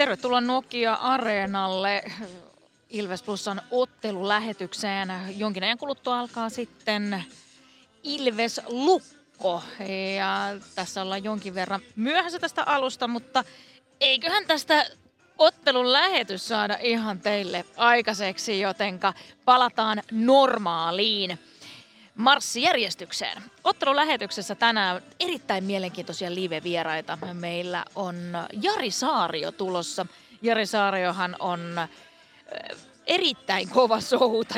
Tervetuloa Nokia Areenalle Ilves Plusan ottelulähetykseen. Jonkin ajan kuluttua alkaa sitten Ilves Lukko. Ja tässä ollaan jonkin verran myöhässä tästä alusta, mutta eiköhän tästä ottelun lähetys saada ihan teille aikaiseksi, jotenka palataan normaaliin marssijärjestykseen. Ottelulähetyksessä tänään erittäin mielenkiintoisia live-vieraita. Meillä on Jari Saario tulossa. Jari Saariohan on erittäin kova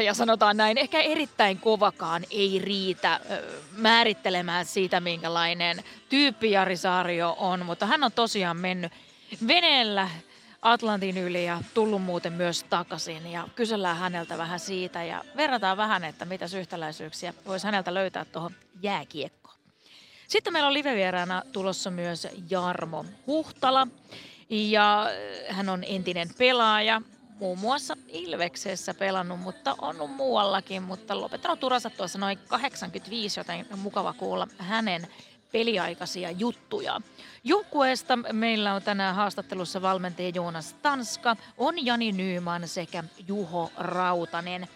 ja sanotaan näin. Ehkä erittäin kovakaan ei riitä määrittelemään siitä, minkälainen tyyppi Jari Saario on, mutta hän on tosiaan mennyt veneellä Atlantin yli ja tullut muuten myös takaisin. Ja kysellään häneltä vähän siitä ja verrataan vähän, että mitä yhtäläisyyksiä voisi häneltä löytää tuohon jääkiekkoon. Sitten meillä on livevieraana tulossa myös Jarmo Huhtala. Ja hän on entinen pelaaja, muun muassa Ilveksessä pelannut, mutta on muuallakin, mutta lopettanut uransa tuossa noin 85, joten mukava kuulla hänen peliaikaisia juttuja. Joukkueesta meillä on tänään haastattelussa valmentaja Joonas Tanska, on Jani Nyyman sekä Juho Rautanen.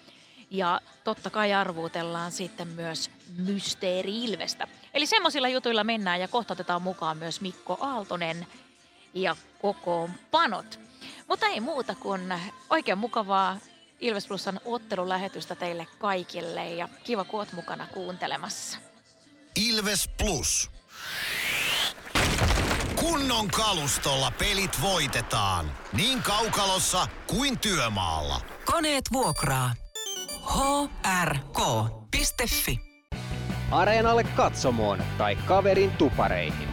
Ja totta kai arvuutellaan sitten myös Mysteeri Ilvestä. Eli semmoisilla jutuilla mennään ja kohta otetaan mukaan myös Mikko Aaltonen ja kokoonpanot. Mutta ei muuta kuin oikein mukavaa Ilves Plusan ottelulähetystä teille kaikille ja kiva kun oot mukana kuuntelemassa. Ilves Plus. Kunnon kalustolla pelit voitetaan. Niin kaukalossa kuin työmaalla. Koneet vuokraa. hrk.fi Areenalle katsomoon tai kaverin tupareihin.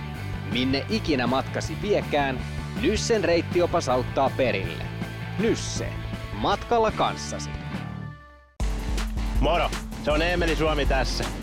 Minne ikinä matkasi viekään, Nyssen reittiopas auttaa perille. Nysse. Matkalla kanssasi. Moro! Se on Eemeli Suomi tässä.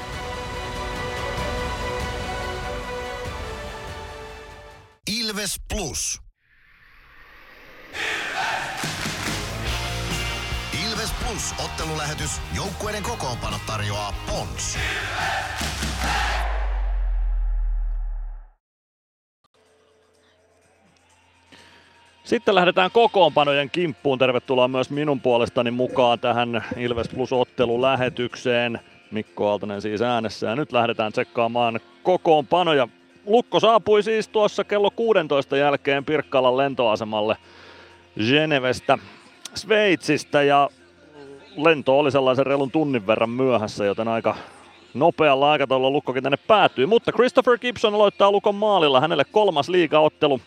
Ilves Plus. Ilves! Ilves Plus ottelulähetys. Joukkueiden kokoonpano tarjoaa Pons. Sitten lähdetään kokoonpanojen kimppuun. Tervetuloa myös minun puolestani mukaan tähän Ilves Plus ottelulähetykseen. Mikko Aaltonen siis äänessä ja nyt lähdetään tsekkaamaan kokoonpanoja. Lukko saapui siis tuossa kello 16 jälkeen Pirkkalan lentoasemalle Genevestä Sveitsistä ja lento oli sellaisen reilun tunnin verran myöhässä, joten aika nopealla aikataululla Lukkokin tänne päätyi. Mutta Christopher Gibson aloittaa Lukon maalilla, hänelle kolmas liigaottelu.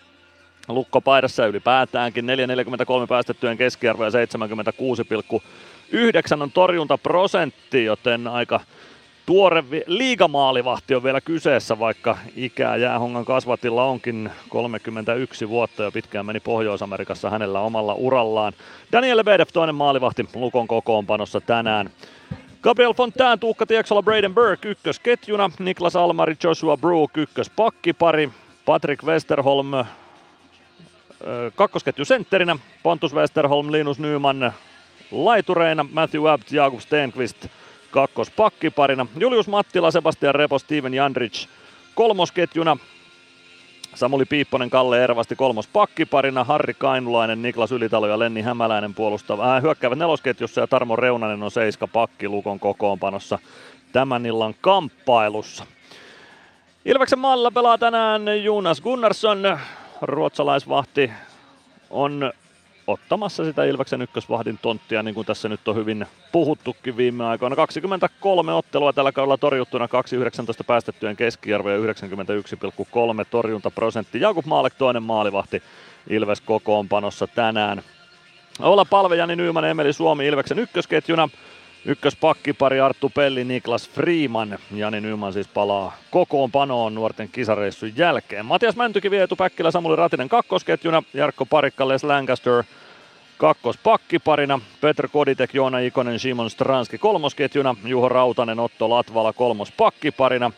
Lukko paidassa ylipäätäänkin 4,43 päästettyjen keskiarvo ja 76,9 on torjuntaprosentti, joten aika Tuore liigamaalivahti on vielä kyseessä, vaikka ikää Jäähongan kasvatilla onkin. 31 vuotta ja pitkään meni Pohjois-Amerikassa hänellä omalla urallaan. Daniel Lebedev toinen maalivahti Lukon kokoonpanossa tänään. Gabriel Fontaine, Tuukka Tieksola, Braden Burke ykkösketjuna, Niklas Almari, Joshua Brook ykköspakkipari, Patrick Westerholm kakkosketju sentterinä, Pontus Westerholm, Linus Nyman laitureina, Matthew Abt, Jakub Stenqvist kakkospakkiparina. Julius Mattila, Sebastian Repo, Steven Jandrich kolmosketjuna. Samuli Piipponen, Kalle Ervasti kolmospakkiparina. Harri Kainulainen, Niklas Ylitalo ja Lenni Hämäläinen puolustava, äh, hyökkäävät nelosketjussa ja Tarmo Reunanen on seiska pakki Lukon kokoonpanossa tämän illan kamppailussa. Ilveksen maalilla pelaa tänään Jonas Gunnarsson, ruotsalaisvahti on ottamassa sitä Ilveksen ykkösvahdin tonttia, niin kuin tässä nyt on hyvin puhuttukin viime aikoina. 23 ottelua tällä kaudella torjuttuna, 2,19 päästettyjen keskiarvo ja 91,3 torjuntaprosentti. Jakub Maalek toinen maalivahti Ilves kokoonpanossa tänään. Olla palvejani Nyyman Emeli Suomi Ilveksen ykkösketjuna. Ykköspakkipari Arttu Pelli, Niklas Freeman. Jani Nyman siis palaa kokoonpanoon nuorten kisareissun jälkeen. Matias Mäntykivi, Eetu Päkkilä, Samuli Ratinen kakkosketjuna. Jarkko Parikka, Les Lancaster, kakkospakkiparina. Petr Koditek, Joona Ikonen, Simon Stranski kolmosketjuna. Juho Rautanen, Otto Latvala kolmospakkiparina.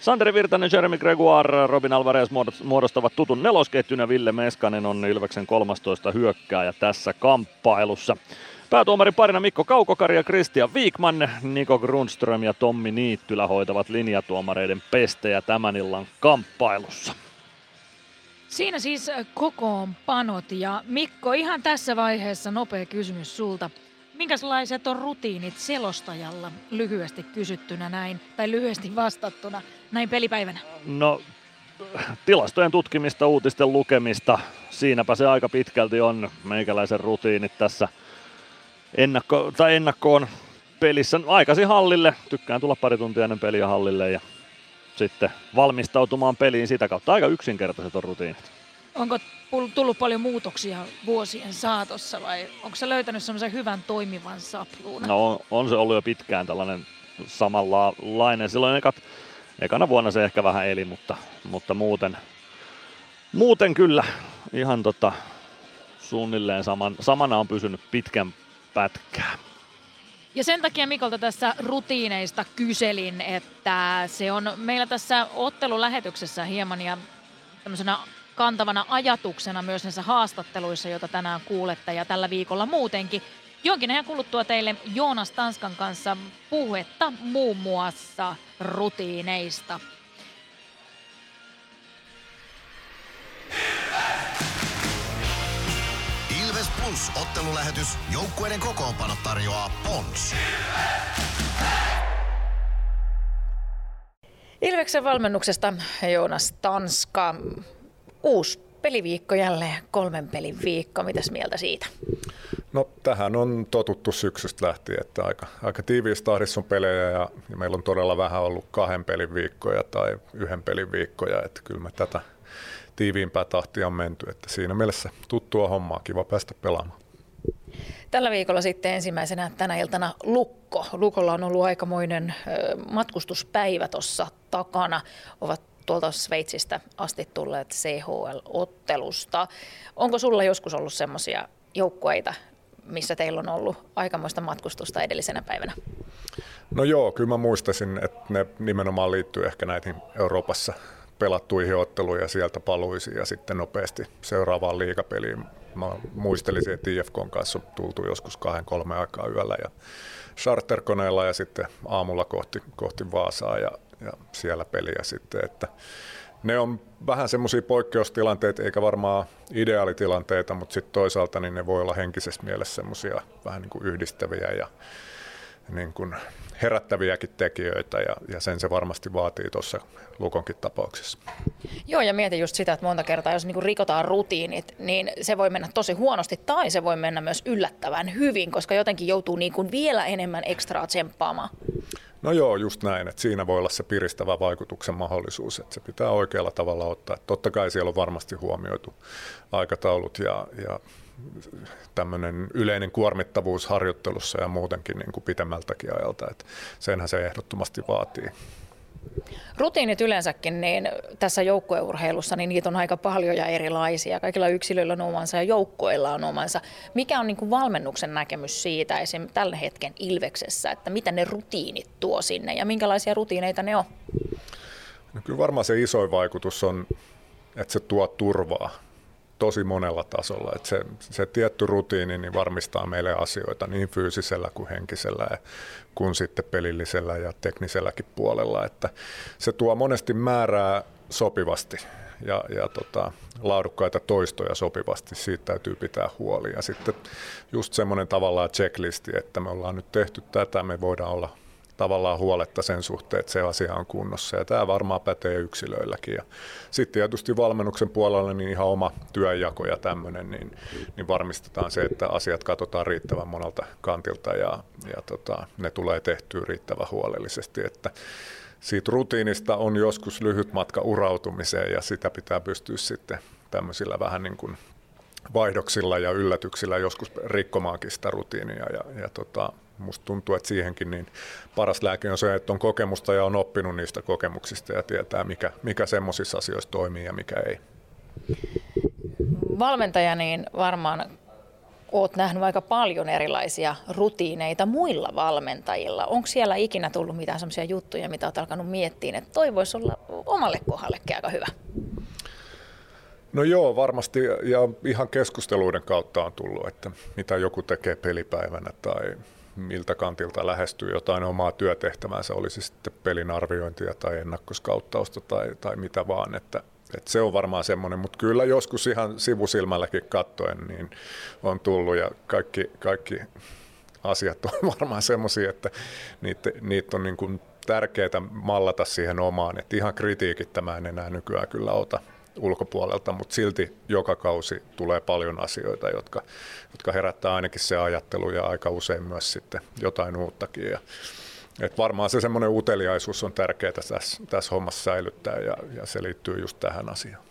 Sanderi Virtanen, Jeremy Gregoire, Robin Alvarez muodostavat tutun nelosketjun ja Ville Meskanen on Ilveksen 13 hyökkääjä tässä kamppailussa. Päätuomari parina Mikko Kaukokari ja Christian Viikman, Niko Grundström ja Tommi Niittylä hoitavat linjatuomareiden pestejä tämän illan kamppailussa. Siinä siis kokoonpanot ja Mikko, ihan tässä vaiheessa nopea kysymys sulta. Minkälaiset on rutiinit selostajalla lyhyesti kysyttynä näin, tai lyhyesti vastattuna näin pelipäivänä? No, tilastojen tutkimista, uutisten lukemista, siinäpä se aika pitkälti on meikäläisen rutiinit tässä ennakko, tai ennakkoon pelissä aikaisin hallille. Tykkään tulla pari tuntia ennen peliä hallille ja sitten valmistautumaan peliin sitä kautta. Aika yksinkertaiset on rutiinit. Onko tullut paljon muutoksia vuosien saatossa vai onko se löytänyt semmoisen hyvän toimivan sapluunan? No on, on se ollut jo pitkään tällainen samanlainen. Silloin ekat, ekana vuonna se ehkä vähän eli, mutta, mutta muuten, muuten kyllä ihan tota, suunnilleen saman, samana on pysynyt pitkän pätkää. Ja sen takia Mikolta tässä rutiineista kyselin, että se on meillä tässä ottelulähetyksessä hieman ja tämmöisenä kantavana ajatuksena myös näissä haastatteluissa, joita tänään kuulette ja tällä viikolla muutenkin. Jonkin ajan kuluttua teille Joonas Tanskan kanssa puhetta muun muassa rutiineista. Plus ottelulähetys. Joukkueiden kokoonpano tarjoaa Pons. Ilveksen valmennuksesta Joonas Tanska. Uusi peliviikko jälleen, kolmen pelin viikko. Mitäs mieltä siitä? No tähän on totuttu syksystä lähtien, että aika, aika tiiviissä tahdissa on pelejä ja, ja meillä on todella vähän ollut kahden pelin viikkoja tai yhden pelin viikkoja, että kyllä me tätä tiiviimpää tahtia on menty, että siinä mielessä tuttua hommaa, kiva päästä pelaamaan. Tällä viikolla sitten ensimmäisenä tänä iltana Lukko. Lukolla on ollut aikamoinen matkustuspäivä tuossa takana. Ovat tuolta Sveitsistä asti tulleet CHL-ottelusta. Onko sulla joskus ollut semmoisia joukkueita, missä teillä on ollut aikamoista matkustusta edellisenä päivänä? No joo, kyllä mä muistaisin, että ne nimenomaan liittyy ehkä näihin Euroopassa pelattuihin otteluihin ja sieltä paluisiin ja sitten nopeasti seuraavaan liigapeliin. Mä muistelisin, että IFKn kanssa tultu joskus kahden kolme aikaa yöllä ja charterkoneella ja sitten aamulla kohti, kohti Vaasaa ja, ja siellä peliä sitten, että ne on vähän semmoisia poikkeustilanteita, eikä varmaan ideaalitilanteita, mutta sitten toisaalta niin ne voi olla henkisessä mielessä semmoisia vähän niin kuin yhdistäviä ja niin kuin herättäviäkin tekijöitä ja, ja sen se varmasti vaatii tuossa Lukonkin tapauksessa. Joo ja mietin just sitä, että monta kertaa jos niin rikotaan rutiinit, niin se voi mennä tosi huonosti tai se voi mennä myös yllättävän hyvin, koska jotenkin joutuu niin kuin vielä enemmän ekstraa tsemppaamaan. No joo, just näin, että siinä voi olla se piristävä vaikutuksen mahdollisuus, että se pitää oikealla tavalla ottaa. Totta kai siellä on varmasti huomioitu aikataulut ja, ja tämmöinen yleinen kuormittavuus harjoittelussa ja muutenkin niin kuin pitemmältäkin ajalta, että senhän se ehdottomasti vaatii. Rutiinit yleensäkin, niin tässä joukkueurheilussa, niin niitä on aika paljon ja erilaisia. Kaikilla yksilöillä on omansa ja joukkoilla on omansa. Mikä on niin kuin valmennuksen näkemys siitä esim. tällä hetken Ilveksessä, että mitä ne rutiinit tuo sinne ja minkälaisia rutiineita ne on? No kyllä varmaan se isoin vaikutus on, että se tuo turvaa tosi monella tasolla. Että se, se tietty rutiini niin varmistaa meille asioita niin fyysisellä kuin henkisellä ja kuin sitten pelillisellä ja tekniselläkin puolella. Että se tuo monesti määrää sopivasti ja, ja tota, laadukkaita toistoja sopivasti, siitä täytyy pitää huoli. Ja sitten just semmoinen tavallaan checklisti, että me ollaan nyt tehty tätä, me voidaan olla tavallaan huoletta sen suhteen, että se asia on kunnossa. Ja tämä varmaan pätee yksilöilläkin. Ja sitten tietysti valmennuksen puolella niin ihan oma työnjako ja tämmöinen, niin, niin varmistetaan se, että asiat katsotaan riittävän monelta kantilta ja, ja tota, ne tulee tehtyä riittävän huolellisesti. Että siitä rutiinista on joskus lyhyt matka urautumiseen ja sitä pitää pystyä sitten tämmöisillä vähän niin kuin vaihdoksilla ja yllätyksillä joskus rikkomaankin sitä rutiinia ja, ja tota, musta tuntuu, että siihenkin niin paras lääke on se, että on kokemusta ja on oppinut niistä kokemuksista ja tietää, mikä, mikä semmoisissa asioissa toimii ja mikä ei. Valmentaja niin varmaan oot nähnyt aika paljon erilaisia rutiineita muilla valmentajilla. Onko siellä ikinä tullut mitään sellaisia juttuja, mitä olet alkanut miettiä, että toi voisi olla omalle kohdallekin aika hyvä? No joo, varmasti ja ihan keskusteluiden kautta on tullut, että mitä joku tekee pelipäivänä tai miltä kantilta lähestyy jotain omaa työtehtävänsä, olisi sitten pelin arviointia tai ennakkoskauttausta tai, tai mitä vaan, että, että se on varmaan semmoinen, mutta kyllä joskus ihan sivusilmälläkin kattoen niin on tullut ja kaikki, kaikki asiat on varmaan semmoisia, että niitä, niitä on niin kuin tärkeää mallata siihen omaan, että ihan kritiikit mä en enää nykyään kyllä ota, ulkopuolelta, mutta silti joka kausi tulee paljon asioita, jotka, jotka herättää ainakin se ajattelu ja aika usein myös sitten jotain uuttakin. Ja, et varmaan se semmoinen uteliaisuus on tärkeää tässä, tässä hommassa säilyttää ja, ja se liittyy just tähän asiaan.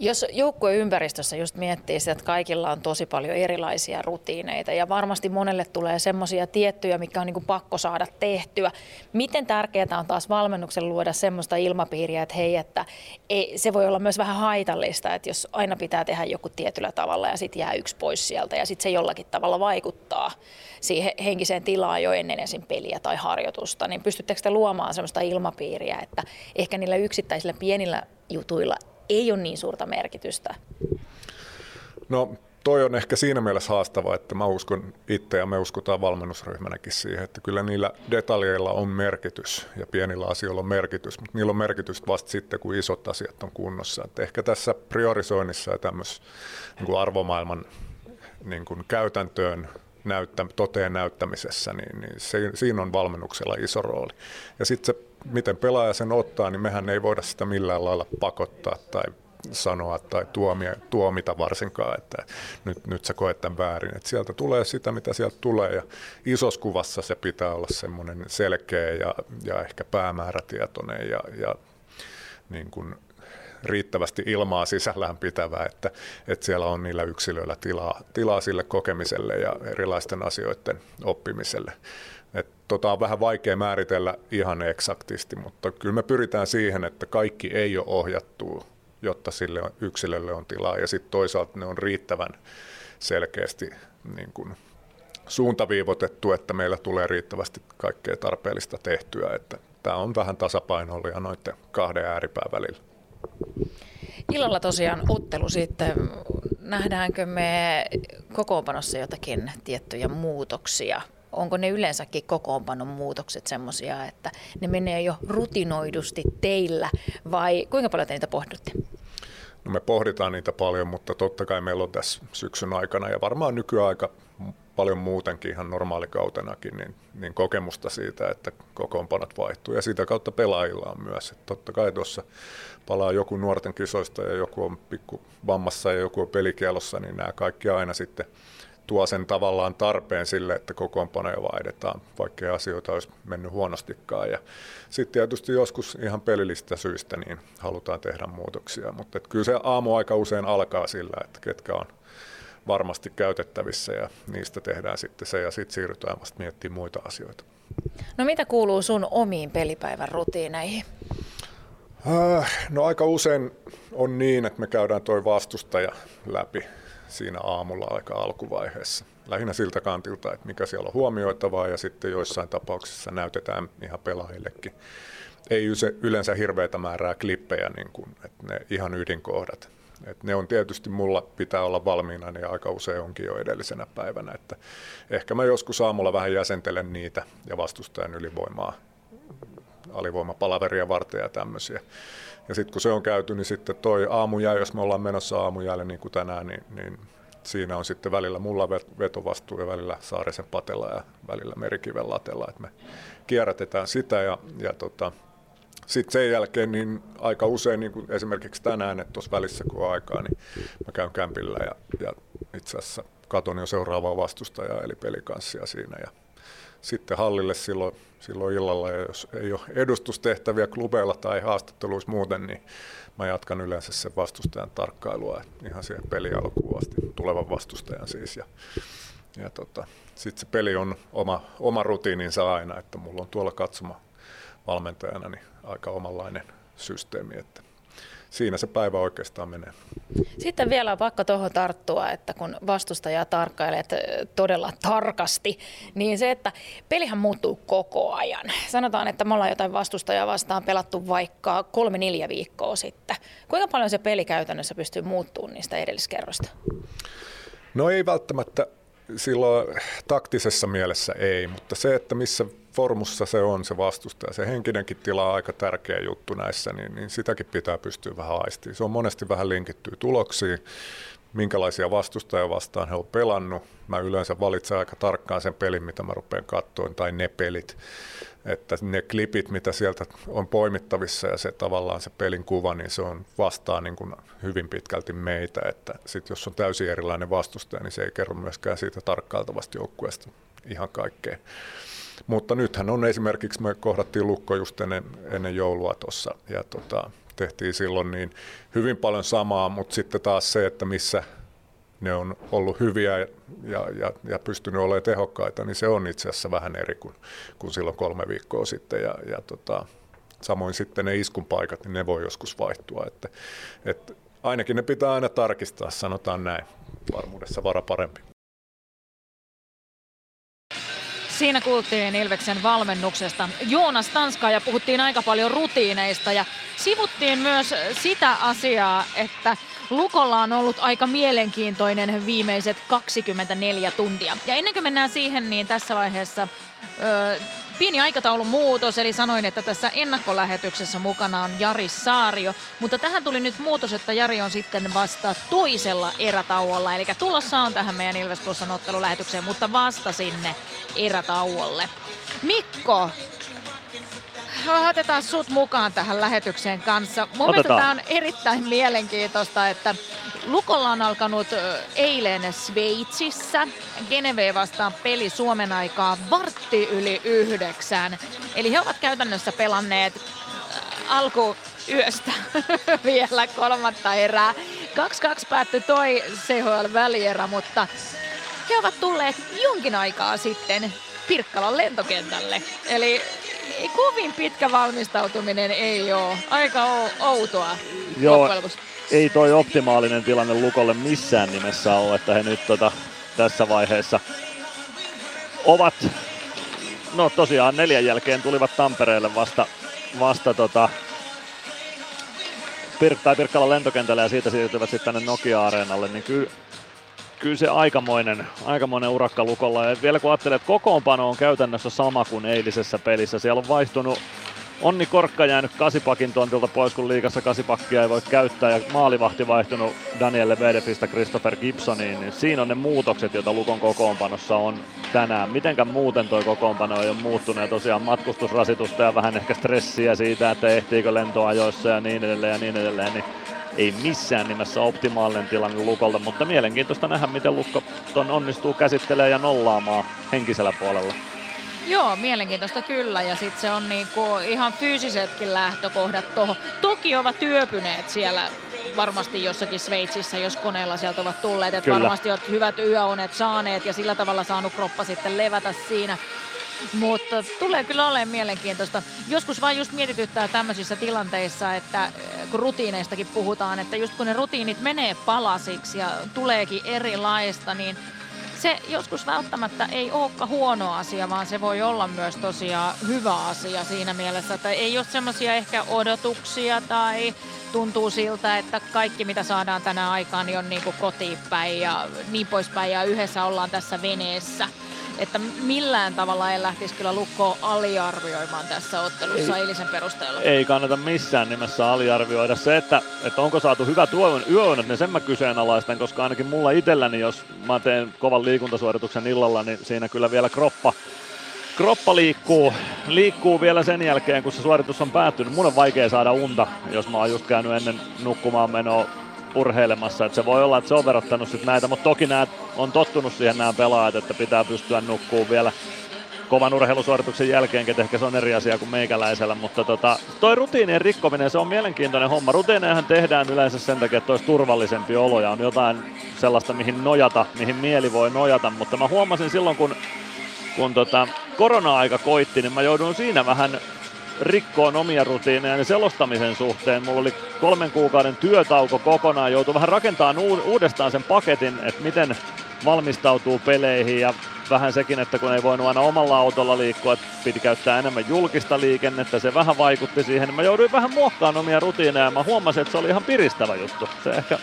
Jos joukkueympäristössä just miettii sitä, että kaikilla on tosi paljon erilaisia rutiineita ja varmasti monelle tulee semmoisia tiettyjä, mikä on niin pakko saada tehtyä. Miten tärkeää on taas valmennuksen luoda semmoista ilmapiiriä, että hei, että ei, se voi olla myös vähän haitallista, että jos aina pitää tehdä joku tietyllä tavalla ja sitten jää yksi pois sieltä ja sitten se jollakin tavalla vaikuttaa siihen henkiseen tilaan jo ennen esim. peliä tai harjoitusta, niin pystyttekö te luomaan semmoista ilmapiiriä, että ehkä niillä yksittäisillä pienillä jutuilla ei ole niin suurta merkitystä? No toi on ehkä siinä mielessä haastava, että mä uskon itse ja me uskotaan valmennusryhmänäkin siihen, että kyllä niillä detaljeilla on merkitys ja pienillä asioilla on merkitys, mutta niillä on merkitystä vasta sitten, kun isot asiat on kunnossa. Että ehkä tässä priorisoinnissa ja tämmöisessä niin arvomaailman niin kuin käytäntöön näyttä, toteen näyttämisessä, niin, niin se, siinä on valmennuksella iso rooli. Ja sitten se miten pelaaja sen ottaa, niin mehän ei voida sitä millään lailla pakottaa tai sanoa tai tuomia, tuomita varsinkaan, että nyt, nyt sä koet tämän väärin. Että sieltä tulee sitä, mitä sieltä tulee ja isossa kuvassa se pitää olla semmoinen selkeä ja, ja ehkä päämäärätietoinen ja, ja niin kuin riittävästi ilmaa sisällään pitävää, että, että siellä on niillä yksilöillä tilaa, tilaa sille kokemiselle ja erilaisten asioiden oppimiselle. Tota on vähän vaikea määritellä ihan eksaktisti, mutta kyllä me pyritään siihen, että kaikki ei ole ohjattu, jotta sille yksilölle on tilaa. Ja sitten toisaalta ne on riittävän selkeästi niin kun suuntaviivotettu, että meillä tulee riittävästi kaikkea tarpeellista tehtyä. Että tämä on vähän tasapainollinen noiden kahden ääripään välillä. Illalla tosiaan ottelu sitten. Nähdäänkö me kokoonpanossa jotakin tiettyjä muutoksia onko ne yleensäkin kokoonpanon muutokset semmoisia, että ne menee jo rutinoidusti teillä vai kuinka paljon te niitä pohditte? No me pohditaan niitä paljon, mutta totta kai meillä on tässä syksyn aikana ja varmaan nykyaika paljon muutenkin ihan normaalikautenakin, niin, niin kokemusta siitä, että kokoonpanot vaihtuu ja sitä kautta pelaajilla on myös. Että totta kai tuossa palaa joku nuorten kisoista ja joku on pikku vammassa ja joku on pelikielossa, niin nämä kaikki aina sitten tuo sen tavallaan tarpeen sille, että kokoonpanoja vaihdetaan, vaikka asioita olisi mennyt huonostikaan. Ja sitten tietysti joskus ihan pelillistä syistä niin halutaan tehdä muutoksia, mutta kyllä se aamu aika usein alkaa sillä, että ketkä on varmasti käytettävissä ja niistä tehdään sitten se ja sitten siirrytään vasta miettimään muita asioita. No mitä kuuluu sun omiin pelipäivän rutiineihin? Äh, no aika usein on niin, että me käydään toi vastustaja läpi siinä aamulla aika alkuvaiheessa. Lähinnä siltä kantilta, että mikä siellä on huomioitavaa ja sitten joissain tapauksissa näytetään ihan pelaajillekin. Ei yleensä hirveätä määrää klippejä, niin kuin, että ne ihan ydinkohdat. Et ne on tietysti mulla pitää olla valmiina, niin aika usein onkin jo edellisenä päivänä. Että ehkä mä joskus aamulla vähän jäsentelen niitä ja vastustajan ylivoimaa, alivoimapalaveria varten ja tämmöisiä. Ja sitten kun se on käyty, niin sitten toi aamujää, jos me ollaan menossa aamujäälle niin kuin tänään, niin, niin siinä on sitten välillä mulla vetovastuu ja välillä Saarisen patella ja välillä Merikiven latella, että me kierrätetään sitä ja, ja tota, sitten sen jälkeen niin aika usein, niin kuin esimerkiksi tänään, että tuossa välissä kun on aikaa, niin mä käyn kämpillä ja, ja itse asiassa katon jo seuraavaa vastustajaa eli pelikanssia siinä ja sitten hallille silloin, silloin illalla, ja jos ei ole edustustehtäviä klubeilla tai haastatteluissa muuten, niin mä jatkan yleensä sen vastustajan tarkkailua ihan siihen peli alkuun asti, tulevan vastustajan siis. Ja, ja tota, sitten se peli on oma, oma rutiininsa aina, että mulla on tuolla katsoma valmentajana niin aika omanlainen systeemi, että siinä se päivä oikeastaan menee. Sitten vielä on pakko tuohon tarttua, että kun vastustaja tarkkailee todella tarkasti, niin se, että pelihän muuttuu koko ajan. Sanotaan, että me ollaan jotain vastustajaa vastaan pelattu vaikka kolme-neljä viikkoa sitten. Kuinka paljon se peli käytännössä pystyy muuttumaan niistä edelliskerrosta? No ei välttämättä silloin taktisessa mielessä ei, mutta se, että missä formussa se on se vastustaja, se henkinenkin tila on aika tärkeä juttu näissä, niin, niin sitäkin pitää pystyä vähän aistimaan. Se on monesti vähän linkittyy tuloksiin, minkälaisia vastustajia vastaan he on pelannut. Mä yleensä valitsen aika tarkkaan sen pelin, mitä mä rupean katsoa, tai ne pelit että ne klipit, mitä sieltä on poimittavissa ja se tavallaan se pelin kuva, niin se on vastaan niin kuin hyvin pitkälti meitä, että sit jos on täysin erilainen vastustaja, niin se ei kerro myöskään siitä tarkkailtavasta joukkueesta ihan kaikkea. Mutta nythän on esimerkiksi, me kohdattiin Lukko just ennen, ennen joulua tuossa ja tota, tehtiin silloin niin hyvin paljon samaa, mutta sitten taas se, että missä ne on ollut hyviä ja, ja, ja pystynyt olemaan tehokkaita, niin se on itse asiassa vähän eri kuin, kuin silloin kolme viikkoa sitten. Ja, ja tota, samoin sitten ne iskun paikat, niin ne voi joskus vaihtua. Että, että ainakin ne pitää aina tarkistaa, sanotaan näin. Varmuudessa vara parempi. Siinä kuultiin Ilveksen valmennuksesta Joonas Tanskaa ja puhuttiin aika paljon rutiineista ja sivuttiin myös sitä asiaa, että Lukolla on ollut aika mielenkiintoinen viimeiset 24 tuntia. Ja ennen kuin mennään siihen, niin tässä vaiheessa ö, pieni aikataulun muutos, eli sanoin, että tässä ennakkolähetyksessä mukana on Jari Saario, mutta tähän tuli nyt muutos, että Jari on sitten vasta toisella erätauolla, eli tulossa on tähän meidän Ilves Plusan ottelulähetykseen, mutta vasta sinne erätauolle. Mikko, otetaan sut mukaan tähän lähetykseen kanssa. Mun mielestä tämä on erittäin mielenkiintoista, että Lukolla on alkanut eilen Sveitsissä. Geneve vastaan peli Suomen aikaa vartti yli yhdeksän. Eli he ovat käytännössä pelanneet alkuyöstä vielä kolmatta erää. 2-2 päättyi toi CHL-välierä, mutta he ovat tulleet jonkin aikaa sitten Pirkkalan lentokentälle. Eli kovin pitkä valmistautuminen ei ole. Aika outoa Joo, ei toi optimaalinen tilanne Lukolle missään nimessä ole, että he nyt tota, tässä vaiheessa ovat, no tosiaan neljän jälkeen tulivat Tampereelle vasta, vasta tota, Pir- tai Pirkkalan lentokentälle ja siitä siirtyvät sitten tänne Nokia-areenalle, niin kyllä kyllä se aikamoinen, aikamoinen urakka Lukolla. Ja vielä kun ajattelee, että kokoonpano on käytännössä sama kuin eilisessä pelissä. Siellä on vaihtunut Onni Korkka jäänyt kasipakin tontilta pois, kun liikassa kasipakkia ei voi käyttää ja maalivahti vaihtunut Daniel Lebedefistä Christopher Gibsoniin, niin siinä on ne muutokset, joita Lukon kokoonpanossa on tänään. Mitenkään muuten toi kokoonpano ei ole muuttunut ja tosiaan matkustusrasitusta ja vähän ehkä stressiä siitä, että ehtiikö lentoajoissa ja niin edelleen ja niin edelleen, niin ei missään nimessä optimaalinen tilanne Lukolta, mutta mielenkiintoista nähdä, miten Lukko ton onnistuu käsittelemään ja nollaamaan henkisellä puolella. Joo, mielenkiintoista kyllä. Ja sitten se on niinku ihan fyysisetkin lähtökohdat tuohon. Toki ovat työpyneet siellä varmasti jossakin Sveitsissä, jos koneella sieltä ovat tulleet. Että varmasti olet hyvät yöunet saaneet ja sillä tavalla saanut kroppa sitten levätä siinä. Mutta tulee kyllä olemaan mielenkiintoista. Joskus vaan just mietityttää tämmöisissä tilanteissa, että eh, kun rutiineistakin puhutaan, että just kun ne rutiinit menee palasiksi ja tuleekin erilaista, niin se joskus välttämättä ei olekaan huono asia, vaan se voi olla myös tosiaan hyvä asia siinä mielessä, että ei ole semmoisia ehkä odotuksia tai tuntuu siltä, että kaikki mitä saadaan tänä aikaan niin on niin kuin kotiin päin ja niin poispäin ja yhdessä ollaan tässä veneessä että millään tavalla ei lähtisi kyllä lukkoa aliarvioimaan tässä ottelussa ei, eilisen perusteella. Ei kannata missään nimessä aliarvioida se, että, että onko saatu hyvä tuon yöunet, niin sen mä kyseenalaistan, koska ainakin mulla itselläni, jos mä teen kovan liikuntasuorituksen illalla, niin siinä kyllä vielä kroppa kroppa liikkuu, liikkuu vielä sen jälkeen, kun se suoritus on päättynyt. Mun on vaikea saada unta, jos mä oon just käynyt ennen nukkumaan menoa urheilemassa. että se voi olla, että se on verottanut sit näitä, mutta toki nämä on tottunut siihen nämä pelaajat, että pitää pystyä nukkuun vielä kovan urheilusuorituksen jälkeen, että ehkä se on eri asia kuin meikäläisellä, mutta tota, toi rutiinien rikkominen, se on mielenkiintoinen homma. Rutiinejahan tehdään yleensä sen takia, että olisi turvallisempi olo ja on jotain sellaista, mihin nojata, mihin mieli voi nojata, mutta mä huomasin silloin, kun, kun tota, korona-aika koitti, niin mä joudun siinä vähän rikkoon omia rutiineja, niin selostamisen suhteen mulla oli kolmen kuukauden työtauko kokonaan, joutui vähän rakentamaan uudestaan sen paketin, että miten valmistautuu peleihin ja vähän sekin, että kun ei voinut aina omalla autolla liikkua, että piti käyttää enemmän julkista liikennettä, se vähän vaikutti siihen. Mä jouduin vähän muokkaamaan omia rutiineja ja mä huomasin, että se oli ihan piristävä juttu. Se ehkä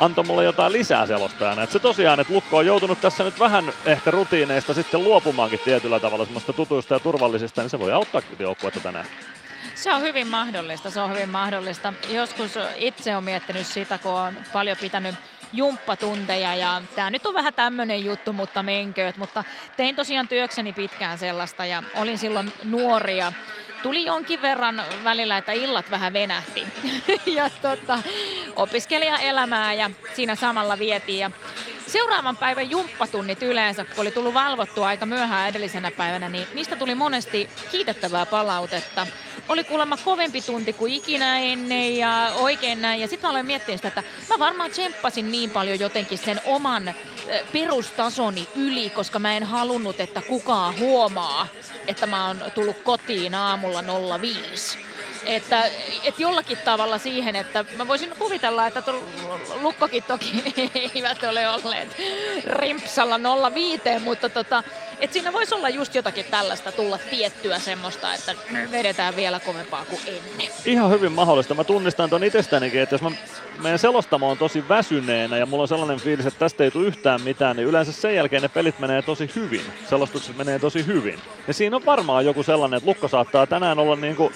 antoi mulle jotain lisää selostajana. että se tosiaan, että Lukko on joutunut tässä nyt vähän ehkä rutiineista sitten luopumaankin tietyllä tavalla semmoista tutuista ja turvallisista, niin se voi auttaa joukkuetta tänään. Se on hyvin mahdollista, se on hyvin mahdollista. Joskus itse on miettinyt sitä, kun on paljon pitänyt jumppatunteja ja tämä nyt on vähän tämmöinen juttu, mutta menkööt, mutta tein tosiaan työkseni pitkään sellaista ja olin silloin nuoria tuli jonkin verran välillä, että illat vähän venähti. ja tota, opiskelijaelämää ja siinä samalla vietiin. Ja seuraavan päivän jumppatunnit yleensä, kun oli tullut valvottua aika myöhään edellisenä päivänä, niin niistä tuli monesti kiitettävää palautetta. Oli kuulemma kovempi tunti kuin ikinä ennen ja oikein näin. Ja sitten mä aloin miettiä sitä, että mä varmaan tsemppasin niin paljon jotenkin sen oman perustasoni yli, koska mä en halunnut, että kukaan huomaa, että mä oon tullut kotiin aamulla 05 että, että jollakin tavalla siihen, että mä voisin kuvitella, että Lukkokin toki eivät ole olleet rimpsalla 05, mutta tota, että siinä voisi olla just jotakin tällaista tulla tiettyä semmoista, että vedetään vielä kovempaa kuin ennen. Ihan hyvin mahdollista. Mä tunnistan ton itsestänikin, että jos mä meidän selostamo on tosi väsyneenä ja mulla on sellainen fiilis, että tästä ei tule yhtään mitään, niin yleensä sen jälkeen ne pelit menee tosi hyvin. Selostukset menee tosi hyvin. Ja siinä on varmaan joku sellainen, että Lukko saattaa tänään olla niin kuin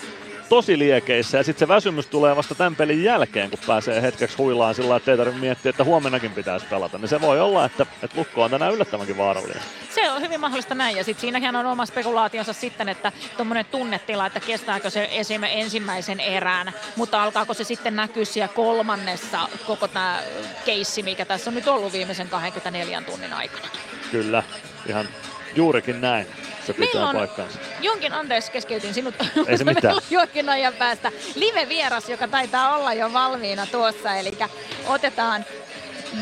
tosi liekeissä ja sitten se väsymys tulee vasta tämän pelin jälkeen, kun pääsee hetkeksi huilaan sillä että ei tarvitse miettiä, että huomennakin pitäisi pelata. Niin se voi olla, että, että Lukko on tänään yllättävänkin vaarallinen. Se on hyvin mahdollista näin ja sitten siinäkin on oma spekulaationsa sitten, että tuommoinen tunnetila, että kestääkö se esim. ensimmäisen erään, mutta alkaako se sitten näkyä siellä kolmannessa koko tämä keissi, mikä tässä on nyt ollut viimeisen 24 tunnin aikana. Kyllä, ihan juurikin näin. Se pitää Milloin paikkaansa. jonkin, anteeksi keskeytin sinut. Ei se mitään. jonkin ajan päästä live-vieras, joka taitaa olla jo valmiina tuossa. Eli otetaan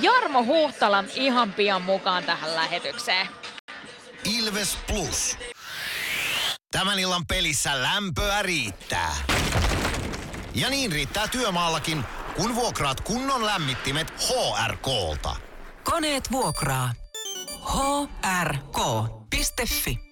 Jarmo Huhtala ihan pian mukaan tähän lähetykseen. Ilves Plus. Tämän illan pelissä lämpöä riittää. Ja niin riittää työmaallakin, kun vuokraat kunnon lämmittimet HRKlta. Koneet vuokraa. hrk.fi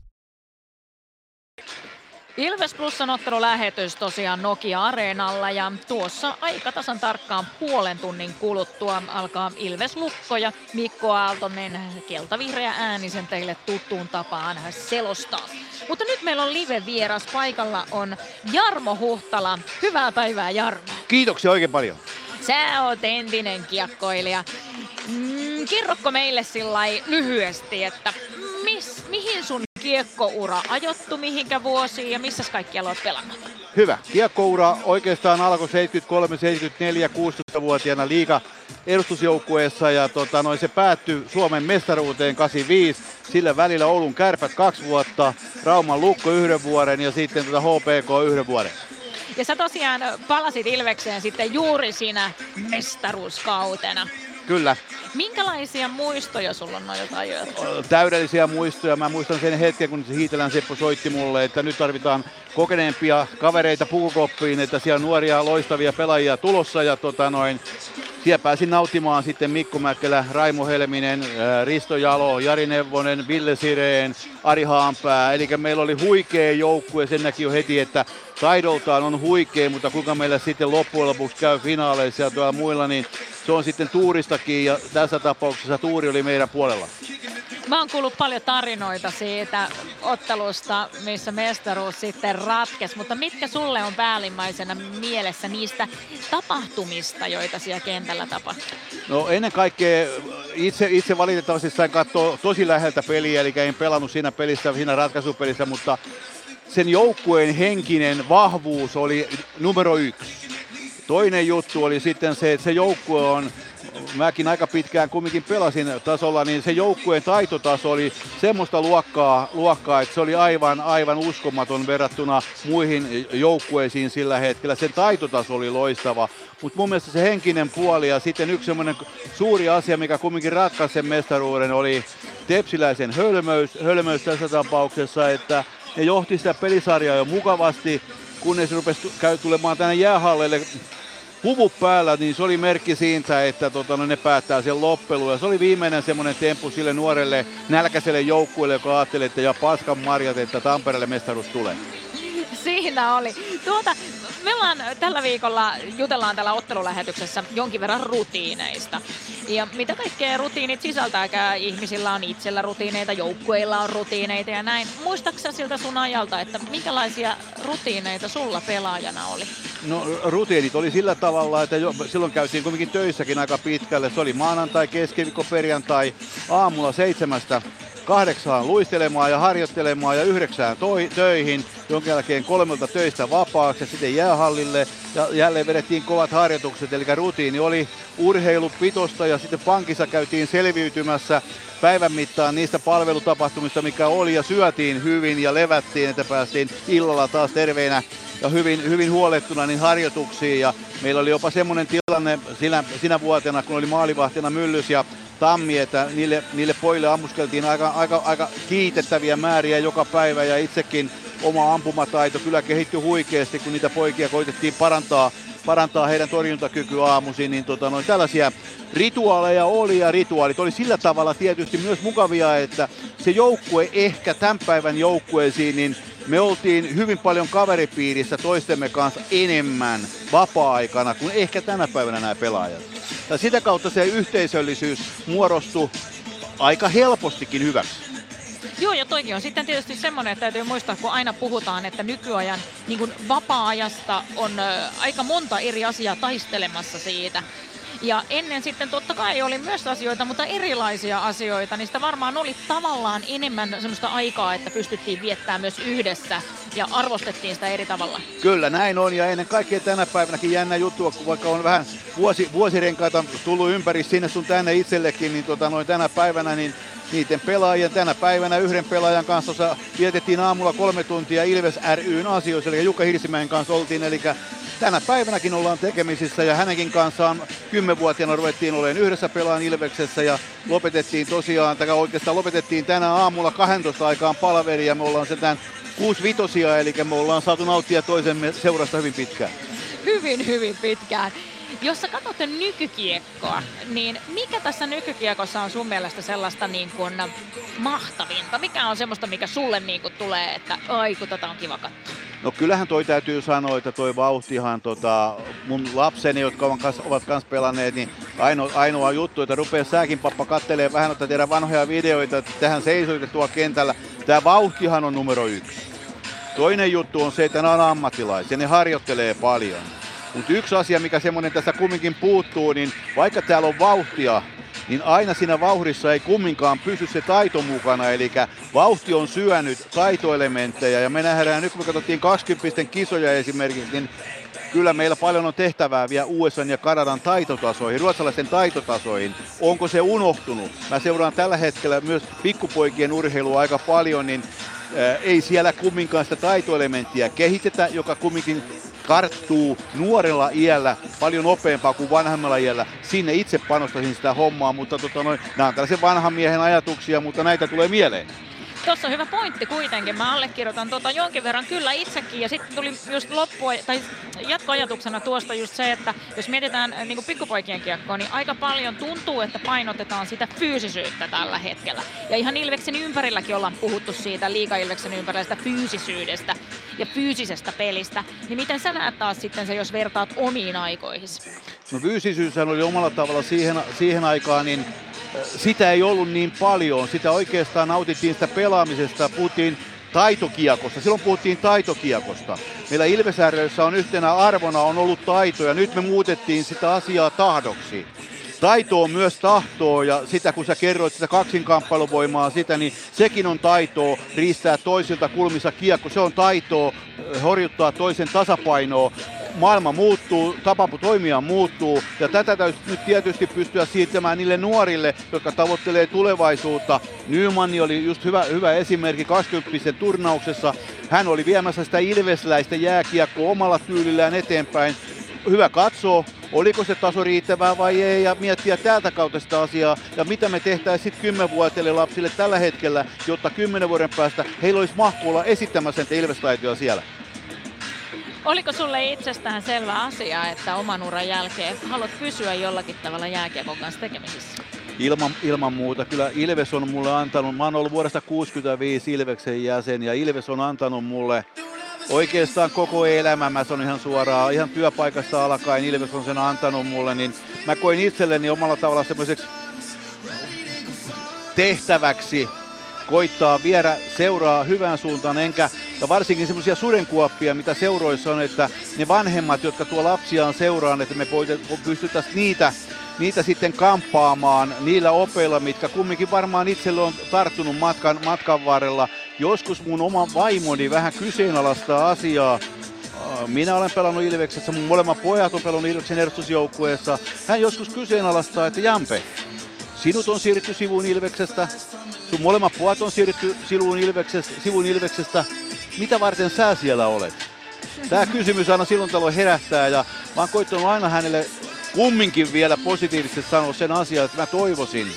Ilves Plusan ottelulähetys tosiaan Nokia-areenalla ja tuossa aika tasan tarkkaan puolen tunnin kuluttua alkaa Ilves Lukko ja Mikko Aaltonen keltavihreä äänisen teille tuttuun tapaan selostaa. Mutta nyt meillä on live-vieras. Paikalla on Jarmo Huhtala. Hyvää päivää Jarmo. Kiitoksia oikein paljon. Sä oot entinen kiekkoilija. Mm, kerrokko meille sillä lyhyesti, että mis, mihin sun kiekkoura ajottu mihinkä vuosiin ja missä kaikkialla olet pelannut? Hyvä. Kiekkoura oikeastaan alkoi 73, 74, 16-vuotiaana liiga edustusjoukkueessa ja tota, noin se päättyi Suomen mestaruuteen 85. Sillä välillä Oulun kärpät kaksi vuotta, Rauman lukko yhden vuoden ja sitten tota HPK yhden vuoden. Ja sä tosiaan palasit Ilvekseen sitten juuri siinä mestaruuskautena. Kyllä. Minkälaisia muistoja sulla on noilta ajoilta? Täydellisiä muistoja. Mä muistan sen hetken, kun se Hiitelän Seppo soitti mulle, että nyt tarvitaan kokeneempia kavereita pukukoppiin, että siellä nuoria loistavia pelaajia tulossa ja tota noin, siellä pääsin nauttimaan sitten Mikko Mäkelä, Raimo Helminen, Risto Jalo, Jari Neuvonen, Ville Sireen, Ari Haanpää. Eli meillä oli huikea joukkue, sen näki jo heti, että taidoltaan on huikea, mutta kuinka meillä sitten loppujen lopuksi käy finaaleissa ja tuolla muilla, niin se on sitten tuuristakin ja tässä tapauksessa tuuri oli meidän puolella. Mä oon kuullut paljon tarinoita siitä ottelusta, missä mestaruus sitten ratkesi, mutta mitkä sulle on päällimmäisenä mielessä niistä tapahtumista, joita siellä kentällä tapahtui? No ennen kaikkea itse, itse valitettavasti sain katsoa tosi läheltä peliä, eli en pelannut siinä pelissä, siinä ratkaisupelissä, mutta sen joukkueen henkinen vahvuus oli numero yksi Toinen juttu oli sitten se, että se joukkue on mäkin aika pitkään kumminkin pelasin tasolla, niin se joukkueen taitotaso oli semmoista luokkaa, luokkaa, että se oli aivan, aivan uskomaton verrattuna muihin joukkueisiin sillä hetkellä. Sen taitotaso oli loistava, mutta mun mielestä se henkinen puoli ja sitten yksi semmoinen suuri asia, mikä kumminkin ratkaisi sen mestaruuden, oli Tepsiläisen hölmöys, hölmöys tässä tapauksessa, että ne johti sitä pelisarjaa jo mukavasti, kunnes rupesi tulemaan tänne jäähallille puvut päällä, niin se oli merkki siitä, että tota, no, ne päättää sen loppeluun. Ja se oli viimeinen semmoinen temppu sille nuorelle nälkäiselle joukkueelle, joka ajatteli, että ja paskan marjat, että Tampereelle mestaruus tulee. Siinä oli. Tuota, me ollaan tällä viikolla, jutellaan tällä ottelulähetyksessä jonkin verran rutiineista. Ja mitä kaikkea rutiinit sisältääkään, ihmisillä on itsellä rutiineita, joukkueilla on rutiineita ja näin. Muistaaksä siltä sun ajalta, että minkälaisia rutiineita sulla pelaajana oli? No rutiinit oli sillä tavalla, että jo, silloin käytiin kuitenkin töissäkin aika pitkälle. Se oli maanantai, keskiviikko, perjantai, aamulla seitsemästä kahdeksaan luistelemaan ja harjoittelemaan ja yhdeksään toi, töihin, jonka jälkeen kolmelta töistä vapaaksi ja sitten jäähallille. Ja jälleen vedettiin kovat harjoitukset, eli rutiini oli urheilupitosta ja sitten pankissa käytiin selviytymässä päivän mittaan niistä palvelutapahtumista, mikä oli. Ja syötiin hyvin ja levättiin, että päästiin illalla taas terveinä ja hyvin, hyvin huolettuna niin harjoituksiin. Ja meillä oli jopa semmoinen tilanne sinä, sinä vuotena, kun oli maalivahtina Myllys ja Tammi, että niille, niille pojille ammuskeltiin aika, aika, aika kiitettäviä määriä joka päivä ja itsekin oma ampumataito kyllä kehittyi huikeasti, kun niitä poikia koitettiin parantaa, parantaa heidän torjuntakykyä aamuisin, niin tota, noin tällaisia rituaaleja oli ja rituaalit oli sillä tavalla tietysti myös mukavia, että se joukkue ehkä tämän päivän joukkueisiin, niin me oltiin hyvin paljon kaveripiirissä toistemme kanssa enemmän vapaa-aikana kuin ehkä tänä päivänä nämä pelaajat. Ja sitä kautta se yhteisöllisyys muodostui aika helpostikin hyväksi. Joo, ja toikin on sitten tietysti semmoinen, että täytyy muistaa, kun aina puhutaan, että nykyajan niin kuin vapaa-ajasta on aika monta eri asiaa taistelemassa siitä. Ja ennen sitten totta kai oli myös asioita, mutta erilaisia asioita. Niistä varmaan oli tavallaan enemmän semmoista aikaa, että pystyttiin viettämään myös yhdessä ja arvostettiin sitä eri tavalla. Kyllä, näin on. Ja ennen kaikkea tänä päivänäkin jännä juttu, kun vaikka on vähän vuosi, vuosirenkaita tullut ympäri sinne sun tänne itsellekin, niin tota, noin tänä päivänä niin niiden pelaajien tänä päivänä yhden pelaajan kanssa vietettiin aamulla kolme tuntia Ilves ryn asioissa, eli Jukka Hirsimäen kanssa oltiin, eli tänä päivänäkin ollaan tekemisissä ja hänenkin kanssaan kymmenvuotiaana ruvettiin olemaan yhdessä pelaan Ilveksessä ja lopetettiin tosiaan, tai oikeastaan lopetettiin tänä aamulla 12 aikaan palveli ja me ollaan kuusi vitosia, eli me ollaan saatu nauttia toisemme seurasta hyvin pitkään. Hyvin, hyvin pitkään. Jos sä katsotte nykykiekkoa, niin mikä tässä nykykiekossa on sun mielestä sellaista niin kuin mahtavinta? Mikä on semmoista, mikä sulle niin kuin tulee, että ai kun tätä on kiva katsoa? No kyllähän toi täytyy sanoa, että toi vauhtihan tota, mun lapseni, jotka on kas, ovat kanssa pelanneet, niin ainoa, ainoa juttu, että rupeaa säkin pappa kattelee vähän noita teidän vanhoja videoita, että tähän seisoitte tuolla kentällä. Tämä vauhtihan on numero yksi. Toinen juttu on se, että ne on ammattilaisia, ne harjoittelee paljon. Mutta yksi asia, mikä semmoinen tässä kumminkin puuttuu, niin vaikka täällä on vauhtia, niin aina siinä vauhdissa ei kumminkaan pysy se taito mukana, eli vauhti on syönyt taitoelementtejä, ja me nähdään nyt, kun me katsottiin 20 kisoja esimerkiksi, niin kyllä meillä paljon on tehtävää vielä USA ja Kanadan taitotasoihin, ruotsalaisten taitotasoihin. Onko se unohtunut? Mä seuraan tällä hetkellä myös pikkupoikien urheilua aika paljon, niin ei siellä kumminkaan sitä taitoelementtiä kehitetä, joka kumminkin karttuu nuorella iällä paljon nopeampaa kuin vanhemmalla iällä. Sinne itse panostaisin sitä hommaa, mutta tota noin, nämä on tällaisen vanhan miehen ajatuksia, mutta näitä tulee mieleen. Tuossa on hyvä pointti kuitenkin. Mä allekirjoitan tuota jonkin verran kyllä itsekin. Ja sitten tuli just loppu, tai jatkoajatuksena tuosta just se, että jos mietitään niin kuin pikkupoikien kiekkoa, niin aika paljon tuntuu, että painotetaan sitä fyysisyyttä tällä hetkellä. Ja ihan Ilveksen ympärilläkin ollaan puhuttu siitä, liika Ilveksen ympärillä sitä fyysisyydestä ja fyysisestä pelistä. Niin miten sä näet taas sitten se, jos vertaat omiin aikoihin? No fyysisyys oli omalla tavalla siihen, siihen aikaan, niin sitä ei ollut niin paljon. Sitä oikeastaan nautittiin sitä pelaamisesta, puhuttiin taitokiekosta. Silloin puhuttiin taitokiekosta. Meillä Ilves on yhtenä arvona on ollut taito ja nyt me muutettiin sitä asiaa tahdoksi. Taito on myös tahtoa ja sitä kun sä kerroit sitä kaksinkamppailuvoimaa sitä, niin sekin on taitoa riistää toisilta kulmissa kiekko. Se on taitoa horjuttaa toisen tasapainoa maailma muuttuu, tapa toimia muuttuu ja tätä täytyy nyt tietysti pystyä siirtämään niille nuorille, jotka tavoittelee tulevaisuutta. Nyman oli just hyvä, hyvä esimerkki 20 turnauksessa. Hän oli viemässä sitä ilvesläistä jääkiekkoa omalla tyylillään eteenpäin. Hyvä katsoa, oliko se taso riittävää vai ei ja miettiä täältä kautta sitä asiaa ja mitä me tehtäisiin sitten kymmenvuotiaille lapsille tällä hetkellä, jotta kymmenen vuoden päästä heillä olisi mahku olla esittämässä niitä ilveslaitoja siellä. Oliko sulle itsestään selvä asia, että oman uran jälkeen haluat pysyä jollakin tavalla jääkiekon kanssa tekemisissä? Ilman, ilman muuta. Kyllä Ilves on mulle antanut, mä oon ollut vuodesta 65 Ilveksen jäsen ja Ilves on antanut mulle oikeastaan koko elämä, mä sanon ihan suoraan, ihan työpaikasta alkaen Ilves on sen antanut mulle, niin mä koin itselleni omalla tavalla semmoiseksi tehtäväksi koittaa viedä seuraa hyvään suuntaan, enkä, ja varsinkin semmoisia sudenkuoppia, mitä seuroissa on, että ne vanhemmat, jotka tuo lapsiaan seuraan, että me pystyttäisiin niitä, niitä sitten kamppaamaan niillä opeilla, mitkä kumminkin varmaan itselle on tarttunut matkan, matkan varrella. Joskus mun oma vaimoni vähän kyseenalaistaa asiaa, minä olen pelannut Ilveksessä, mun molemmat pojat on pelannut Ilveksen edustusjoukkueessa. Hän joskus kyseenalaistaa, että Jampe, sinut on siirretty sivuun Ilveksestä, sun molemmat pojat on siirretty sivuun Ilveksestä, sivuun Ilveksestä. Mitä varten sä siellä olet? Tämä kysymys aina silloin tällöin herättää ja mä oon koittanut aina hänelle kumminkin vielä positiivisesti sanoa sen asian, että mä toivoisin,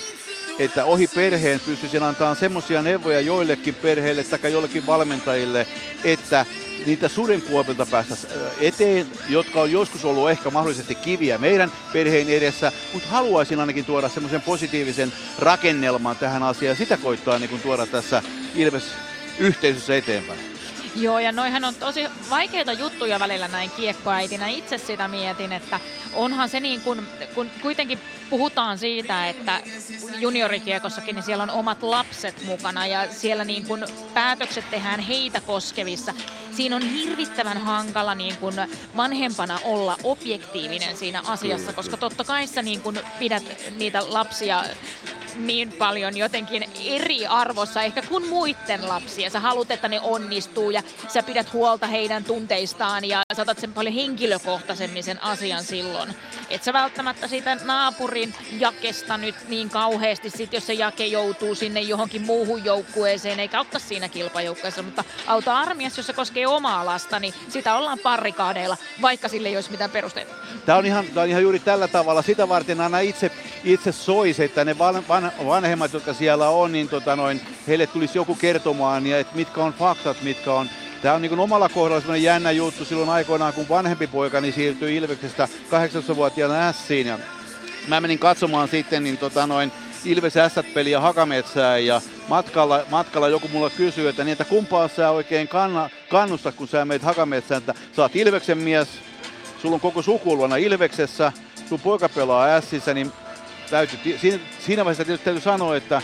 että ohi perheen pystyisin antamaan semmoisia neuvoja joillekin perheille tai jollekin valmentajille, että niitä sudenkuopilta päästä eteen, jotka on joskus ollut ehkä mahdollisesti kiviä meidän perheen edessä, mutta haluaisin ainakin tuoda semmoisen positiivisen rakennelman tähän asiaan. Sitä koittaa niin tuoda tässä Ilves-yhteisössä eteenpäin. Joo, ja noihän on tosi vaikeita juttuja välillä näin kiekkoäitinä. Itse sitä mietin, että onhan se niin kuin, kun kuitenkin puhutaan siitä, että juniorikiekossakin niin siellä on omat lapset mukana ja siellä niin kuin päätökset tehdään heitä koskevissa. Siinä on hirvittävän hankala niin kuin vanhempana olla objektiivinen siinä asiassa, koska totta kai sä niin kuin pidät niitä lapsia niin paljon jotenkin eri arvossa ehkä kuin muiden lapsia. Sä haluat, että ne onnistuu ja sä pidät huolta heidän tunteistaan ja saatat sen paljon henkilökohtaisemmin sen asian silloin. Et sä välttämättä siitä naapurin jakesta nyt niin kauheasti, sit jos se jake joutuu sinne johonkin muuhun joukkueeseen, eikä ottaa siinä kilpajoukkueessa, mutta auta armiassa, jos se koskee omaa lasta, niin sitä ollaan parrikaadeilla, vaikka sille ei olisi mitään perusteita. Tämä on ihan, tämä on ihan juuri tällä tavalla. Sitä varten aina itse, itse soisi, että ne van, van, vanhemmat, jotka siellä on, niin tota noin, heille tulisi joku kertomaan, ja että mitkä on faktat, mitkä on Tämä on niin omalla kohdalla sellainen jännä juttu silloin aikoinaan, kun vanhempi poikani siirtyi Ilveksestä 18-vuotiaana Siin. Ja mä menin katsomaan sitten niin tota noin Ilves S-peliä Hakametsään ja matkalla, matkalla joku mulla kysyy, että, niin, että kumpaa sä oikein kanna, kannusta, kun sä meet Hakametsään, että sä oot Ilveksen mies, sulla on koko sukuluona Ilveksessä, sun poika pelaa Sissä, niin täytyy, siinä, vaiheessa tietysti täytyy sanoa, että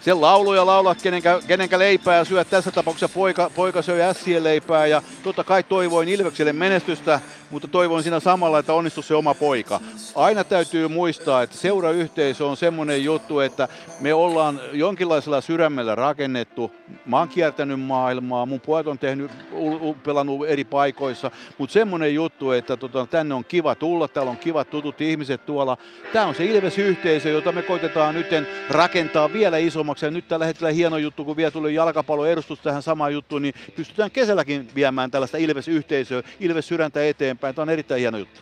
se lauluja laulat, kenenkä, kenenkä leipää syö. Tässä tapauksessa poika, poika söi ässien leipää ja totta kai toivoin Ilvekselle menestystä, mutta toivon siinä samalla, että onnistuu se oma poika. Aina täytyy muistaa, että seurayhteisö on semmoinen juttu, että me ollaan jonkinlaisella sydämellä rakennettu. Mä oon kiertänyt maailmaa, mun pojat on tehnyt, pelannut eri paikoissa, mutta semmoinen juttu, että tota, tänne on kiva tulla, täällä on kivat tutut ihmiset tuolla. Tämä on se Ilves-yhteisö, jota me koitetaan nyt rakentaa vielä isommaksi. Ja nyt tällä hetkellä hieno juttu, kun vielä tuli jalkapallon edustus tähän samaan juttuun, niin pystytään kesälläkin viemään tällaista Ilves-yhteisöä, Ilves-sydäntä eteenpäin eteenpäin. Tämä on erittäin hieno juttu.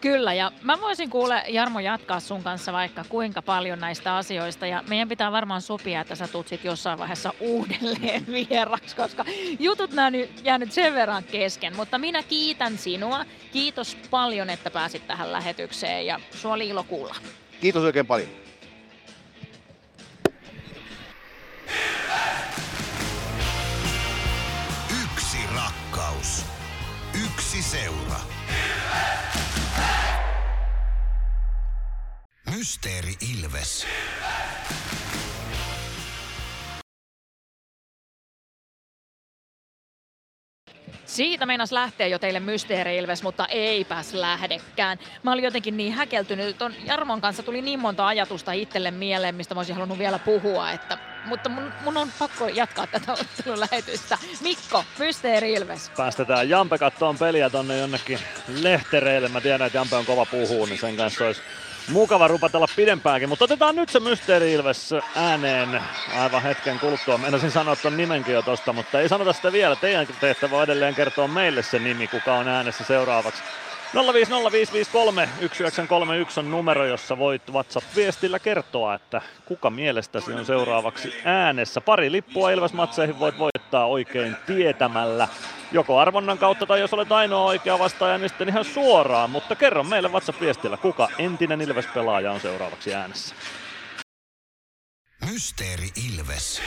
Kyllä, ja mä voisin kuule Jarmo jatkaa sun kanssa vaikka kuinka paljon näistä asioista, ja meidän pitää varmaan sopia, että sä tuut sit jossain vaiheessa uudelleen vieraksi, koska jutut nämä nyt jäänyt sen verran kesken, mutta minä kiitän sinua. Kiitos paljon, että pääsit tähän lähetykseen, ja sua oli ilo kuulla. Kiitos oikein paljon. Mysteeri Ilves. Siitä meinas lähteä jo teille Mysteeri Ilves, mutta eipäs lähdekään. Mä olin jotenkin niin häkeltynyt. Ton Jarmon kanssa tuli niin monta ajatusta itselle mieleen, mistä mä olisin halunnut vielä puhua, että mutta mun, mun on pakko jatkaa tätä ottelun lähetystä. Mikko, Mysteeri Ilves. Päästetään Jampe kattoon peliä tonne jonnekin lehtereille. Mä tiedän, että Jampe on kova puhuu, niin sen kanssa olisi mukava rupatella pidempäänkin. Mutta otetaan nyt se Mysteeri Ilves ääneen aivan hetken kuluttua. Meinasin sanoa ton nimenkin jo tosta, mutta ei sanota sitä vielä. Teidän tehtävä on edelleen kertoa meille se nimi, kuka on äänessä seuraavaksi. 0505531 on numero, jossa voit WhatsApp-viestillä kertoa, että kuka mielestäsi on seuraavaksi äänessä. Pari lippua Ilves-matseihin voit voittaa oikein tietämällä. Joko arvonnan kautta tai jos olet ainoa oikea vastaaja, niin sitten ihan suoraan. Mutta kerro meille WhatsApp-viestillä, kuka entinen Ilves-pelaaja on seuraavaksi äänessä. Mysteeri Ilves.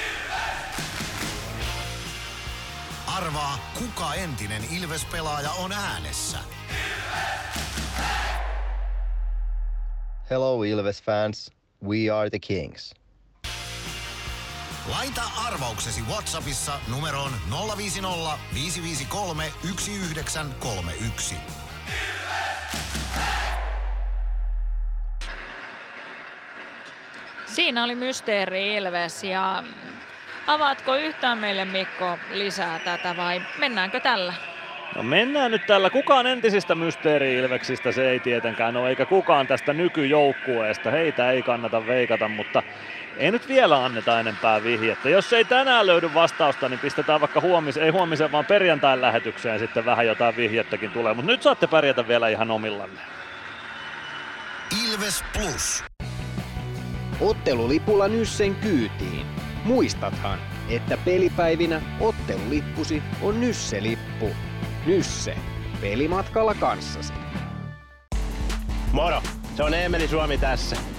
Arvaa, kuka entinen Ilves-pelaaja on äänessä. Hello Ilves fans, we are the Kings. Laita arvauksesi Whatsappissa numeroon 050 553 1931. Siinä oli Mysteeri Ilves ja avaatko yhtään meille Mikko lisää tätä vai mennäänkö tällä? No mennään nyt tällä. Kukaan entisistä mysteeri-ilveksistä se ei tietenkään ole, eikä kukaan tästä nykyjoukkueesta. Heitä ei kannata veikata, mutta ei nyt vielä anneta enempää vihjettä. Jos ei tänään löydy vastausta, niin pistetään vaikka huomisen, ei huomisen, vaan perjantain lähetykseen sitten vähän jotain vihjettäkin tulee. Mutta nyt saatte pärjätä vielä ihan omillanne. Ilves Plus. Ottelulipulla Nyssen kyytiin. Muistathan, että pelipäivinä ottelulippusi on Nysse-lippu. Nysse. Pelimatkalla kanssasi. Moro! Se on Eemeli Suomi tässä.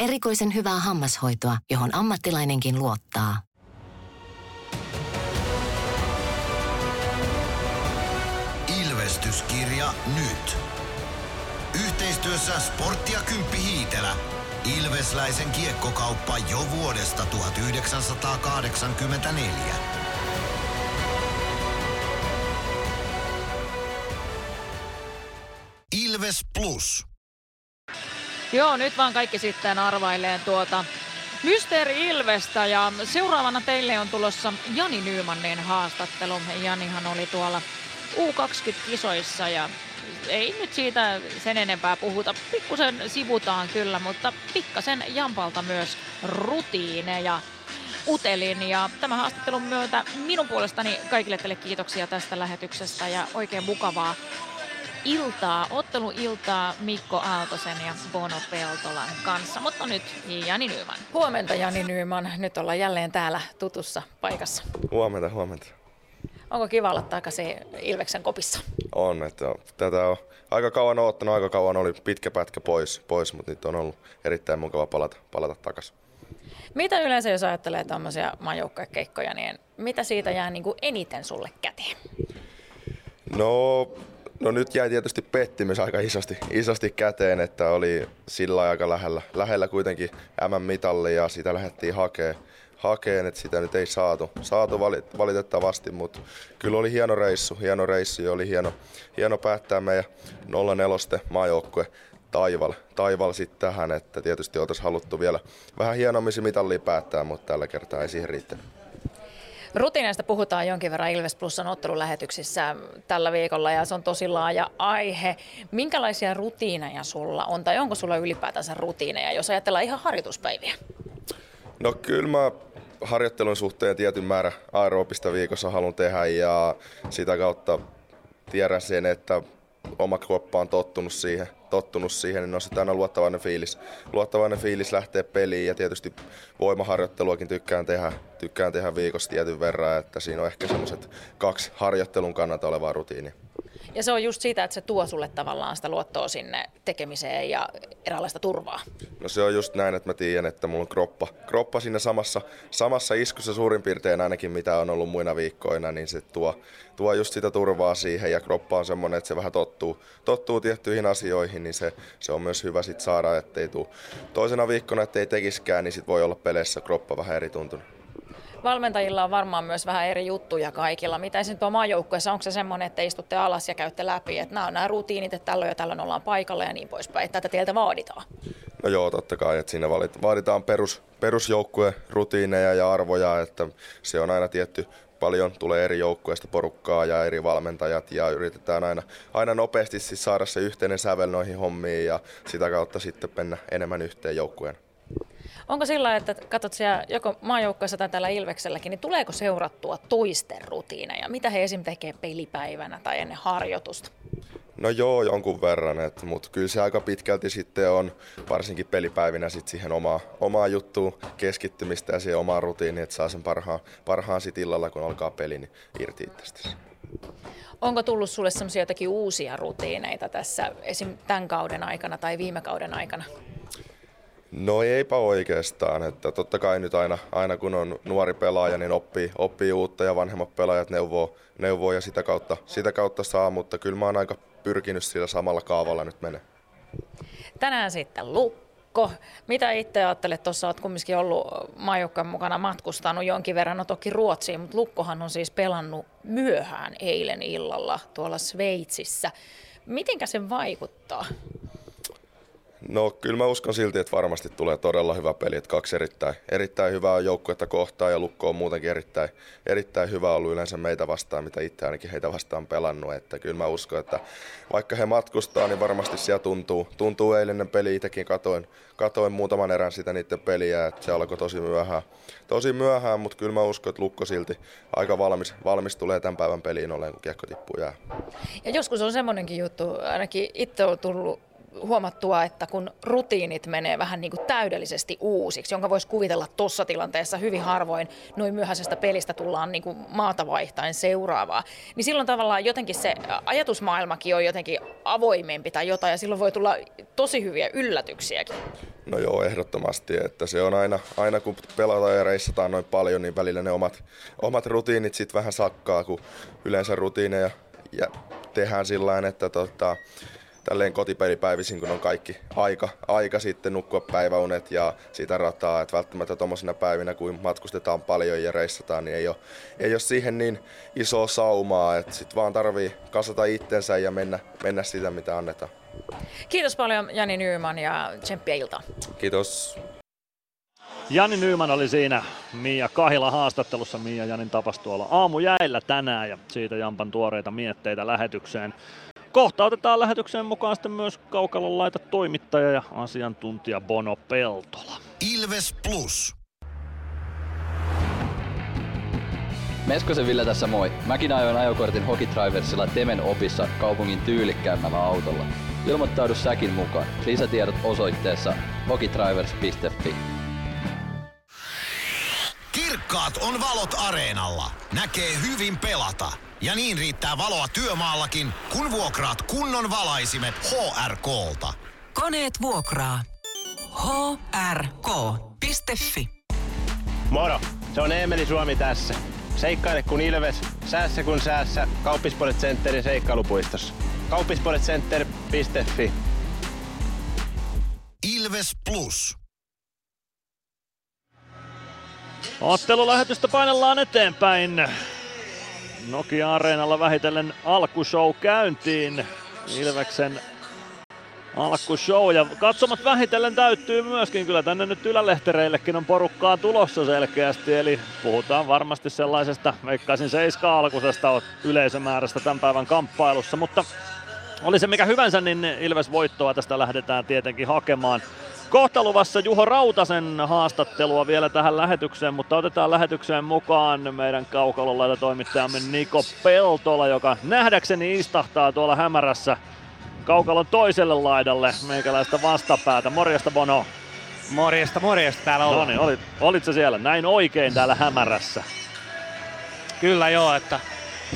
Erikoisen hyvää hammashoitoa, johon ammattilainenkin luottaa. Ilvestyskirja nyt. Yhteistyössä Sportti ja Kymppi Hiitelä. Ilvesläisen kiekkokauppa jo vuodesta 1984. Ilves Plus. Joo, nyt vaan kaikki sitten arvailee tuota Mysteeri Ilvestä ja seuraavana teille on tulossa Jani Nymanin haastattelu. Janihan oli tuolla U20-kisoissa ja ei nyt siitä sen enempää puhuta. Pikkusen sivutaan kyllä, mutta pikkasen Jampalta myös rutiineja utelin. Ja tämän haastattelun myötä minun puolestani kaikille teille kiitoksia tästä lähetyksestä ja oikein mukavaa iltaa, otteluiltaa Mikko Aaltosen ja Bono Peltolan kanssa. Mutta nyt Jani Nyyman. Huomenta Jani Nyyman. Nyt ollaan jälleen täällä tutussa paikassa. Huomenta, huomenta. Onko kiva olla takaisin Ilveksen kopissa? On, että tätä on aika kauan odottanut, aika kauan oli pitkä pätkä pois, pois mutta nyt on ollut erittäin mukava palata, palata takaisin. Mitä yleensä, jos ajattelee tämmöisiä maajoukkuekeikkoja, niin mitä siitä jää niin kuin eniten sulle käteen? No, no nyt jäi tietysti pettymys aika isosti, isosti käteen, että oli sillä aika lähellä, lähellä kuitenkin M-mitalli ja sitä lähdettiin hakemaan hakeen, että sitä nyt ei saatu, saatu valitettavasti, mutta kyllä oli hieno reissu, hieno reissu ja oli hieno, hieno päättää meidän 04 maajoukkue Taival, Taival sitten tähän, että tietysti oltaisiin haluttu vielä vähän hienommin mitallia päättää, mutta tällä kertaa ei siihen riittänyt. Rutiineista puhutaan jonkin verran Ilves Plusan ottelulähetyksissä tällä viikolla ja se on tosi laaja aihe. Minkälaisia rutiineja sulla on tai onko sulla ylipäätänsä rutiineja, jos ajatellaan ihan harjoituspäiviä? No kyllä mä harjoittelun suhteen tietyn määrä aerobista viikossa haluan tehdä ja sitä kautta tiedän sen, että oma kroppa on tottunut siihen, tottunut siihen niin on se aina luottavainen fiilis. Luottavainen fiilis lähtee peliin ja tietysti voimaharjoitteluakin tykkään tehdä, tykkään tehdä viikossa tietyn verran, että siinä on ehkä semmoiset kaksi harjoittelun kannalta olevaa rutiinia. Ja se on just siitä, että se tuo sulle tavallaan sitä luottoa sinne tekemiseen ja eräänlaista turvaa. No se on just näin, että mä tiedän, että mulla on kroppa, kroppa siinä samassa, samassa iskussa suurin piirtein ainakin mitä on ollut muina viikkoina, niin se tuo, tuo just sitä turvaa siihen ja kroppa on semmoinen, että se vähän tottuu, tottuu tiettyihin asioihin, niin se, se on myös hyvä sit saada, ettei tuu toisena viikkona, ettei tekiskään, niin sit voi olla peleissä kroppa vähän eri tuntunut. Valmentajilla on varmaan myös vähän eri juttuja kaikilla. Mitä esimerkiksi tuo maajoukkueessa, onko se semmoinen, että istutte alas ja käytte läpi, että nämä on nämä rutiinit, että tällöin ja tällöin ollaan paikalla ja niin poispäin, että tätä teiltä vaaditaan? No joo, totta kai, että siinä vaaditaan perus, perusjoukkueen rutiineja ja arvoja, että se on aina tietty paljon tulee eri joukkueista porukkaa ja eri valmentajat ja yritetään aina, aina nopeasti siis saada se yhteinen sävel noihin hommiin ja sitä kautta sitten mennä enemmän yhteen joukkueen. Onko sillä, että katsot siellä joko maajoukkoissa tai täällä Ilvekselläkin, niin tuleeko seurattua toisten rutiineja? Mitä he esim. tekee pelipäivänä tai ennen harjoitusta? No joo, jonkun verran, mutta kyllä se aika pitkälti sitten on, varsinkin pelipäivinä sit siihen omaa, omaa juttuun keskittymistä ja siihen omaan rutiiniin, että saa sen parhaan, parhaan sit illalla, kun alkaa peli, niin irti itsestäsi. Onko tullut sulle semmoisia jotakin uusia rutiineita tässä esim. tämän kauden aikana tai viime kauden aikana? No eipä oikeastaan, että totta kai nyt aina, aina kun on nuori pelaaja, niin oppii, oppii uutta ja vanhemmat pelaajat neuvoo, neuvoo ja sitä kautta, sitä kautta saa, mutta kyllä mä oon aika pyrkinyt sillä samalla kaavalla nyt menee. Tänään sitten Lukko. Mitä itse ajattelet, tuossa olet kumminkin ollut maajoukkojen mukana matkustanut jonkin verran, no toki Ruotsiin, mutta Lukkohan on siis pelannut myöhään eilen illalla tuolla Sveitsissä. Mitenkä se vaikuttaa? No kyllä mä uskon silti, että varmasti tulee todella hyvä peli, että kaksi erittäin, erittäin hyvää joukkuetta kohtaa ja Lukko on muutenkin erittäin, erittäin hyvä ollut yleensä meitä vastaan, mitä itse ainakin heitä vastaan pelannut, että kyllä mä uskon, että vaikka he matkustaa, niin varmasti siellä tuntuu, tuntuu eilinen peli, itsekin katoin, katoin muutaman erän sitä niiden peliä, että se alkoi tosi myöhään, tosi myöhään, mutta kyllä mä uskon, että Lukko silti aika valmis, valmis tulee tämän päivän peliin olleen, kun kiekko tippuu jää. Ja joskus on semmoinenkin juttu, ainakin itse on tullut huomattua, että kun rutiinit menee vähän niin kuin täydellisesti uusiksi, jonka voisi kuvitella tuossa tilanteessa hyvin harvoin, noin myöhäisestä pelistä tullaan niin kuin maata vaihtain seuraavaa, niin silloin tavallaan jotenkin se ajatusmaailmakin on jotenkin avoimempi tai jotain, ja silloin voi tulla tosi hyviä yllätyksiäkin. No joo, ehdottomasti, että se on aina, aina kun pelataan ja reissataan noin paljon, niin välillä ne omat, omat rutiinit sitten vähän sakkaa, kun yleensä rutiineja ja tehdään sillä että tota, tälleen kotipelipäivisin, kun on kaikki aika, aika sitten nukkua päiväunet ja sitä rataa, että välttämättä tuommoisina päivinä, kun matkustetaan paljon ja reissataan, niin ei ole, ei ole siihen niin iso saumaa, että sitten vaan tarvii kasata itsensä ja mennä, mennä sitä, mitä annetaan. Kiitos paljon Jani Nyman ja tsemppiä iltaa. Kiitos. Jani Nyyman oli siinä Mia Kahila haastattelussa. Mia Janin tapas tuolla aamujäillä tänään ja siitä Jampan tuoreita mietteitä lähetykseen. Kohta otetaan lähetykseen mukaan sitten myös Kaukalon laita toimittaja ja asiantuntija Bono Peltola. Ilves Plus. Meskosen Ville tässä moi. Mäkin ajoin ajokortin Hokitriversilla Temen opissa kaupungin tyylikkäämmällä autolla. Ilmoittaudu säkin mukaan. Lisätiedot osoitteessa hokitrivers.fi. Kirkkaat on valot areenalla. Näkee hyvin pelata. Ja niin riittää valoa työmaallakin, kun vuokraat kunnon valaisimet HRKlta. Koneet vuokraa. hrk.fi Moro, se on Eemeli Suomi tässä. Seikkaile kun ilves, säässä kun säässä. Kauppispoilet Centerin seikkailupuistossa. Kauppispoiletcenter.fi Ilves Plus. Ottelulähetystä painellaan eteenpäin. Nokia-areenalla vähitellen alkushow käyntiin. Ilveksen alkushow ja katsomat vähitellen täyttyy myöskin. Kyllä tänne nyt ylälehtereillekin on porukkaa tulossa selkeästi. Eli puhutaan varmasti sellaisesta, veikkaisin seiska alkusesta yleisömäärästä tämän päivän kamppailussa. Mutta oli se mikä hyvänsä, niin Ilves voittoa tästä lähdetään tietenkin hakemaan. Kohta luvassa Juho Rautasen haastattelua vielä tähän lähetykseen, mutta otetaan lähetykseen mukaan meidän kaukalolaita toimittajamme Niko Peltola, joka nähdäkseni istahtaa tuolla hämärässä kaukalon toiselle laidalle meikäläistä vastapäätä. Morjesta Bono. Morjesta, morjesta täällä ollaan. No niin, olit, olit se siellä näin oikein täällä hämärässä? Kyllä joo, että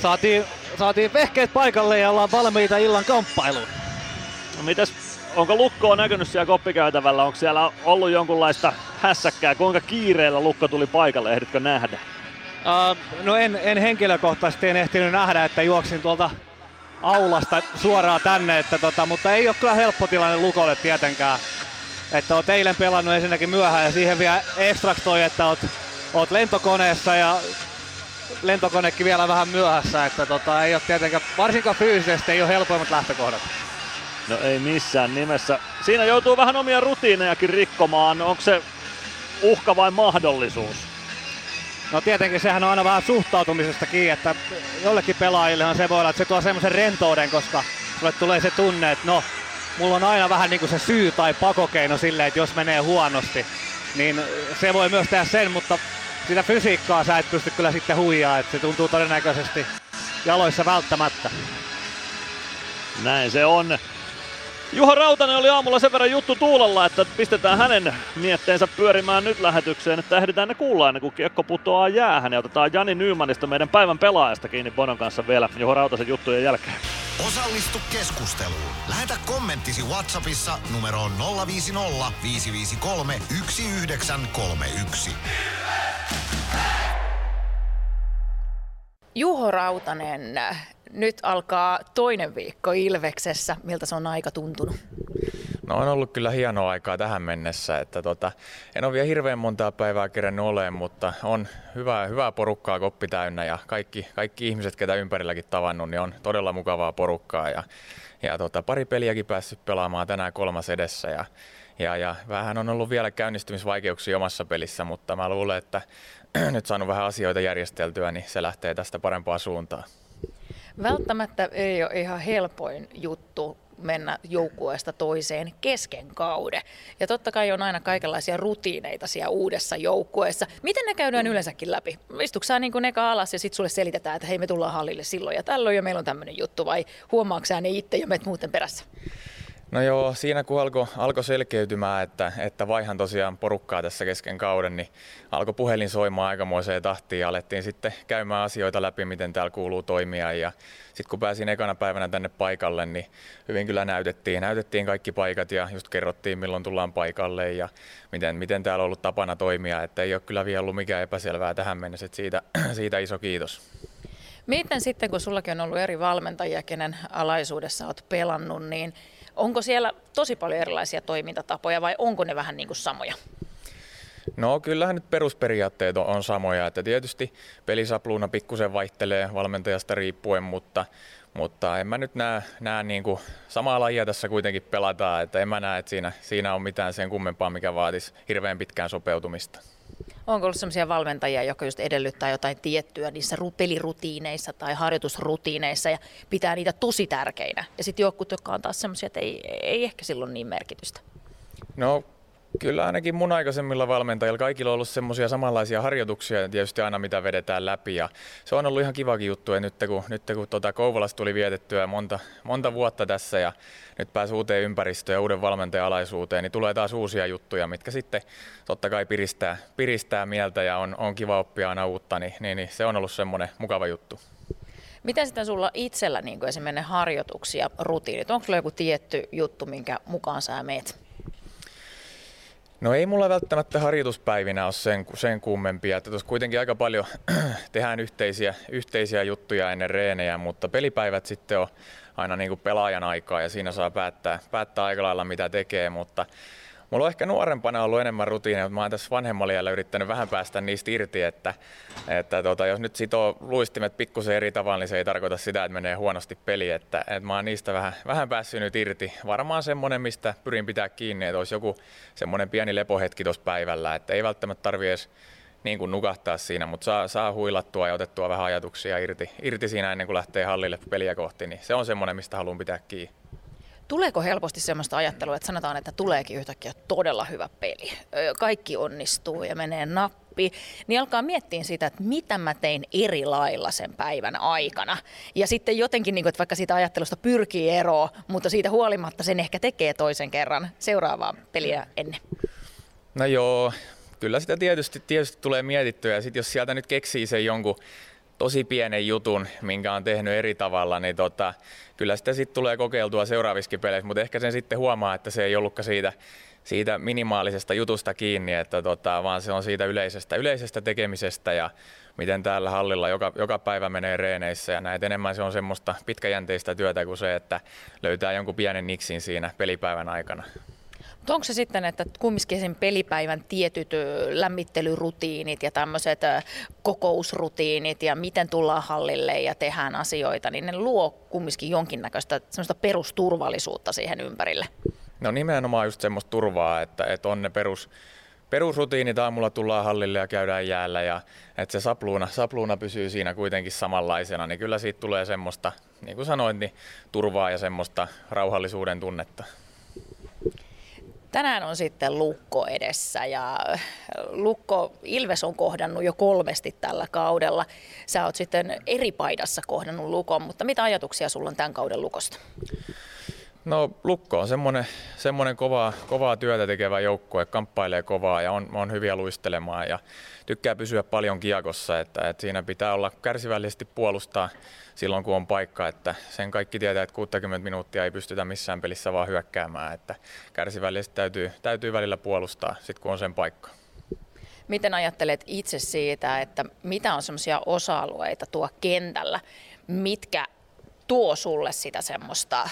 saatiin saatiin vehkeet paikalle ja ollaan valmiita illan kamppailuun. No mitäs, onko Lukko näkynyt siellä koppikäytävällä? Onko siellä ollut jonkunlaista hässäkkää? Kuinka kiireellä Lukko tuli paikalle? Ehditkö nähdä? Uh, no en, en henkilökohtaisesti en ehtinyt nähdä, että juoksin tuolta aulasta suoraan tänne, että tota, mutta ei ole kyllä helppo tilanne Lukolle tietenkään. Että oot eilen pelannut ensinnäkin myöhään ja siihen vielä ekstraksi toi, että oot, oot lentokoneessa ja lentokonekin vielä vähän myöhässä, että tota, ei ole tietenkään, varsinkaan fyysisesti ei ole helpoimmat lähtökohdat. No ei missään nimessä. Siinä joutuu vähän omia rutiinejakin rikkomaan. Onko se uhka vai mahdollisuus? No tietenkin sehän on aina vähän suhtautumisesta kiinni, että jollekin pelaajillehan se voi olla, että se tuo semmoisen rentouden, koska sulle tulee se tunne, että no, mulla on aina vähän niin kuin se syy tai pakokeino silleen, että jos menee huonosti, niin se voi myös tehdä sen, mutta sitä fysiikkaa sä et pysty kyllä sitten huijaa, että se tuntuu todennäköisesti jaloissa välttämättä. Näin se on. Juha Rautanen oli aamulla sen verran juttu tuulella, että pistetään hänen mietteensä pyörimään nyt lähetykseen, että ehditään ne kuulla ennen kuin kiekko putoaa jäähän ja otetaan Jani Nymanista meidän päivän pelaajasta kiinni Bonon kanssa vielä Juha Rautasen juttujen jälkeen. Osallistu keskusteluun. Lähetä kommenttisi Whatsappissa numeroon 050 553 1931. Juho Rautanen, nyt alkaa toinen viikko Ilveksessä. Miltä se on aika tuntunut? No on ollut kyllä hienoa aikaa tähän mennessä, että tota, en ole vielä hirveän montaa päivää kerennyt olemaan, mutta on hyvää, hyvää porukkaa koppi täynnä ja kaikki, kaikki ihmiset, ketä ympärilläkin tavannut, niin on todella mukavaa porukkaa ja, ja tota, pari peliäkin päässyt pelaamaan tänään kolmas edessä ja, ja, ja vähän on ollut vielä käynnistymisvaikeuksia omassa pelissä, mutta mä luulen, että nyt saanut vähän asioita järjesteltyä, niin se lähtee tästä parempaan suuntaan. Välttämättä ei ole ihan helpoin juttu mennä joukkueesta toiseen kesken kauden. Ja totta kai on aina kaikenlaisia rutiineita siellä uudessa joukkueessa. Miten ne käydään yleensäkin läpi? Istuuko sä niin eka alas ja sitten sulle selitetään, että hei me tullaan hallille silloin ja tällöin ja meillä on tämmöinen juttu vai huomaatko ne itse ja menet muuten perässä? No joo, siinä kun alkoi alko selkeytymään, että, että vaihan tosiaan porukkaa tässä kesken kauden, niin alkoi puhelin soimaan aikamoiseen tahtiin ja alettiin sitten käymään asioita läpi, miten täällä kuuluu toimia. Ja sitten kun pääsin ekana päivänä tänne paikalle, niin hyvin kyllä näytettiin, näytettiin kaikki paikat ja just kerrottiin, milloin tullaan paikalle ja miten, miten täällä on ollut tapana toimia. Että ei ole kyllä vielä ollut mikään epäselvää tähän mennessä, että siitä, siitä iso kiitos. Miten sitten, kun sullakin on ollut eri valmentajia, kenen alaisuudessa olet pelannut, niin Onko siellä tosi paljon erilaisia toimintatapoja vai onko ne vähän niin kuin samoja? No kyllähän nyt perusperiaatteet on, on samoja, että tietysti pelisapluuna pikkusen vaihtelee valmentajasta riippuen, mutta, mutta en mä nyt näe, näe niin kuin samaa lajia tässä kuitenkin pelataan, että en mä näe, että siinä, siinä on mitään sen kummempaa, mikä vaatisi hirveän pitkään sopeutumista. Onko ollut sellaisia valmentajia, jotka just edellyttää jotain tiettyä niissä pelirutiineissa tai harjoitusrutiineissa ja pitää niitä tosi tärkeinä. Ja sitten jotkut, jotka on taas sellaisia, että ei, ei ehkä silloin niin merkitystä. No Kyllä ainakin mun aikaisemmilla valmentajilla kaikilla on ollut semmoisia samanlaisia harjoituksia tietysti aina mitä vedetään läpi ja se on ollut ihan kivakin juttu ja nyt kun, nyt kun tuota Kouvolasta tuli vietettyä monta, monta vuotta tässä ja nyt pääsi uuteen ympäristöön ja uuden valmentajan alaisuuteen, niin tulee taas uusia juttuja, mitkä sitten totta kai piristää, piristää mieltä ja on, on kiva oppia aina uutta, niin, niin, niin se on ollut semmoinen mukava juttu. Miten sitten sulla itsellä niin esimerkiksi harjoituksia, rutiinit? Onko sulla joku tietty juttu, minkä mukaan sä meet? No ei mulla välttämättä harjoituspäivinä ole sen, sen kummempia, että tuossa kuitenkin aika paljon tehdään yhteisiä, yhteisiä juttuja ennen reenejä, mutta pelipäivät sitten on aina niin kuin pelaajan aikaa ja siinä saa päättää, päättää aika lailla mitä tekee, mutta Mulla on ehkä nuorempana ollut enemmän rutiineja, mutta mä oon tässä vanhemmalla iällä yrittänyt vähän päästä niistä irti, että, että tota, jos nyt sitoo luistimet pikkusen eri tavalla, niin se ei tarkoita sitä, että menee huonosti peli, että, että mä oon niistä vähän, vähän päässyt nyt irti. Varmaan semmonen, mistä pyrin pitää kiinni, että olisi joku semmoinen pieni lepohetki tuossa päivällä, että ei välttämättä tarvi edes niin kuin nukahtaa siinä, mutta saa, saa huilattua ja otettua vähän ajatuksia irti, irti siinä ennen kuin lähtee hallille peliä kohti, niin se on semmoinen, mistä haluan pitää kiinni. Tuleeko helposti sellaista ajattelua, että sanotaan, että tuleekin yhtäkkiä todella hyvä peli, kaikki onnistuu ja menee nappi, niin alkaa miettiä sitä, että mitä mä tein eri lailla sen päivän aikana. Ja sitten jotenkin, niin että vaikka siitä ajattelusta pyrkii eroon, mutta siitä huolimatta sen ehkä tekee toisen kerran seuraavaa peliä ennen. No joo, kyllä sitä tietysti, tietysti tulee mietittyä ja sitten jos sieltä nyt keksii sen jonkun tosi pienen jutun, minkä on tehnyt eri tavalla, niin tota, kyllä sitä sitten tulee kokeiltua seuraavissakin peleissä, mutta ehkä sen sitten huomaa, että se ei ollutkaan siitä, siitä minimaalisesta jutusta kiinni, että tota, vaan se on siitä yleisestä, yleisestä tekemisestä ja miten täällä hallilla joka, joka päivä menee reeneissä ja näin. Enemmän se on semmoista pitkäjänteistä työtä kuin se, että löytää jonkun pienen niksin siinä pelipäivän aikana. Mutta onko se sitten, että kumminkin sen pelipäivän tietyt lämmittelyrutiinit ja tämmöiset kokousrutiinit ja miten tullaan hallille ja tehdään asioita, niin ne luo kumminkin jonkinnäköistä semmoista perusturvallisuutta siihen ympärille? No nimenomaan just semmoista turvaa, että, että on ne perus, perusrutiinit, aamulla tullaan hallille ja käydään jäällä ja että se sapluuna, sapluuna pysyy siinä kuitenkin samanlaisena, niin kyllä siitä tulee semmoista, niin kuin sanoit, niin turvaa ja semmoista rauhallisuuden tunnetta. Tänään on sitten Lukko edessä ja Lukko Ilves on kohdannut jo kolmesti tällä kaudella. Sä oot sitten eri paidassa kohdannut Lukon, mutta mitä ajatuksia sulla on tämän kauden Lukosta? No Lukko on semmoinen, semmoinen kovaa, kovaa työtä tekevä joukkue, kamppailee kovaa ja on, on hyviä luistelemaan ja tykkää pysyä paljon kiekossa, että, että siinä pitää olla kärsivällisesti puolustaa silloin kun on paikka, että sen kaikki tietää, että 60 minuuttia ei pystytä missään pelissä vaan hyökkäämään, että kärsivällisesti täytyy, täytyy välillä puolustaa sit kun on sen paikka. Miten ajattelet itse siitä, että mitä on semmoisia osa-alueita tuo kentällä, mitkä tuo sulle sitä semmoista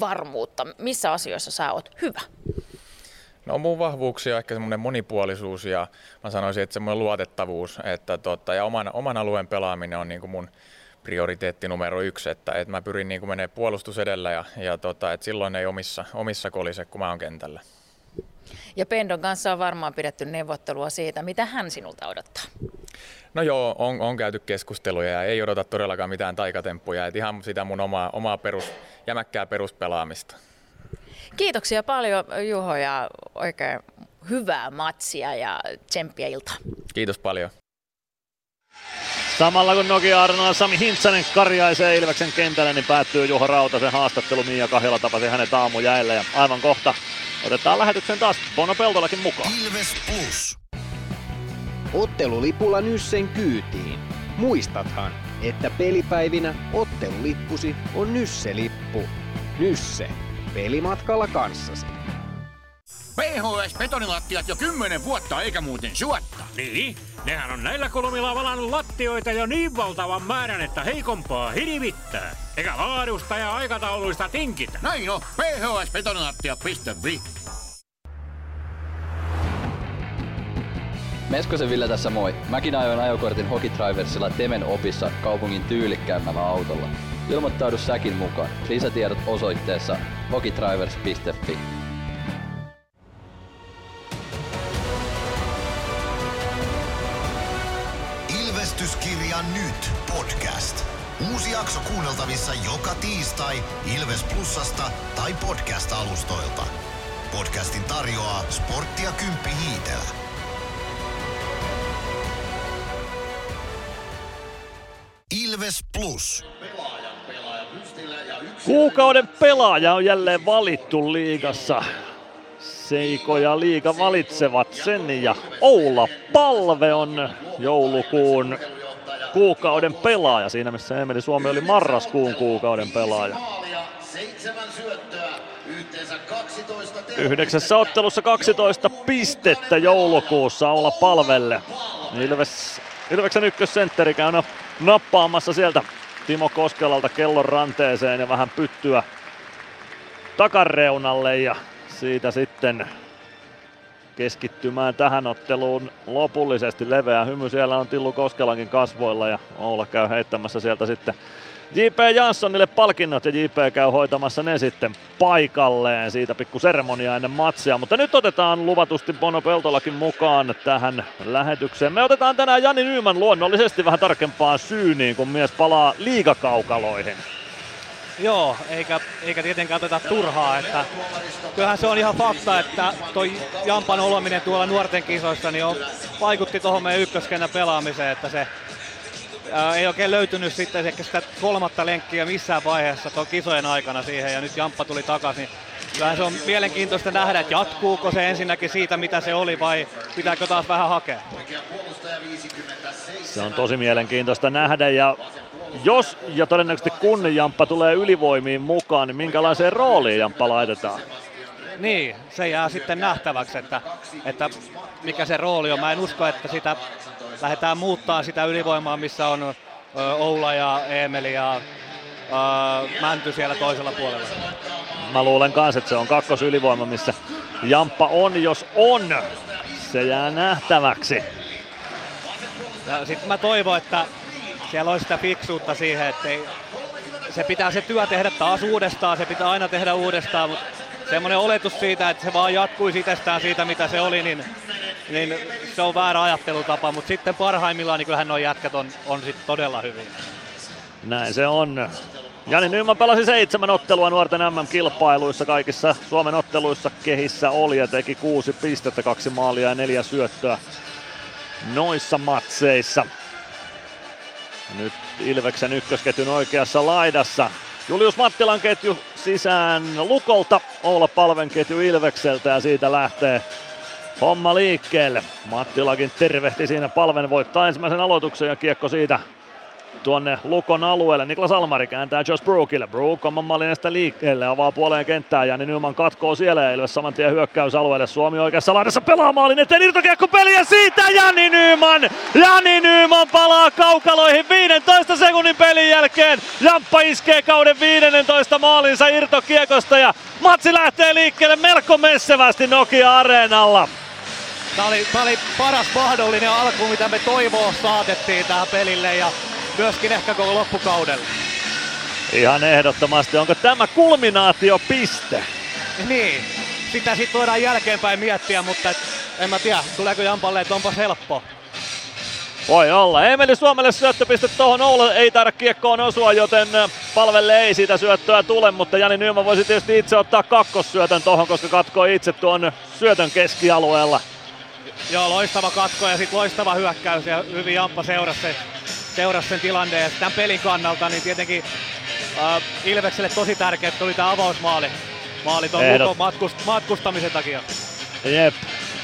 varmuutta? Missä asioissa sä oot hyvä? No mun vahvuuksia on ehkä semmoinen monipuolisuus ja mä sanoisin, että semmoinen luotettavuus että tota, ja oman, oman alueen pelaaminen on niin kuin mun prioriteetti numero yksi, että, että mä pyrin niin kuin menee puolustus edellä ja, ja tota, että silloin ei omissa, omissa kolise, kun mä oon kentällä. Ja Pendon kanssa on varmaan pidetty neuvottelua siitä, mitä hän sinulta odottaa. No joo, on, on käyty keskusteluja ja ei odota todellakaan mitään taikatemppuja, että ihan sitä mun omaa, omaa perus, jämäkkää peruspelaamista. Kiitoksia paljon Juho ja oikein hyvää matsia ja tsemppiä iltaa. Kiitos paljon. Samalla kun Nokia Arnoa Sami Hintsanen karjaisee Ilveksen kentälle, niin päättyy Juho Rautasen haastattelu. Mia Kahila tapasi hänet aamujäillä ja aivan kohta otetaan lähetyksen taas Bono Peltolakin mukaan. Ilves Plus. Ottelulipulla Nyssen kyytiin. Muistathan, että pelipäivinä ottelulippusi on Nysse-lippu. Nysse. Pelimatkalla kanssasi. PHS-betonilattiat jo kymmenen vuotta eikä muuten suotta. Niin, nehän on näillä kolmilla valannut lattioita jo niin valtavan määrän, että heikompaa hirvittää. Eikä laadusta ja aikatauluista tinkitä. Näin on, phsbetonilattia.fi. Meskosen Ville tässä moi. Mäkin ajoin ajokortin Hokitriversilla Temen opissa kaupungin tyylikkäämmällä autolla. Ilmoittaudu säkin mukaan. Lisätiedot osoitteessa hokitrivers.fi. Ilvestyskirja nyt podcast. Uusi jakso kuunneltavissa joka tiistai Ilves Plusasta tai podcast-alustoilta. Podcastin tarjoaa Sporttia Kymppi Hiitelä. Ilves Plus. Kuukauden pelaaja on jälleen valittu liigassa. Seiko ja liiga valitsevat sen ja Oula Palve on joulukuun kuukauden pelaaja. Siinä missä Emeli Suomi oli marraskuun kuukauden pelaaja. Yhdeksässä ottelussa 12 pistettä joulukuussa olla palvelle. Ilves, Ilveksen ykkössentteri käy nappaamassa sieltä Timo Koskelalta kellon ranteeseen ja vähän pyttyä takareunalle ja siitä sitten keskittymään tähän otteluun lopullisesti. Leveä hymy siellä on Tillu Koskelankin kasvoilla ja Oula käy heittämässä sieltä sitten J.P. Janssonille palkinnot ja J.P. käy hoitamassa ne sitten paikalleen. Siitä pikku seremonia ennen matsia, mutta nyt otetaan luvatusti Bono Peltolakin mukaan tähän lähetykseen. Me otetaan tänään Jani Nyyman luonnollisesti vähän tarkempaa syyniin, kun mies palaa liigakaukaloihin. Joo, eikä, eikä tietenkään oteta turhaa, että kyllähän se on ihan fakta, että toi Jampan oleminen tuolla nuorten kisoissa niin on, vaikutti tuohon meidän ykköskennä pelaamiseen, että se ää, ei oikein löytynyt sitten ehkä sitä kolmatta lenkkiä missään vaiheessa tuon kisojen aikana siihen ja nyt Jamppa tuli takaisin. kyllähän se on mielenkiintoista nähdä, että jatkuuko se ensinnäkin siitä, mitä se oli, vai pitääkö taas vähän hakea. Se on tosi mielenkiintoista nähdä ja jos ja todennäköisesti kun Jamppa tulee ylivoimiin mukaan, niin minkälaiseen rooliin Jamppa laitetaan? Niin, se jää sitten nähtäväksi, että, että mikä se rooli on. Mä en usko, että sitä lähdetään muuttaa sitä ylivoimaa, missä on Oula ja Emeli ja ö, Mänty siellä toisella puolella. Mä luulen kanssa, että se on kakkosylivoima, missä Jamppa on, jos on. Se jää nähtäväksi. Sitten mä toivon, että siellä olisi sitä fiksuutta siihen, että se pitää se työ tehdä taas uudestaan, se pitää aina tehdä uudestaan, mutta semmoinen oletus siitä, että se vaan jatkuisi itsestään siitä, mitä se oli, niin, niin se on väärä ajattelutapa, mutta sitten parhaimmillaan niin kyllähän nuo jätkät on, on sit todella hyviä. Näin se on. Jani Nyman pelasi seitsemän ottelua nuorten MM-kilpailuissa. Kaikissa Suomen otteluissa kehissä oli ja teki kuusi pistettä, kaksi maalia ja neljä syöttöä noissa matseissa. Nyt Ilveksen ykkösketjun oikeassa laidassa. Julius Mattilan ketju sisään Lukolta, Oula Palven ketju Ilvekseltä ja siitä lähtee homma liikkeelle. Mattilakin tervehti siinä Palven voittaa ensimmäisen aloituksen ja kiekko siitä tuonne Lukon alueelle. Niklas Almari kääntää Josh Brookille. Brook on Mallinesta liikkeelle, avaa puoleen kenttää. Jani Nyman katkoo siellä ja Ilves saman tien hyökkäysalueelle. Suomi oikeassa laidassa pelaa maalin eteen irtokiekko peli ja siitä Jani Nyman! Jani Nyman palaa kaukaloihin 15 sekunnin pelin jälkeen. Jamppa iskee kauden 15 maalinsa irtokiekosta ja matsi lähtee liikkeelle melko messevästi Nokia Areenalla. Tämä oli, tämä oli paras mahdollinen alku, mitä me toivoa saatettiin tähän pelille ja myöskin ehkä koko loppukaudelle. Ihan ehdottomasti. Onko tämä kulminaatiopiste? Niin, sitä sitten voidaan jälkeenpäin miettiä, mutta et, en mä tiedä, tuleeko Jampalle, että onpas helppo. Voi olla. Emeli Suomelle syöttöpiste tuohon Oula ei taida kiekkoon osua, joten palvelle ei siitä syöttöä tule, mutta Jani Nyman voisi tietysti itse ottaa kakkossyötön tuohon, koska katkoi itse tuon syötön keskialueella. Joo, loistava katko ja sitten loistava hyökkäys ja hyvin Jamppa seurasi seurasi sen tilanteen. Tämän pelin kannalta niin tietenkin äh, Ilvekselle tosi tärkeä, että tuli tämä avausmaali. Maali tuon Ehdot- matkust, matkustamisen takia. Jep.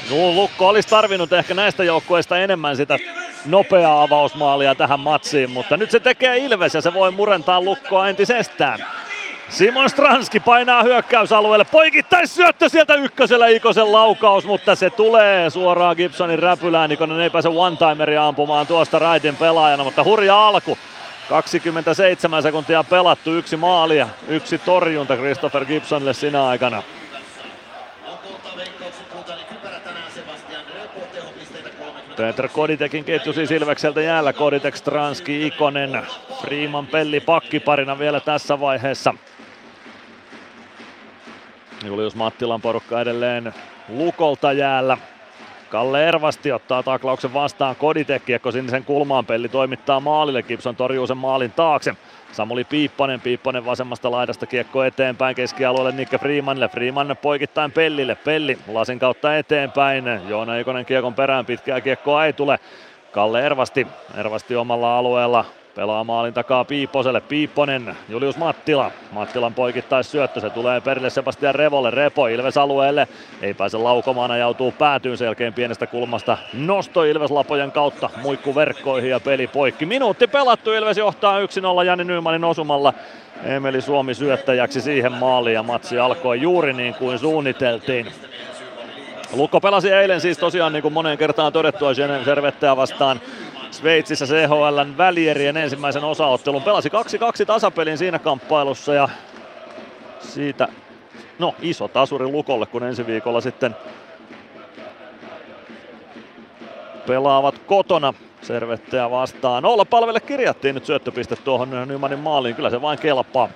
Lukko olisi tarvinnut ehkä näistä joukkueista enemmän sitä nopeaa avausmaalia tähän matsiin, mutta nyt se tekee Ilves ja se voi murentaa Lukkoa entisestään. Simon Stranski painaa hyökkäysalueelle, poikittais syöttö sieltä ykkösellä Ikosen laukaus, mutta se tulee suoraan Gibsonin räpylään. Ikonen ei pääse one-timeria ampumaan tuosta Raitin pelaajana, mutta hurja alku. 27 sekuntia pelattu, yksi maali ja yksi torjunta Christopher Gibsonille sinä aikana. Peter Koditekin ketju siis Ilvekseltä jäällä. Koditek, Stranski, Ikonen, Freeman, Pelli pakkiparina vielä tässä vaiheessa. Julius Mattilan porukka edelleen Lukolta jäällä. Kalle Ervasti ottaa taklauksen vastaan. Koditek, kiekko sinisen kulmaan, Pelli toimittaa maalille, Gibson torjuu sen maalin taakse. Samuli Piipponen, Piipponen vasemmasta laidasta kiekko eteenpäin keskialueelle Nikke Freemanille, Freeman poikittain Pellille, Pelli lasin kautta eteenpäin, Joona Ikonen kiekon perään, pitkää kiekkoa ei tule. Kalle Ervasti, Ervasti omalla alueella pelaa maalin takaa Piipposelle, Piipponen, Julius Mattila, Mattilan poikittais syöttö, se tulee perille Sebastian Revolle, Repo Ilves alueelle, ei pääse laukomaan, ajautuu päätyyn. Selkeän pienestä kulmasta, nosto Ilves lapojen kautta, muikku verkkoihin ja peli poikki. Minuutti pelattu, Ilves johtaa 1-0 Jani Nymanin osumalla, Emeli Suomi syöttäjäksi siihen maaliin ja matsi alkoi juuri niin kuin suunniteltiin. Lukko pelasi eilen siis tosiaan niin kuin moneen kertaan todettua Genev Servetteä vastaan Sveitsissä CHLn välierien ensimmäisen osaottelun. Pelasi 2-2 tasapelin siinä kamppailussa ja siitä no iso tasuri Lukolle, kun ensi viikolla sitten pelaavat kotona Servetteä vastaan. Olla palvelle kirjattiin nyt syöttöpiste tuohon Nymanin maaliin, kyllä se vain kelpaa.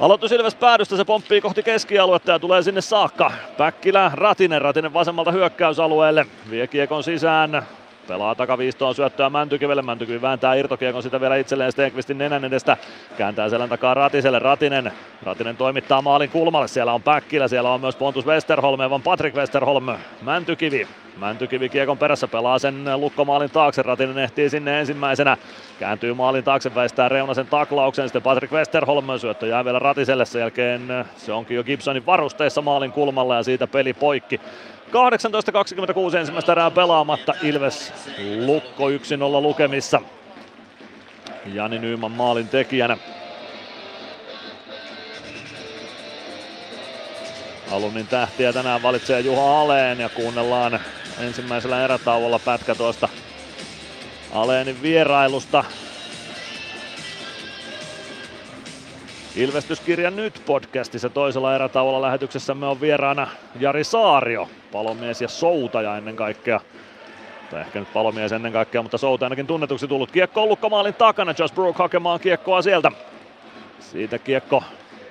Aloitus Ilves päädystä, se pomppii kohti keskialuetta ja tulee sinne saakka. Päkkilä, Ratinen, Ratinen vasemmalta hyökkäysalueelle. Vie kiekon sisään, Pelaa takaviistoon syöttöä Mäntykivelle. Mäntykivi vääntää irtokiekon sitä vielä itselleen Stenqvistin nenän edestä. Kääntää selän takaa Ratiselle. Ratinen. Ratinen toimittaa maalin kulmalle. Siellä on Päkkilä. Siellä on myös Pontus Westerholm, vaan Patrick Westerholm. Mäntykivi. Mäntykivi kiekon perässä pelaa sen lukkomaalin taakse. Ratinen ehtii sinne ensimmäisenä. Kääntyy maalin taakse, väistää Reunasen taklauksen. Sitten Patrick Westerholm syöttö jää vielä Ratiselle. Sen jälkeen se onkin jo Gibsonin varusteessa maalin kulmalla ja siitä peli poikki. 18.26 ensimmäistä erää pelaamatta. Ilves Lukko 1-0 lukemissa. Jani Nyyman maalin tekijänä. Alunnin tähtiä tänään valitsee Juha Aleen ja kuunnellaan ensimmäisellä erätauolla pätkä tuosta Aleenin vierailusta. Ilvestyskirja nyt podcastissa toisella erätauolla lähetyksessämme on vieraana Jari Saario, palomies ja soutaja ennen kaikkea. Tai ehkä nyt palomies ennen kaikkea, mutta souta ainakin tunnetuksi tullut. Kiekko on lukkomaalin takana, Josh Brook hakemaan kiekkoa sieltä. Siitä kiekko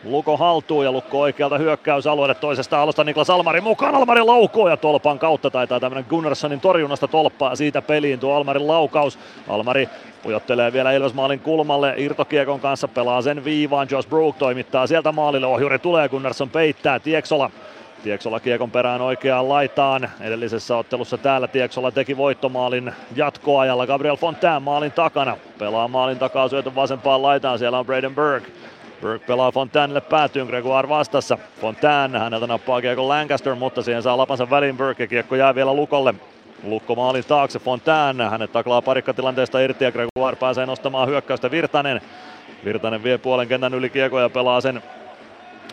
Luko haltuu ja Lukko oikealta hyökkäysalueelle toisesta alusta Niklas Almari mukaan. Almari laukoo ja tolpan kautta taitaa tämmönen Gunnarssonin torjunnasta tolppaa siitä peliin tuo Almarin laukaus. Almari pujottelee vielä Ilves maalin kulmalle irtokiekon kanssa, pelaa sen viivaan. Josh Brook toimittaa sieltä maalille, ohjuri tulee, Gunnarsson peittää, Tieksola Tieksola kiekon perään oikeaan laitaan. Edellisessä ottelussa täällä Tieksola teki voittomaalin jatkoajalla. Gabriel Fontaine maalin takana. Pelaa maalin takaa syötön vasempaan laitaan. Siellä on Braden Burke. Burke pelaa Fontainelle päätyyn, Gregoire vastassa. Fontaine, häneltä nappaa kiekko Lancaster, mutta siihen saa lapansa väliin Burke ja kiekko jää vielä Lukolle. Lukko maalin taakse, Fontaine, hänet taklaa parikkatilanteesta irti ja Gregoire pääsee nostamaan hyökkäystä Virtanen. Virtanen vie puolen kentän yli kiekko ja pelaa sen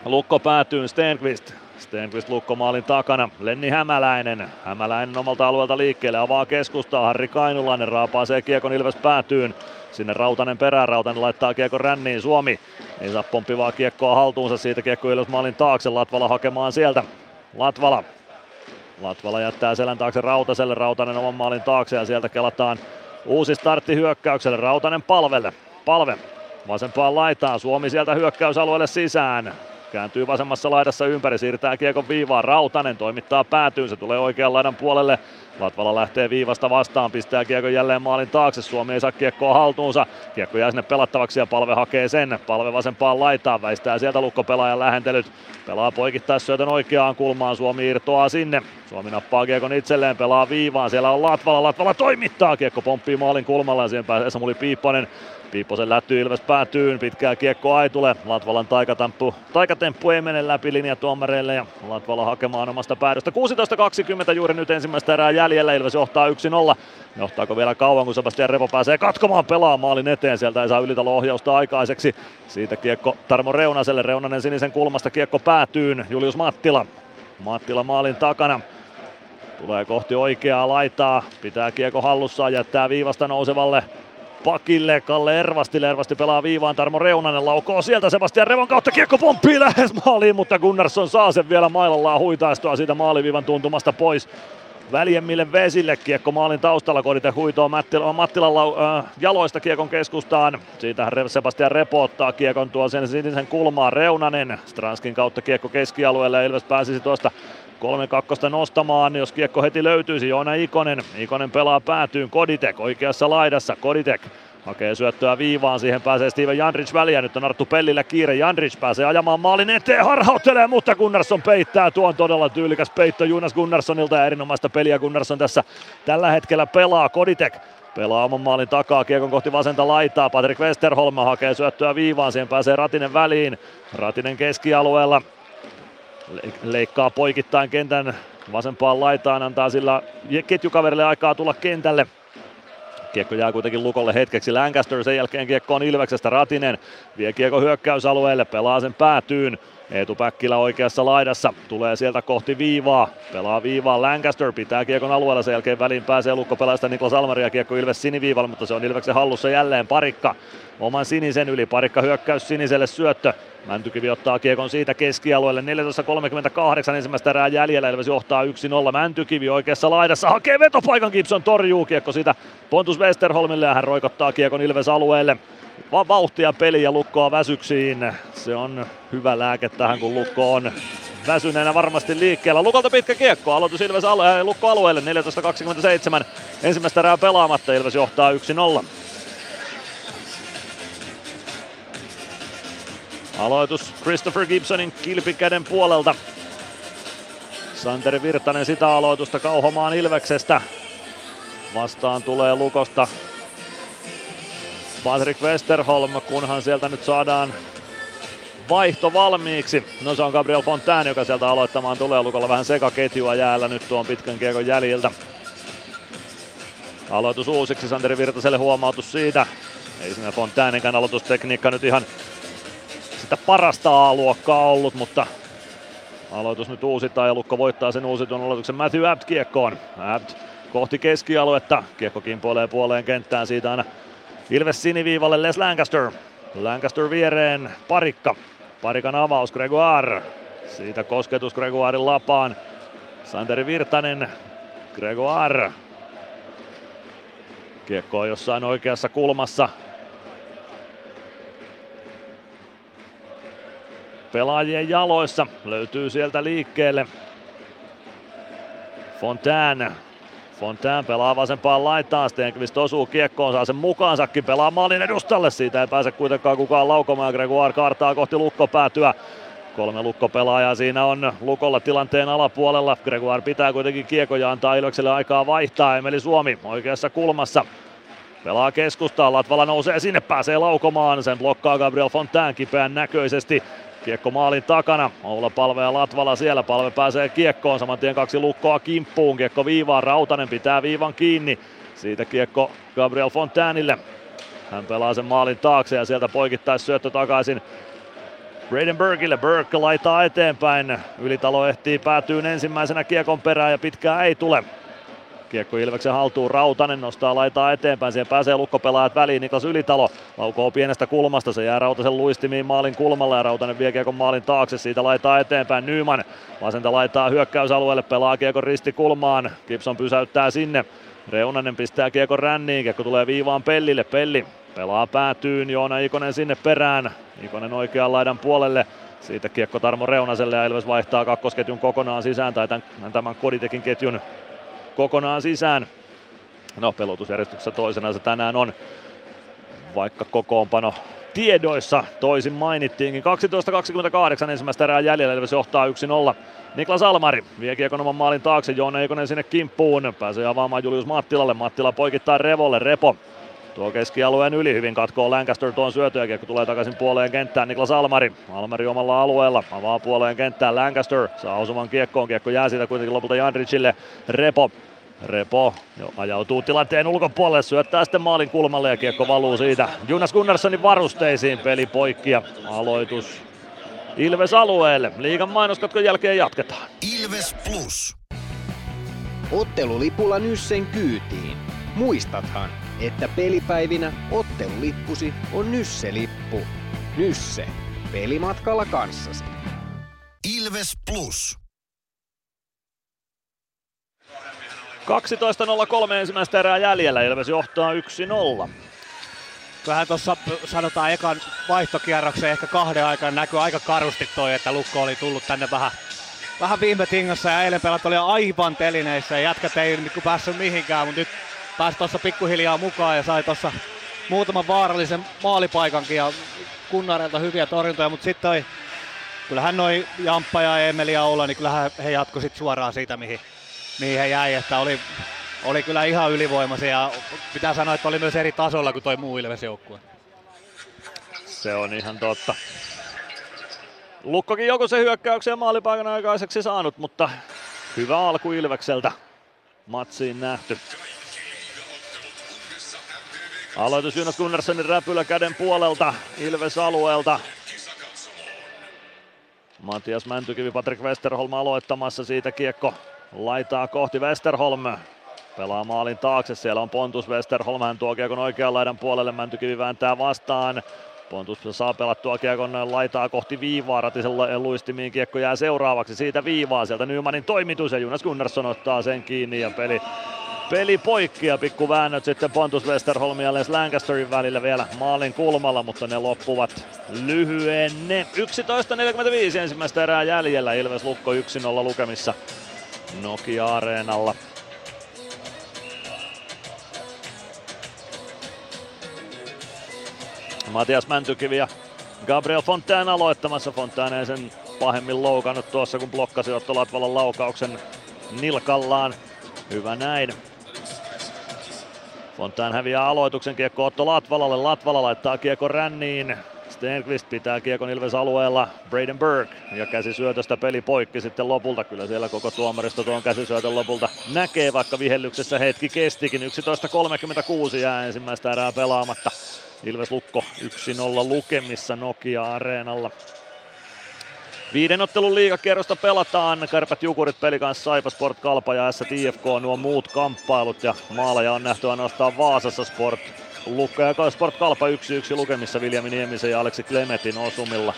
Lukko päätyyn Stenqvist. Stenqvist lukkomaalin takana. Lenni Hämäläinen. Hämäläinen omalta alueelta liikkeelle avaa keskustaa. Harri Kainulainen raapaasee kiekon Ilves päätyyn. Sinne Rautanen perään. Rautanen laittaa kiekon ränniin. Suomi ei saa pomppivaa kiekkoa haltuunsa. Siitä kiekko Ilves maalin taakse. Latvala hakemaan sieltä. Latvala. Latvala jättää selän taakse Rautaselle. Rautanen oman maalin taakse ja sieltä kelataan uusi startti hyökkäykselle. Rautanen palvelle. Palve vasempaan laitaan. Suomi sieltä hyökkäysalueelle sisään. Kääntyy vasemmassa laidassa ympäri, siirtää kiekon viivaan. Rautanen toimittaa päätyyn, se tulee oikean laidan puolelle. Latvala lähtee viivasta vastaan, pistää kiekon jälleen maalin taakse. Suomi ei saa kiekkoa haltuunsa. Kiekko jää sinne pelattavaksi ja palve hakee sen. Palve vasempaan laitaan, väistää sieltä lukkopelaajan lähentelyt. Pelaa poikittais syötön oikeaan kulmaan, Suomi irtoaa sinne. Suomi nappaa kiekon itselleen, pelaa viivaan. Siellä on Latvala, Latvala toimittaa. Kiekko pomppii maalin kulmalla ja siihen pääsee Samuli Piipponen Piipposen lätty Ilves päätyyn, pitkää kiekko Aitule. Latvalan taikatemppu, taikatemppu ei mene läpi linjatuomareille ja Latvala hakemaan omasta päädystä. 16.20 juuri nyt ensimmäistä erää jäljellä, Ilves johtaa 1-0. Johtaako vielä kauan, kun Sebastian Repo pääsee katkomaan pelaa maalin eteen. Sieltä ei saa ylitalo-ohjausta aikaiseksi. Siitä kiekko Tarmo Reunaselle. Reunanen sinisen kulmasta kiekko päätyyn. Julius Mattila. Mattila maalin takana. Tulee kohti oikeaa laitaa. Pitää kiekko hallussaan. Jättää viivasta nousevalle pakille Kalle Ervasti. Ervasti pelaa viivaan, Tarmo Reunanen laukoo sieltä Sebastian Revon kautta, kiekko pomppii lähes maaliin, mutta Gunnarsson saa sen vielä mailallaan huitaistua siitä maaliviivan tuntumasta pois. Väljemmille vesille kiekko maalin taustalla, Kodite huitoo Mattila, Mattilan äh, jaloista kiekon keskustaan. Siitähän Sebastian Repo ottaa kiekon tuo sen sinisen kulmaan Reunanen. Stranskin kautta kiekko keskialueelle ja Ilves pääsisi tuosta 3-2 nostamaan, jos kiekko heti löytyisi. Joona Ikonen, Ikonen pelaa päätyyn, Koditek oikeassa laidassa, Koditek Hakee syöttöä viivaan, siihen pääsee Steven Jandrich väliä. Nyt on Arttu Pellillä kiire. Jandrich pääsee ajamaan maalin eteen, harhauttelee, mutta Gunnarsson peittää. Tuo on todella tyylikäs peitto Jonas Gunnarssonilta ja erinomaista peliä Gunnarsson tässä tällä hetkellä pelaa. Koditek pelaa oman maalin takaa, kiekon kohti vasenta laitaa. Patrick Westerholm hakee syöttöä viivaan, siihen pääsee Ratinen väliin. Ratinen keskialueella leikkaa poikittain kentän vasempaan laitaan, antaa sillä ketjukaverille aikaa tulla kentälle. Kiekko jää kuitenkin Lukolle hetkeksi. Lancaster sen jälkeen kiekko on Ilveksestä. Ratinen vie kiekko hyökkäysalueelle, pelaa sen päätyyn. Eetu Päkkilä oikeassa laidassa, tulee sieltä kohti viivaa, pelaa viivaa Lancaster, pitää kiekon alueella, sen jälkeen väliin pääsee lukkopelaajasta Niklas Almari ja kiekko Ilves siniviivalle, mutta se on Ilveksen hallussa jälleen parikka. Oman sinisen yli, parikka hyökkäys siniselle syöttö, Mäntykivi ottaa kiekon siitä keskialueelle. 14.38 ensimmäistä erää jäljellä. Ilves johtaa 1-0. Mäntykivi oikeassa laidassa. Hakee vetopaikan. Gibson torjuu kiekko siitä Pontus Westerholmille ja hän roikottaa kiekon Ilves alueelle. Va- vauhtia peli ja lukkoa väsyksiin. Se on hyvä lääke tähän kun lukko on väsyneenä varmasti liikkeellä. Lukolta pitkä kiekko, aloitus Ilves alue- lukko alueelle 14.27. Ensimmäistä erää pelaamatta, Ilves johtaa 1-0. Aloitus Christopher Gibsonin kilpikäden puolelta. Santeri Virtanen sitä aloitusta Kauhomaan Ilveksestä. Vastaan tulee Lukosta Patrick Westerholm, kunhan sieltä nyt saadaan vaihto valmiiksi. No se on Gabriel Fontaine, joka sieltä aloittamaan tulee. Lukolla vähän sekaketjua jäällä nyt tuon pitkän kiekon jäljiltä. Aloitus uusiksi Santeri Virtaselle huomautus siitä. Ei siinä Fontainenkään aloitustekniikka nyt ihan sitä parasta A-luokkaa ollut, mutta aloitus nyt uusitaan ja Lukko voittaa sen uusitun aloituksen Matthew Abt kiekkoon. Abt kohti keskialuetta, kiekko kimpoilee puoleen kenttään siitä aina Ilves siniviivalle Les Lancaster. Lancaster viereen Parikka. Parikan avaus Gregoire. Siitä kosketus Gregoirin lapaan. Santeri Virtanen. Gregoire. Kiekko on jossain oikeassa kulmassa. Pelaajien jaloissa löytyy sieltä liikkeelle. Fontaine Fontaine pelaa vasempaan laitaan, Stenqvist osuu kiekkoon, saa sen mukaansakin, pelaa maalin edustalle, siitä ei pääse kuitenkaan kukaan laukomaan, Gregoire kaartaa kohti lukkopäätyä. Kolme lukkopelaajaa siinä on Lukolla tilanteen alapuolella. Gregoire pitää kuitenkin kiekko ja antaa Ilvekselle aikaa vaihtaa. Emeli Suomi oikeassa kulmassa. Pelaa keskustaa, Latvala nousee sinne, pääsee laukomaan. Sen blokkaa Gabriel Fontaine kipeän näköisesti. Kiekko maalin takana. Oula Palve ja Latvala siellä. Palve pääsee kiekkoon. Saman tien kaksi lukkoa kimppuun. Kiekko viivaan. Rautanen pitää viivan kiinni. Siitä kiekko Gabriel Fontainille. Hän pelaa sen maalin taakse ja sieltä poikittais syöttö takaisin Braden. Burke laittaa eteenpäin. Ylitalo ehtii päätyyn ensimmäisenä kiekon perään ja pitkää ei tule. Kiekko Ilveksen haltuun, Rautanen nostaa laitaa eteenpäin, siihen pääsee lukkopelaajat väliin, Niklas Ylitalo laukoo pienestä kulmasta, se jää Rautasen luistimiin maalin kulmalla ja Rautanen vie kiekon maalin taakse, siitä laitaa eteenpäin Nyman, vasenta laitaa hyökkäysalueelle, pelaa kiekon ristikulmaan, Gibson pysäyttää sinne, Reunanen pistää kiekon ränniin, kiekko tulee viivaan Pellille, Pelli pelaa päätyyn, Joona Ikonen sinne perään, Ikonen oikean laidan puolelle, siitä kiekko Tarmo Reunaselle ja Ilves vaihtaa kakkosketjun kokonaan sisään. Tai tämän, tämän Koditekin ketjun kokonaan sisään. No pelotusjärjestyksessä toisena se tänään on, vaikka kokoonpano tiedoissa toisin mainittiinkin. 12.28 ensimmäistä erää jäljellä, Ilves johtaa 1-0. Niklas Almari vie kiekon oman maalin taakse, Joona Eikonen sinne kimppuun, pääsee avaamaan Julius Mattilalle, Mattila poikittaa Revolle, Repo Tuo keskialueen yli hyvin katkoo Lancaster tuon syötön kiekko tulee takaisin puoleen kenttään Niklas Almari. Almari omalla alueella avaa puoleen kenttään Lancaster saa osuman kiekkoon. Kiekko jää siitä kuitenkin lopulta Jandricille. Repo Repo jo ajautuu tilanteen ulkopuolelle, syöttää sitten maalin kulmalle ja kiekko valuu siitä Jonas Gunnarssonin varusteisiin. Peli poikki ja aloitus Ilves alueelle. Liigan mainoskatkon jälkeen jatketaan. Ilves Plus. Ottelulipulla Nyssen kyytiin. Muistathan, että pelipäivinä ottelulippusi on Nysse-lippu. Nysse. Pelimatkalla kanssasi. Ilves Plus. 12.03 ensimmäistä erää jäljellä. Ilves johtaa 1-0. Vähän tuossa sanotaan ekan vaihtokierroksen ehkä kahden aikana näkyy aika karusti toi, että Lukko oli tullut tänne vähän, vähän viime tingassa ja eilen pelat oli aivan telineissä ja jätkät ei niinku päässyt mihinkään, mutta nyt pääsi tuossa pikkuhiljaa mukaan ja sai tuossa muutaman vaarallisen maalipaikankin ja Kunnarelta hyviä torjuntoja, mutta sitten kyllähän noin Jamppa ja Emeli ja Oula, niin kyllähän he jatko sit suoraan siitä, mihin, mihin he jäi, että oli, oli kyllä ihan ylivoimaisia ja pitää sanoa, että oli myös eri tasolla kuin toi muu Ilves joukkue. Se on ihan totta. Lukkokin joku se hyökkäyksen maalipaikan aikaiseksi saanut, mutta hyvä alku Ilvekseltä matsiin nähty. Aloitus Jonas Gunnarssonin räpylä käden puolelta Ilves alueelta. Matias Mäntykivi, Patrik Westerholm aloittamassa siitä kiekko laitaa kohti Westerholm. Pelaa maalin taakse, siellä on Pontus Westerholm, hän tuo kiekon oikean laidan puolelle, Mäntykivi vääntää vastaan. Pontus saa pelattua kiekon laitaa kohti viivaa, Ratisen luistimiin kiekko jää seuraavaksi siitä viivaa, sieltä Nymanin toimitus ja Jonas Gunnarsson ottaa sen kiinni ja peli Peli poikki ja pikku väännöt sitten Pontus Westerholm ja Les Lancasterin välillä vielä maalin kulmalla, mutta ne loppuvat lyhyenne. 11.45 ensimmäistä erää jäljellä, Ilves Lukko 1-0 lukemissa Nokia-areenalla. Matias Mäntykivi ja Gabriel Fontaine aloittamassa. Fontaine sen pahemmin loukannut tuossa, kun blokkasi Otto Latvalan laukauksen nilkallaan. Hyvä näin. Fontään häviää aloituksen kiekko Otto Latvalalle. Latvala laittaa kiekko ränniin. Stenqvist pitää kiekon Ilves alueella. Braden Burke ja käsisyötöstä peli poikki sitten lopulta. Kyllä siellä koko tuomaristo tuon käsisyötön lopulta näkee, vaikka vihellyksessä hetki kestikin. 11.36 jää ensimmäistä erää pelaamatta. Ilves Lukko 1-0 lukemissa Nokia-areenalla. Viiden ottelun liigakierrosta pelataan. Kärpät Jukurit peli kanssa Saipa Sport Kalpa ja STFK nuo muut kamppailut ja maaleja on nähty ainoastaan Vaasassa Sport Lukka ja Sport Kalpa 1-1 lukemissa Viljami Niemisen ja Aleksi Klemetin osumilla.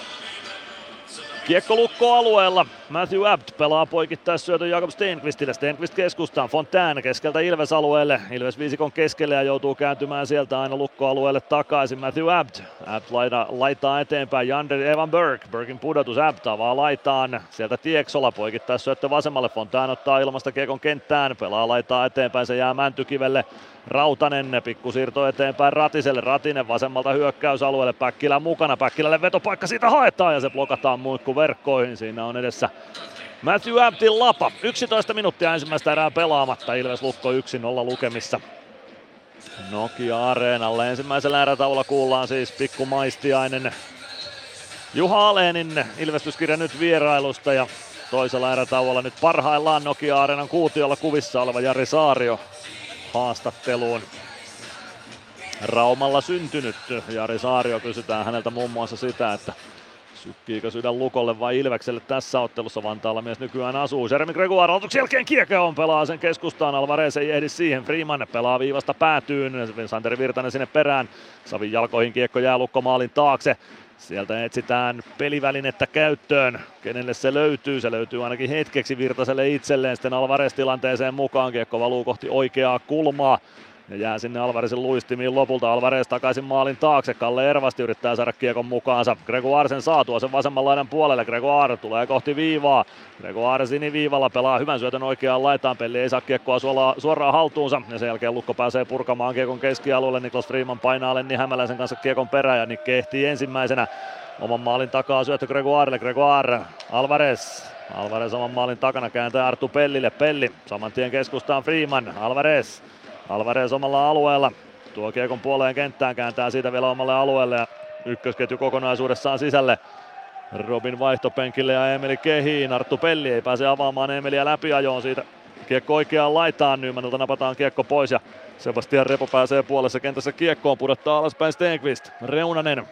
Kiekko lukko alueella. Matthew Abt pelaa poikittaisi syötön Jakob Stenqvistille. Stenqvist keskustaan. Fontään keskeltä Ilves alueelle. Ilves viisikon keskelle ja joutuu kääntymään sieltä aina lukkoalueelle takaisin. Matthew Abt. Abt laita, laitaa eteenpäin. Jander Evan Burke. Burkin pudotus Abt avaa laitaan. Sieltä Tieksola poikittaisi syöttö vasemmalle. Fontään ottaa ilmasta kiekon kenttään. Pelaa laitaa eteenpäin. Se jää Mäntykivelle. Rautanen pikkusiirto eteenpäin Ratiselle. Ratinen vasemmalta hyökkäysalueelle. Päkkilä mukana. Päkkilälle vetopaikka siitä haetaan ja se blokataan verkkoihin. Siinä on edessä Matthew Abtin lapa. 11 minuuttia ensimmäistä erää pelaamatta. Ilves Lukko 1-0 lukemissa. Nokia Areenalle. Ensimmäisellä erätaululla kuullaan siis Pikku Maistiainen. Juha Aleenin ilmestyskirja nyt vierailusta ja toisella erätauolla nyt parhaillaan Nokia Areenan kuutiolla kuvissa oleva Jari Saario haastatteluun. Raumalla syntynyt Jari Saario kysytään häneltä muun muassa sitä, että Sykkiikö sydän Lukolle vai Ilvekselle tässä ottelussa Vantaalla mies nykyään asuu. Jeremy Gregoire aloituksen jälkeen kiekko on pelaa sen keskustaan. Alvarez ei ehdi siihen. Freeman pelaa viivasta päätyyn. Santeri Virtanen sinne perään. Savin jalkoihin kiekko jää Lukko maalin taakse. Sieltä etsitään pelivälinettä käyttöön. Kenelle se löytyy? Se löytyy ainakin hetkeksi Virtaselle itselleen. Sitten Alvarez tilanteeseen mukaan. Kiekko valuu kohti oikeaa kulmaa. Ja jää sinne Alvarezin luistimiin lopulta. Alvarez takaisin maalin taakse. Kalle Ervasti yrittää saada kiekon mukaansa. Gregoire sen saa tuo sen vasemman laidan puolelle. Gregoire tulee kohti viivaa. Gregoire siniviivalla pelaa hyvän syötön oikeaan laitaan. Pelli ei saa kiekkoa suoraan haltuunsa. Ja sen jälkeen Lukko pääsee purkamaan kiekon keskialueelle. Niklas Freeman painaa Lenni Hämäläisen kanssa kiekon perään. Ja Nikke ehtii ensimmäisenä oman maalin takaa syöttö Gregoirelle. Gregoire, Alvarez. Alvarez oman maalin takana kääntää Artu Pellille. Pelli saman tien keskustaan Freeman. Alvarez Alvarez omalla alueella. Tuo kiekon puoleen kenttään kääntää siitä vielä omalle alueelle ja ykkösketju kokonaisuudessaan sisälle. Robin vaihtopenkille ja Emeli Kehiin. Arttu Pelli ei pääse avaamaan Emeliä läpiajoon siitä. Kiekko oikeaan laitaan, Nymanilta napataan kiekko pois ja Sebastian Repo pääsee puolessa kentässä kiekkoon, pudottaa alaspäin Stenqvist. Reunanen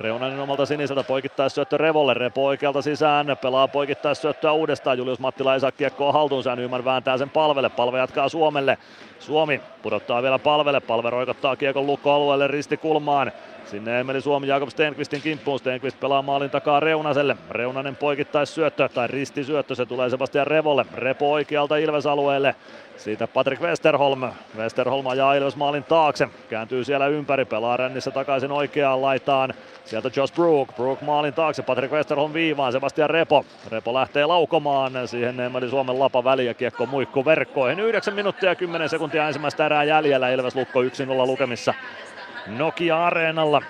Reunanen omalta siniseltä poikittaa syöttö Revolle, Repo oikealta sisään, pelaa poikittaa syöttöä uudestaan, Julius Mattila ei saa kiekkoa haltuunsa, Nyman vääntää sen palvelle, palve jatkaa Suomelle, Suomi pudottaa vielä palvelle, palve roikottaa kiekon lukkoalueelle ristikulmaan, Sinne Emeli Suomi Jakob Stenqvistin kimppuun. Stenqvist pelaa maalin takaa Reunaselle. Reunanen poikittais syöttö tai ristisyöttö. Se tulee Sebastian Revolle. Repo oikealta Ilves-alueelle. Siitä Patrick Westerholm. Westerholm ajaa Ilves maalin taakse. Kääntyy siellä ympäri. Pelaa rännissä takaisin oikeaan laitaan. Sieltä Josh Brook. Brook maalin taakse. Patrick Westerholm viivaan. Sebastian Repo. Repo lähtee laukomaan. Siihen Emeli Suomen lapa väliä. Kiekko muikku verkkoihin. 9 minuuttia ja 10 sekuntia ensimmäistä erää jäljellä. Ilves Lukko 1-0 lukemissa. Nokia-areenalla.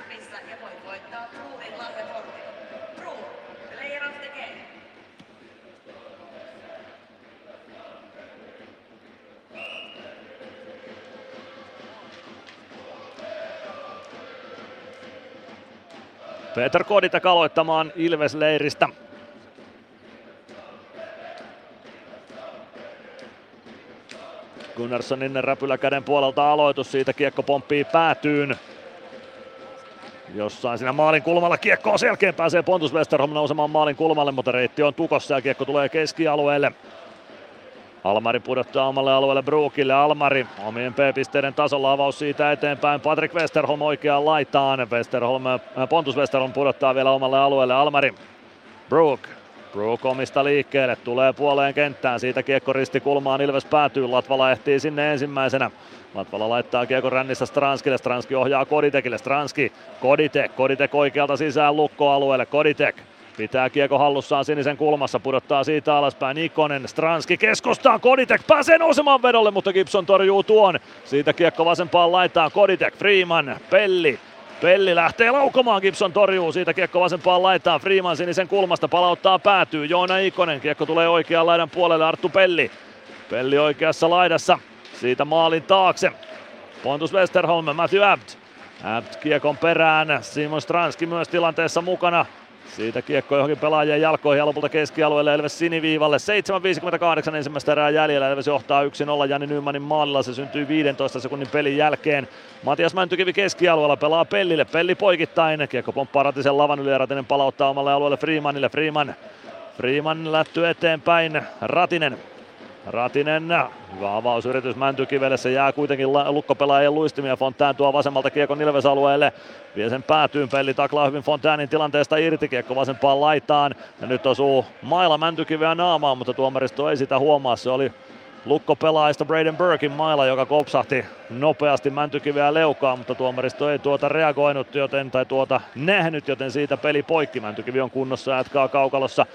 Peter Kodita kaloittamaan Ilves-leiristä. Gunnarssonin räpyläkäden puolelta aloitus, siitä kiekko pomppii päätyyn. Jossain siinä maalin kulmalla kiekko on selkeän pääsee Pontus Westerholm nousemaan maalin kulmalle, mutta reitti on tukossa ja kiekko tulee keskialueelle. Almari pudottaa omalle alueelle Brookille. Almari omien P-pisteiden tasolla avaus siitä eteenpäin. Patrick Westerholm oikeaan laitaan. Westerholm, Pontus Westerholm pudottaa vielä omalle alueelle. Almari. Brook. Brook omista liikkeelle. Tulee puoleen kenttään. Siitä kiekko risti kulmaan. Ilves päätyy. Latvala ehtii sinne ensimmäisenä. Latvala laittaa kiekko rännissä Stranskille. Stranski ohjaa Koditekille. Stranski. Koditek. Koditek oikealta sisään lukkoalueelle. Koditek. Pitää kiekko hallussaan sinisen kulmassa, pudottaa siitä alaspäin Nikonen, Stranski keskustaan, Koditek pääsee nousemaan vedolle, mutta Gibson torjuu tuon. Siitä kiekko vasempaan laitaan, Koditek, Freeman, Pelli, Pelli lähtee laukomaan, Gibson torjuu siitä kiekko vasempaan laitaan, Freeman sinisen kulmasta palauttaa päätyy, Joona Ikonen, kiekko tulee oikean laidan puolelle, Arttu Pelli. Pelli oikeassa laidassa, siitä maalin taakse. Pontus Westerholm, Matthew Abt. Abt kiekon perään, Simon Stranski myös tilanteessa mukana. Siitä kiekko johonkin pelaajien jalkoihin ja lopulta keskialueelle Elves siniviivalle. 7.58 ensimmäistä erää jäljellä. Elves johtaa 1-0 Jani Nymanin maalilla. Se syntyy 15 sekunnin pelin jälkeen. Matias Mäntykivi keskialueella pelaa Pellille. Pelli poikittain. Kiekko pomppaa Ratisen lavan yli ja Ratinen palauttaa omalle alueelle Freemanille. Freeman, Freeman lätty eteenpäin. Ratinen Ratinen, hyvä avausyritys se jää kuitenkin lukkopelaajien luistimia. Fontään tuo vasemmalta kiekon Ilves-alueelle, vie sen päätyyn, Pelli taklaa hyvin Fontäänin tilanteesta irti, kiekko vasempaan laitaan. Ja nyt osuu maila Mäntykiveä naamaan, mutta tuomaristo ei sitä huomaa, se oli lukkopelaajista Braden Burkin maila, joka kopsahti nopeasti Mäntykiveä leukaan, mutta tuomaristo ei tuota reagoinut joten, tai tuota nähnyt, joten siitä peli poikki. Mäntykivi on kunnossa ja jatkaa kaukalossa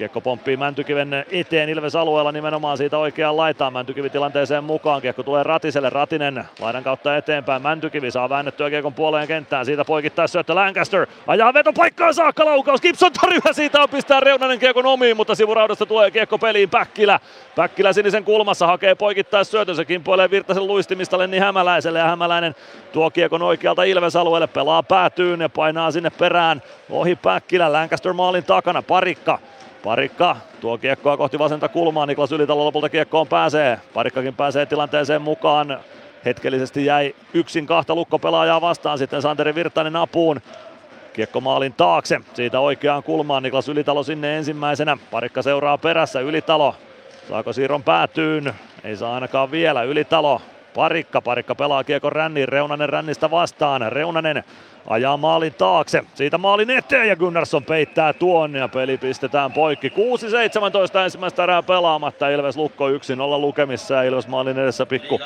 Kiekko pomppii Mäntykiven eteen Ilves alueella nimenomaan siitä oikeaan laitaan. Mäntykivi tilanteeseen mukaan. Kiekko tulee Ratiselle. Ratinen laidan kautta eteenpäin. Mäntykivi saa väännettyä kiekon puoleen kenttään. Siitä poikittaa syöttö Lancaster. Ajaa paikkaan saakka laukaus. Gibson torjuu siitä on pistää Reunanen kiekon omiin, mutta sivuraudasta tulee kiekko peliin Päkkilä. Päkkilä sinisen kulmassa hakee poikittaa syötön. Se kimpoilee Virtasen luistimista Lenni Hämäläiselle ja Hämäläinen tuo kiekon oikealta Ilves alueelle. Pelaa päätyyn ja painaa sinne perään. Ohi Päkkilä. Lancaster maalin takana. Parikka Parikka tuo kiekkoa kohti vasenta kulmaa, Niklas Ylitalo lopulta kiekkoon pääsee. Parikkakin pääsee tilanteeseen mukaan. Hetkellisesti jäi yksin kahta lukkopelaajaa vastaan, sitten Santeri Virtanen apuun. Kiekko maalin taakse, siitä oikeaan kulmaan, Niklas Ylitalo sinne ensimmäisenä. Parikka seuraa perässä, Ylitalo. Saako siirron päätyyn? Ei saa ainakaan vielä, Ylitalo. Parikka, Parikka pelaa kiekon ränniin, Reunanen rännistä vastaan. Reunanen ajaa maalin taakse. Siitä maalin eteen ja Gunnarsson peittää tuon ja peli pistetään poikki. 6-17 ensimmäistä erää pelaamatta. Ilves Lukko 1-0 lukemissa ja Ilves maalin edessä pikku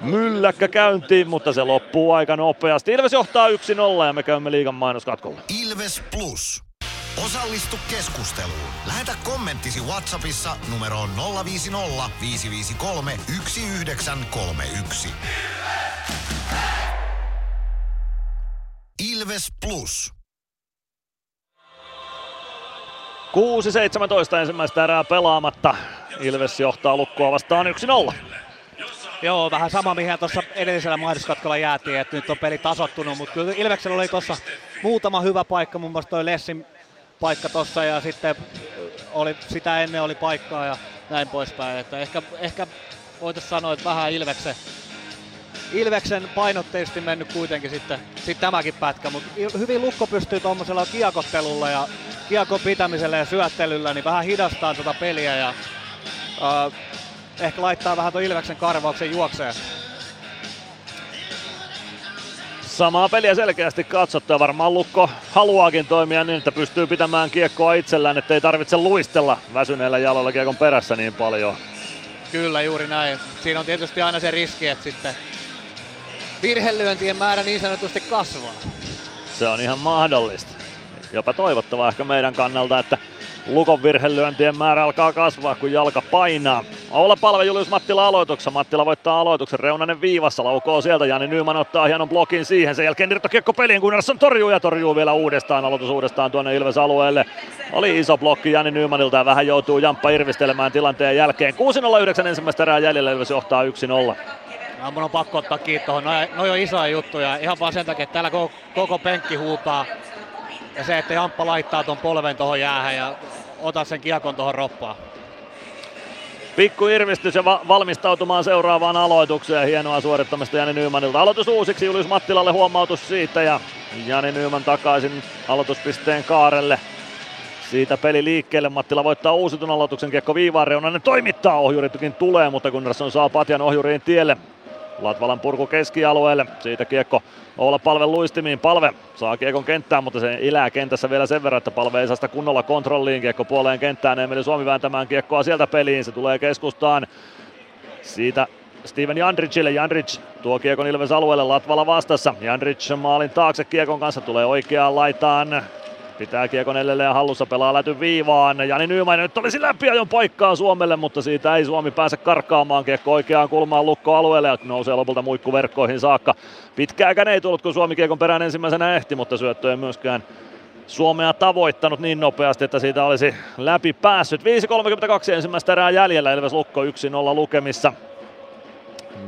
mylläkkä käyntiin, mutta se loppuu aika nopeasti. Ilves johtaa 1-0 ja me käymme liigan mainoskatkolla. Ilves Plus. Osallistu keskusteluun. Lähetä kommenttisi Whatsappissa numeroon 050 553 1931. Ilves Plus. 6-17 ensimmäistä erää pelaamatta. Ilves johtaa lukkoa vastaan 1-0. Joo, vähän sama mihin tuossa edellisellä mainoskatkolla jäätiin, että nyt on peli tasottunut, mutta kyllä Ilveksellä oli tuossa muutama hyvä paikka, muun muassa toi Lessin paikka tuossa ja sitten oli, sitä ennen oli paikkaa ja näin poispäin. Että ehkä, ehkä voitaisiin sanoa, että vähän Ilveksen Ilveksen painotteisesti mennyt kuitenkin sitten, sitten tämäkin pätkä, mutta hyvin Lukko pystyy tuommoisella kiekottelulla ja kiekon pitämisellä ja syöttelyllä niin vähän hidastaa tuota peliä ja uh, ehkä laittaa vähän tuon Ilveksen karvauksen juokseen. Samaa peliä selkeästi katsottu varmaan Lukko haluaakin toimia niin, että pystyy pitämään kiekkoa itsellään, ettei tarvitse luistella väsyneellä jalalla kiekon perässä niin paljon. Kyllä, juuri näin. Siinä on tietysti aina se riski, että sitten virhelyöntien määrä niin sanotusti kasvaa. Se on ihan mahdollista. Jopa toivottavaa ehkä meidän kannalta, että Lukon virhelyöntien määrä alkaa kasvaa, kun jalka painaa. Olla palve Julius Mattila aloituksessa. Mattila voittaa aloituksen. Reunanen viivassa laukoo sieltä. Jani Nyman ottaa hienon blokin siihen. Sen jälkeen irtokiekko peliin. Gunnarsson torjuu ja torjuu vielä uudestaan. Aloitus uudestaan tuonne Ilves alueelle. Oli iso blokki Jani Nymanilta ja vähän joutuu Jamppa irvistelemään tilanteen jälkeen. 6-0-9 ensimmäistä erää jäljellä. Ilves johtaa 1-0. No, mun on pakko ottaa kiinni tuohon. Noi, noi on isoja juttuja. Ihan vaan sen takia, että täällä koko, koko penkki huutaa. Ja se, että Jamppa laittaa ton polven tuohon jäähän ja ota sen kiekon tuohon roppaan. Pikku irvistys ja va- valmistautumaan seuraavaan aloitukseen. Hienoa suorittamista Jani Nymanilta. Aloitus uusiksi, Julius Mattilalle huomautus siitä ja Jani Nyman takaisin aloituspisteen kaarelle. Siitä peli liikkeelle, Mattila voittaa uusitun aloituksen, kiekko viivaan, Reunanen toimittaa, ohjuritukin tulee, mutta Gunnarsson saa Patjan ohjuriin tielle. Latvalan purku keskialueelle. Siitä kiekko olla palve luistimiin. Palve saa kiekon kenttään, mutta se elää kentässä vielä sen verran, että palve ei saa sitä kunnolla kontrolliin. Kiekko puoleen kenttään. Emeli Suomi vääntämään kiekkoa sieltä peliin. Se tulee keskustaan. Siitä Steven Jandricille. Jandric tuo kiekon Ilves alueelle Latvala vastassa. Jandric maalin taakse kiekon kanssa tulee oikeaan laitaan. Pitää kiekon edelleen hallussa, pelaa läty viivaan. Jani Nyman nyt olisi läpiajon paikkaa Suomelle, mutta siitä ei Suomi pääse karkaamaan. Kiekko oikeaan kulmaan lukkoalueelle ja nousee lopulta muikkuverkkoihin saakka. Pitkääkään ei tullut, kun Suomi kiekon perään ensimmäisenä ehti, mutta syöttö ei myöskään Suomea tavoittanut niin nopeasti, että siitä olisi läpi päässyt. 5.32 ensimmäistä erää jäljellä, Ilves Lukko 1-0 lukemissa.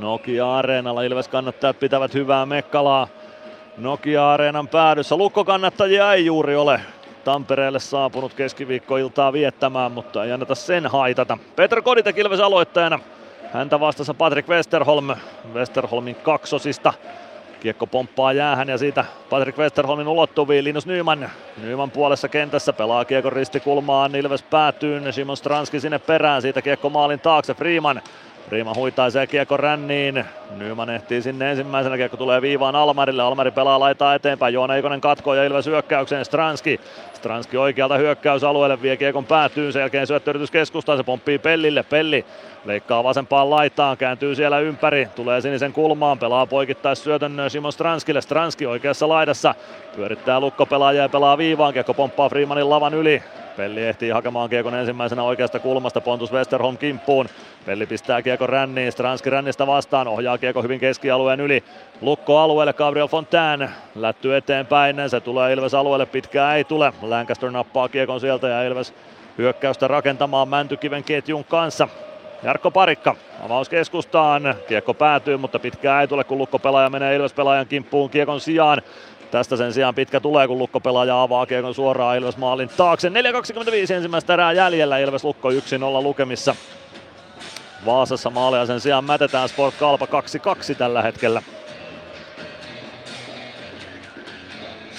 Nokia-areenalla Ilves kannattajat pitävät hyvää Mekkalaa. Nokia-areenan päädyssä. Lukko-kannattajia ei juuri ole Tampereelle saapunut keskiviikkoiltaa viettämään, mutta ei anneta sen haitata. Petr Koditek Ilves aloittajana. Häntä vastassa Patrick Westerholm. Westerholmin kaksosista. Kiekko pomppaa jäähän ja siitä Patrick Westerholmin ulottuviin Linus Nyman. Nyman puolessa kentässä pelaa kiekon ristikulmaan, Ilves päätyy, Simon Stranski sinne perään, siitä kiekko maalin taakse, Freeman Riima huitaisee kiekko ränniin. Nyman ehtii sinne ensimmäisenä. Kiekko tulee viivaan Almarille. Almari pelaa laitaa eteenpäin. Joona Eikonen katkoo ja Ilves hyökkäykseen. Stranski. Stranski oikealta hyökkäysalueelle vie kiekon päätyyn. Sen jälkeen syöttöyritys keskustaan. Se pomppii Pellille. Pelli leikkaa vasempaan laitaan. Kääntyy siellä ympäri. Tulee sinisen kulmaan. Pelaa poikittais syötön Simon Stranskille. Stranski oikeassa laidassa. Pyörittää lukkopelaajia ja pelaa viivaan. Kiekko pomppaa Freemanin lavan yli. Pelli ehtii hakemaan kiekon ensimmäisenä oikeasta kulmasta Pontus Westerholm kimppuun. Pelli pistää kiekon ränniin, Stranski rännistä vastaan, ohjaa kiekko hyvin keskialueen yli. Lukko alueelle, Gabriel Fontaine lätty eteenpäin, se tulee Ilves alueelle, pitkää ei tule. Lancaster nappaa kiekon sieltä ja Ilves hyökkäystä rakentamaan Mäntykiven ketjun kanssa. Jarkko Parikka avaus keskustaan, kiekko päätyy, mutta pitkää ei tule, kun Lukko pelaaja menee Ilves pelaajan kimppuun kiekon sijaan. Tästä sen sijaan pitkä tulee, kun Lukko pelaaja avaa kiekon suoraan Ilves maalin taakse. 4.25 ensimmäistä erää jäljellä, Ilves Lukko 1-0 lukemissa. Vaasassa maaleja sen sijaan mätetään Sport Kalpa 2-2 tällä hetkellä.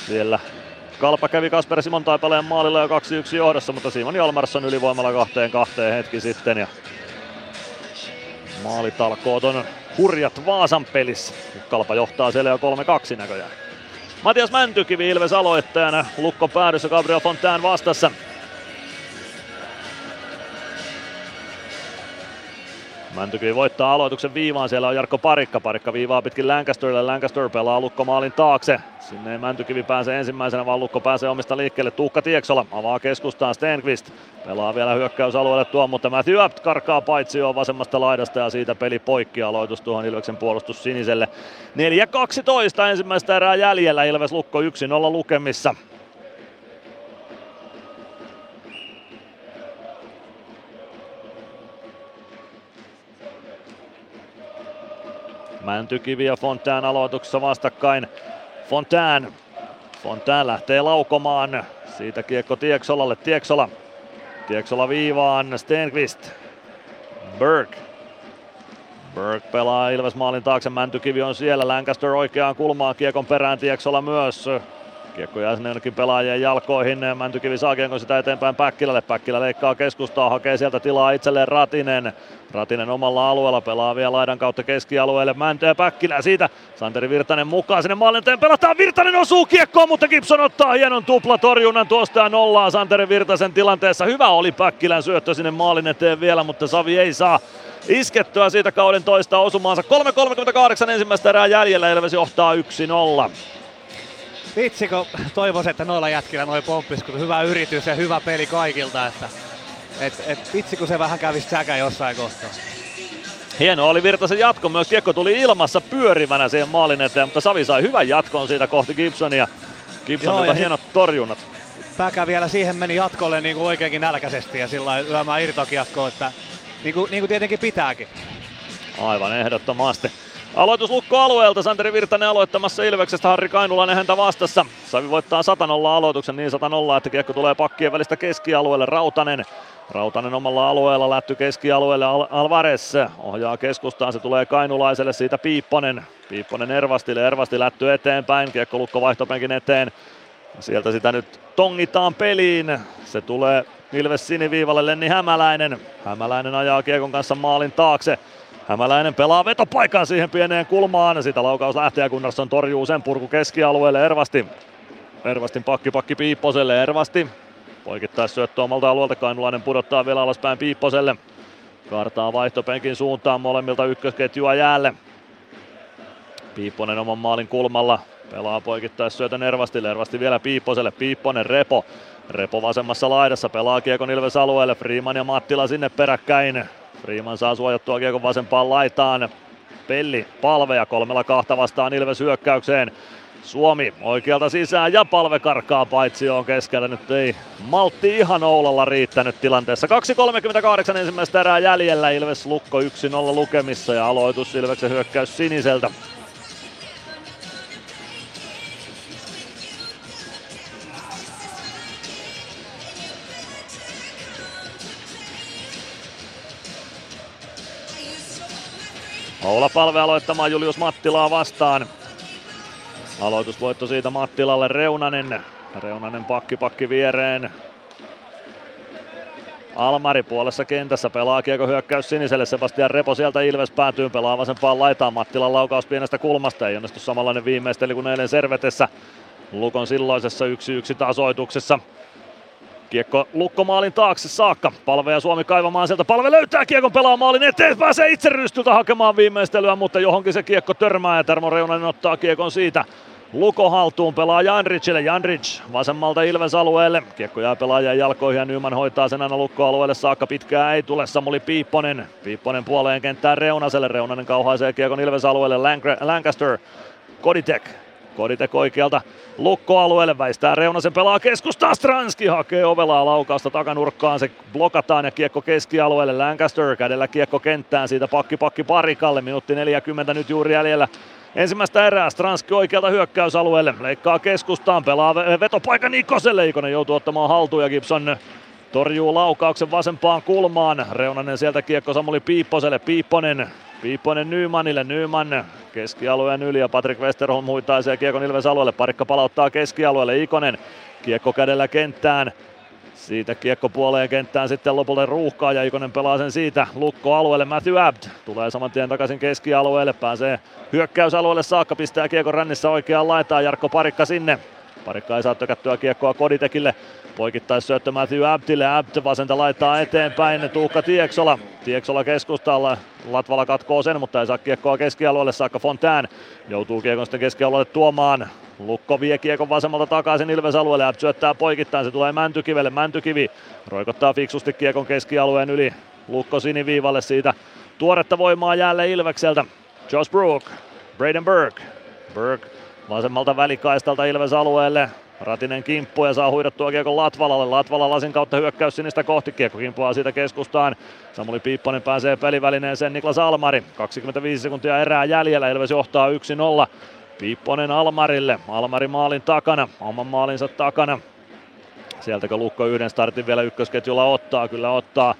Siellä Kalpa kävi Kasper Simon Taipaleen maalilla jo 2-1 johdossa, mutta Simon Jalmarsson ylivoimalla kahteen kahteen hetki sitten. Ja maalitalkoot on hurjat Vaasan pelissä. Kalpa johtaa siellä jo 3-2 näköjään. Matias Mäntykivi Ilves aloittajana, Lukko päädyssä Gabriel Fontaine vastassa. Mäntykivi voittaa aloituksen viivaan, siellä on Jarkko Parikka. Parikka viivaa pitkin Lancasterille, Lancaster pelaa Lukko maalin taakse. Sinne ei Mäntykivi pääse ensimmäisenä, vaan Lukko pääsee omista liikkeelle. Tuukka Tieksola avaa keskustaan Stenqvist. Pelaa vielä hyökkäysalueelle tuo, mutta Matthew Abt karkaa paitsi jo vasemmasta laidasta ja siitä peli poikki aloitus tuohon Ilveksen puolustus siniselle. 4-12 ensimmäistä erää jäljellä, Ilves Lukko 1-0 lukemissa. Mäntykivi ja Fontaine aloituksessa vastakkain. Fontaine. Fontaine lähtee laukomaan. Siitä kiekko Tieksolalle. Tieksola. Tieksola viivaan. Stenqvist. Berg. Berg pelaa Ilves maalin taakse. Mäntykivi on siellä. Lancaster oikeaan kulmaan. Kiekon perään Tieksola myös. Kiekko jää sinne jonnekin pelaajien jalkoihin. Mäntykivi saa kiekon sitä eteenpäin Päkkilälle. Päkkilä leikkaa keskustaa, hakee sieltä tilaa itselleen Ratinen. Ratinen omalla alueella pelaa vielä laidan kautta keskialueelle. Mäntö ja Päkkilä siitä. Santeri Virtanen mukaan sinne maalinteen pelataan. Virtanen osuu kiekkoon, mutta Gibson ottaa hienon tuplatorjunnan tuosta ja nollaa Santeri Virtasen tilanteessa. Hyvä oli Päkkilän syöttö sinne maalin eteen vielä, mutta Savi ei saa iskettyä siitä kauden toista osumaansa. 3.38 ensimmäistä erää jäljellä. Ilves johtaa 1-0. Vitsi, kun toivoisin, että noilla jätkillä noin pomppis, kun hyvä yritys ja hyvä peli kaikilta. Että, et, et, vitsi, kun se vähän kävisi säkä jossain kohtaa. Hieno oli Virtasen jatko, myös kiekko tuli ilmassa pyörivänä siihen maalin eteen, mutta Savi sai hyvän jatkon siitä kohti Gibsonia. Gibsonilta hienot torjunnat. Päkä vielä siihen meni jatkolle niin kuin oikeinkin nälkäisesti ja sillä lyömään irtokiekkoon, että niin kuin, niin kuin tietenkin pitääkin. Aivan ehdottomasti. Aloitus alueelta, Santeri Virtanen aloittamassa Ilveksestä, Harri Kainulainen häntä vastassa. Savi voittaa 100 aloituksen, niin 100 että kiekko tulee pakkien välistä keskialueelle, Rautanen. Rautanen omalla alueella lätty keskialueelle Al- Alvarez ohjaa keskustaan, se tulee Kainulaiselle, siitä Piipponen. Piipponen Ervastille, Ervasti lätty eteenpäin, kiekko lukko vaihtopenkin eteen. Sieltä sitä nyt tongitaan peliin. Se tulee Ilves siniviivalle Lenni Hämäläinen. Hämäläinen ajaa kiekon kanssa maalin taakse. Hämäläinen pelaa vetopaikan siihen pieneen kulmaan. Sitä laukaus lähtee ja Gunnarsson torjuu sen purku keskialueelle. Ervasti. Ervastin pakki pakki Piipposelle. Ervasti. Poikittais syöttö omalta alueelta. Kainulainen pudottaa vielä alaspäin Piipposelle. Kartaa vaihtopenkin suuntaan molemmilta ykkösketjua jäälle. Piipponen oman maalin kulmalla. Pelaa poikittais syötön Ervastille, Ervasti vielä Piipposelle, Piipponen, Repo. Repo vasemmassa laidassa, pelaa Kiekon Ilves alueelle, Freeman ja Mattila sinne peräkkäin. Freeman saa suojattua Kiekon vasempaan laitaan. Pelli palveja kolmella kahta vastaan Ilves hyökkäykseen. Suomi oikealta sisään ja palve karkaa paitsi on keskellä. Nyt ei maltti ihan Oulalla riittänyt tilanteessa. 2.38 ensimmäistä erää jäljellä. Ilves Lukko 1-0 lukemissa ja aloitus Ilveksen hyökkäys siniseltä. Oula palve aloittamaan Julius Mattilaa vastaan. Aloitusvoitto siitä Mattilalle Reunanen. Reunanen pakki pakki viereen. Almari puolessa kentässä pelaa kiekko hyökkäys siniselle. Sebastian Repo sieltä Ilves päätyy pelaa vasempaan laitaan. Mattilan laukaus pienestä kulmasta. Ei onnistu samanlainen viimeistely kuin eilen Servetessä. Lukon silloisessa 1-1 tasoituksessa. Kiekko lukkomaalin taakse saakka. Palve ja Suomi kaivamaan sieltä. Palve löytää kiekon pelaa maalin eteen. Pääsee itse rystyltä hakemaan viimeistelyä, mutta johonkin se kiekko törmää ja Termo Reunanen ottaa kiekon siitä. Luko haltuun pelaa Janricille. Janric vasemmalta Ilves alueelle. Kiekko jää pelaajan jalkoihin ja Nyman hoitaa sen aina lukkoalueelle saakka. Pitkää ei tule. Samuli Piipponen. Piipponen puoleen kenttään Reunaselle. Reunanen kauhaisee kiekon Ilves alueelle. Lancaster. Koditek Koditek oikealta lukkoalueelle, väistää Reunasen pelaa keskustaa, Stranski hakee ovelaa laukausta takanurkkaan, se blokataan ja kiekko keskialueelle, Lancaster kädellä kiekko kenttään, siitä pakki pakki parikalle, minuutti 40 nyt juuri jäljellä. Ensimmäistä erää Stranski oikealta hyökkäysalueelle, leikkaa keskustaan, pelaa vetopaikka Nikoselle, Ikonen joutuu ottamaan haltuun ja Gibson torjuu laukauksen vasempaan kulmaan. Reunanen sieltä kiekko Samuli Piipposelle, Piipponen Piipponen Nymanille, Nyman keskialueen yli ja Patrick Westerholm huitaisee Kiekon Ilves alueelle. Parikka palauttaa keskialueelle, Ikonen kiekko kädellä kenttään. Siitä kiekko puoleen kenttään sitten lopulta ruuhkaa ja Ikonen pelaa sen siitä lukko alueelle. Matthew Abd tulee saman tien takaisin keskialueelle, pääsee hyökkäysalueelle saakka, pistää kiekon rännessä oikeaan laitaan. Jarkko Parikka sinne. Parikka ei saa tökättyä kiekkoa Koditekille. Poikittais syöttö Matthew Abdille. Abd vasenta laittaa eteenpäin. Tuukka Tieksola. Tieksola keskustalla. Latvala katkoo sen, mutta ei saa kiekkoa keskialueelle saakka Fontään. Joutuu kiekon sitten keskialueelle tuomaan. Lukko vie kiekon vasemmalta takaisin Ilves alueelle. Abd syöttää poikittain. Se tulee Mäntykivelle. Mäntykivi roikottaa fiksusti kiekon keskialueen yli. Lukko siniviivalle siitä. Tuoretta voimaa jälleen Ilvekseltä. Josh Brook. Braden Burke. Burke vasemmalta välikaistalta Ilves alueelle. Ratinen kimppu ja saa huidettua kiekon Latvalalle. Latvala lasin kautta hyökkäys sinistä kohti. Kiekko kimpuaa siitä keskustaan. Samuli Piipponen pääsee pelivälineeseen. Niklas Almari. 25 sekuntia erää jäljellä. Ilves johtaa 1-0. Piipponen Almarille. Almari maalin takana. Oman maalinsa takana. Sieltäkö Lukko yhden startin vielä ykkösketjulla ottaa? Kyllä ottaa.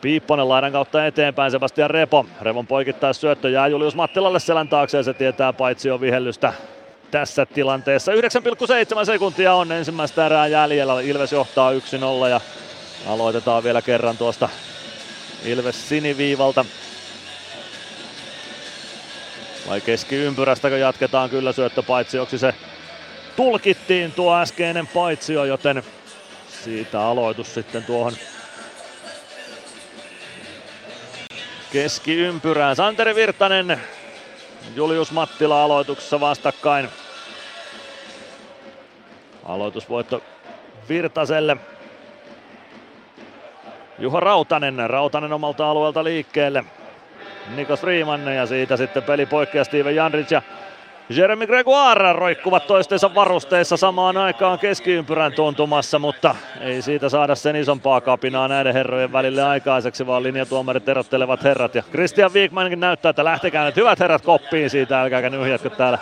Piipponen laidan kautta eteenpäin, Sebastian Repo. Repon poikittais syöttö jää Julius Mattilalle selän taakse ja se tietää paitsi jo vihellystä tässä tilanteessa. 9,7 sekuntia on ensimmäistä erää jäljellä. Ilves johtaa 1-0 ja aloitetaan vielä kerran tuosta Ilves siniviivalta. Vai keskiympyrästäkö jatketaan kyllä syöttö paitsioksi se tulkittiin tuo äskeinen paitsio, joten siitä aloitus sitten tuohon keskiympyrään. Santeri Virtanen, Julius Mattila aloituksessa vastakkain. Aloitusvoitto Virtaselle. Juha Rautanen, Rautanen omalta alueelta liikkeelle. Nikos Riimanne ja siitä sitten peli poikkeaa Steven Janric ja Jeremy Gregoire roikkuvat toistensa varusteissa samaan aikaan keskiympyrän tuntumassa, mutta ei siitä saada sen isompaa kapinaa näiden herrojen välille aikaiseksi, vaan linjatuomarit erottelevat herrat. Ja Christian Wigmankin näyttää, että lähtekää nyt hyvät herrat koppiin siitä, älkääkä nyhjätkö täällä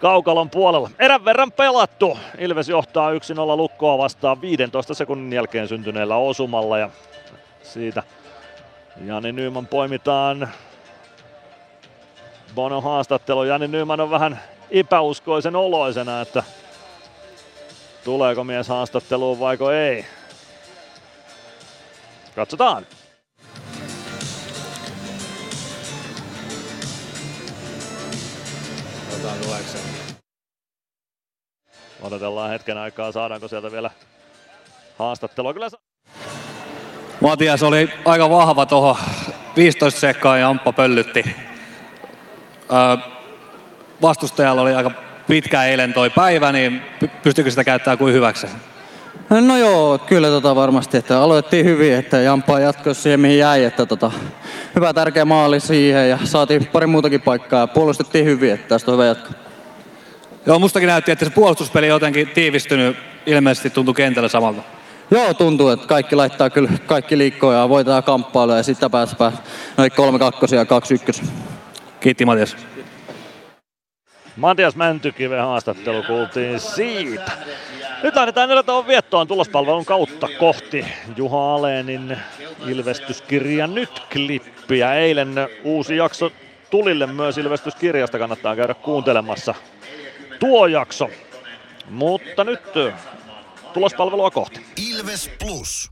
kaukalon puolella. Erän verran pelattu. Ilves johtaa 1-0 lukkoa vastaan 15 sekunnin jälkeen syntyneellä osumalla ja siitä Jani Nyman poimitaan Bono haastattelu. Jani Nyman on vähän epäuskoisen oloisena, että tuleeko mies haastatteluun vaiko ei. Katsotaan. Odotellaan hetken aikaa, saadaanko sieltä vielä haastattelua. Kyllä Matias oli aika vahva tuohon 15 sekkaa ja Amppa pöllytti. Vastustajalla oli aika pitkä eilen toi päivä, niin py- pystyykö sitä käyttämään kuin hyväksi? No joo, kyllä tota varmasti, että aloitettiin hyvin, että Jampaa jatkoi siihen mihin jäi, että tota, hyvä tärkeä maali siihen ja saatiin pari muutakin paikkaa ja puolustettiin hyvin, että tästä on hyvä jatkaa. Joo, mustakin näytti, että se puolustuspeli on jotenkin tiivistynyt, ilmeisesti tuntui kentällä samalta. Joo, tuntuu, että kaikki laittaa kyllä kaikki liikkoja ja voitetaan kamppailuja ja sitten pääspä noin kolme kakkosia ja kaksi ykkösiä. Kiitti Matias. Matias Mäntykiven haastattelu kuultiin siitä. Nyt lähdetään edelleen viettoon tulospalvelun kautta kohti Juha Alenin ilvestyskirja nyt klippiä. Eilen uusi jakso tulille myös ilvestyskirjasta kannattaa käydä kuuntelemassa tuo jakso. Mutta nyt tulospalvelua kohti. Ilves Plus.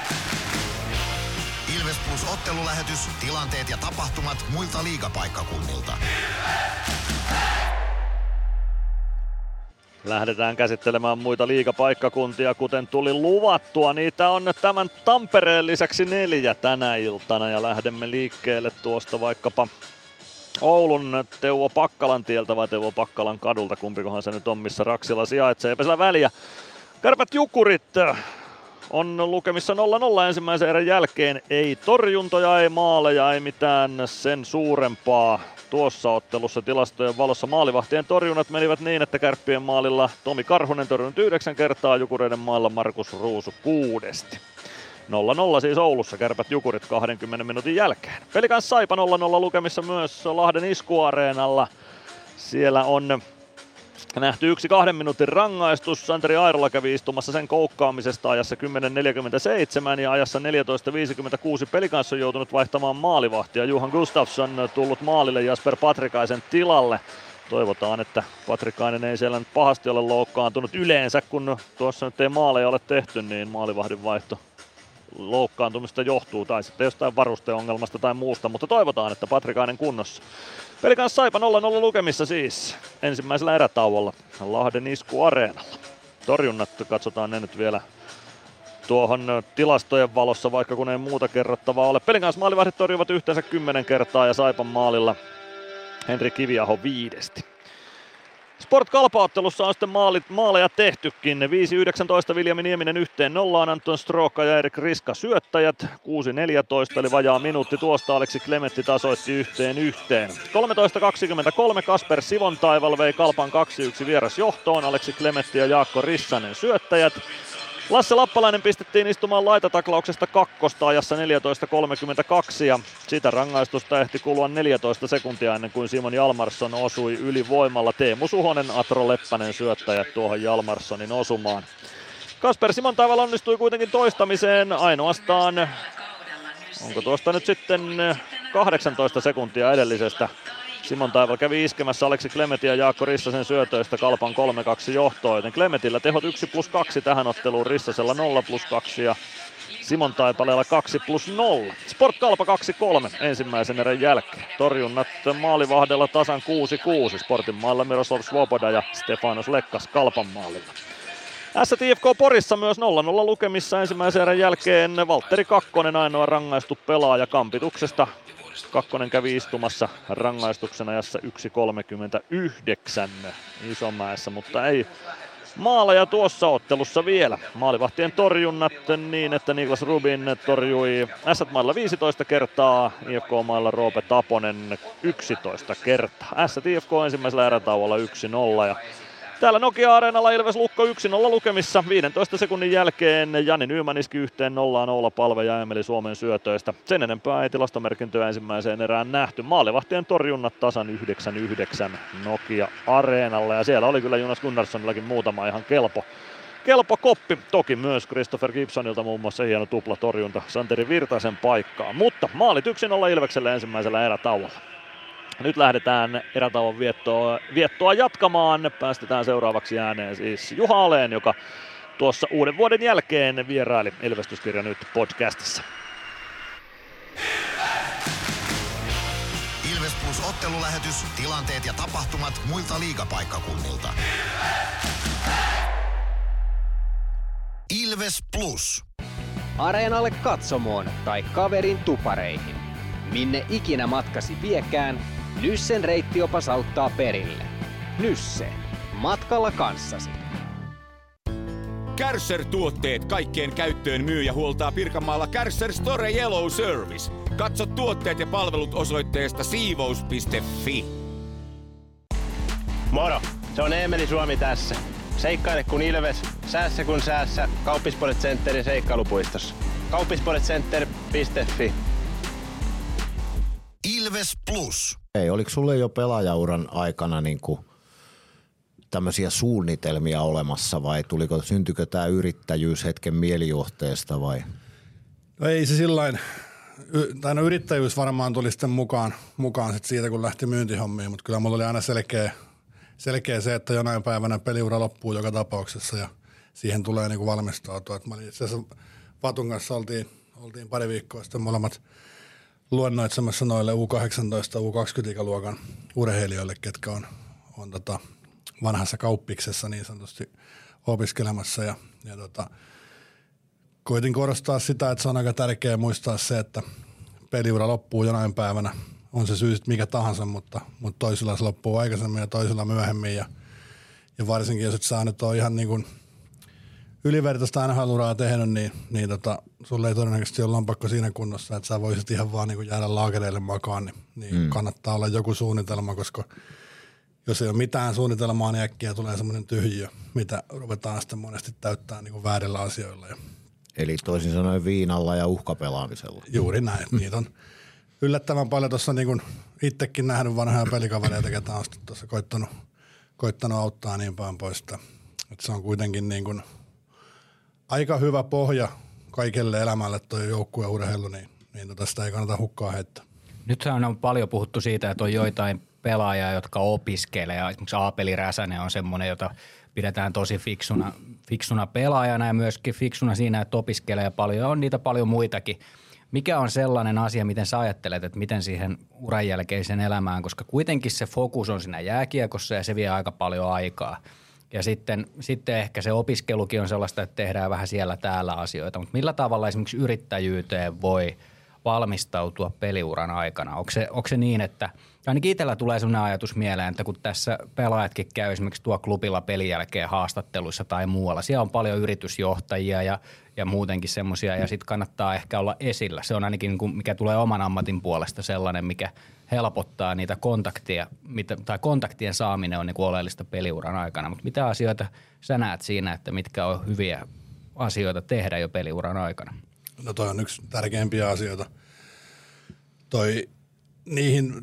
Plus ottelulähetys, tilanteet ja tapahtumat muilta liigapaikkakunnilta. Lähdetään käsittelemään muita liigapaikkakuntia, kuten tuli luvattua. Niitä on tämän Tampereen lisäksi neljä tänä iltana ja lähdemme liikkeelle tuosta vaikkapa Oulun Teuvo Pakkalan tieltä vai Teuvo Pakkalan kadulta, kumpikohan se nyt on, missä Raksilla sijaitsee. Eipä väliä. Kärpät Jukurit on lukemissa 0-0 ensimmäisen erän jälkeen. Ei torjuntoja, ei maaleja, ei mitään sen suurempaa. Tuossa ottelussa tilastojen valossa maalivahtien torjunnat menivät niin, että kärppien maalilla Tomi Karhunen torjunut yhdeksän kertaa, Jukureiden mailla Markus Ruusu kuudesti. 0-0 siis Oulussa, kärpät Jukurit 20 minuutin jälkeen. Peli kanssa Saipa 0-0 lukemissa myös Lahden iskuareenalla. Siellä on nähty yksi kahden minuutin rangaistus. Santeri Airola kävi istumassa sen koukkaamisesta ajassa 10.47 ja ajassa 14.56 peli kanssa on joutunut vaihtamaan maalivahtia. Juhan Gustafsson tullut maalille Jasper Patrikaisen tilalle. Toivotaan, että Patrikainen ei siellä nyt pahasti ole loukkaantunut. Yleensä kun tuossa nyt ei maaleja ole tehty, niin maalivahdin vaihto loukkaantumista johtuu tai sitten jostain varusteongelmasta tai muusta, mutta toivotaan, että Patrikainen kunnossa. Peli kanssa Saipa 0-0 lukemissa siis ensimmäisellä erätauolla Lahden isku areenalla. Torjunnat katsotaan ne nyt vielä tuohon tilastojen valossa, vaikka kun ei muuta kerrottavaa ole. Pelin kanssa maalivahdit torjuvat yhteensä 10 kertaa ja Saipan maalilla Henri Kiviaho viidesti. Sport Kalpaottelussa on sitten maalit, maaleja tehtykin. 5-19 Viljami Nieminen yhteen nollaan, Anton Stroka ja Erik Riska syöttäjät. 6-14 eli vajaa minuutti tuosta Aleksi Klemetti tasoitti yhteen yhteen. 13-23 Kasper Sivon taival vei Kalpan 2-1 vieras johtoon. Aleksi Klemetti ja Jaakko Rissanen syöttäjät. Lasse Lappalainen pistettiin istumaan laitataklauksesta kakkosta ajassa 14.32 ja sitä rangaistusta ehti kulua 14 sekuntia ennen kuin Simon Jalmarsson osui ylivoimalla. Teemu Suhonen, Atro Leppänen syöttäjät tuohon Jalmarssonin osumaan. Kasper Simon Taival onnistui kuitenkin toistamiseen ainoastaan, onko tuosta nyt sitten 18 sekuntia edellisestä Simon Taival kävi iskemässä Aleksi Klemetin ja Jaakko Rissasen syötöistä Kalpan 3-2 johtoon, joten Klemetillä tehot 1 plus 2 tähän otteluun, Rissasella 0 plus 2 ja Simon Taipaleella 2 plus 0. Sport Kalpa 2-3 ensimmäisen erän jälkeen. Torjunnat maalivahdella tasan 6-6. Sportin maalla Miroslav Svoboda ja Stefanos Lekkas Kalpan maalilla. STFK Porissa myös 0-0 lukemissa ensimmäisen erän jälkeen. Valtteri Kakkonen ainoa rangaistu pelaaja kampituksesta Kakkonen kävi istumassa rangaistuksen ajassa 1.39 Isomäessä, mutta ei maaleja tuossa ottelussa vielä. Maalivahtien torjunnat niin, että Niklas Rubin torjui S-mailla 15 kertaa, IFK-mailla Roope Taponen 11 kertaa. S-IFK ensimmäisellä erätauolla 1-0 ja Täällä Nokia-areenalla Ilves Lukko 1-0 lukemissa 15 sekunnin jälkeen. Jani Nyman iski yhteen 0 Oula Palve ja Emeli Suomen syötöistä. Sen enempää ei tilastomerkintöä ensimmäiseen erään nähty. Maalivahtien torjunnat tasan 9-9 Nokia-areenalla ja siellä oli kyllä Jonas Gunnarssonillakin muutama ihan kelpo kelpo koppi. Toki myös Christopher Gibsonilta muun muassa hieno tuplatorjunta Santeri Virtasen paikkaa. Mutta maalit yksin olla Ilvekselle ensimmäisellä erätauolla. Nyt lähdetään erätauon viettoa, viettoa jatkamaan. Päästetään seuraavaksi ääneen siis Juha Aleen, joka tuossa uuden vuoden jälkeen vieraili Ilvestyskirja nyt podcastissa. Ilves Plus ottelulähetys, tilanteet ja tapahtumat muilta liigapaikkakunnilta. Ilves Plus. Areenalle katsomoon tai kaverin tupareihin. Minne ikinä matkasi viekään, Nyssen reittiopas auttaa perille. Nysse. Matkalla kanssasi. Kärsser-tuotteet kaikkeen käyttöön myy ja huoltaa Pirkanmaalla Kärsser Store Yellow Service. Katso tuotteet ja palvelut osoitteesta siivous.fi. Moro! Se on Eemeli Suomi tässä. Seikkaile kun ilves, säässä kun säässä. Kauppispoilet Centerin seikkailupuistossa. Kauppispoiletcenter.fi Ilves Plus. Ei, oliko sulle jo pelaajauran aikana niin kuin tämmöisiä suunnitelmia olemassa vai tuliko, syntykö tämä yrittäjyys hetken mielijohteesta vai? No ei se sillain, tai no yrittäjyys varmaan tuli sitten mukaan, mukaan sit siitä, kun lähti myyntihommiin, mutta kyllä mulla oli aina selkeä, selkeä se, että jonain päivänä peliura loppuu joka tapauksessa ja siihen tulee niin kuin valmistautua. Et mä olin itse asiassa Patun kanssa oltiin, oltiin pari viikkoa sitten molemmat luennoitsemassa noille U18, U20-ikäluokan urheilijoille, ketkä on, on tota vanhassa kauppiksessa niin sanotusti opiskelemassa. Ja, ja tota, koitin korostaa sitä, että se on aika tärkeää muistaa se, että peliura loppuu jonain päivänä, on se syy mikä tahansa, mutta, mutta toisilla se loppuu aikaisemmin ja toisilla myöhemmin. Ja, ja varsinkin jos et sä nyt ihan niin kuin ylivertaista nhl tehnyt, niin, niin tota, sulle ei todennäköisesti ole lompakko siinä kunnossa, että sä voisit ihan vaan niin jäädä laakereille makaan, niin, niin mm. kannattaa olla joku suunnitelma, koska jos ei ole mitään suunnitelmaa, niin äkkiä tulee semmoinen tyhjiö, mitä ruvetaan sitten monesti täyttää niin kuin väärillä asioilla. Eli toisin sanoen viinalla ja uhkapelaamisella. Juuri näin. Niitä on yllättävän paljon tuossa niin itsekin nähnyt vanhoja pelikavereita, ketä on tuossa koittanut, koittanut auttaa niin päin pois. Että, että se on kuitenkin niin kuin aika hyvä pohja kaikelle elämälle tuo joukkueurheilu, niin, niin tota sitä ei kannata hukkaa heittää. Nyt on paljon puhuttu siitä, että on joitain pelaajia, jotka opiskelee. Esimerkiksi Aapeli Räsänen on semmoinen, jota pidetään tosi fiksuna, fiksuna pelaajana ja myöskin fiksuna siinä, että opiskelee paljon. On niitä paljon muitakin. Mikä on sellainen asia, miten sä ajattelet, että miten siihen uran jälkeiseen elämään, koska kuitenkin se fokus on siinä jääkiekossa ja se vie aika paljon aikaa. Ja sitten, sitten ehkä se opiskelukin on sellaista, että tehdään vähän siellä täällä asioita, mutta millä tavalla esimerkiksi yrittäjyyteen voi valmistautua peliuran aikana? Onko se, onko se niin, että – ainakin itsellä tulee sellainen ajatus mieleen, että kun tässä pelaajatkin käy esimerkiksi tuo klubilla pelin jälkeen haastatteluissa tai muualla, siellä on paljon yritysjohtajia ja, ja muutenkin semmoisia ja sitten kannattaa ehkä olla esillä. Se on ainakin niin kuin, mikä tulee oman ammatin puolesta sellainen, mikä helpottaa niitä kontaktia, mitä, tai kontaktien saaminen on niin oleellista peliuran aikana. Mutta mitä asioita sä näet siinä, että mitkä on hyviä asioita tehdä jo peliuran aikana? No toi on yksi tärkeimpiä asioita. Toi niihin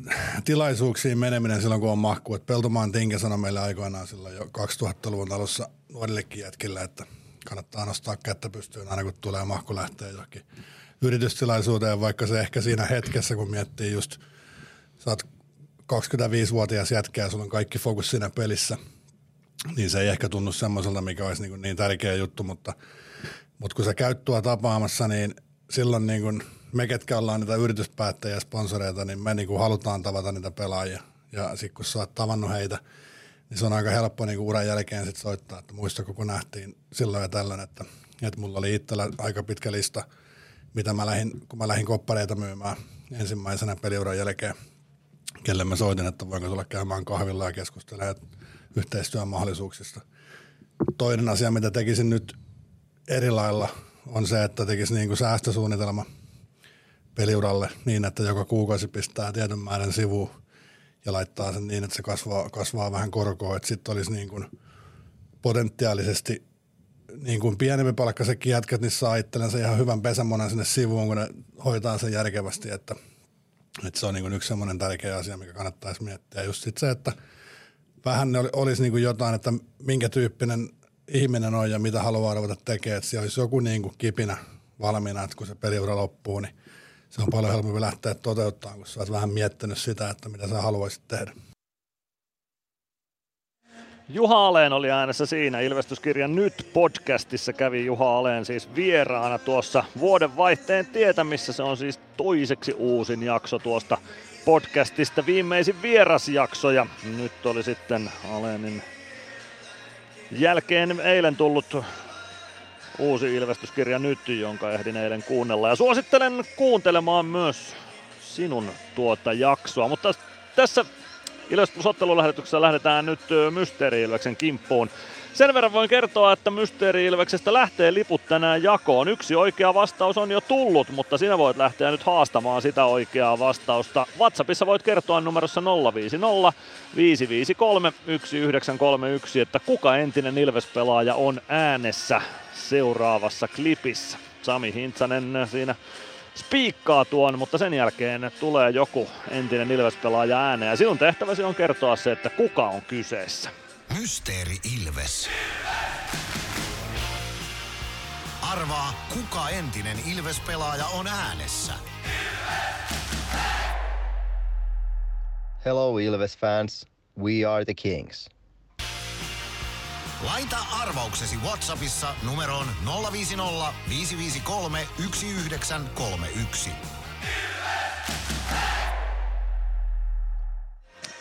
tilaisuuksiin meneminen silloin, kun on mahku. Et Peltomaan Tinke sanoi meille aikoinaan silloin jo 2000-luvun alussa nuorillekin jätkillä, että kannattaa nostaa kättä pystyyn aina kun tulee mahku lähtee johonkin yritystilaisuuteen, vaikka se ehkä siinä hetkessä, kun miettii just, sä oot 25-vuotias jätkä ja sulla on kaikki fokus siinä pelissä, niin se ei ehkä tunnu semmoiselta, mikä olisi niin, niin tärkeä juttu, mutta, mutta kun sä käyt tuo tapaamassa, niin silloin niin kuin – me, ketkä ollaan niitä yrityspäättäjiä ja sponsoreita, niin me niin halutaan tavata niitä pelaajia. Ja sitten kun sä oot tavannut heitä, niin se on aika helppo niin uran jälkeen sit soittaa, että muistako kun nähtiin silloin ja tällöin, että, että mulla oli itsellä aika pitkä lista, mitä mä lähdin, kun mä lähdin koppareita myymään ensimmäisenä peliuran jälkeen, kelle mä soitin, että voinko tulla käymään kahvilla ja keskustelemaan yhteistyön mahdollisuuksista. Toinen asia, mitä tekisin nyt eri lailla, on se, että tekisin niin kuin säästösuunnitelma – peliuralle niin, että joka kuukausi pistää tietyn määrän sivuun ja laittaa sen niin, että se kasvaa, kasvaa vähän korkoa, että sitten olisi niin kuin potentiaalisesti niin kuin pienempi palkkaisetkin jätkät, niin saa itsellensä ihan hyvän pesämonen sinne sivuun, kun ne hoitaa sen järkevästi, että, että se on niin kuin yksi semmoinen tärkeä asia, mikä kannattaisi miettiä. Just sit se, että vähän ne olisi niin kuin jotain, että minkä tyyppinen ihminen on ja mitä haluaa ruveta tekemään, että siellä olisi joku niin kuin kipinä valmiina, että kun se peliura loppuu, niin se on paljon helpompi lähteä toteuttamaan, kun sä oot vähän miettinyt sitä, että mitä sä haluaisit tehdä. Juha Aleen oli äänessä siinä. Ilvestyskirjan Nyt podcastissa kävi Juha Aleen siis vieraana tuossa vuoden vaihteen tietämissä. Se on siis toiseksi uusin jakso tuosta podcastista. Viimeisin vierasjakso ja nyt oli sitten Aleenin jälkeen eilen tullut uusi ilmestyskirja nyt, jonka ehdin eilen kuunnella. Ja suosittelen kuuntelemaan myös sinun tuota jaksoa. Mutta tässä Ilves Plus ottelulähetyksessä lähdetään nyt Mysteeri Ilveksen kimppuun. Sen verran voin kertoa, että Mysteeri Ilveksestä lähtee liput tänään jakoon. Yksi oikea vastaus on jo tullut, mutta sinä voit lähteä nyt haastamaan sitä oikeaa vastausta. WhatsAppissa voit kertoa numerossa 050 553 1931, että kuka entinen Ilves-pelaaja on äänessä seuraavassa klipissä. Sami Hintsanen siinä spiikkaa tuon, mutta sen jälkeen tulee joku entinen Ilves-pelaaja ääneen. Ja sinun tehtäväsi on kertoa se, että kuka on kyseessä. Mysteeri Ilves. Arvaa, kuka entinen Ilves-pelaaja on äänessä. Hello Ilves fans, we are the Kings. Laita arvauksesi Whatsappissa numeroon 050 553 1931.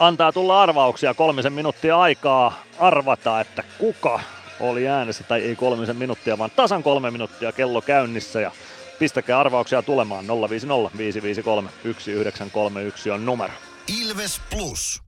Antaa tulla arvauksia kolmisen minuuttia aikaa arvata, että kuka oli äänessä, tai ei kolmisen minuuttia, vaan tasan kolme minuuttia kello käynnissä ja pistäkää arvauksia tulemaan 050 553 1931 on numero. Ilves Plus.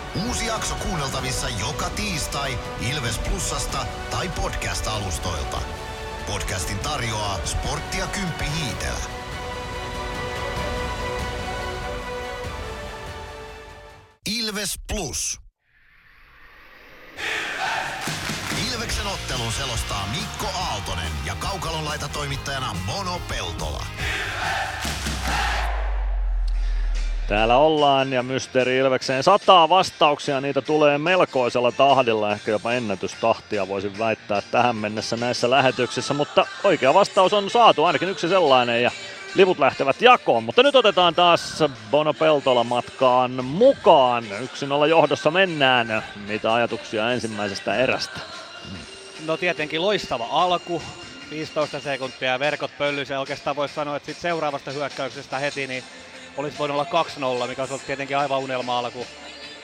Uusi jakso kuunneltavissa joka tiistai Ilves Plusasta tai podcast-alustoilta. Podcastin tarjoaa Sporttia Kymppi Hiitellä. Ilves Plus. Ilveksen ottelun selostaa Mikko Aaltonen ja Kaukalon laitatoimittajana Mono Peltola. Täällä ollaan ja Mysteeri Ilvekseen sataa vastauksia, niitä tulee melkoisella tahdilla, ehkä jopa ennätystahtia voisin väittää tähän mennessä näissä lähetyksissä, mutta oikea vastaus on saatu, ainakin yksi sellainen ja liput lähtevät jakoon, mutta nyt otetaan taas Bono Peltola matkaan mukaan. 1-0 johdossa mennään. Mitä ajatuksia ensimmäisestä erästä? No tietenkin loistava alku, 15 sekuntia verkot pöllysee. Oikeastaan voisi sanoa, että sit seuraavasta hyökkäyksestä heti niin olisi voinut olla 2-0, mikä olisi ollut tietenkin aivan unelma alku.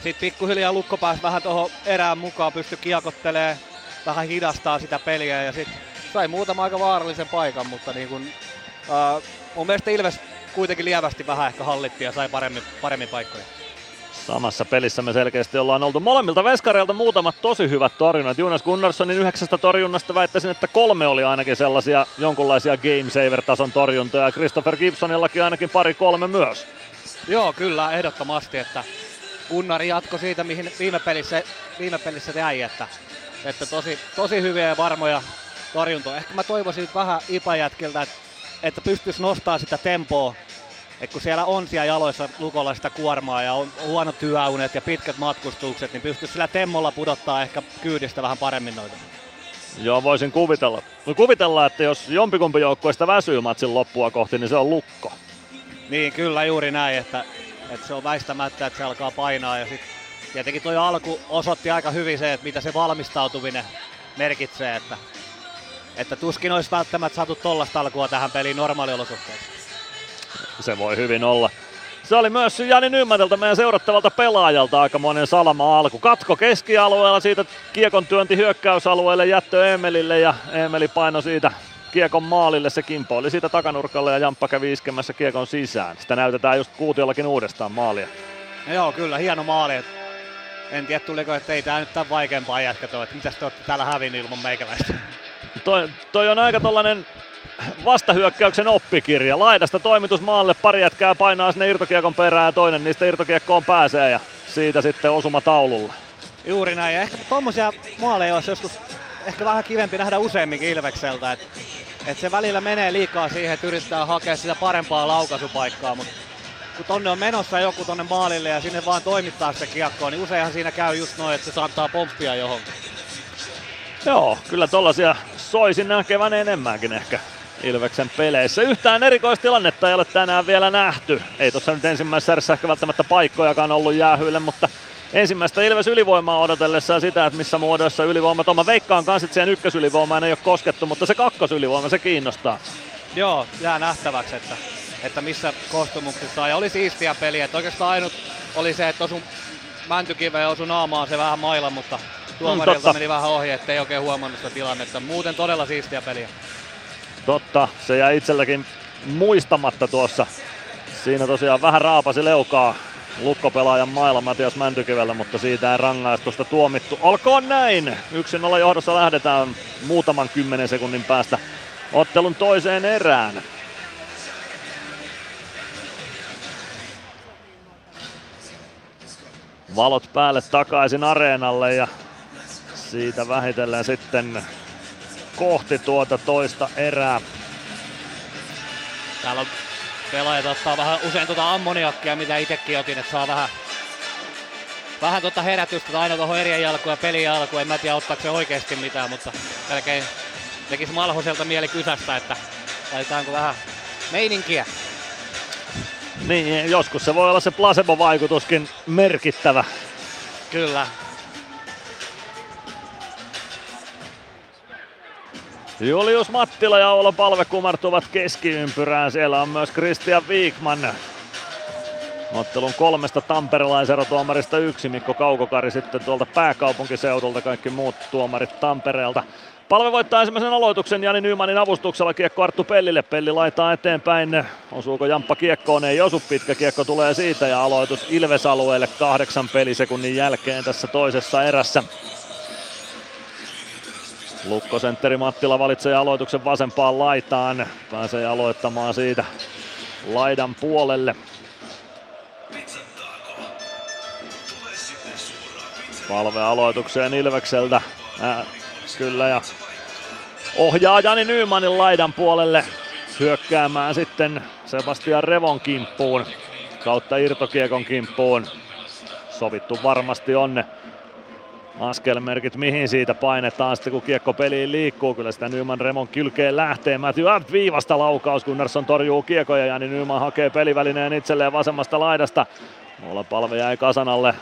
Sitten pikkuhiljaa Lukko pääsi vähän tuohon erään mukaan, pystyi kiekottelee, vähän hidastaa sitä peliä ja sitten sai muutama aika vaarallisen paikan, mutta niin kun, äh, mun mielestä Ilves kuitenkin lievästi vähän ehkä hallitti ja sai paremmin, paremmin paikkoja. Samassa pelissä me selkeästi ollaan oltu molemmilta veskareilta muutamat tosi hyvät torjunnat. Jonas Gunnarssonin yhdeksästä torjunnasta väittäisin, että kolme oli ainakin sellaisia jonkunlaisia game saver-tason torjuntoja. Christopher Gibsonillakin ainakin pari kolme myös. Joo, kyllä, ehdottomasti, että Gunnari jatko siitä, mihin viime pelissä, viime pelissä jäi, että, että tosi, tosi hyviä ja varmoja torjuntoja. Ehkä mä toivoisin vähän Ipa-jätkiltä, että, että pystyisi nostaa sitä tempoa et kun siellä on siellä jaloissa lukolla sitä kuormaa ja on huonot työunet ja pitkät matkustukset, niin pystyisi sillä temmolla pudottaa ehkä kyydistä vähän paremmin noita. Joo, voisin kuvitella. Voi kuvitella, että jos jompikumpi joukkueesta väsyy matsin loppua kohti, niin se on lukko. Niin, kyllä juuri näin, että, että se on väistämättä, että se alkaa painaa. Ja sitten tietenkin tuo alku osoitti aika hyvin se, että mitä se valmistautuminen merkitsee, että, että tuskin olisi välttämättä saatu tollasta alkua tähän peliin normaaliolosuhteissa. Se voi hyvin olla. Se oli myös Jani Nymmänteltä meidän seurattavalta pelaajalta aika monen salama alku. Katko keskialueella siitä kiekon työnti hyökkäysalueelle jättö Emelille ja Emeli paino siitä kiekon maalille, se kimpo oli siitä takanurkalle ja Jamppa kävi iskemässä kiekon sisään. Sitä näytetään just kuutiollakin uudestaan maalia. No joo, kyllä, hieno maali. En tiedä tuliko, että ei tää nyt tämän vaikeampaa jätkä toi, että mitäs te olette täällä hävinnyt ilman meikäläistä. Toi, toi on aika tollanen vastahyökkäyksen oppikirja. Laidasta toimitus maalle, pari jätkää painaa sinne irtokiekon perään ja toinen niistä irtokiekkoon pääsee ja siitä sitten osuma taululla. Juuri näin. Ja ehkä tommosia maaleja olisi joskus ehkä vähän kivempi nähdä useamminkin Ilvekseltä. Että et se välillä menee liikaa siihen, että yrittää hakea sitä parempaa laukaisupaikkaa, mutta kun tonne on menossa joku tonne maalille ja sinne vaan toimittaa se kiekko, niin useinhan siinä käy just noin, että se saattaa pomppia johonkin. Joo, kyllä tollasia soisin näkevän enemmänkin ehkä Ilveksen peleissä. Yhtään erikoistilannetta ei ole tänään vielä nähty. Ei tuossa nyt ensimmäisessä erässä ehkä välttämättä paikkojakaan ollut jäähyille, mutta ensimmäistä Ilves ylivoimaa odotellessa ja sitä, että missä muodoissa ylivoimat on. Mä veikkaan kanssa, että siihen ykkösylivoimaan ei ole koskettu, mutta se kakkosylivoima, se kiinnostaa. Joo, jää nähtäväksi, että, että missä koostumuksissa on. Ja oli siistiä peliä, että oikeastaan ainut oli se, että osu Mäntykiveen ja osu naamaan se vähän mailla, mutta tuomarilta mm, meni vähän ohi, ettei oikein huomannut sitä tilannetta. Muuten todella siistiä peliä. Totta, se jäi itselläkin muistamatta tuossa. Siinä tosiaan vähän raapasi leukaa lukkopelaajan mailla Matias Mäntykivellä, mutta siitä ei rangaistusta tuomittu. Olkoon näin! 1-0 johdossa lähdetään muutaman kymmenen sekunnin päästä ottelun toiseen erään. Valot päälle takaisin areenalle ja siitä vähitellen sitten kohti tuota toista erää. Täällä on pelaajat ottaa vähän usein tuota ammoniakkia, mitä itsekin otin, että saa vähän, vähän tuota herätystä aina tuohon eri jalkuun ja pelin alkuun. En mä tiedä ottaako se oikeasti mitään, mutta melkein tekisi Malhoselta mieli kysästä, että laitetaanko vähän meininkiä. Niin, joskus se voi olla se placebo-vaikutuskin merkittävä. Kyllä. Julius Mattila ja Oula Palve kumartuvat keskiympyrään. Siellä on myös Christian Wikman. Ottelun kolmesta tamperelaiserotuomarista yksi, Mikko Kaukokari sitten tuolta pääkaupunkiseudulta, kaikki muut tuomarit Tampereelta. Palve voittaa ensimmäisen aloituksen Jani Nymanin avustuksella kiekko Arttu Pellille. Pelli laittaa eteenpäin. Osuuko Jamppa kiekkoon? Ei osu. Pitkä kiekko tulee siitä ja aloitus Ilves-alueelle kahdeksan pelisekunnin jälkeen tässä toisessa erässä. Lukkosentteri Mattila valitsee aloituksen vasempaan laitaan. Pääsee aloittamaan siitä laidan puolelle. Palve aloitukseen Ilvekseltä. Äh, kyllä ja ohjaa Jani Nymanin laidan puolelle hyökkäämään sitten Sebastian Revon kimppuun kautta irtokiekon kimppuun. Sovittu varmasti onne askelmerkit, mihin siitä painetaan sitten kun kiekko peliin liikkuu. Kyllä sitä Nyman Remon kylkeen lähtee. Matthew Abt viivasta laukaus, Gunnarsson torjuu kiekoja ja niin Nyman hakee pelivälineen itselleen vasemmasta laidasta. Mulla palve jäi kasanalle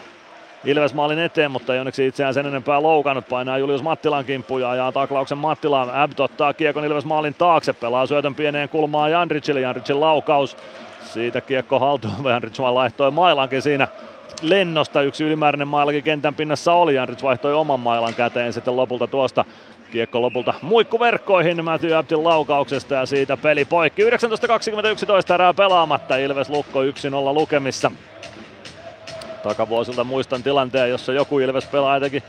Ilves maalin eteen, mutta ei onneksi itseään sen enempää loukannut. Painaa Julius Mattilan kimppuun ja ajaa taklauksen Mattilaan. Abt ottaa kiekon Ilves maalin taakse, pelaa syötön pieneen kulmaan Jandricille. Jandricin laukaus. Siitä kiekko haltuun. Jandric vaan laittoi mailankin siinä lennosta. Yksi ylimääräinen mailakin kentän pinnassa oli. Jandric vaihtoi oman mailan käteen sitten lopulta tuosta Kiekko lopulta muikkuverkkoihin Matthew Abdin laukauksesta ja siitä peli poikki. 19.21 erää pelaamatta. Ilves Lukko 1-0 lukemissa. Takavuosilta muistan tilanteen, jossa joku Ilves pelaaja teki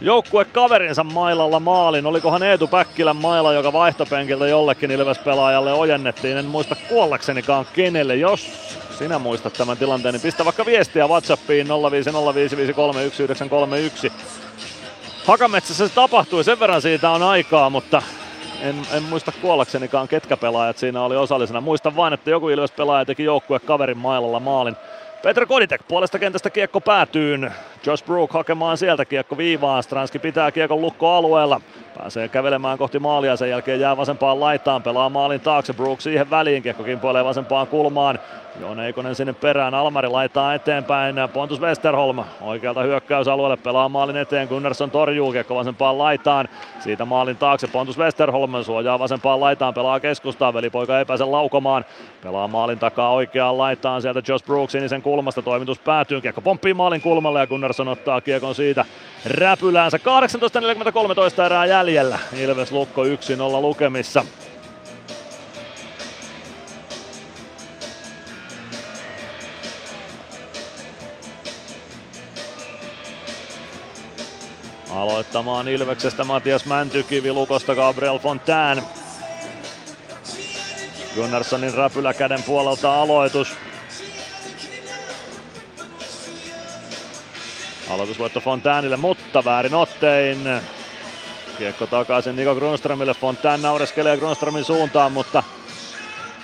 joukkue kaverinsa mailalla maalin. Olikohan Eetu Päkkilän maila, joka vaihtopenkiltä jollekin Ilves-pelaajalle ojennettiin. En muista kuollaksenikaan kenelle. Jos sinä muistat tämän tilanteen, niin pistä vaikka viestiä Whatsappiin 0505531931. Hakametsässä se tapahtui, sen verran siitä on aikaa, mutta en, en muista kuollaksenikaan ketkä pelaajat siinä oli osallisena. Muistan vain, että joku Ilves-pelaaja teki joukkue kaverin mailalla maalin. Petr Koditek puolesta kentästä kiekko päätyyn. Josh Brook hakemaan sieltä kiekko viivaan. Stranski pitää kiekon lukkoalueella. Pääsee kävelemään kohti maalia, sen jälkeen jää vasempaan laitaan, pelaa maalin taakse, Brook siihen väliin, kiekko kimpoilee vasempaan kulmaan. Joona Eikonen sinne perään, Almari laittaa eteenpäin, Pontus Westerholm oikealta hyökkäysalueelle pelaa maalin eteen, Gunnarsson torjuu kiekko vasempaan laitaan, siitä maalin taakse Pontus Westerholm suojaa vasempaan laitaan, pelaa keskustaan, velipoika ei pääse laukomaan, pelaa maalin takaa oikeaan laitaan, sieltä Josh Brooks sinisen kulmasta, toimitus päätyy, kiekko pomppii maalin kulmalle ja Gunnarsson ottaa kiekon siitä räpyläänsä, 18.43 erää jäljellä, Ilves Lukko 1-0 lukemissa. Aloittamaan Ilveksestä Matias Mäntykivi, Lukosta Gabriel Fontaine. Gunnarssonin räpylä käden puolelta aloitus. Aloitusvoitto Fontainille, mutta väärin ottein. Kiekko takaisin Niko Grunströmille. Fontaine naureskelee Grunströmin suuntaan, mutta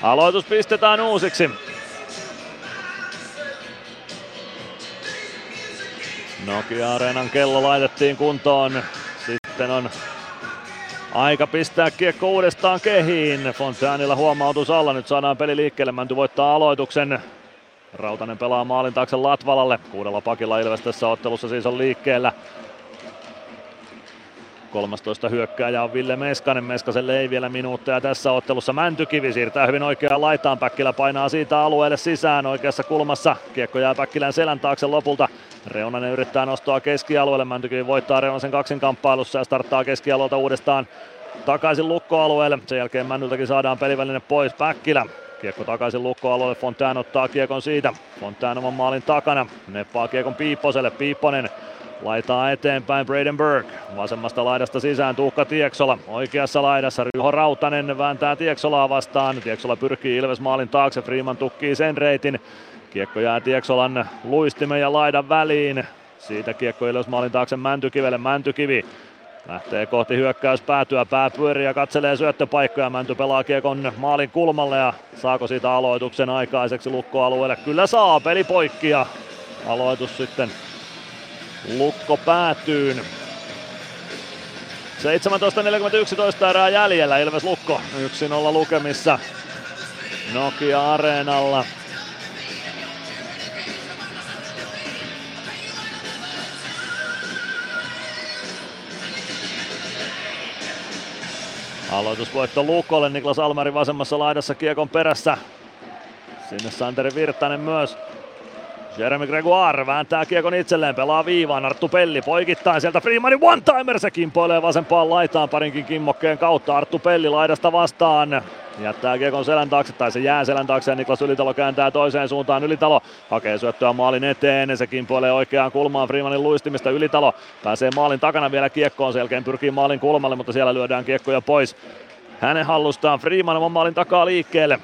aloitus pistetään uusiksi. Nokia-areenan kello laitettiin kuntoon. Sitten on aika pistää kiekko uudestaan kehiin. Fontainilla huomautus alla. Nyt saadaan peli liikkeelle. Mänty voittaa aloituksen. Rautanen pelaa maalin taakse Latvalalle. Kuudella pakilla Ilves tässä ottelussa siis on liikkeellä. 13 hyökkääjä on Ville Meskanen. Meskaselle ei vielä minuutteja tässä ottelussa. Mäntykivi siirtää hyvin oikeaan laitaan. Päkkilä painaa siitä alueelle sisään oikeassa kulmassa. Kiekko jää Päkkilän selän taakse lopulta. Reunanen yrittää nostaa keskialueelle. Mäntykivi voittaa Reunasen kaksinkamppailussa ja starttaa keskialueelta uudestaan takaisin lukkoalueelle. Sen jälkeen Männyltäkin saadaan peliväline pois. Päkkilä Kiekko takaisin lukkoalueelle, Fontaine ottaa kiekon siitä. Fontaine oman maalin takana, neppaa kiekon Piipposelle, Piipponen laitaa eteenpäin Braden Burke. Vasemmasta laidasta sisään Tuukka Tieksola. Oikeassa laidassa Ryho Rautanen vääntää Tieksolaa vastaan. Tieksola pyrkii Ilves maalin taakse. Freeman tukkii sen reitin. Kiekko jää Tieksolan luistimen ja laidan väliin. Siitä kiekko Ilves maalin taakse Mäntykivelle. Mäntykivi Lähtee kohti hyökkäys päätyä, pää pyörii ja katselee syöttöpaikkoja. Mänty pelaa kiekon maalin kulmalle ja saako siitä aloituksen aikaiseksi lukkoalueelle? Kyllä saa, peli poikki ja aloitus sitten lukko päätyyn. 17.41 erää jäljellä, Ilves Lukko 1-0 lukemissa Nokia Areenalla. Aloitusvoitto Lukolle, Niklas Almari vasemmassa laidassa kiekon perässä. Sinne Santeri Virtanen myös. Jeremy Gregoire vääntää kiekon itselleen, pelaa viivaan, Arttu Pelli poikittain sieltä Freemanin one-timer, se kimpoilee vasempaan laitaan parinkin kimmokkeen kautta, Arttu Pelli laidasta vastaan, jättää kiekon selän taakse, tai se jää selän taakse ja Niklas Ylitalo kääntää toiseen suuntaan, Ylitalo hakee syöttöä maalin eteen, se kimpoilee oikeaan kulmaan Freemanin luistimista, Ylitalo pääsee maalin takana vielä kiekkoon, sen pyrkii maalin kulmalle, mutta siellä lyödään kiekkoja pois. Hänen hallustaan Freeman on maalin takaa liikkeelle.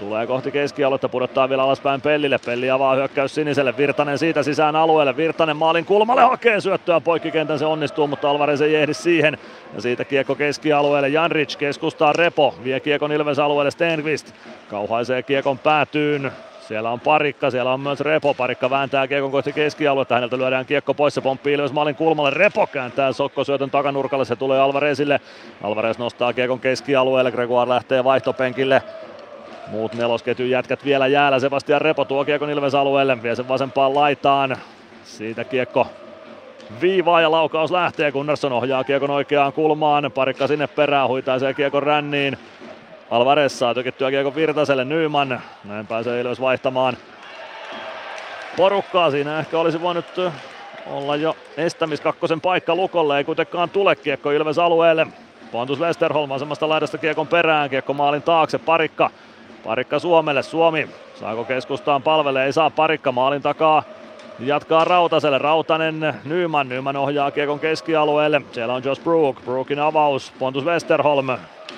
Tulee kohti keskialuetta, pudottaa vielä alaspäin Pellille. Pelli avaa hyökkäys siniselle, Virtanen siitä sisään alueelle. Virtanen maalin kulmalle hakee syöttöä poikkikentän, se onnistuu, mutta Alvarez ei ehdi siihen. Ja siitä kiekko keskialueelle, Janric keskustaa Repo, vie kiekon Ilves alueelle Stenqvist. Kauhaisee kiekon päätyyn, siellä on parikka, siellä on myös Repo. Parikka vääntää kiekon kohti keskialuetta. Häneltä lyödään kiekko pois. Se pomppii Ilves maalin kulmalle. Repo kääntää Sokko syötön takanurkalle. Se tulee Alvarezille. Alvarez nostaa kiekon keskialueelle. Gregoire lähtee vaihtopenkille. Muut nelosketjun jätkät vielä jäällä. Sebastian Repo tuo kiekon Ilves alueelle, vie sen vasempaan laitaan. Siitä kiekko viivaa ja laukaus lähtee. Gunnarsson ohjaa kiekon oikeaan kulmaan. Parikka sinne perään, huitaisee kiekon ränniin. Alvarez saa tykittyä kiekon Virtaselle Nyman. Näin pääsee Ilves vaihtamaan porukkaa. Siinä ehkä olisi voinut olla jo estämis kakkosen paikka Lukolle. Ei kuitenkaan tule kiekko Ilves alueelle. Pontus Westerholm vasemmasta laidasta kiekon perään. Kiekko maalin taakse. Parikka Parikka Suomelle, Suomi saako keskustaan palvele, ei saa Parikka maalin takaa. Jatkaa Rautaselle, Rautanen, Nyman, Nyman ohjaa kiekon keskialueelle. Siellä on Josh Brook, Brookin avaus, Pontus Westerholm.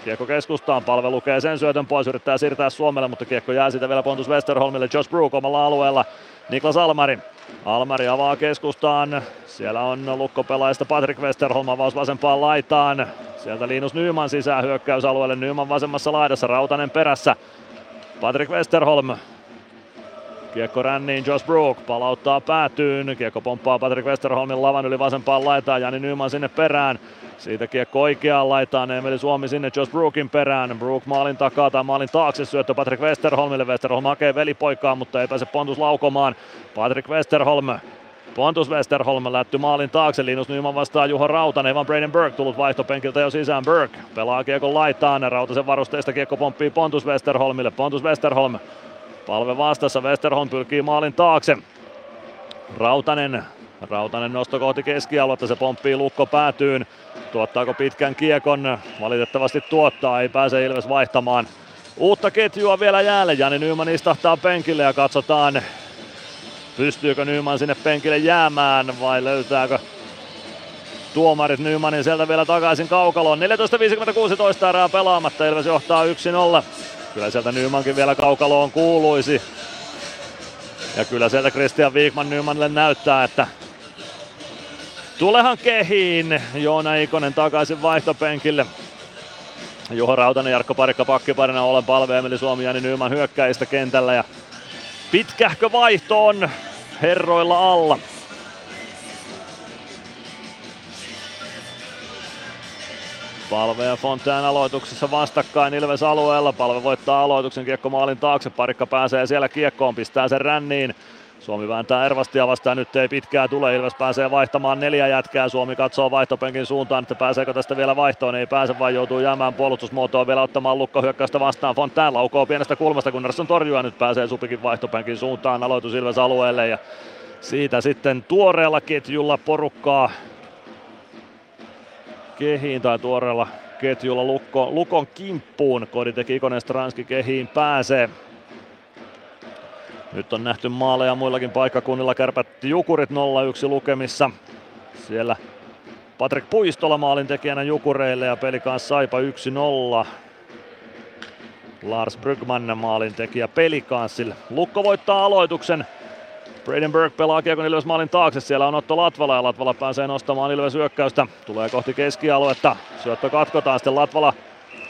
Kiekko keskustaan, palve lukee sen syötön pois, yrittää siirtää Suomelle, mutta kiekko jää siitä vielä Pontus Westerholmille. Josh Brook omalla alueella, Niklas Almari. Almari avaa keskustaan, siellä on lukkopelaajista Patrick Westerholm avaus vasempaan laitaan. Sieltä Linus Nyman sisään hyökkäysalueelle, Nyman vasemmassa laidassa, Rautanen perässä. Patrick Westerholm Kiekko ränniin, Josh Brook palauttaa päätyyn. Kiekko pomppaa Patrick Westerholmin lavan yli vasempaan laitaan. Jani Nyman sinne perään. Siitä kiekko oikeaan laitaan. Emeli Suomi sinne Josh Brookin perään. Brook maalin takaa tai maalin taakse syöttö Patrick Westerholmille. Westerholm hakee velipoikaa, mutta ei pääse Pontus laukomaan. Patrick Westerholm Pontus Westerholm lätty maalin taakse, Linus Nyman vastaa Juho Rautanen, Evan Braden Burke tullut vaihtopenkiltä jo sisään, Burke pelaa kiekon laitaan, Rautasen varusteista kiekko pomppii Pontus Westerholmille, Pontus Westerholm palve vastassa, Westerholm pyrkii maalin taakse, Rautanen Rautanen nosto kohti keskialuetta, se pomppii lukko päätyyn. Tuottaako pitkän kiekon? Valitettavasti tuottaa, ei pääse Ilves vaihtamaan. Uutta ketjua vielä jäälle, Jani Nyman istahtaa penkille ja katsotaan Pystyykö Nyman sinne penkille jäämään vai löytääkö tuomarit Nymanin sieltä vielä takaisin kaukaloon. 14.56 erää pelaamatta, Ilves johtaa 1-0. Kyllä sieltä Nymankin vielä kaukaloon kuuluisi. Ja kyllä sieltä Christian Wigman Nymanille näyttää, että tulehan kehiin. Joona Ikonen takaisin vaihtopenkille. Juho Rautanen, Jarkko Parikka pakkiparina Olen palve, Emeli Suomi, Jani Nyman hyökkäistä kentällä ja Pitkähkö vaihto on herroilla alla. Palve ja Fontaine aloituksessa vastakkain Ilves alueella. Palve voittaa aloituksen kiekko maalin taakse. Parikka pääsee siellä kiekkoon, pistää sen ränniin. Suomi vääntää Ervastia vastaan, nyt ei pitkää tule. Ilves pääsee vaihtamaan neljä jätkää. Suomi katsoo vaihtopenkin suuntaan, että pääseekö tästä vielä vaihtoon. Ei pääse, vaan joutuu jäämään puolustusmuotoon vielä ottamaan lukkohyökkäystä vastaan. Fontaine laukoo pienestä kulmasta, kun Narsson torjua. Nyt pääsee Supikin vaihtopenkin suuntaan. Aloitus Ilves alueelle ja siitä sitten tuoreella ketjulla porukkaa kehiin tai tuoreella ketjulla lukko, Lukon kimppuun. teki Ikonen Stranski kehiin pääsee. Nyt on nähty maaleja muillakin paikkakunnilla. Kärpät Jukurit 0-1 lukemissa. Siellä Patrick Puistola maalin tekijänä Jukureille ja peli kanssa Saipa 1-0. Lars Brygman maalin tekijä pelikanssille. Lukko voittaa aloituksen. Braden Burke pelaa kiekon Ilves maalin taakse. Siellä on Otto Latvala ja Latvala pääsee nostamaan Ilves hyökkäystä. Tulee kohti keskialuetta. Syöttö katkotaan sitten Latvala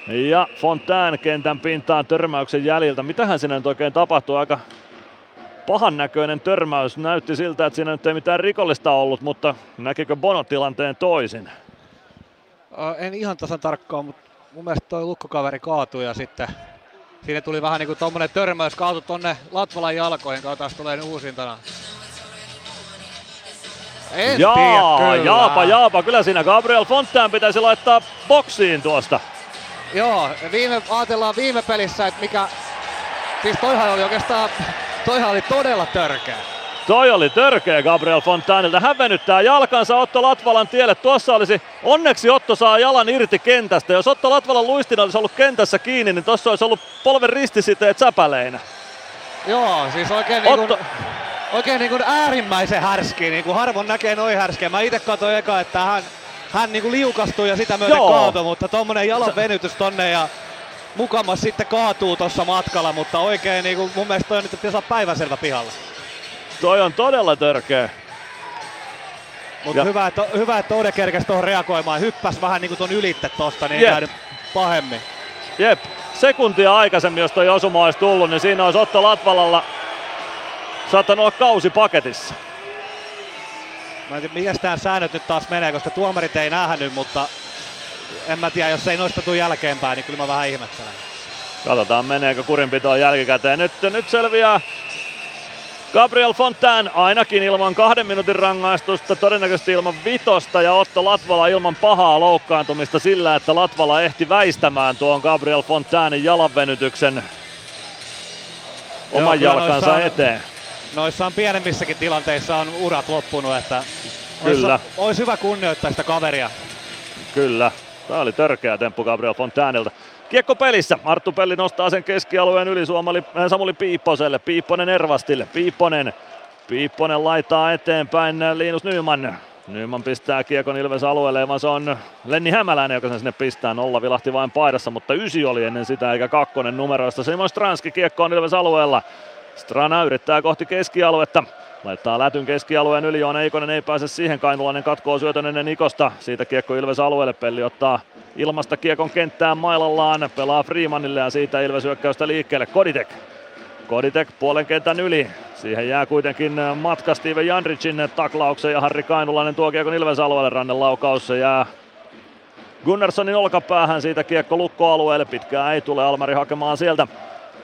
ja Fontaine kentän pintaan törmäyksen jäljiltä. Mitähän sinne nyt oikein tapahtuu? Aika pahan näköinen törmäys. Näytti siltä, että siinä nyt ei mitään rikollista ollut, mutta näkikö Bono tilanteen toisin? En ihan tasan tarkkaan, mutta mun mielestä toi lukkokaveri kaatui ja sitten siinä tuli vähän niinku tommonen törmäys kaatu tonne Latvalan jalkoihin, kautta tulee nyt uusintana. En Jaa, tiedä, kyllä. jaapa, jaapa. Kyllä siinä Gabriel Fontaine pitäisi laittaa boksiin tuosta. Joo, viime, ajatellaan viime pelissä, että mikä... Siis toihan oli oikeastaan Toihan oli todella törkeä. Toi oli törkeä Gabriel Fontainilta. Hän venyttää jalkansa Otto Latvalan tielle. Tuossa olisi, onneksi Otto saa jalan irti kentästä. Jos Otto Latvalan luistin olisi ollut kentässä kiinni, niin tuossa olisi ollut polven ristisiteet säpäleinä. Joo, siis oikein Otto... niin kuin, oikein niin kuin äärimmäisen härski. Niin kuin harvoin näkee noin härskiä. Mä itse katsoin eka, että hän, hän niin kuin liukastui ja sitä myöten kaatui, mutta tuommoinen jalan venytys tonne ja mukamas sitten kaatuu tuossa matkalla, mutta oikein niin kuin mun mielestä toi on nyt saa päiväselvä pihalla. Toi on todella törkeä. Mutta hyvä, että, hyvä, että Ode kerkesi tuohon reagoimaan. Hyppäs vähän niin kuin ton ylitte tosta, niin Jep. pahemmin. Jep, sekuntia aikaisemmin, jos toi osuma olisi tullut, niin siinä olisi Otto Latvalalla saattanut olla kausi paketissa. Mä en tiedä, mikä tämä säännöt nyt taas menee, koska tuomarit ei nähnyt, mutta en mä tiedä, jos ei noista tule jälkeenpäin, niin kyllä mä vähän ihmettelen. Katsotaan meneekö kurinpitoon jälkikäteen. Nyt, nyt selviää Gabriel Fontaine ainakin ilman kahden minuutin rangaistusta, todennäköisesti ilman vitosta ja Otto Latvala ilman pahaa loukkaantumista sillä, että Latvala ehti väistämään tuon Gabriel Fontainen jalanvenytyksen oman Joo, jalkansa noissa, eteen. Noissa on pienemmissäkin tilanteissa on urat loppunut, että Kyllä. Olisi, olisi hyvä kunnioittaa sitä kaveria. Kyllä. Tämä oli törkeä temppu Gabriel Fontainelta. Kiekko pelissä. Arttu Pelli nostaa sen keskialueen yli Suomali, äh, Samuli Piipposelle. Piipponen Ervastille. Piipponen. Piipponen laittaa eteenpäin äh, Linus Nyman. Nyman pistää kiekon Ilves alueelle, vaan se on Lenni Hämäläinen, joka sen sinne pistää. Nolla vilahti vain paidassa, mutta ysi oli ennen sitä, eikä kakkonen numeroista. Simon Stranski kiekko on Ilves alueella. Strana yrittää kohti keskialuetta. Laittaa lätyn keskialueen yli, Joona Eikonen ei pääse siihen, Kainulainen katkoo syötön ennen Nikosta. Siitä kiekko Ilves alueelle, Pelli ottaa ilmasta kiekon kenttään mailallaan, pelaa Freemanille ja siitä Ilves hyökkäystä liikkeelle. Koditek Koditek puolen kentän yli. Siihen jää kuitenkin matka Steven Janricin taklauksen ja Harri Kainulainen tuo kiekon Ilves alueelle. Rannelaukaus se jää Gunnarssonin olkapäähän siitä kiekko lukkoalueelle. Pitkään ei tule Almari hakemaan sieltä.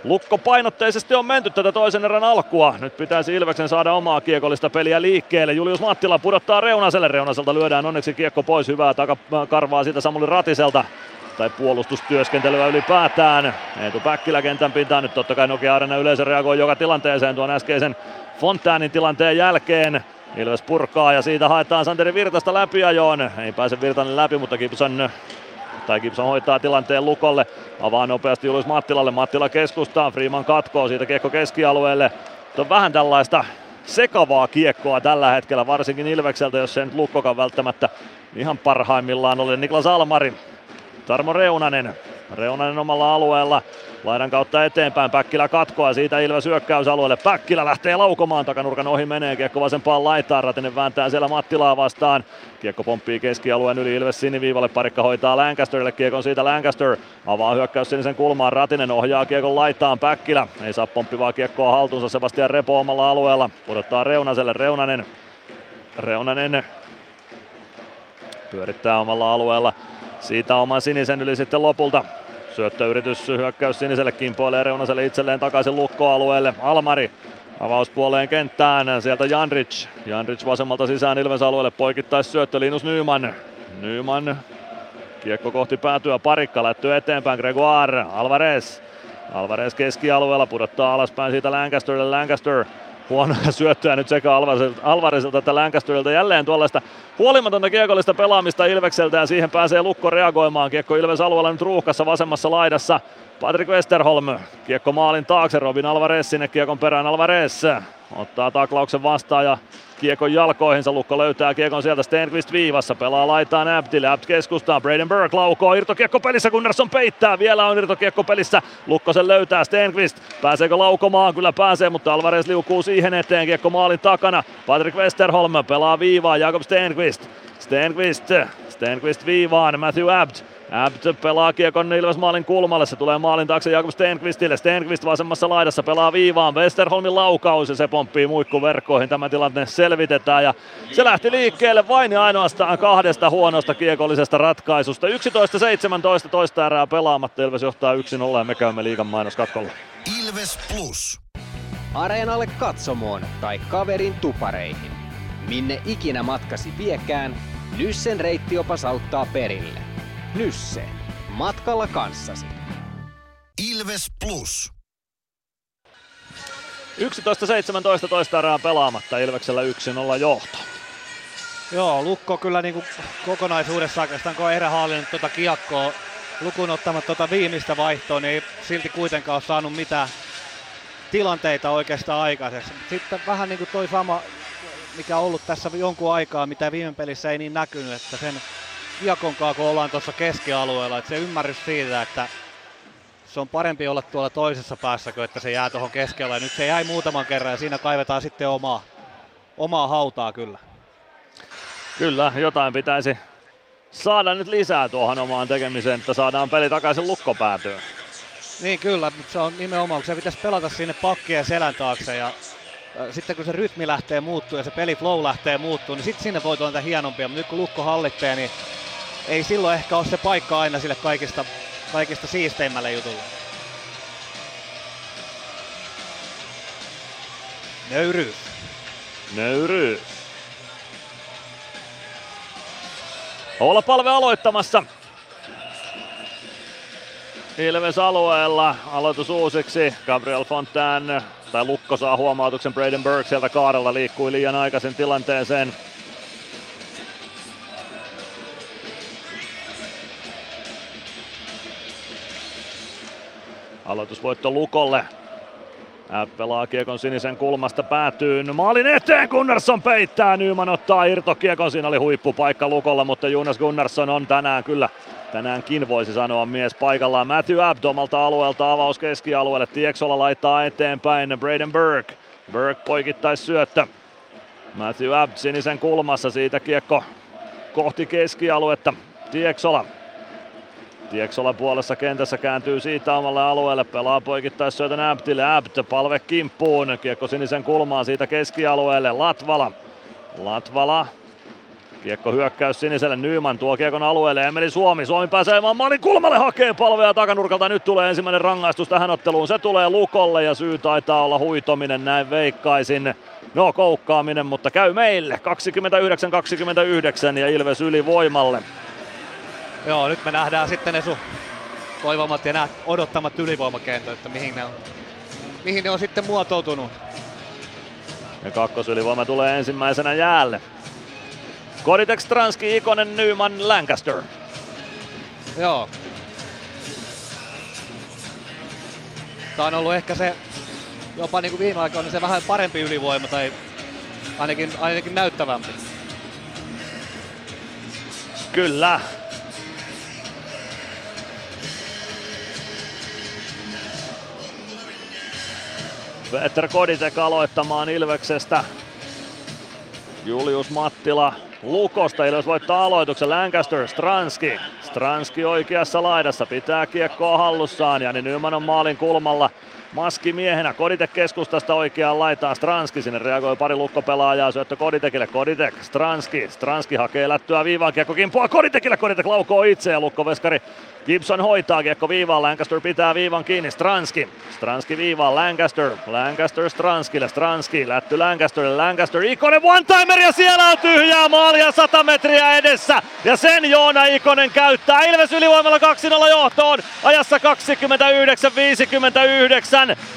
Lukko painotteisesti on menty tätä toisen erän alkua. Nyt pitäisi Ilveksen saada omaa kiekollista peliä liikkeelle. Julius Mattila pudottaa Reunaselle. Reunaselta lyödään onneksi kiekko pois. Hyvää takakarvaa siitä Samuli Ratiselta. Tai puolustustyöskentelyä ylipäätään. Eetu Päkkilä kentän pintaan. Nyt totta kai Nokia Arena yleisö reagoi joka tilanteeseen tuon äskeisen Fontäänin tilanteen jälkeen. Ilves purkaa ja siitä haetaan Santeri Virtasta läpiajoon. Ei pääse Virtanen läpi, mutta Gibson tai Gibson hoitaa tilanteen Lukolle. Avaa nopeasti Julius Mattilalle. Mattila keskustaan. Freeman katkoo siitä kiekko keskialueelle. On vähän tällaista sekavaa kiekkoa tällä hetkellä, varsinkin Ilvekseltä, jos se nyt Lukkokan välttämättä ihan parhaimmillaan oli. Niklas Almari, Tarmo Reunanen, Reunanen omalla alueella. Laidan kautta eteenpäin, Päkkilä katkoa siitä Ilves hyökkäysalueelle. Päkkilä lähtee laukomaan, takanurkan ohi menee, kiekko vasempaan laitaan, Ratinen vääntää siellä Mattilaa vastaan. Kiekko pomppii keskialueen yli Ilves siniviivalle, parikka hoitaa Lancasterille, kiekon siitä Lancaster. Avaa hyökkäys sinisen kulmaan, Ratinen ohjaa kiekon laitaan, Päkkilä ei saa pomppivaa kiekkoa haltuunsa, Sebastian Repo omalla alueella. Pudottaa Reunaselle, Reunanen. Reunanen pyörittää omalla alueella. Siitä oman sinisen yli sitten lopulta Syöttöyritys, hyökkäys siniselle kimpoilee Reunaselle itselleen takaisin lukkoalueelle. Almari avauspuoleen kenttään, sieltä Janric. Janric vasemmalta sisään Ilves alueelle poikittais syöttö Linus Nyman. Nyman kiekko kohti päätyä, parikka lättyy eteenpäin, Gregoire, Alvarez. Alvarez keskialueella pudottaa alaspäin siitä Lancasterille, Lancaster huonoja syöttöjä nyt sekä Alvarezilta että Lancasterilta. Jälleen tuollaista huolimatonta kiekollista pelaamista Ilvekseltä ja siihen pääsee Lukko reagoimaan. Kiekko Ilves alueella nyt ruuhkassa vasemmassa laidassa. Patrick Westerholm, kiekko maalin taakse, Robin Alvarez sinne kiekon perään. Alvarez ottaa taklauksen vastaan ja kiekon jalkoihinsa. Lukko löytää kiekon sieltä Stenqvist viivassa. Pelaa laitaan Abdille. Abt keskustaa. Braden Burke laukoo. Irtokiekko pelissä. Gunnarsson peittää. Vielä on irtokiekko pelissä. Lukko sen löytää. Stenqvist. Pääseekö laukomaan? Kyllä pääsee, mutta Alvarez liukuu siihen eteen. Kiekko maalin takana. Patrick Westerholm pelaa viivaa. Jakob Stenqvist. Stenqvist. Stenqvist viivaan. Matthew Abt Abt pelaa kiekon Ilves maalin kulmalle, se tulee maalin taakse Jakob Stenqvistille. Stenqvist vasemmassa laidassa pelaa viivaan, Westerholmin laukaus ja se pomppii muikkuverkkoihin. Tämä tilanne selvitetään ja se lähti liikkeelle vain ja ainoastaan kahdesta huonosta kiekollisesta ratkaisusta. 11-17 toista erää pelaamatta, Ilves johtaa 1-0 ja me käymme liigan mainoskatkolla. Ilves Plus. Areenalle katsomoon tai kaverin tupareihin. Minne ikinä matkasi viekään, Nyssen reittiopas auttaa perille. Nysse. Matkalla kanssasi. Ilves Plus. 11-17 toista erää pelaamatta, Ilveksellä 1-0 johto. Joo, Lukko kyllä niin kuin kokonaisuudessa oikeastaan, kun on erä hallinnut tuota kiekkoa lukuun ottamatta tuota viimeistä vaihtoa, niin ei silti kuitenkaan ole saanut mitään tilanteita oikeastaan aikaiseksi. Sitten vähän niin kuin toi sama, mikä on ollut tässä jonkun aikaa, mitä viime pelissä ei niin näkynyt, että sen Iakonkaan, kun ollaan tuossa keskialueella. Että se ymmärrys siitä, että se on parempi olla tuolla toisessa päässä kuin että se jää tuohon keskellä. Ja nyt se jäi muutaman kerran ja siinä kaivetaan sitten omaa, omaa hautaa kyllä. Kyllä, jotain pitäisi saada nyt lisää tuohon omaan tekemiseen, että saadaan peli takaisin lukkopäätyyn. Niin kyllä, mutta se on nimenomaan, kun se pitäisi pelata sinne pakkien selän taakse ja sitten kun se rytmi lähtee muuttuu ja se peliflow lähtee muuttuu, niin sitten sinne voi tulla hienompia. Mutta nyt kun Lukko hallitsee, niin ei silloin ehkä ole se paikka aina sille kaikista, kaikista siisteimmälle jutulle. Nöyryys. Nöyryys. Olla palve aloittamassa. Ilves alueella. Aloitus uusiksi. Gabriel Fontaine tai Lukko saa huomautuksen. Braden Burke sieltä kaarella liikkui liian aikaisen tilanteeseen. Aloitusvoitto Lukolle. Hän pelaa kiekon sinisen kulmasta päätyy maalin eteen. Gunnarsson peittää. Nyman ottaa irtokiekon. Siinä oli huippupaikka Lukolla, mutta Jonas Gunnarsson on tänään kyllä tänäänkin voisi sanoa mies paikallaan. Matthew Abd omalta alueelta avaus keskialueelle. Tieksola laittaa eteenpäin. Braden Burke. Burke poikittais syöttö. Matthew Abd sinisen kulmassa. Siitä kiekko kohti keskialuetta. Tieksola Tieksola puolessa kentässä kääntyy siitä omalle alueelle, pelaa poikittais syötön Äptille, Äpt palve kimppuun, kiekko sinisen kulmaan siitä keskialueelle, Latvala. Latvala. Kiekko hyökkäys siniselle, Nyman tuo kiekon alueelle, Emeli Suomi, Suomi pääsee maalin kulmalle, hakee palvea takanurkalta, nyt tulee ensimmäinen rangaistus tähän otteluun, se tulee Lukolle ja syy taitaa olla huitominen, näin veikkaisin. No koukkaaminen, mutta käy meille, 29-29 ja Ilves ylivoimalle. Joo, nyt me nähdään sitten ne sun toivomat ja nämä odottamat ylivoimakentät, että mihin ne on, mihin ne on sitten muotoutunut. Ja kakkosylivoima tulee ensimmäisenä jäälle. Koditek, Stranski, Ikonen, Nyman, Lancaster. Joo. Tämä on ollut ehkä se, jopa niin kuin viime aikoina se vähän parempi ylivoima tai ainakin, ainakin näyttävämpi. Kyllä. Peter Koditek aloittamaan Ilveksestä. Julius Mattila Lukosta. Ilves voittaa aloituksen. Lancaster, Stranski. Stranski oikeassa laidassa. Pitää kiekkoa hallussaan. Jani Nyman on maalin kulmalla. Maski miehenä. Koditek keskustasta oikeaan laitaan. Stranski sinne reagoi pari lukkopelaajaa. Syöttö Koditekille. Koditek, Stranski. Stranski hakee lättyä viivaan. Kiekko kimpoa Koditekille. Koditek laukoo itse ja lukkoveskari Gibson hoitaa kiekko viivaan, Lancaster pitää viivan kiinni, Stranski. Stranski viivaan, Lancaster. Lancaster Stranskille, Stranski lätty Lancasterille, Lancaster, Ikonen one-timer ja siellä on tyhjää maalia 100 metriä edessä. Ja sen Joona Ikonen käyttää. Ilves ylivoimalla 2-0 johtoon ajassa 29-59.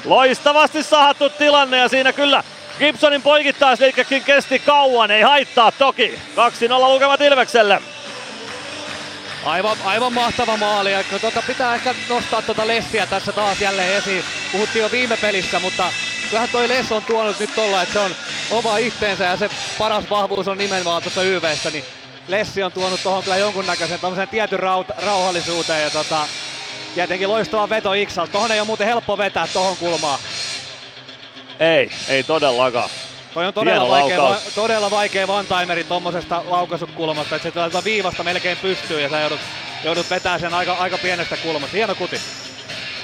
Loistavasti sahattu tilanne ja siinä kyllä Gibsonin poikittaisliikkekin kesti kauan, ei haittaa toki. 2-0 lukevat Ilvekselle. Aivan, aivan mahtava maali. Ja tuota, pitää ehkä nostaa tuota Lessiä tässä taas jälleen esiin. Puhuttiin jo viime pelissä, mutta kyllähän toi Less on tuonut nyt tolla, että se on oma itteensä ja se paras vahvuus on nimenomaan tuossa YVssä, niin Lessi on tuonut tuohon kyllä jonkunnäköisen tietyn rauta, rauhallisuuteen ja tota, tietenkin loistava veto Iksalta. Tuohon ei ole muuten helppo vetää tuohon kulmaan. Ei, ei todellakaan. Toi on todella vaikea, va- todella vaikea one-timeri tuommoisesta laukaisukulmasta, että se tuolta viivasta melkein pystyy ja sä joudut, joudut vetää sen aika, aika pienestä kulmasta. Hieno kuti.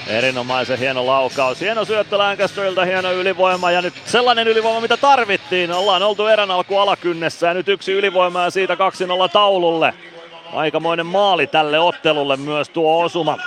Erinomaisen hieno laukaus. Hieno syöttö Lancasterilta, hieno ylivoima ja nyt sellainen ylivoima, mitä tarvittiin. Ollaan oltu erän alku alakynnessä ja nyt yksi ylivoima ja siitä 2-0 taululle. Aikamoinen maali tälle ottelulle myös tuo osuma.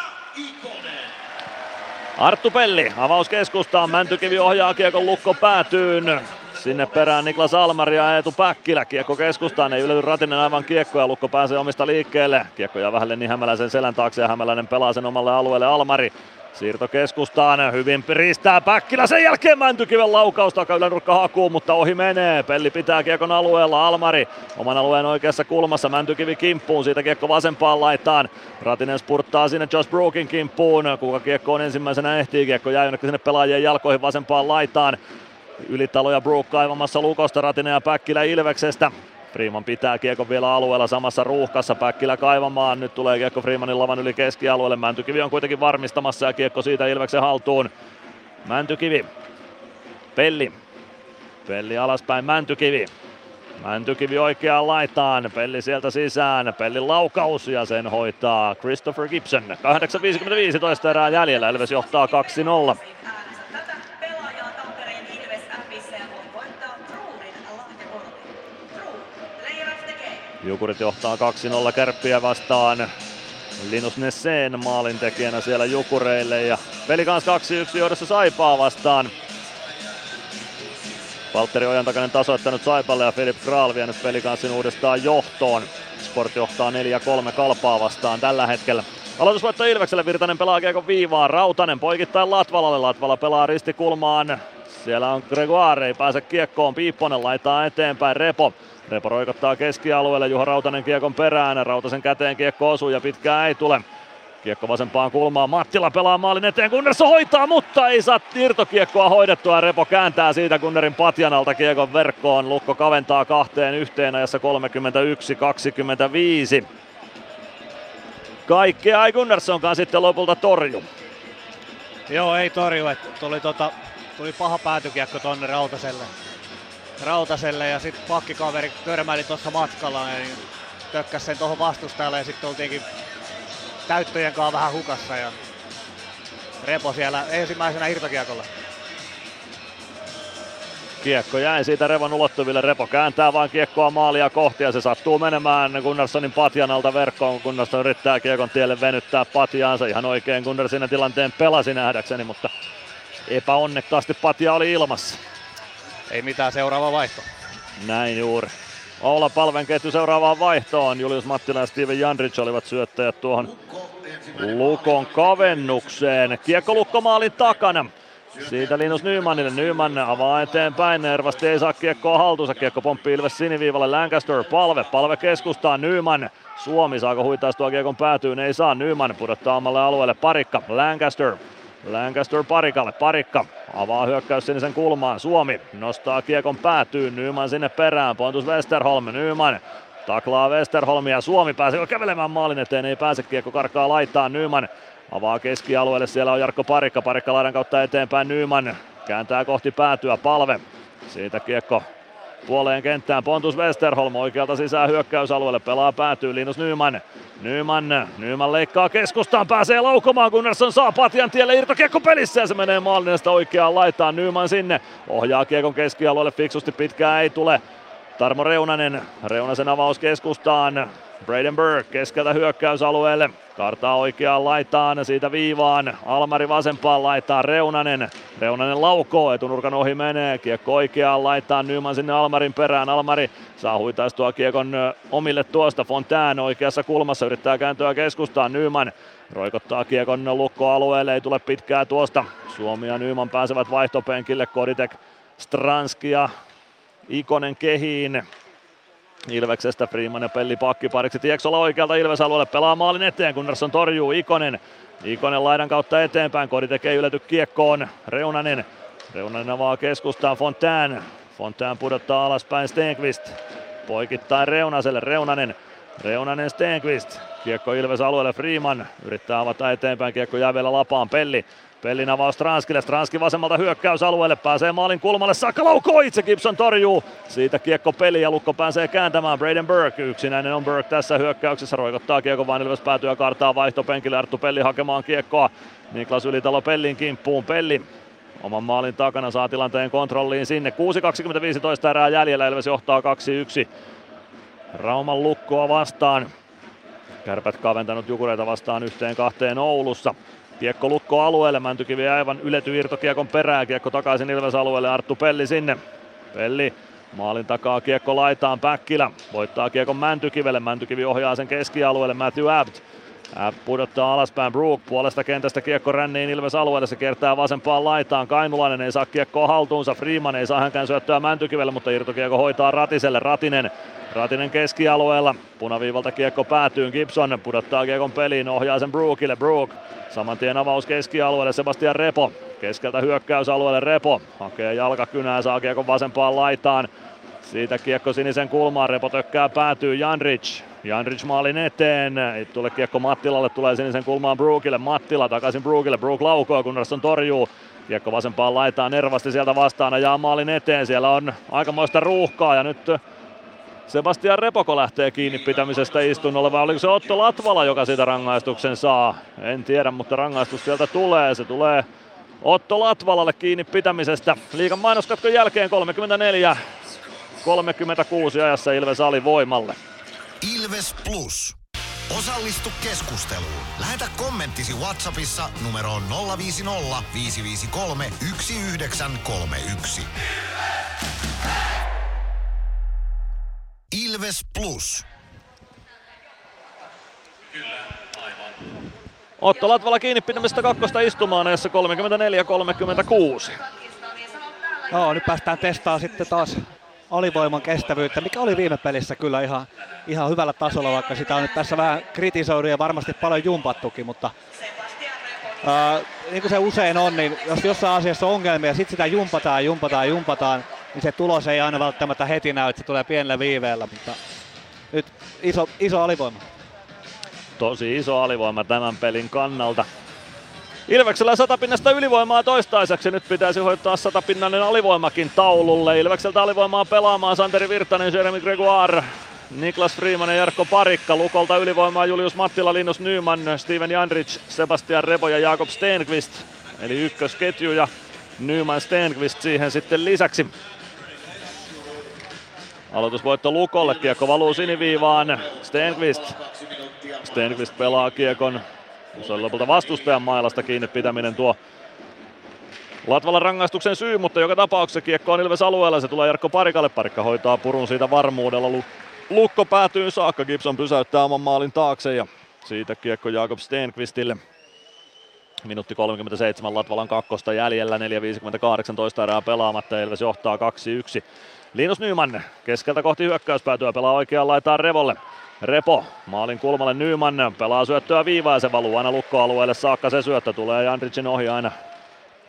Arttu Pelli, avaus keskustaan, Mäntykivi ohjaa kiekon lukko päätyyn. Sinne perään Niklas Almari ja Eetu Päkkilä. Kiekko keskustaan, ei ylety Ratinen aivan kiekko ja Lukko pääsee omista liikkeelle. Kiekko jää vähän niin Hämäläisen selän taakse ja Hämäläinen pelaa sen omalle alueelle Almari. Siirto keskustaan, hyvin piristää Päkkilä, sen jälkeen Mäntykiven laukaus takaylänurkka hakuu, mutta ohi menee. Pelli pitää kiekon alueella, Almari oman alueen oikeassa kulmassa, Mäntykivi kimppuun, siitä kiekko vasempaan laitaan. Ratinen spurttaa sinne Josh Brookin kimppuun, kuka kiekko on ensimmäisenä ehtii, kiekko jää jonnekin sinne pelaajien jalkoihin vasempaan laitaan. Ylitalo ja Brook kaivamassa Lukosta, Ratinen ja Päkkilä Ilveksestä. Freeman pitää kiekon vielä alueella samassa ruuhkassa, Päkkilä kaivamaan, nyt tulee kiekko Freemanin lavan yli keskialueelle, Mäntykivi on kuitenkin varmistamassa ja kiekko siitä Ilveksen haltuun. Mäntykivi, Pelli, Pelli alaspäin, Mäntykivi, Mäntykivi oikeaan laitaan, Pelli sieltä sisään, Pellin laukaus ja sen hoitaa Christopher Gibson. 8.55 erää jäljellä, Ilves johtaa 2-0. Jukurit johtaa 2-0 kärppiä vastaan. Linus Nesseen maalintekijänä siellä Jukureille ja peli kanssa 2-1 johdossa Saipaa vastaan. Valtteri Ojantakainen tasoittanut Saipalle ja Filip Kral vienyt pelikanssin uudestaan johtoon. Sport johtaa 4-3 kalpaa vastaan tällä hetkellä. Aloitusvoitto Ilvekselle, Virtanen pelaa kiekon viivaan, Rautanen poikittain Latvalalle, Latvala pelaa ristikulmaan. Siellä on Gregoire, ei pääse kiekkoon, Piipponen laittaa eteenpäin, Repo Repo roikottaa keskialueelle, Juha Rautanen kiekon perään, Rautasen käteen kiekko osuu ja pitkää ei tule. Kiekko vasempaan kulmaan, Mattila pelaa maalin eteen, Gunnarsson hoitaa, mutta ei saa irtokiekkoa hoidettua. Repo kääntää siitä Gunnarin patjanalta kiekon verkkoon. Lukko kaventaa kahteen yhteen ajassa 31-25. Kaikkea ei Gunnarssonkaan sitten lopulta torju. Joo, ei torju. Että tuli, tota, tuli paha päätykiekko tonne Rautaselle. Rautaselle ja sitten pakkikaveri törmäili tuossa matkalla ja niin tökkäsi sen tuohon vastustajalle ja sitten oltiinkin täyttöjen kanssa vähän hukassa ja Repo siellä ensimmäisenä irtokiekolla. Kiekko jäi siitä Revon ulottuville. Repo kääntää vaan kiekkoa maalia kohti ja se sattuu menemään Gunnarssonin patjan alta verkkoon. Gunnarsson yrittää kiekon tielle venyttää patjaansa. Ihan oikein Gunnar siinä tilanteen pelasi nähdäkseni, mutta epäonnekkaasti patja oli ilmassa. Ei mitään seuraava vaihto. Näin juuri. Oula Palven ketju seuraavaan vaihtoon. Julius Mattila ja Steven Jandrich olivat syöttäjät tuohon Lukon kavennukseen. Kiekko Lukko maalin takana. Siitä Linus Nymanille. Nyman avaa eteenpäin. Nervasti ei saa kiekkoa haltuunsa. Kiekko pomppii Ilves siniviivalle. Lancaster palve. Palve keskustaa. Nyman. Suomi saako huitaistua kiekon päätyyn? Ei saa. Nyman pudottaa omalle alueelle. Parikka. Lancaster. Lancaster parikalle. Parikka avaa hyökkäys sinisen kulmaan. Suomi nostaa kiekon päätyyn. Nyman sinne perään. Pontus Westerholm. Nyman taklaa Westerholmia. Suomi pääsee kävelemään maalin eteen. Ei pääse kiekko karkaa laittaa. Nyman Avaa keskialueelle, siellä on Jarkko Parikka, Parikka laidan kautta eteenpäin Nyman, kääntää kohti päätyä, palve, siitä kiekko puoleen kenttään, Pontus Westerholm oikealta sisään hyökkäysalueelle, pelaa päätyy Linus Nyman, Nyman, Nyman leikkaa keskustaan, pääsee laukomaan, Gunnarsson saa patjan tielle irtokiekko pelissä ja se menee maalinesta oikeaan laitaan, Nyman sinne, ohjaa kiekon keskialueelle. Fiksusti, pitkään ei tule, Tarmo Reunanen, Reunasen avaus keskustaan, Braden Burke keskeltä hyökkäysalueelle. Kartaa oikeaan laitaan, siitä viivaan. Almari vasempaan laittaa Reunanen. Reunanen laukoo, etunurkan ohi menee. Kiekko oikeaan laittaa Nyman sinne Almarin perään. Almari saa huitaistua kiekon omille tuosta. Fontään oikeassa kulmassa yrittää kääntyä keskustaan. Nyman roikottaa kiekon lukkoalueelle, ei tule pitkää tuosta. Suomi ja Nyman pääsevät vaihtopenkille. Koditek, Stranski ja Ikonen kehiin. Ilveksestä Freeman ja Pelli pakkipariksi. Tieksola oikealta Ilves alueelle pelaa maalin eteen, Gunnarsson torjuu Ikonen. Ikonen laidan kautta eteenpäin, Kodi tekee ylety kiekkoon. Reunanen. Reunanen avaa keskustaan Fontään. Fontään pudottaa alaspäin Stenqvist. Poikittain Reunaselle. Reunanen. Reunanen Stenqvist. Kiekko Ilves alueelle Freeman. Yrittää avata eteenpäin. Kiekko jää vielä lapaan. Pelli. Pellin avaus Stranskille, Stranski vasemmalta hyökkäysalueelle, pääsee maalin kulmalle, saakka laukoo itse, Gibson torjuu. Siitä kiekko peli ja Lukko pääsee kääntämään, Braden Burke, yksinäinen on Burke tässä hyökkäyksessä, roikottaa kiekko vain Ilves päätyä kartaa vaihtopenkille, Arttu Pelli hakemaan kiekkoa. Niklas Ylitalo Pellin kimppuun, Pelli oman maalin takana saa tilanteen kontrolliin sinne. 6.25 erää jäljellä, Ilves johtaa 2-1. Rauman lukkoa vastaan. Kärpät kaventanut Jukureita vastaan yhteen kahteen Oulussa. Kiekko lukko alueelle, Mäntykivi aivan ylety irtokiekon perään, kiekko takaisin Ilves alueelle, Arttu Pelli sinne. Pelli maalin takaa kiekko laitaan, Päkkilä voittaa kiekon Mäntykivelle, Mäntykivi ohjaa sen keskialueelle, Matthew Abt. Abt pudottaa alaspäin. Brook puolesta kentästä kiekko ränniin Ilves alueelle, se kertaa vasempaan laitaan, Kainulainen ei saa kiekkoa haltuunsa, Freeman ei saa hänkään syöttöä Mäntykivelle, mutta irtokiekko hoitaa Ratiselle, Ratinen Ratinen keskialueella, punaviivalta kiekko päätyy, Gibson pudottaa kiekon peliin, ohjaa sen Brookille, Brook Saman tien avaus keskialueelle Sebastian Repo. Keskeltä hyökkäysalueelle Repo. Hakee jalkakynää, saa kiekon vasempaan laitaan. Siitä kiekko sinisen kulmaan, Repo tökkää päätyy Janrich. Janrich maalin eteen, ei tule kiekko Mattilalle, tulee sinisen kulmaan Brookille. Mattila takaisin Brookille, Brook laukoo, Gunnarsson torjuu. Kiekko vasempaan laitaan nervasti sieltä vastaan ja maalin eteen. Siellä on aikamoista ruuhkaa ja nyt Sebastian Repoko lähtee kiinni pitämisestä istunnolle, vai oliko se Otto Latvala, joka siitä rangaistuksen saa? En tiedä, mutta rangaistus sieltä tulee. Se tulee Otto Latvalalle kiinni pitämisestä. Liikan mainoskatkon jälkeen 34 36 ajassa Ilves alivoimalle. Ilves Plus. Osallistu keskusteluun. Lähetä kommenttisi Whatsappissa numeroon 050 553 1931. Ilves Plus. Otto Latvala kiinni pitämistä kakkosta istumaan näissä 34-36. Joo, nyt päästään testaamaan sitten taas alivoiman kestävyyttä, mikä oli viime pelissä kyllä ihan, ihan hyvällä tasolla, vaikka sitä on nyt tässä vähän kritisoidu ja varmasti paljon jumpattukin, mutta ää, niin kuin se usein on, niin jos jossain asiassa on ongelmia sitten sitä jumpataan, jumpataan, jumpataan, niin se tulos ei aina välttämättä heti näy, että se tulee pienellä viiveellä, mutta nyt iso, iso alivoima. Tosi iso alivoima tämän pelin kannalta. Ilveksellä satapinnasta ylivoimaa toistaiseksi. Nyt pitäisi hoitaa satapinnainen alivoimakin taululle. Ilvekseltä alivoimaa pelaamaan Santeri Virtanen, Jeremy Gregoire. Niklas Freeman ja Jarkko Parikka. Lukolta ylivoimaa Julius Mattila, Linus Nyman, Steven Janric, Sebastian Revo ja Jakob Stenqvist. Eli ykkösketju ja Nyman Stenqvist siihen sitten lisäksi. Aloitusvoitto Lukolle, kiekko valuu siniviivaan. Stenqvist. Stenqvist pelaa kiekon. Se on lopulta vastustajan mailasta kiinni pitäminen tuo Latvalan rangaistuksen syy, mutta joka tapauksessa kiekko on Ilves alueella. Se tulee Jarkko Parikalle. Parikka hoitaa purun siitä varmuudella. Lukko päätyy saakka. Gibson pysäyttää oman maalin taakse ja siitä kiekko Jakob Stenqvistille. Minuutti 37 Latvalan kakkosta jäljellä, 4.58 toista erää pelaamatta, Ilves johtaa 2-1. Linus Nyman keskeltä kohti hyökkäyspäätyä pelaa oikeaan laitaan Revolle. Repo maalin kulmalle Nyman pelaa syöttöä viivaa ja se valuu aina lukkoalueelle saakka se syöttö tulee Jandricin ohi aina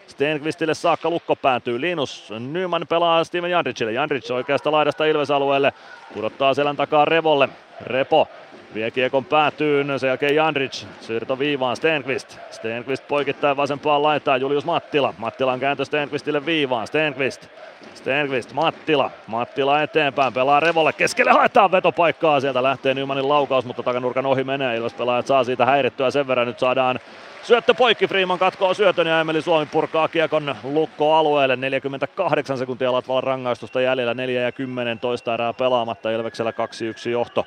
Stenqvistille saakka lukko päätyy. Linus Nyman pelaa Steven Jandricille. Jandric oikeasta laidasta Ilves-alueelle. Pudottaa selän takaa Revolle. Repo vie kiekon päätyyn. Sen jälkeen Jandric. Siirto viivaan Stenqvist. Stenqvist poikittain vasempaan laitaan. Julius Mattila. Mattilan kääntö Stenqvistille viivaan. Stenqvist. Stenqvist, Mattila. Mattila eteenpäin, pelaa Revolle. Keskelle haetaan vetopaikkaa. Sieltä lähtee Nymanin laukaus, mutta takanurkan ohi menee. Ilves pelaajat saa siitä häirittyä sen verran. Nyt saadaan Syöttö poikki, Freeman katkoo syötön ja Emeli Suomi purkaa kiekon lukkoalueelle. 48 sekuntia Latvalan rangaistusta jäljellä, 4 ja 10 toista erää pelaamatta. Ilveksellä 2-1 johto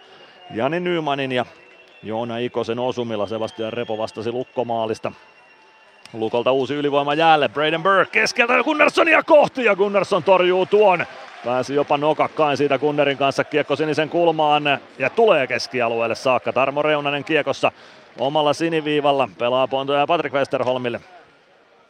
Jani Nymanin ja Joona Ikosen osumilla. Sebastian Repo vastasi lukkomaalista. Lukolta uusi ylivoima jäälle. Braden Burke keskeltä Gunnarssonia kohti ja Gunnarsson torjuu tuon. Pääsi jopa nokakkain siitä Gunnerin kanssa kiekko sinisen kulmaan ja tulee keskialueelle saakka. Tarmo Reunanen kiekossa omalla siniviivalla. Pelaa pontoja Patrick Westerholmille.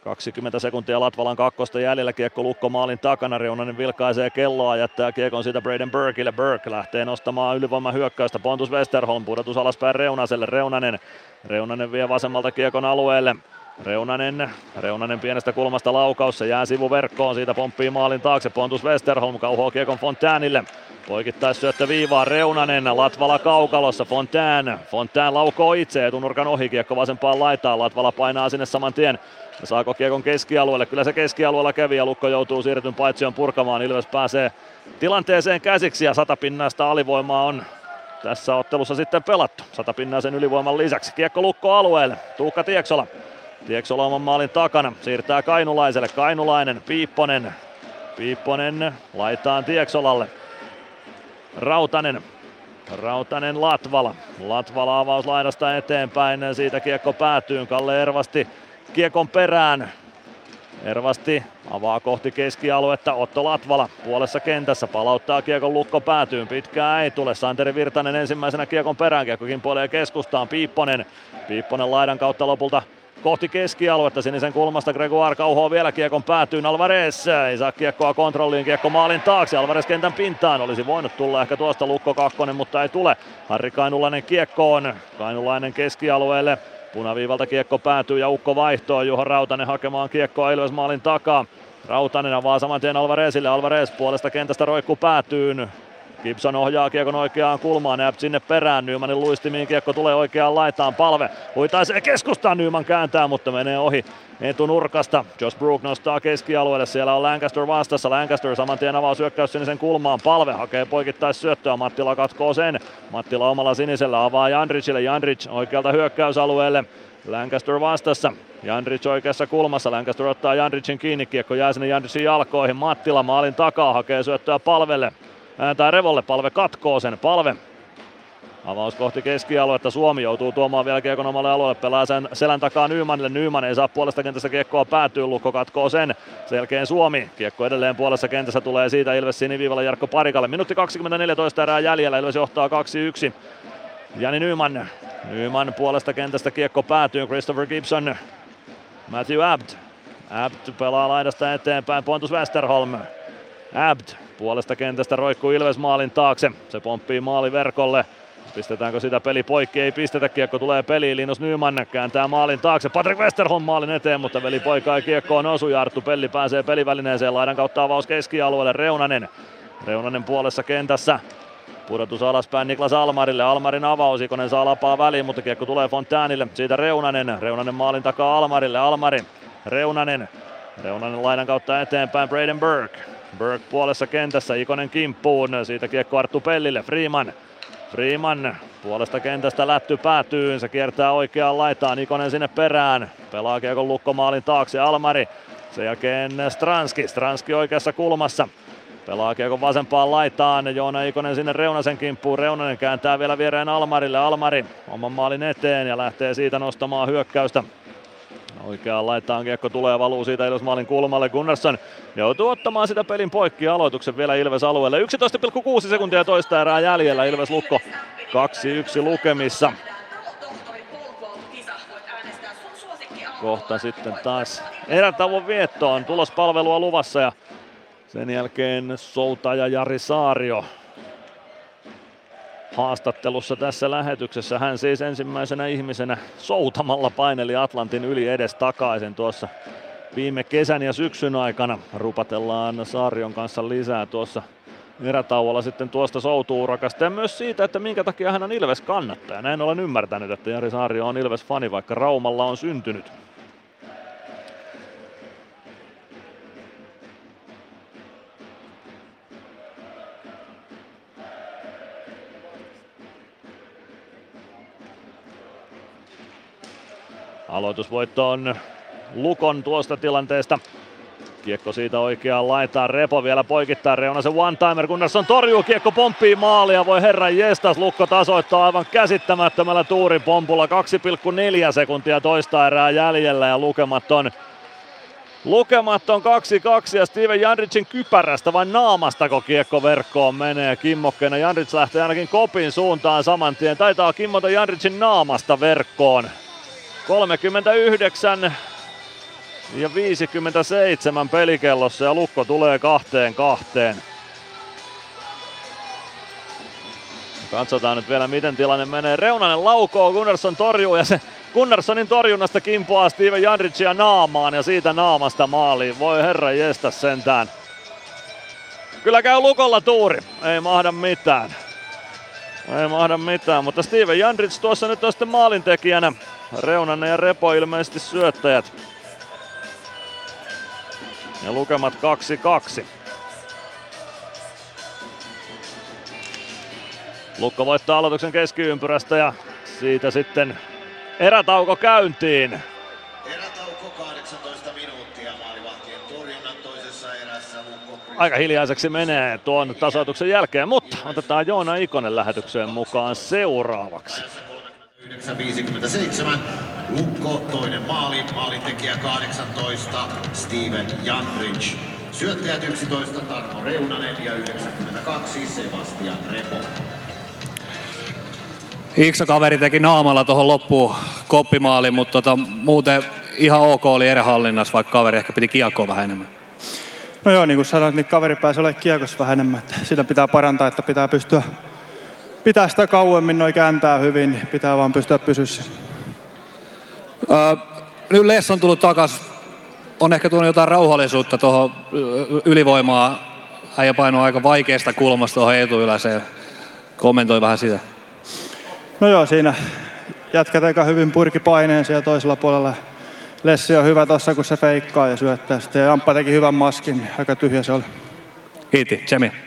20 sekuntia Latvalan kakkosta jäljellä, kiekko Lukko maalin takana, Reunanen vilkaisee kelloa, jättää kiekon siitä Braden Burkeille, Burke lähtee nostamaan ylivoiman hyökkäystä, Pontus Westerholm, pudotus alaspäin Reunaselle, Reunanen, Reunanen vie vasemmalta kiekon alueelle, Reunanen, Reunanen pienestä kulmasta laukaus, se jää sivuverkkoon, siitä pomppii maalin taakse, Pontus Westerholm kauhoo kiekon Fontäänille, Poikittais syöttö viivaa Reunanen, Latvala kaukalossa, Fontään, Fontään laukoo itse, etunurkan ohi, kiekko vasempaan laitaan, Latvala painaa sinne saman tien. Saako kiekon keskialueelle? Kyllä se keskialueella kävi ja Lukko joutuu siirtyn paitsion purkamaan. Ilves pääsee tilanteeseen käsiksi ja satapinnaista alivoimaa on tässä ottelussa sitten pelattu. Satapinnaisen ylivoiman lisäksi. Kiekko Lukko alueelle. Tuukka Tieksola. Tieksola oman maalin takana. Siirtää Kainulaiselle. Kainulainen, Piipponen. Piipponen laitaan Tieksolalle. Rautanen. Rautanen Latvala. Latvala avaus laidasta eteenpäin. Siitä kiekko päätyy. Kalle Ervasti kiekon perään. Ervasti avaa kohti keskialuetta. Otto Latvala puolessa kentässä palauttaa kiekon lukko päätyyn. Pitkää ei tule. Santeri Virtanen ensimmäisenä kiekon perään. Kiekko kimpoilee keskustaan. Piipponen. Piipponen laidan kautta lopulta kohti keskialuetta. Sinisen kulmasta Gregoire kauhoo vielä kiekon päätyyn. Alvarez ei saa kiekkoa kontrolliin. Kiekko maalin taakse. Alvarez kentän pintaan. Olisi voinut tulla ehkä tuosta Lukko kakkonen, mutta ei tule. Harri Kainulainen kiekkoon. Kainulainen keskialueelle. Punaviivalta kiekko päätyy ja Ukko vaihtoo. Juho Rautanen hakemaan kiekkoa Ilves maalin takaa. Rautanen avaa saman tien Alvarezille. Alvarez puolesta kentästä roikku päätyyn. Gibson ohjaa kiekon oikeaan kulmaan, Näp sinne perään, Nymanin luistimiin kiekko tulee oikeaan laitaan, palve huitaisee keskustaan, Nyman kääntää, mutta menee ohi etunurkasta. Josh Brook nostaa keskialueelle, siellä on Lancaster vastassa, Lancaster saman tien avaa syökkäys sinisen kulmaan, palve hakee poikittais syöttöä, Mattila katkoo sen, Mattila omalla sinisellä avaa Jandricille, Jandric oikealta hyökkäysalueelle, Lancaster vastassa. Jandric oikeassa kulmassa. Lancaster ottaa Jandricin kiinni. Kiekko jää sinne Jandricin jalkoihin. Mattila maalin takaa hakee syöttöä palvelle tai Revolle palve katkoo sen. Palve Avaus kohti keskialuetta. Suomi joutuu tuomaan vielä kiekon omalle alueelle. Pelaa sen selän takaa Nymanille. Nyman ei saa puolesta kentässä kiekkoa päätyy. Lukko katkoo sen. Selkeän Suomi. Kiekko edelleen puolessa kentässä tulee siitä Ilves siniviivalla Jarkko Parikalle. Minuutti 24 erää jäljellä. Ilves johtaa 2-1. Jani Nyman. Nyman puolesta kentästä kiekko päätyy. Christopher Gibson. Matthew Abt. Abt pelaa laidasta eteenpäin. Pontus Westerholm. Abt puolesta kentästä roikkuu Ilves maalin taakse. Se pomppii maaliverkolle. Pistetäänkö sitä peli poikki? Ei pistetä. Kiekko tulee peliin. Linus Nyman kääntää maalin taakse. Patrick Westerholm maalin eteen, mutta veli poika ei kiekkoon osu. Jarttu Pelli pääsee pelivälineeseen. Laidan kautta avaus keskialueelle. Reunanen. Reunanen puolessa kentässä. Pudotus alaspäin Niklas Almarille. Almarin avaus. Ikonen saa lapaa väliin, mutta kiekko tulee Fontäänille. Siitä Reunanen. Reunanen maalin takaa Almarille. Almari. Reunanen. Reunanen laidan kautta eteenpäin. Braden Burke. Burke puolessa kentässä, Ikonen kimppuun, siitä kiekko Arttu Pellille, Freeman. Freeman puolesta kentästä lätty päätyy, se kiertää oikeaan laitaan, Ikonen sinne perään, pelaa kiekon lukkomaalin taakse, Almari, sen jälkeen Stranski, Stranski oikeassa kulmassa, pelaa kiekon vasempaan laitaan, Joona Ikonen sinne Reunasen kimppuun, Reunanen kääntää vielä viereen Almarille, Almari oman maalin eteen ja lähtee siitä nostamaan hyökkäystä. Oikeaan laitaan kiekko tulee valuu siitä Ilves maalin kulmalle. Gunnarsson joutuu ottamaan sitä pelin poikki aloituksen vielä Ilves alueelle. 11,6 sekuntia toista erää jäljellä. Ilves Lukko 2-1 lukemissa. Kohta sitten taas erätauon viettoon tulospalvelua luvassa ja sen jälkeen Souta ja Jari Saario haastattelussa tässä lähetyksessä. Hän siis ensimmäisenä ihmisenä soutamalla paineli Atlantin yli edes takaisin tuossa viime kesän ja syksyn aikana. Rupatellaan Saarion kanssa lisää tuossa erätauolla sitten tuosta soutuurakasta ja myös siitä, että minkä takia hän on Ilves kannattaja. Näin olen ymmärtänyt, että Jari Saario on Ilves fani, vaikka Raumalla on syntynyt. Aloitusvoitto on Lukon tuosta tilanteesta. Kiekko siitä oikeaan laitaan, Repo vielä poikittaa Reunasen one-timer, Gunnarsson torjuu, kiekko pomppii maalia, voi herran jestas, Lukko tasoittaa aivan käsittämättömällä tuurin pompulla, 2,4 sekuntia toista erää jäljellä ja lukemat on Lukemat on 2-2 ja Steven Janricin kypärästä vai naamastako kiekko verkkoon menee kimmokkeena. Janric lähtee ainakin kopin suuntaan saman tien. Taitaa kimmota Janricin naamasta verkkoon. 39 ja 57 pelikellossa ja Lukko tulee kahteen kahteen. Katsotaan nyt vielä miten tilanne menee. Reunanen laukoo, Gunnarsson torjuu ja se Gunnarssonin torjunnasta kimpoaa Steven Janricia naamaan ja siitä naamasta maaliin. Voi herra jestä sentään. Kyllä käy Lukolla tuuri, ei mahda mitään. Ei mahda mitään, mutta Steven Janric tuossa nyt on sitten maalintekijänä. Reunanen ja Repo ilmeisesti syöttäjät. Ja lukemat 2-2. Lukko voittaa aloituksen keskiympyrästä ja siitä sitten erätauko käyntiin. Erätauko 18 minuuttia maalivahtien torjunnan toisessa erässä Lukko Aika hiljaiseksi menee tuon tasoituksen jälkeen, mutta otetaan Joona Ikonen lähetykseen mukaan seuraavaksi. 9.57. Lukko toinen maali, maalintekijä 18, Steven Janrich. Syöttäjät 11, Tarmo Reunanen ja 92, Sebastian Repo. Iiksa kaveri teki naamalla tuohon loppuun koppimaali, mutta tota, muuten ihan ok oli erähallinnassa, vaikka kaveri ehkä piti kiekkoa vähän enemmän. No joo, niin kuin sanoit, niin kaveri pääsi olemaan kiekossa vähän enemmän. Sitä pitää parantaa, että pitää pystyä pitää sitä kauemmin, noi kääntää hyvin, pitää vaan pystyä pysyä siinä. Öö, nyt Les on tullut takas. On ehkä tuonut jotain rauhallisuutta tuohon ylivoimaa. Äijä painoi aika vaikeasta kulmasta tuohon etuiläseen. Kommentoi vähän sitä. No joo, siinä jätkät aika hyvin purki paineen siellä toisella puolella. Lessi on hyvä tossa, kun se feikkaa ja syöttää. Sitten Jamppa teki hyvän maskin, aika tyhjä se oli. Kiitti, Jemi.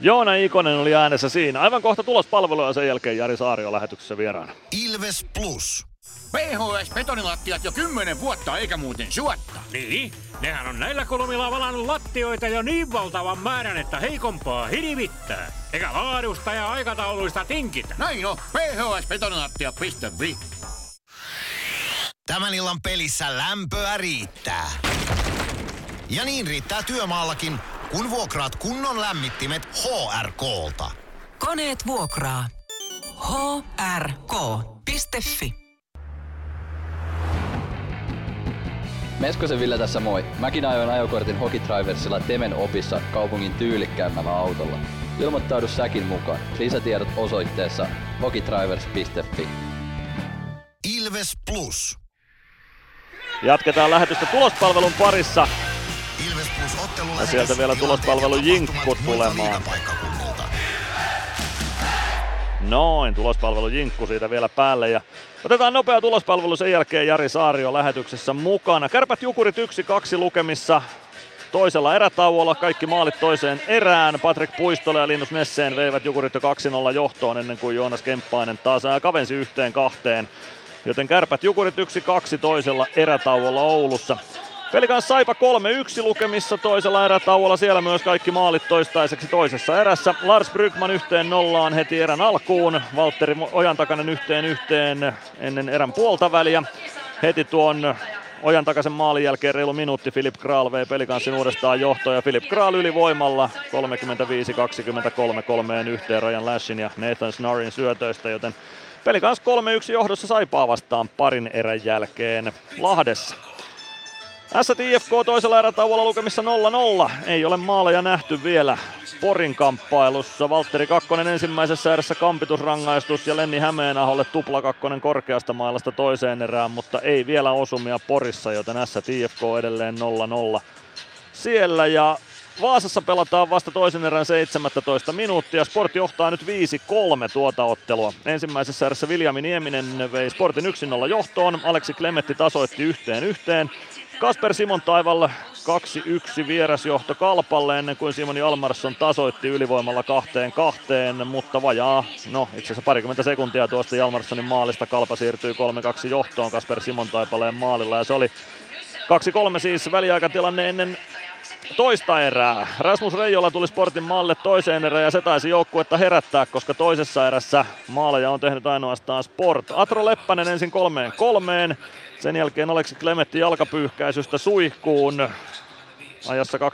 Joona Ikonen oli äänessä siinä. Aivan kohta tulospalvelu ja sen jälkeen Jari Saario lähetyksessä vieraana. Ilves Plus. PHS betonilattiat jo kymmenen vuotta eikä muuten suotta. Niin, nehän on näillä kolmilla valannut lattioita jo niin valtavan määrän, että heikompaa hirvittää. Eikä laadusta ja aikatauluista tinkitä. Näin on, phsbetonilattia.fi. Tämän illan pelissä lämpöä riittää. Ja niin riittää työmaallakin, kun vuokraat kunnon lämmittimet HRKlta. Koneet vuokraa. hrk.fi Meskosen Ville tässä moi. Mäkin ajoin ajokortin Hokitriversilla Temen opissa kaupungin tyylikkäämmällä autolla. Ilmoittaudu säkin mukaan. Lisätiedot osoitteessa hokitrivers.fi. Ilves Plus. Jatketaan lähetystä tulospalvelun parissa. Ja sieltä vielä tulospalvelun jinkku tulemaan. Noin, tulospalvelu jinkku siitä vielä päälle. Ja otetaan nopea tulospalvelu sen jälkeen Jari Saario lähetyksessä mukana. Kärpät Jukurit 1-2 lukemissa. toisella erätauolla. Kaikki maalit toiseen erään. Patrick Puistola ja Linus Nesseen veivät Jukurit jo 2-0 johtoon ennen kuin Joonas Kemppainen taas kavensi yhteen kahteen. Joten kärpät Jukurit 1-2 toisella erätauolla Oulussa. Pelikans Saipa 3-1 lukemissa toisella erätauolla. Siellä myös kaikki maalit toistaiseksi toisessa erässä. Lars Brygman yhteen nollaan heti erän alkuun. Valtteri Ojantakainen yhteen yhteen ennen erän puolta väliä. Heti tuon Ojan takaisen maalin jälkeen reilu minuutti Filip Kral vei pelikanssin uudestaan johtoon ja Filip Kral ylivoimalla 35-23 kolmeen yhteen Ryan Lashin ja Nathan Snarin syötöistä, joten pelikans 3-1 johdossa Saipaa vastaan parin erän jälkeen Lahdessa. STIFK toisella erätauolla lukemissa 0-0. Ei ole maaleja nähty vielä Porin kamppailussa. Valtteri Kakkonen ensimmäisessä erässä kampitusrangaistus ja Lenni Hämeenaholle tupla kakkonen korkeasta mailasta toiseen erään, mutta ei vielä osumia Porissa, joten STIFK edelleen 0-0 siellä. Ja Vaasassa pelataan vasta toisen erän 17 minuuttia. Sport johtaa nyt 5-3 tuota ottelua. Ensimmäisessä erässä Viljami Nieminen vei Sportin 1-0 johtoon. Aleksi Klemetti tasoitti yhteen yhteen. Kasper Simon Taival 2-1 vierasjohto Kalpalle ennen kuin Simon Jalmarsson tasoitti ylivoimalla kahteen kahteen, mutta vajaa, no itse asiassa parikymmentä sekuntia tuosta Jalmarssonin maalista Kalpa siirtyy 3-2 johtoon Kasper Simon Taipaleen maalilla ja se oli 2-3 siis väliaikatilanne ennen toista erää. Rasmus Reijola tuli Sportin maalle toiseen erään ja se taisi joukkuetta herättää, koska toisessa erässä maaleja on tehnyt ainoastaan Sport. Atro Leppänen ensin kolmeen kolmeen. Sen jälkeen Aleksi Klemetti jalkapyyhkäisystä suihkuun ajassa 25.06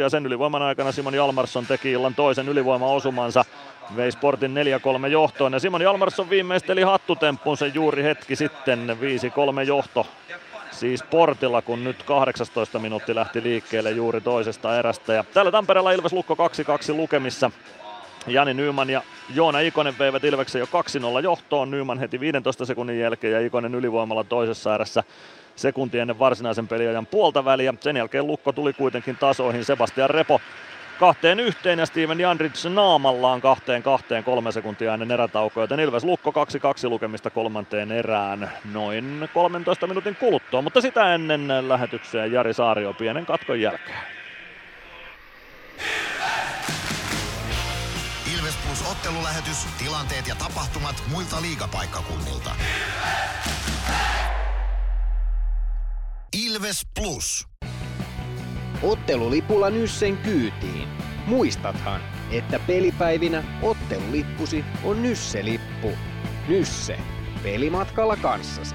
ja sen ylivoiman aikana Simon Jalmarsson teki illan toisen ylivoimaosumansa. Vei Sportin 4-3 johtoon ja Simon Jalmarsson viimeisteli hattutemppunsa juuri hetki sitten 5-3 johto siis Portilla, kun nyt 18 minuutti lähti liikkeelle juuri toisesta erästä. Ja täällä Tampereella Ilves Lukko 2-2 lukemissa. Jani Nyman ja Joona Ikonen veivät Ilveksen jo 2-0 johtoon. Nyman heti 15 sekunnin jälkeen ja Ikonen ylivoimalla toisessa erässä sekunti ennen varsinaisen peliajan puolta väliä. Sen jälkeen Lukko tuli kuitenkin tasoihin. Sebastian Repo kahteen yhteen ja Steven Jandrich naamallaan kahteen kahteen kolme sekuntia ennen erätaukoa, joten Ilves Lukko 2-2 lukemista kolmanteen erään noin 13 minuutin kuluttua, mutta sitä ennen lähetykseen Jari Saario pienen katkon jälkeen. Ilves Plus ottelulähetys, tilanteet ja tapahtumat muilta liigapaikkakunnilta. Ilves Plus. Ottelulipulla Nyssen kyytiin. Muistathan, että pelipäivinä ottelulippusi on Nysse-lippu. Nysse. Pelimatkalla kanssasi.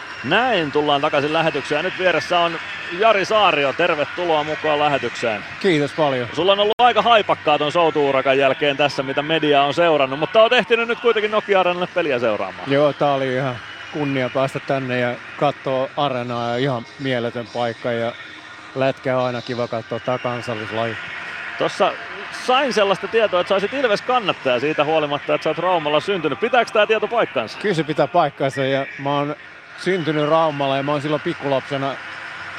Näin tullaan takaisin lähetykseen. Nyt vieressä on Jari Saario. Tervetuloa mukaan lähetykseen. Kiitos paljon. Sulla on ollut aika haipakkaa ton soutuurakan jälkeen tässä, mitä media on seurannut, mutta on ehtinyt nyt kuitenkin Nokia Arenalle peliä seuraamaan. Joo, tää oli ihan kunnia päästä tänne ja katsoa arenaa ja ihan mieletön paikka ja lätkä on aina kiva katsoa tää kansallislaji. Tuossa sain sellaista tietoa, että saisit Ilves kannattaja siitä huolimatta, että sä oot Raumalla syntynyt. Pitääkö tämä tieto paikkansa? Kyllä se pitää paikkansa ja mä oon syntynyt Raumalla ja mä oon silloin pikkulapsena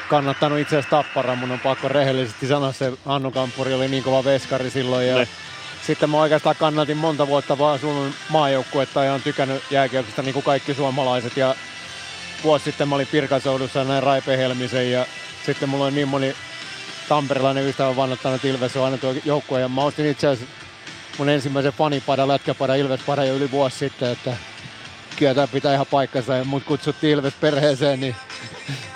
kannattanut itse asiassa Tappara. Mun on pakko rehellisesti sanoa se, Hannu Kampuri oli niin kova veskari silloin ja ne. sitten mä oikeastaan kannatin monta vuotta vaan sun maajoukkuetta ja on tykännyt jääkiekosta niin kuin kaikki suomalaiset ja vuosi sitten mä olin Pirkasoudussa ja näin Raipe Helmisen ja sitten mulla on niin moni tamperilainen ystävä vannottanut Ilves on aina tuo joukkue. Ja mä ostin itse asiassa mun ensimmäisen fanipadan, lätkäpadan Ilves-padan jo yli vuosi sitten, että kyllä tämä pitää ihan paikkansa ja mut kutsuttiin Ilves perheeseen, niin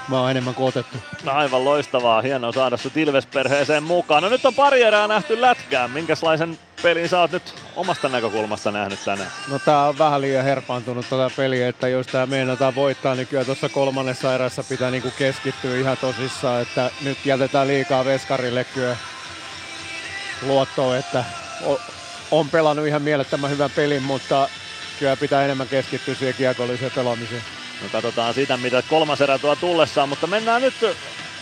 mä oon enemmän kuin otettu. No aivan loistavaa, hienoa saada sut Ilves-perheeseen mukaan. No nyt on pari erää nähty lätkään, minkälaisen pelin sä oot nyt omasta näkökulmasta nähnyt tänään? No tää on vähän liian herpaantunut tätä peliä, että jos tää meinataan voittaa, niin kyllä tuossa kolmannessa erässä pitää niinku keskittyä ihan tosissaan, että nyt jätetään liikaa veskarille kyllä luottoa, että on pelannut ihan mielettömän hyvän pelin, mutta kyllä pitää enemmän keskittyä siihen kiekolliseen pelaamiseen. No katsotaan sitä, mitä kolmas erä tuo tullessaan, mutta mennään nyt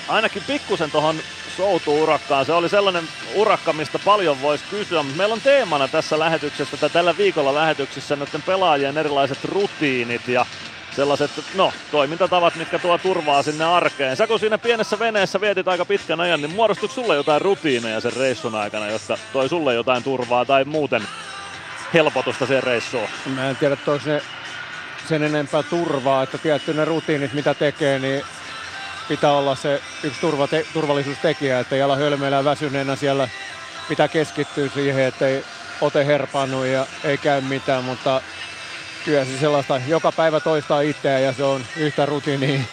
ainakin pikkusen tuohon Soutu-urakkaan. Se oli sellainen urakka, mistä paljon voisi kysyä, mutta meillä on teemana tässä lähetyksessä tai tällä viikolla lähetyksessä näiden pelaajien erilaiset rutiinit ja sellaiset, no, toimintatavat, mitkä tuo turvaa sinne arkeen. Sä kun siinä pienessä veneessä vietit aika pitkän ajan, niin muodostuiko sulle jotain rutiineja sen reissun aikana, jotka toi sulle jotain turvaa tai muuten helpotusta sen reissuun? Mä en tiedä, onko ne sen enempää turvaa, että tietty ne rutiinit, mitä tekee, niin pitää olla se yksi turva, te, turvallisuustekijä, että ei ala hölmöillä väsyneenä siellä. Pitää keskittyä siihen, että ei ote herpaannu ja ei käy mitään, mutta kyllä se sellaista joka päivä toistaa itseään ja se on yhtä rutiini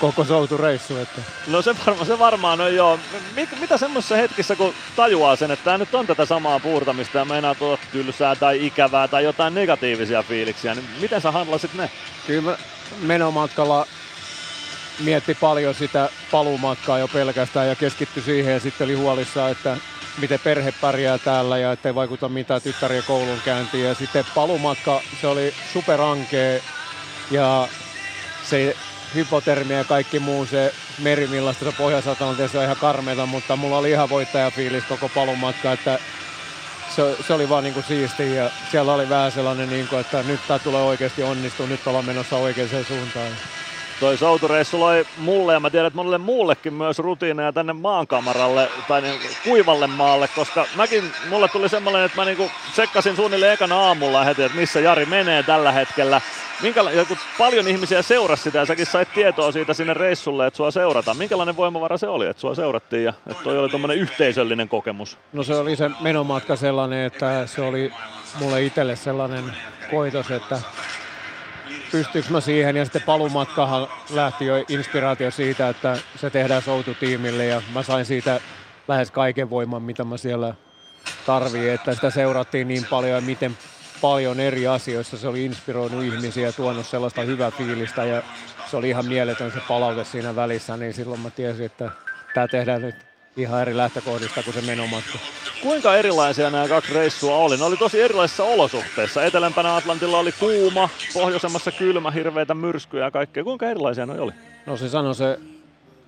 koko soutureissu. Että. No se, varma, se varmaan on joo. Mit, mitä semmoisessa hetkissä, kun tajuaa sen, että tämä nyt on tätä samaa puurtamista ja meinaa tulla tylsää tai ikävää tai jotain negatiivisia fiiliksiä, niin miten sä handlasit ne? Kyllä menomatkalla mietti paljon sitä paluumatkaa jo pelkästään ja keskittyi siihen ja sitten oli huolissaan, että miten perhe pärjää täällä ja ettei vaikuta mitään tyttärien koulun käyntiin. Ja sitten palumatka, se oli superankee ja se hypotermia ja kaikki muu, se meri, millaista se pohjoisatlanteessa on ihan karmeita, mutta mulla oli ihan voittajafiilis koko palumatka, että se, se oli vaan niinku siisti ja siellä oli vähän sellainen, niinku, että nyt tämä tulee oikeasti onnistua, nyt ollaan menossa oikeaan suuntaan. Toi soutureissu loi mulle ja mä tiedän, että monelle muullekin myös rutiineja tänne maankamaralle tai niin kuivalle maalle, koska mäkin, mulle tuli semmoinen, että mä niinku tsekkasin suunnilleen ekana aamulla heti, että missä Jari menee tällä hetkellä. Kun paljon ihmisiä seurasi sitä ja säkin sait tietoa siitä sinne reissulle, että sua seurataan. Minkälainen voimavara se oli, että sua seurattiin ja että toi oli tuommoinen yhteisöllinen kokemus? No se oli se menomatka sellainen, että se oli mulle itselle sellainen koitos, että pystyykö mä siihen. Ja sitten palumatkahan lähti jo inspiraatio siitä, että se tehdään soututiimille ja mä sain siitä lähes kaiken voiman, mitä mä siellä tarvii, että sitä seurattiin niin paljon ja miten paljon eri asioissa se oli inspiroinut ihmisiä ja tuonut sellaista hyvää fiilistä ja se oli ihan mieletön se palaute siinä välissä, niin silloin mä tiesin, että tämä tehdään nyt ihan eri lähtökohdista kuin se menomatka. Kuinka erilaisia nämä kaksi reissua oli? Ne oli tosi erilaisissa olosuhteissa. Etelämpänä Atlantilla oli kuuma, pohjoisemmassa kylmä, hirveitä myrskyjä ja kaikkea. Kuinka erilaisia ne oli? No se sanoi se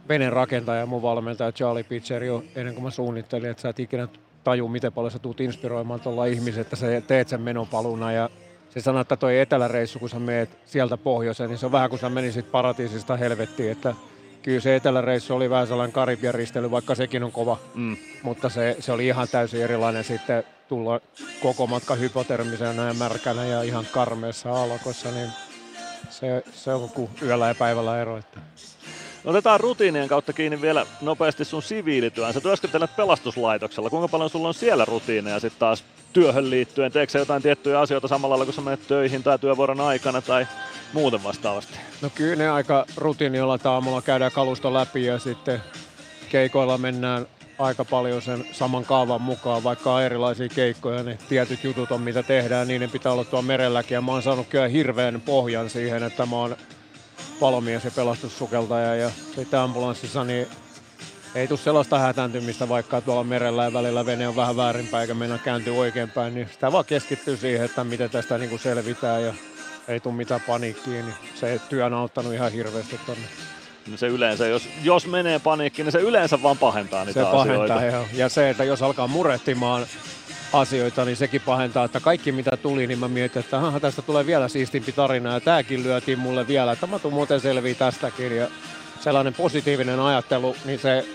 veneen rakentaja, mun valmentaja Charlie Pitcher jo ennen kuin mä suunnittelin, että sä et ikinä taju, miten paljon sä tuut inspiroimaan tuolla ihmiset, että sä teet sen menopaluna ja se sanoi, että toi eteläreissu, kun sä meet sieltä pohjoiseen, niin se on vähän kuin sä menisit paratiisista helvettiin, että kyllä se eteläreissu oli vähän sellainen Karibian ristely, vaikka sekin on kova. Mm. Mutta se, se, oli ihan täysin erilainen sitten tulla koko matka hypotermisenä ja märkänä ja ihan karmeessa alkossa, niin se, se on kuin yöllä ja päivällä ero. Että. Otetaan rutiinien kautta kiinni vielä nopeasti sun siviilityön. Sä työskentelet pelastuslaitoksella. Kuinka paljon sulla on siellä rutiineja sitten taas työhön liittyen? Teekö jotain tiettyjä asioita samalla lailla, kun sä menet töihin tai työvuoron aikana tai muuten vastaavasti? No kyllä ne aika rutiinilla aamulla käydään kalusto läpi ja sitten keikoilla mennään aika paljon sen saman kaavan mukaan, vaikka on erilaisia keikkoja, ne tietyt jutut on mitä tehdään, niin ne pitää olla tuolla merelläkin. Ja mä oon saanut kyllä hirveän pohjan siihen, että mä oon palomies ja pelastussukeltaja ja sitten ambulanssissa, niin ei tule sellaista hätääntymistä, vaikka tuolla merellä ja välillä vene on vähän väärinpäin eikä mennä kääntyy oikeinpäin, niin sitä vaan keskittyy siihen, että miten tästä niin kuin selvitään ja ei tule mitään paniikkiä, niin se työ on auttanut ihan hirveästi tonne. No se yleensä, jos, jos menee paniikki, niin se yleensä vaan pahentaa niitä se asioita. pahentaa, joo. Ja se, että jos alkaa murehtimaan asioita, niin sekin pahentaa, että kaikki mitä tuli, niin mä mietin, että aha, tästä tulee vielä siistimpi tarina ja tääkin lyötiin mulle vielä, että mä tuun muuten selviä tästäkin ja sellainen positiivinen ajattelu, niin se,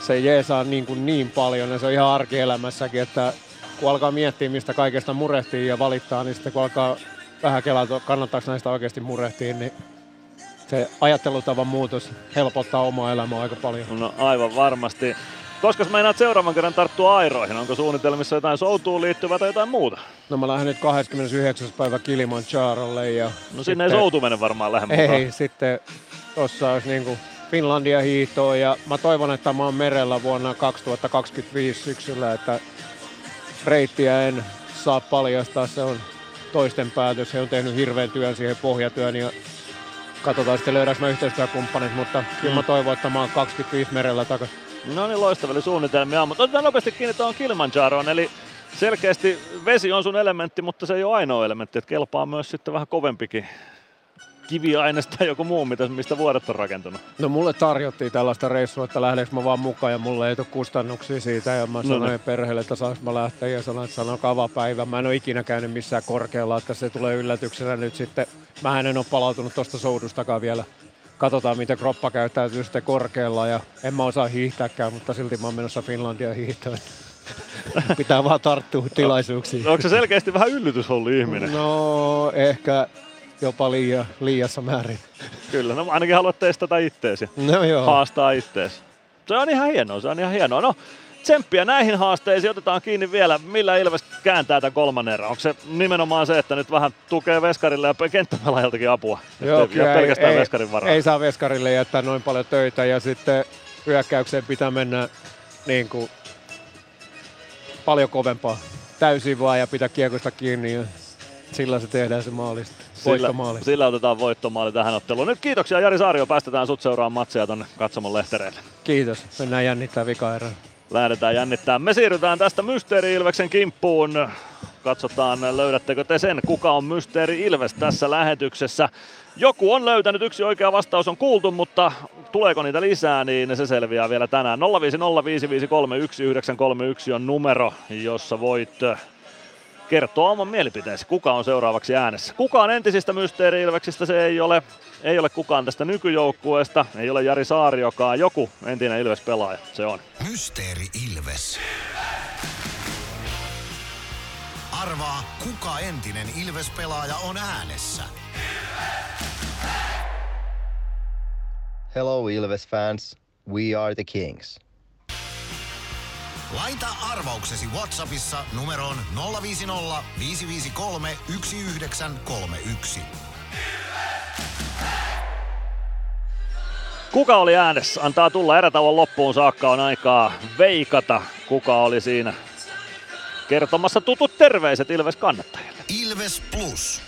se jeesaa niin, kuin niin paljon ja se on ihan arkielämässäkin, että kun alkaa miettiä, mistä kaikesta murehtii ja valittaa, niin sitten kun alkaa vähän kelata, kannattaako näistä oikeasti murehtia, niin se ajattelutavan muutos helpottaa omaa elämää aika paljon. No aivan varmasti. Koska meinaat seuraavan kerran tarttua airoihin? Onko suunnitelmissa jotain soutuun liittyvää tai jotain muuta? No mä lähden nyt 29. päivä Kilimanjarolle. Ja no sinne sitten... ei soutu mene varmaan lähemmän. Ei, mukaan. sitten tossa olisi niinku Finlandia hiihtoa ja mä toivon, että mä oon merellä vuonna 2025 syksyllä, että reittiä en saa paljastaa, se on toisten päätös. He on tehnyt hirveän työn siihen pohjatyön ja katsotaan sitten löydäänkö mä yhteistyökumppanit, mutta kyllä mä mm. toivon, että mä oon 25 merellä takaisin. No niin, loistavia suunnitelmia, mutta otetaan nopeasti kiinni tuohon Kilimanjaroon, eli selkeästi vesi on sun elementti, mutta se ei ole ainoa elementti, että kelpaa myös sitten vähän kovempikin kiviaines tai joku muu, mistä vuodet on rakentunut? No mulle tarjottiin tällaista reissua, että lähdekö mä vaan mukaan ja mulle ei tule kustannuksia siitä. Ja mä No sanoin niin. perheelle, että saanko mä lähteä ja sanoin, että sanokaa päivä. Mä en ole ikinä käynyt missään korkealla, että se tulee yllätyksenä nyt sitten. Mä en ole palautunut tuosta soudustakaan vielä. Katsotaan, miten kroppa käyttäytyy sitten korkealla ja en mä osaa hiihtääkään, mutta silti mä oon menossa Finlandia hiihtämään. Pitää vaan tarttua tilaisuuksiin. Onko se selkeästi vähän yllytysholli ihminen? No, ehkä jopa liian, liiassa määrin. Kyllä, no ainakin haluat testata itteesi. No joo. Haastaa itteesi. Se on ihan hienoa, se on ihan hienoa. No, tsemppiä näihin haasteisiin, otetaan kiinni vielä. Millä Ilves kääntää tämän kolmannen erän? Onko se nimenomaan se, että nyt vähän tukee veskarille ja kenttäpelaajaltakin apua? Joo, jää kyllä pelkästään ei, veskarin varaa. ei saa veskarille jättää noin paljon töitä ja sitten hyökkäykseen pitää mennä niin kuin paljon kovempaa. Täysin vaan ja pitää kiekosta kiinni ja sillä se tehdään se maalista. Sillä, Voittomaali. sillä otetaan voittomaali tähän otteluun. Nyt kiitoksia Jari Saario, päästetään sut seuraamaan matseja tonne katsomon lehtereille. Kiitos. Mennään jännittää vika erään. Lähdetään jännittämään. Me siirrytään tästä Mysteeri Ilveksen kimppuun. Katsotaan, löydättekö te sen, kuka on Mysteeri Ilves tässä lähetyksessä. Joku on löytänyt, yksi oikea vastaus on kuultu, mutta tuleeko niitä lisää, niin se selviää vielä tänään. 0505531 on numero, jossa voit kertoa oman mielipiteesi, kuka on seuraavaksi äänessä. Kuka on entisistä Mysteeri Ilveksistä, se ei ole, ei ole kukaan tästä nykyjoukkueesta, ei ole Jari Saariokaan, joku entinen Ilves-pelaaja, se on. Mysteeri Ilves. Arvaa, kuka entinen Ilves-pelaaja on äänessä. Hello Ilves fans, we are the Kings. Laita arvauksesi Whatsappissa numeroon 050 553 1931. Kuka oli äänessä? Antaa tulla erätauon loppuun saakka on aikaa veikata, kuka oli siinä kertomassa tutut terveiset Ilves kannattajille. Ilves Plus.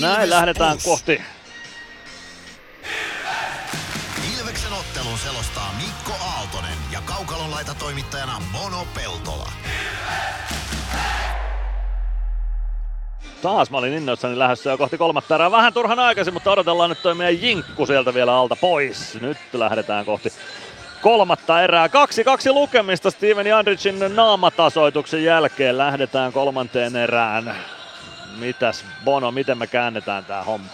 Näin lähdetään Plus. kohti Ilveksen ottelun selostaa Mikko Aaltonen ja Kaukalon laita toimittajana Mono Peltola. Taas mä olin innoissani lähdössä jo kohti kolmatta erää. Vähän turhan aikaisin, mutta odotellaan nyt toi meidän jinkku sieltä vielä alta pois. Nyt lähdetään kohti kolmatta erää. 2-2 lukemista Steven Jandricin naamatasoituksen jälkeen. Lähdetään kolmanteen erään. Mitäs Bono, miten me käännetään tää homma?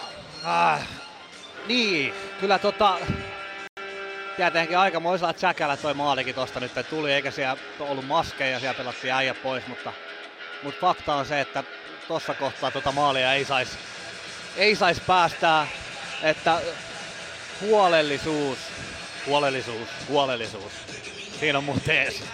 Ah, niin, kyllä tota... Tietenkin aikamoisella tsäkällä toi maalikin tosta nyt tuli, eikä siellä ollut maskeja, siellä pelattiin äijä pois, mutta, mutta fakta on se, että tossa kohtaa tota maalia ei saisi ei sais päästää, että huolellisuus, huolellisuus, huolellisuus, siinä on mun teesi.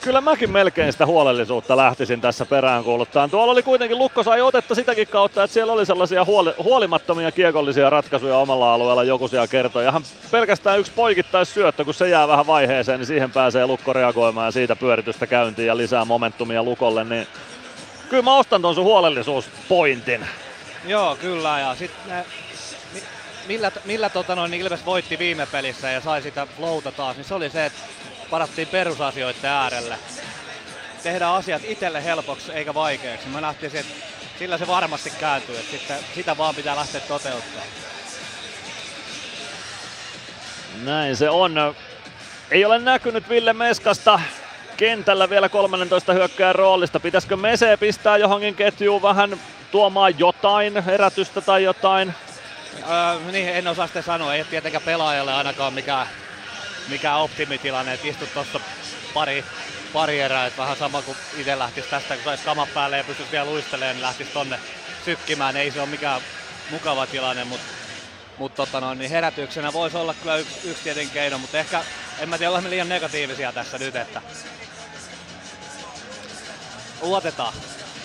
Kyllä mäkin melkein sitä huolellisuutta lähtisin tässä peräänkuuluttaan. Tuolla oli kuitenkin Lukko sai otetta sitäkin kautta, että siellä oli sellaisia huoli, huolimattomia kiekollisia ratkaisuja omalla alueella joku siellä kertoi. Ja hän pelkästään yksi poikittais syöttö, kun se jää vähän vaiheeseen, niin siihen pääsee Lukko reagoimaan ja siitä pyöritystä käyntiin ja lisää momentumia Lukolle. Niin kyllä mä ostan ton sun huolellisuuspointin. Joo, kyllä, ja sitten ne, mi- millä, millä tota noin Ilves voitti viime pelissä ja sai sitä flowta taas, niin se oli se, että parattiin perusasioiden äärelle. Tehdään asiat itselle helpoksi eikä vaikeaksi. Mä nähtiin, että sillä se varmasti kääntyy, että sitten, sitä vaan pitää lähteä toteuttaa. Näin se on. Ei ole näkynyt Ville Meskasta kentällä vielä 13 hyökkääjän roolista. Pitäisikö Mese pistää johonkin ketjuun vähän tuomaan jotain, herätystä tai jotain? Öö, niin, en osaa sitten sanoa. Ei tietenkään pelaajalle ainakaan mikään, mikään optimitilanne, että istut tuossa pari, pari erää, että vähän sama kuin itse lähtisi tästä, kun saisi kamat päälle ja pystyisi vielä luistelemaan, niin lähtisi tonne sykkimään. Ei se ole mikään mukava tilanne, mutta mut tota niin herätyksenä voisi olla kyllä yksi, yksi tietenkin keino, mutta ehkä en mä tiedä, olemme liian negatiivisia tässä nyt, että luotetaan.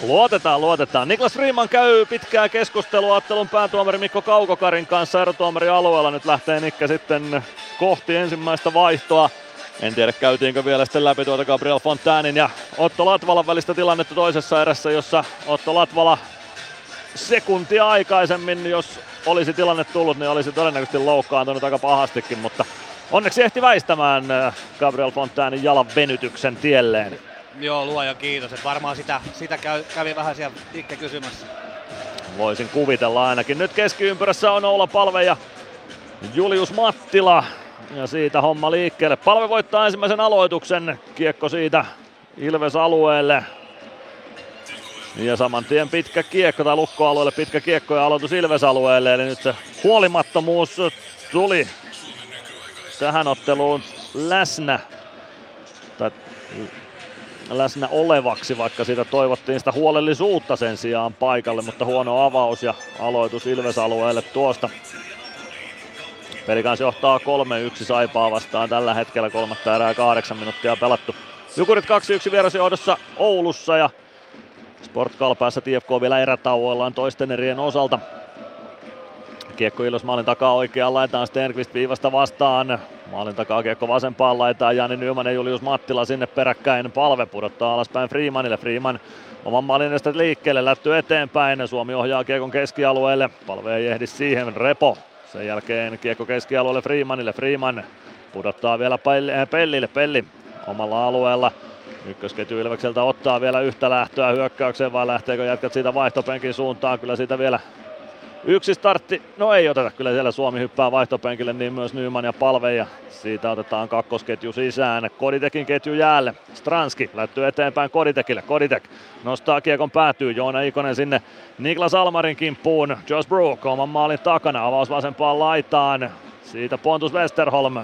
Luotetaan, luotetaan. Niklas Freeman käy pitkää keskustelua ottelun päätuomari Mikko Kaukokarin kanssa erotuomari alueella. Nyt lähtee Nikka sitten kohti ensimmäistä vaihtoa. En tiedä käytiinkö vielä sitten läpi tuota Gabriel Fontanin ja Otto Latvalan välistä tilannetta toisessa erässä, jossa Otto Latvala sekuntia aikaisemmin, jos olisi tilanne tullut, niin olisi todennäköisesti loukkaantunut aika pahastikin, mutta onneksi ehti väistämään äh, Gabriel Fontanin jalan venytyksen tielleen. Joo, luoja kiitos. että varmaan sitä, sitä käy, kävi vähän siellä Ikke kysymässä. Voisin kuvitella ainakin. Nyt keskiympyrässä on Oula Palve ja Julius Mattila. Ja siitä homma liikkeelle. Palve voittaa ensimmäisen aloituksen. Kiekko siitä Ilves alueelle. Ja saman tien pitkä kiekko tai lukkoalueelle pitkä kiekko ja aloitus Ilves alueelle. Eli nyt se huolimattomuus tuli tähän otteluun läsnä. Tai läsnä olevaksi, vaikka siitä toivottiin sitä huolellisuutta sen sijaan paikalle, mutta huono avaus ja aloitus Ilves-alueelle tuosta. Pelikans johtaa 3-1 Saipaa vastaan tällä hetkellä kolmatta erää kahdeksan minuuttia pelattu. Jukurit 2-1 vierasjohdossa Oulussa ja Sport Kalpaassa TFK vielä erätauoillaan toisten erien osalta. Kiekko Ilves maalin takaa oikeaan laitaan Stenqvist viivasta vastaan. Maalin takaa kiekko vasempaan laitaan Jani Nyman ja Julius Mattila sinne peräkkäin. Palve pudottaa alaspäin Freemanille. Freeman oman maalin edestä liikkeelle, lätty eteenpäin. Suomi ohjaa kiekon keskialueelle. Palve ei ehdi siihen. Repo. Sen jälkeen kiekko keskialueelle Freemanille. Freeman pudottaa vielä Pellille. Pelli omalla alueella. Ykkösketju Ilvekseltä ottaa vielä yhtä lähtöä hyökkäykseen vai lähteekö jätkät siitä vaihtopenkin suuntaan? Kyllä siitä vielä Yksi startti, no ei oteta, kyllä siellä. Suomi hyppää vaihtopenkille, niin myös Nyman ja Palve ja siitä otetaan kakkosketju sisään. Koditekin ketju jäälle, Stranski lättyy eteenpäin Koditekille, Koditek nostaa kiekon päätyy, Joona Ikonen sinne Niklas Almarin kimppuun, Josh Brook oman maalin takana, avaus vasempaan laitaan, siitä Pontus Westerholm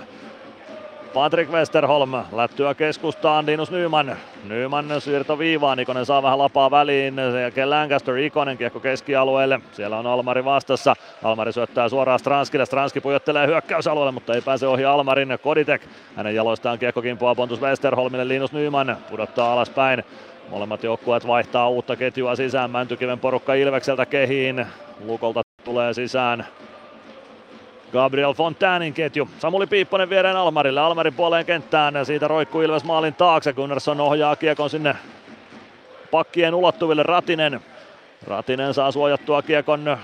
Patrick Westerholm lättyä keskustaan Linus Nyman. Nyman siirto viivaan, Ikonen saa vähän lapaa väliin, sen jälkeen Lancaster, Ikonen kiekko keskialueelle. Siellä on Almari vastassa. Almari syöttää suoraan Stranskille. Stranski pujottelee hyökkäysalueelle, mutta ei pääse ohi Almarin. Koditek, hänen jaloistaan kiekko kimpoaa Pontus Westerholmille. Linus Nyman pudottaa alaspäin. Molemmat joukkueet vaihtaa uutta ketjua sisään. Mäntykiven porukka Ilvekseltä kehiin. Lukolta tulee sisään Gabriel Fontanin ketju. Samuli Piipponen viereen Almarille. Almarin puoleen kenttään. Siitä roikkuu Ilves maalin taakse. Gunnarsson ohjaa kiekon sinne pakkien ulottuville. Ratinen. Ratinen saa suojattua kiekon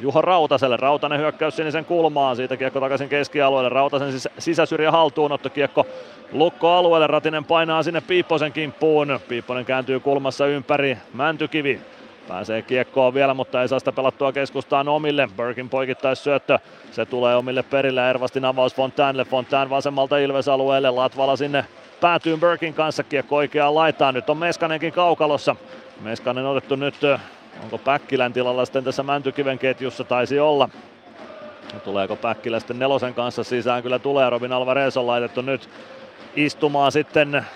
Juha Rautaselle. Rautanen hyökkäys sinisen kulmaan. Siitä kiekko takaisin keskialueelle. Rautasen sis- sisäsyrjä haltuunotto kiekko lukkoalueelle. Ratinen painaa sinne Piipposen kimppuun. Piipponen kääntyy kulmassa ympäri. Mäntykivi Pääsee kiekkoon vielä, mutta ei saa sitä pelattua keskustaan omille. Berkin poikittais syöttö. Se tulee omille perille. Ervastin avaus Fontanelle. Fontan vasemmalta Ilves-alueelle. Latvala sinne päätyy Berkin kanssa. Kiekko oikeaan laitaan. Nyt on Meskanenkin kaukalossa. Meskanen otettu nyt, onko Päkkilän tilalla sitten tässä Mäntykiven ketjussa? Taisi olla. Tuleeko Päkkilä sitten nelosen kanssa sisään? Kyllä tulee. Robin Alvarez on laitettu nyt istumaan sitten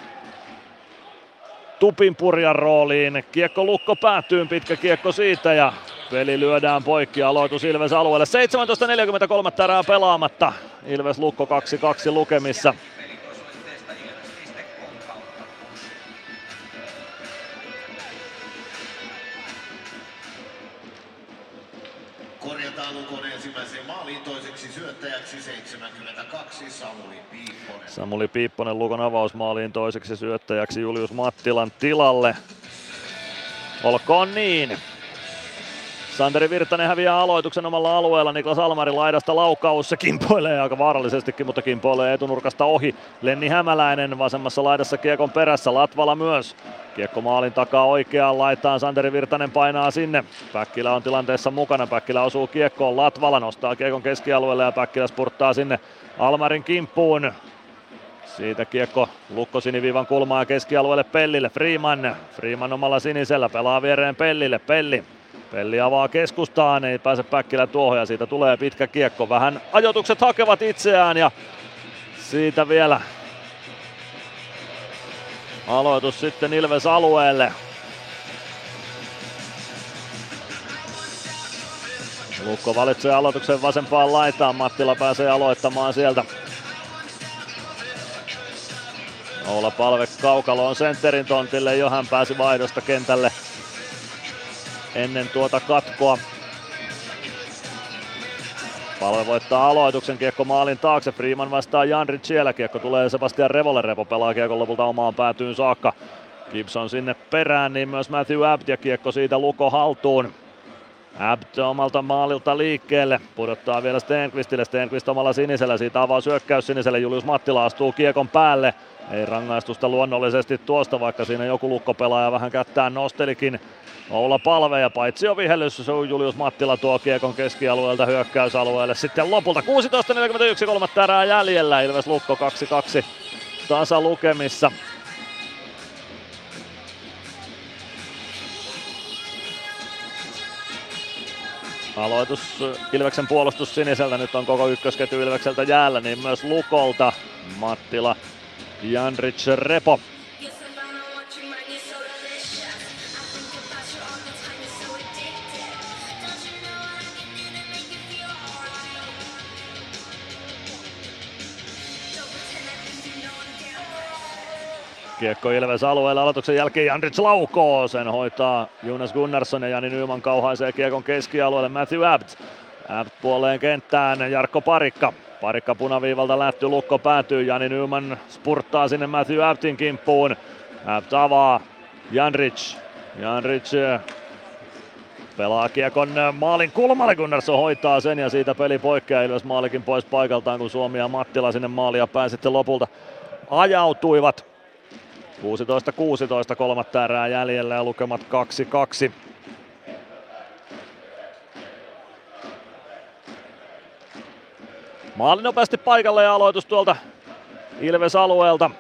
Tupin purjan rooliin. Kiekko lukko päätyy, pitkä kiekko siitä ja peli lyödään poikki. Aloitus Ilves alueelle. 17.43 erää pelaamatta. Ilves lukko 2-2 lukemissa. Korjataan Lukon ensimmäiseen maaliin toiseksi syöttäjäksi 72 Samuli Piipponen. Samuli Piipponen Lukon avausmaaliin toiseksi syöttäjäksi Julius Mattilan tilalle. Olkoon niin. Santeri Virtanen häviää aloituksen omalla alueella. Niklas Almari laidasta laukaus. Se kimpoilee aika vaarallisestikin, mutta kimpoilee etunurkasta ohi. Lenni Hämäläinen vasemmassa laidassa kiekon perässä. Latvala myös. Kiekko maalin takaa oikeaan laitaan. Santeri Virtanen painaa sinne. Päkkilä on tilanteessa mukana. Päkkilä osuu kiekkoon. Latvala nostaa kiekon keskialueelle ja Päkkilä spurttaa sinne Almarin kimppuun. Siitä kiekko Lukko siniviivan kulmaa keskialueelle Pellille. Freeman. Freeman omalla sinisellä pelaa viereen Pellille. Pelli Pelli avaa keskustaan, ei pääse Päkkilä tuohon ja siitä tulee pitkä kiekko. Vähän ajoitukset hakevat itseään ja siitä vielä aloitus sitten Ilves alueelle. Lukko valitsee aloituksen vasempaan laitaan. Mattila pääsee aloittamaan sieltä. Oula Palve kaukaloon sentterin tontille, jo hän pääsi vaihdosta kentälle ennen tuota katkoa. Palve voittaa aloituksen, kiekko maalin taakse, Freeman vastaa Janrit siellä, kiekko tulee Sebastian Revolle, Revo pelaa kiekko lopulta omaan päätyyn saakka. Gibson sinne perään, niin myös Matthew Abt ja kiekko siitä Luko haltuun. Abt omalta maalilta liikkeelle, pudottaa vielä Stenqvistille, Stenqvist omalla sinisellä, siitä avaa syökkäys siniselle, Julius Mattila astuu kiekon päälle. Ei rangaistusta luonnollisesti tuosta, vaikka siinä joku lukkopelaaja vähän kättään nostelikin. Oula Palve ja paitsi jo vihellys, se on Julius Mattila tuo kiekon keskialueelta hyökkäysalueelle. Sitten lopulta 16.41, kolmatta erää jäljellä, Ilves Lukko 2-2 tasa lukemissa. Aloitus Ilveksen puolustus siniseltä, nyt on koko ykkösketju Ilvekseltä jäällä, niin myös Lukolta Mattila, Janric, Repo. Kiekko Ilves alueella aloituksen jälkeen Janrits laukoo. Sen hoitaa Jonas Gunnarsson ja Jani Nyman kauhaisee kiekon keskialueelle Matthew Abt. Abt puoleen kenttään Jarkko Parikka. Parikka punaviivalta lähty, lukko päätyy. Jani Nyman spurttaa sinne Matthew Abtin kimppuun. Abt avaa. Janrich. Janrich eh, pelaa kiekon maalin kulmalle, Gunnarsson hoitaa sen ja siitä peli poikkeaa Ilves maalikin pois paikaltaan, kun Suomi ja Mattila sinne maalia päin sitten lopulta ajautuivat. 16-16 kolmatta erää jäljellä ja lukemat 2-2. Maali nopeasti paikalle ja aloitus tuolta Ilves alueelta.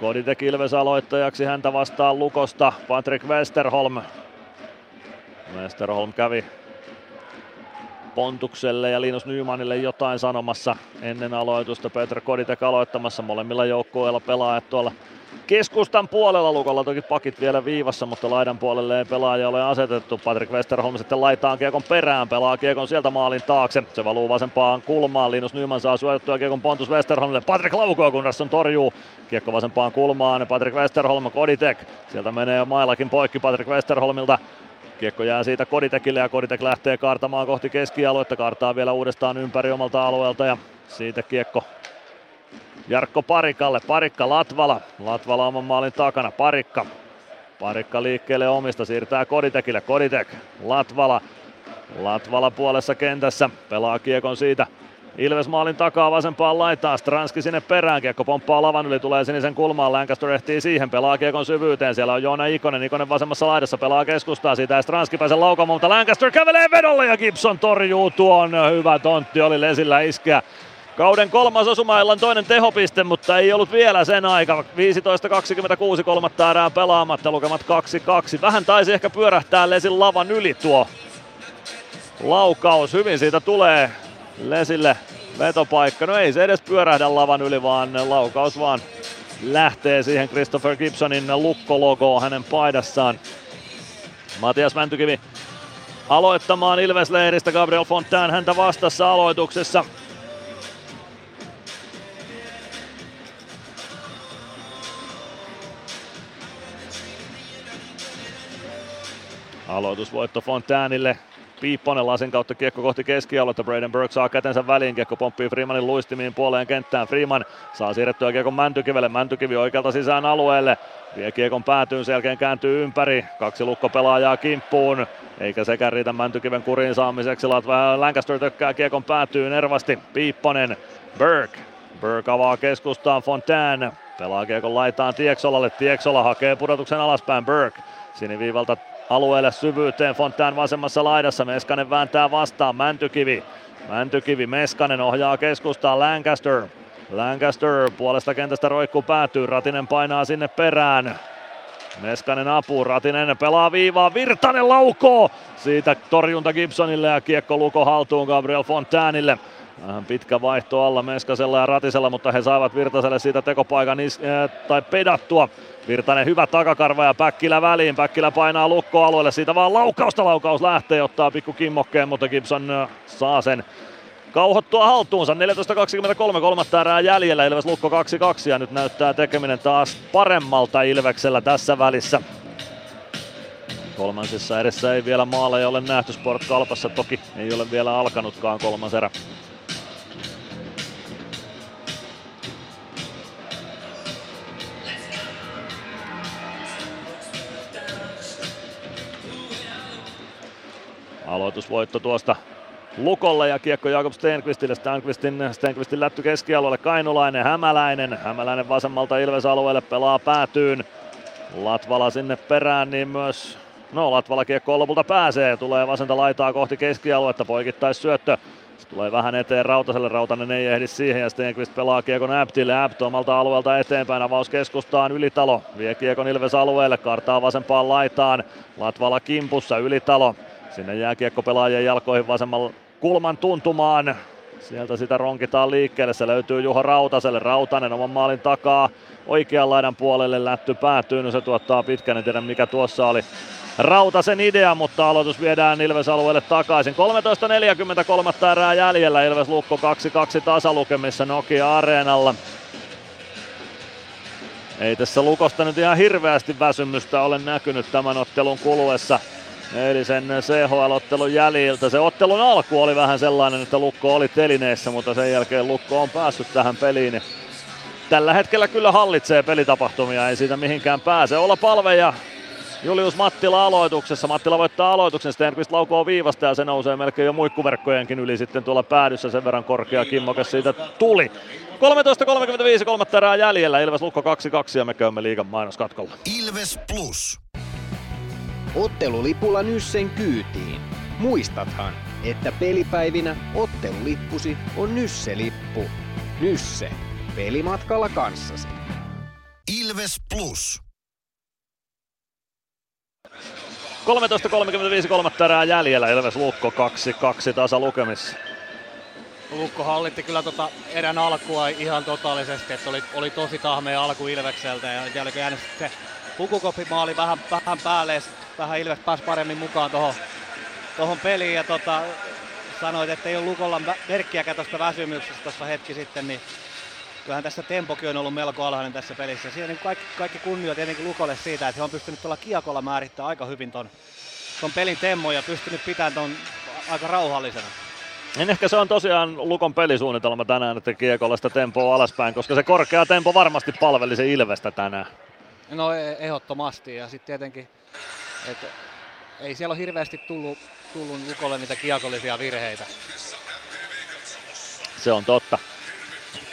Koditek Ilves aloittajaksi häntä vastaan Lukosta Patrick Westerholm. Westerholm kävi Pontukselle ja Linus Nymanille jotain sanomassa ennen aloitusta. Petr Koditek aloittamassa molemmilla joukkueilla pelaajat tuolla keskustan puolella. Lukolla toki pakit vielä viivassa, mutta laidan puolelle ei pelaaja ole asetettu. Patrick Westerholm sitten laitaan kiekon perään, pelaa kiekon sieltä maalin taakse. Se valuu vasempaan kulmaan. Linus Nyman saa syötettyä kiekon Pontus Westerholmille. Patrick laukoo, kun Rasson torjuu. Kiekko vasempaan kulmaan. Patrick Westerholm, Koditek. Sieltä menee mailakin poikki Patrick Westerholmilta. Kiekko jää siitä Koditekille ja Koditek lähtee kaartamaan kohti keskialuetta. Kaartaa vielä uudestaan ympäri omalta alueelta ja siitä kiekko Jarkko Parikalle. Parikka Latvala. Latvala oman maalin takana. Parikka. Parikka liikkeelle omista. Siirtää Koditekille. Koditek. Latvala. Latvala puolessa kentässä. Pelaa kiekon siitä Ilves maalin takaa vasempaan laitaan, Stranski sinne perään, kiekko pomppaa lavan yli, tulee sinisen kulmaan, Lancaster ehtii siihen, pelaa kiekon syvyyteen, siellä on Joona Ikonen, Ikonen vasemmassa laidassa, pelaa keskustaa, siitä ei Stranski pääse laukamaan, mutta Lancaster kävelee vedolle ja Gibson torjuu tuon, hyvä tontti oli Lesillä iskeä. Kauden kolmas osuma, on toinen tehopiste, mutta ei ollut vielä sen aika. 15.26 kolmatta erää pelaamatta, lukemat 2-2. Vähän taisi ehkä pyörähtää Lesin lavan yli tuo laukaus. Hyvin siitä tulee Lesille vetopaikka. No ei se edes pyörähdä lavan yli, vaan laukaus vaan lähtee siihen Christopher Gibsonin lukkologoon hänen paidassaan. Matias Mäntykivi aloittamaan Ilves-leiristä. Gabriel Fontaine häntä vastassa aloituksessa. Aloitusvoitto Fontainille. Piipponen lasin kautta kiekko kohti keskialuetta. Braden Burke saa kätensä väliin. Kiekko pomppii Freemanin luistimiin puoleen kenttään. Freeman saa siirrettyä kiekon Mäntykivelle. Mäntykivi oikealta sisään alueelle. Vie kiekon päätyyn, sen jälkeen kääntyy ympäri. Kaksi lukkopelaajaa kimppuun. Eikä sekään riitä Mäntykiven kuriin saamiseksi. Lancaster tökkää kiekon päätyyn ervasti. Piipponen. Burke. Burke avaa keskustaan Fontaine. Pelaa kiekon laitaan Tieksolalle. Tieksola hakee pudotuksen alaspäin. Burke. Siniviivalta alueelle syvyyteen. Fontään vasemmassa laidassa. Meskanen vääntää vastaan. Mäntykivi. Mäntykivi. Meskanen ohjaa keskustaan. Lancaster. Lancaster puolesta kentästä roikkuu päätyy. Ratinen painaa sinne perään. Meskanen apu, Ratinen pelaa viivaa, Virtanen laukoo. Siitä torjunta Gibsonille ja kiekko Luko haltuun Gabriel Fontainille. Vähän pitkä vaihto alla Meskasella ja Ratisella, mutta he saivat Virtaselle siitä tekopaikan is- äh, tai pedattua. Virtanen hyvä takakarva ja Päkkilä väliin. Päkkilä painaa lukkoalueelle, siitä vaan laukausta. Laukaus lähtee, ottaa pikku kimmokkeen, mutta Gibson äh, saa sen kauhottua haltuunsa. 14.23, kolmatta erää jäljellä. Ilves Lukko 2-2 ja nyt näyttää tekeminen taas paremmalta Ilveksellä tässä välissä. Kolmansissa edessä ei vielä maaleja ole nähty Sport Kalpassa, toki ei ole vielä alkanutkaan kolmas erä. Aloitusvoitto tuosta Lukolle ja kiekko Jakob Stenqvistille. Stenqvistin, Stenqvistin lätty keskialueelle. Kainulainen, Hämäläinen. Hämäläinen vasemmalta Ilves-alueelle. Pelaa päätyyn. Latvala sinne perään, niin myös No Latvala kiekko lopulta pääsee, tulee vasenta laitaa kohti keskialuetta, poikittais syöttö. Se tulee vähän eteen Rautaselle, Rautanen ei ehdi siihen ja Stenqvist pelaa kiekon Äptille, Äpt omalta alueelta eteenpäin, avaus keskustaan Ylitalo, vie kiekon Ilves alueelle, kartaa vasempaan laitaan, Latvala kimpussa, Ylitalo, sinne jää kiekko pelaajien jalkoihin vasemmalla kulman tuntumaan, Sieltä sitä ronkitaan liikkeelle, se löytyy Juho Rautaselle, Rautanen oman maalin takaa, oikean laidan puolelle lätty päätyy, no se tuottaa pitkän, en tiedä mikä tuossa oli Rautasen idea, mutta aloitus viedään Ilves alueelle takaisin. 13.43 erää jäljellä, Ilves Lukko 2-2 tasalukemissa Nokia Areenalla. Ei tässä Lukosta nyt ihan hirveästi väsymystä ole näkynyt tämän ottelun kuluessa. Eilisen CHL-ottelun jäljiltä. Se ottelun alku oli vähän sellainen, että Lukko oli telineessä, mutta sen jälkeen Lukko on päässyt tähän peliin. Tällä hetkellä kyllä hallitsee pelitapahtumia, ei siitä mihinkään pääse. Olla palve ja Julius Mattila aloituksessa. Mattila voittaa aloituksen, Stenqvist laukoo viivasta ja se nousee melkein jo muikkuverkkojenkin yli sitten tuolla päädyssä. Sen verran korkea kimmokas siitä tuli. 13.35, kolmatta erää jäljellä. Ilves Lukko 2-2 ja me käymme liigan mainoskatkolla. Ilves Plus. Ottelulipulla Nyssen kyytiin. Muistathan, että pelipäivinä ottelulippusi on Nysse-lippu. Nysse. Pelimatkalla kanssasi. Ilves Plus. 13.35 kolmatta erää jäljellä, Ilves Lukko 2-2 tasa lukemissa. Lukko hallitti kyllä tota erän alkua ihan totaalisesti, että oli, oli tosi tahmea alku Ilvekseltä ja jälkeen jäänyt se pukukoppimaali vähän, vähän päälle ja vähän Ilves pääsi paremmin mukaan tuohon tohon peliin ja tota, sanoit, että ei ole Lukolla merkkiäkään tuosta väsymyksestä tuossa hetki sitten, niin kyllähän tässä tempokin on ollut melko alhainen tässä pelissä. Siinä niin kaikki, kaikki kunnio tietenkin Lukolle siitä, että he on pystynyt tuolla kiekolla määrittämään aika hyvin ton, ton pelin temmo ja pystynyt pitämään ton aika rauhallisena. En ehkä se on tosiaan Lukon pelisuunnitelma tänään, että kiekolla sitä tempoa alaspäin, koska se korkea tempo varmasti palveli se Ilvestä tänään. No e- ehdottomasti ja sitten tietenkin, että ei siellä ole hirveästi tullut, tullut Lukolle niitä kiekollisia virheitä. Se on totta.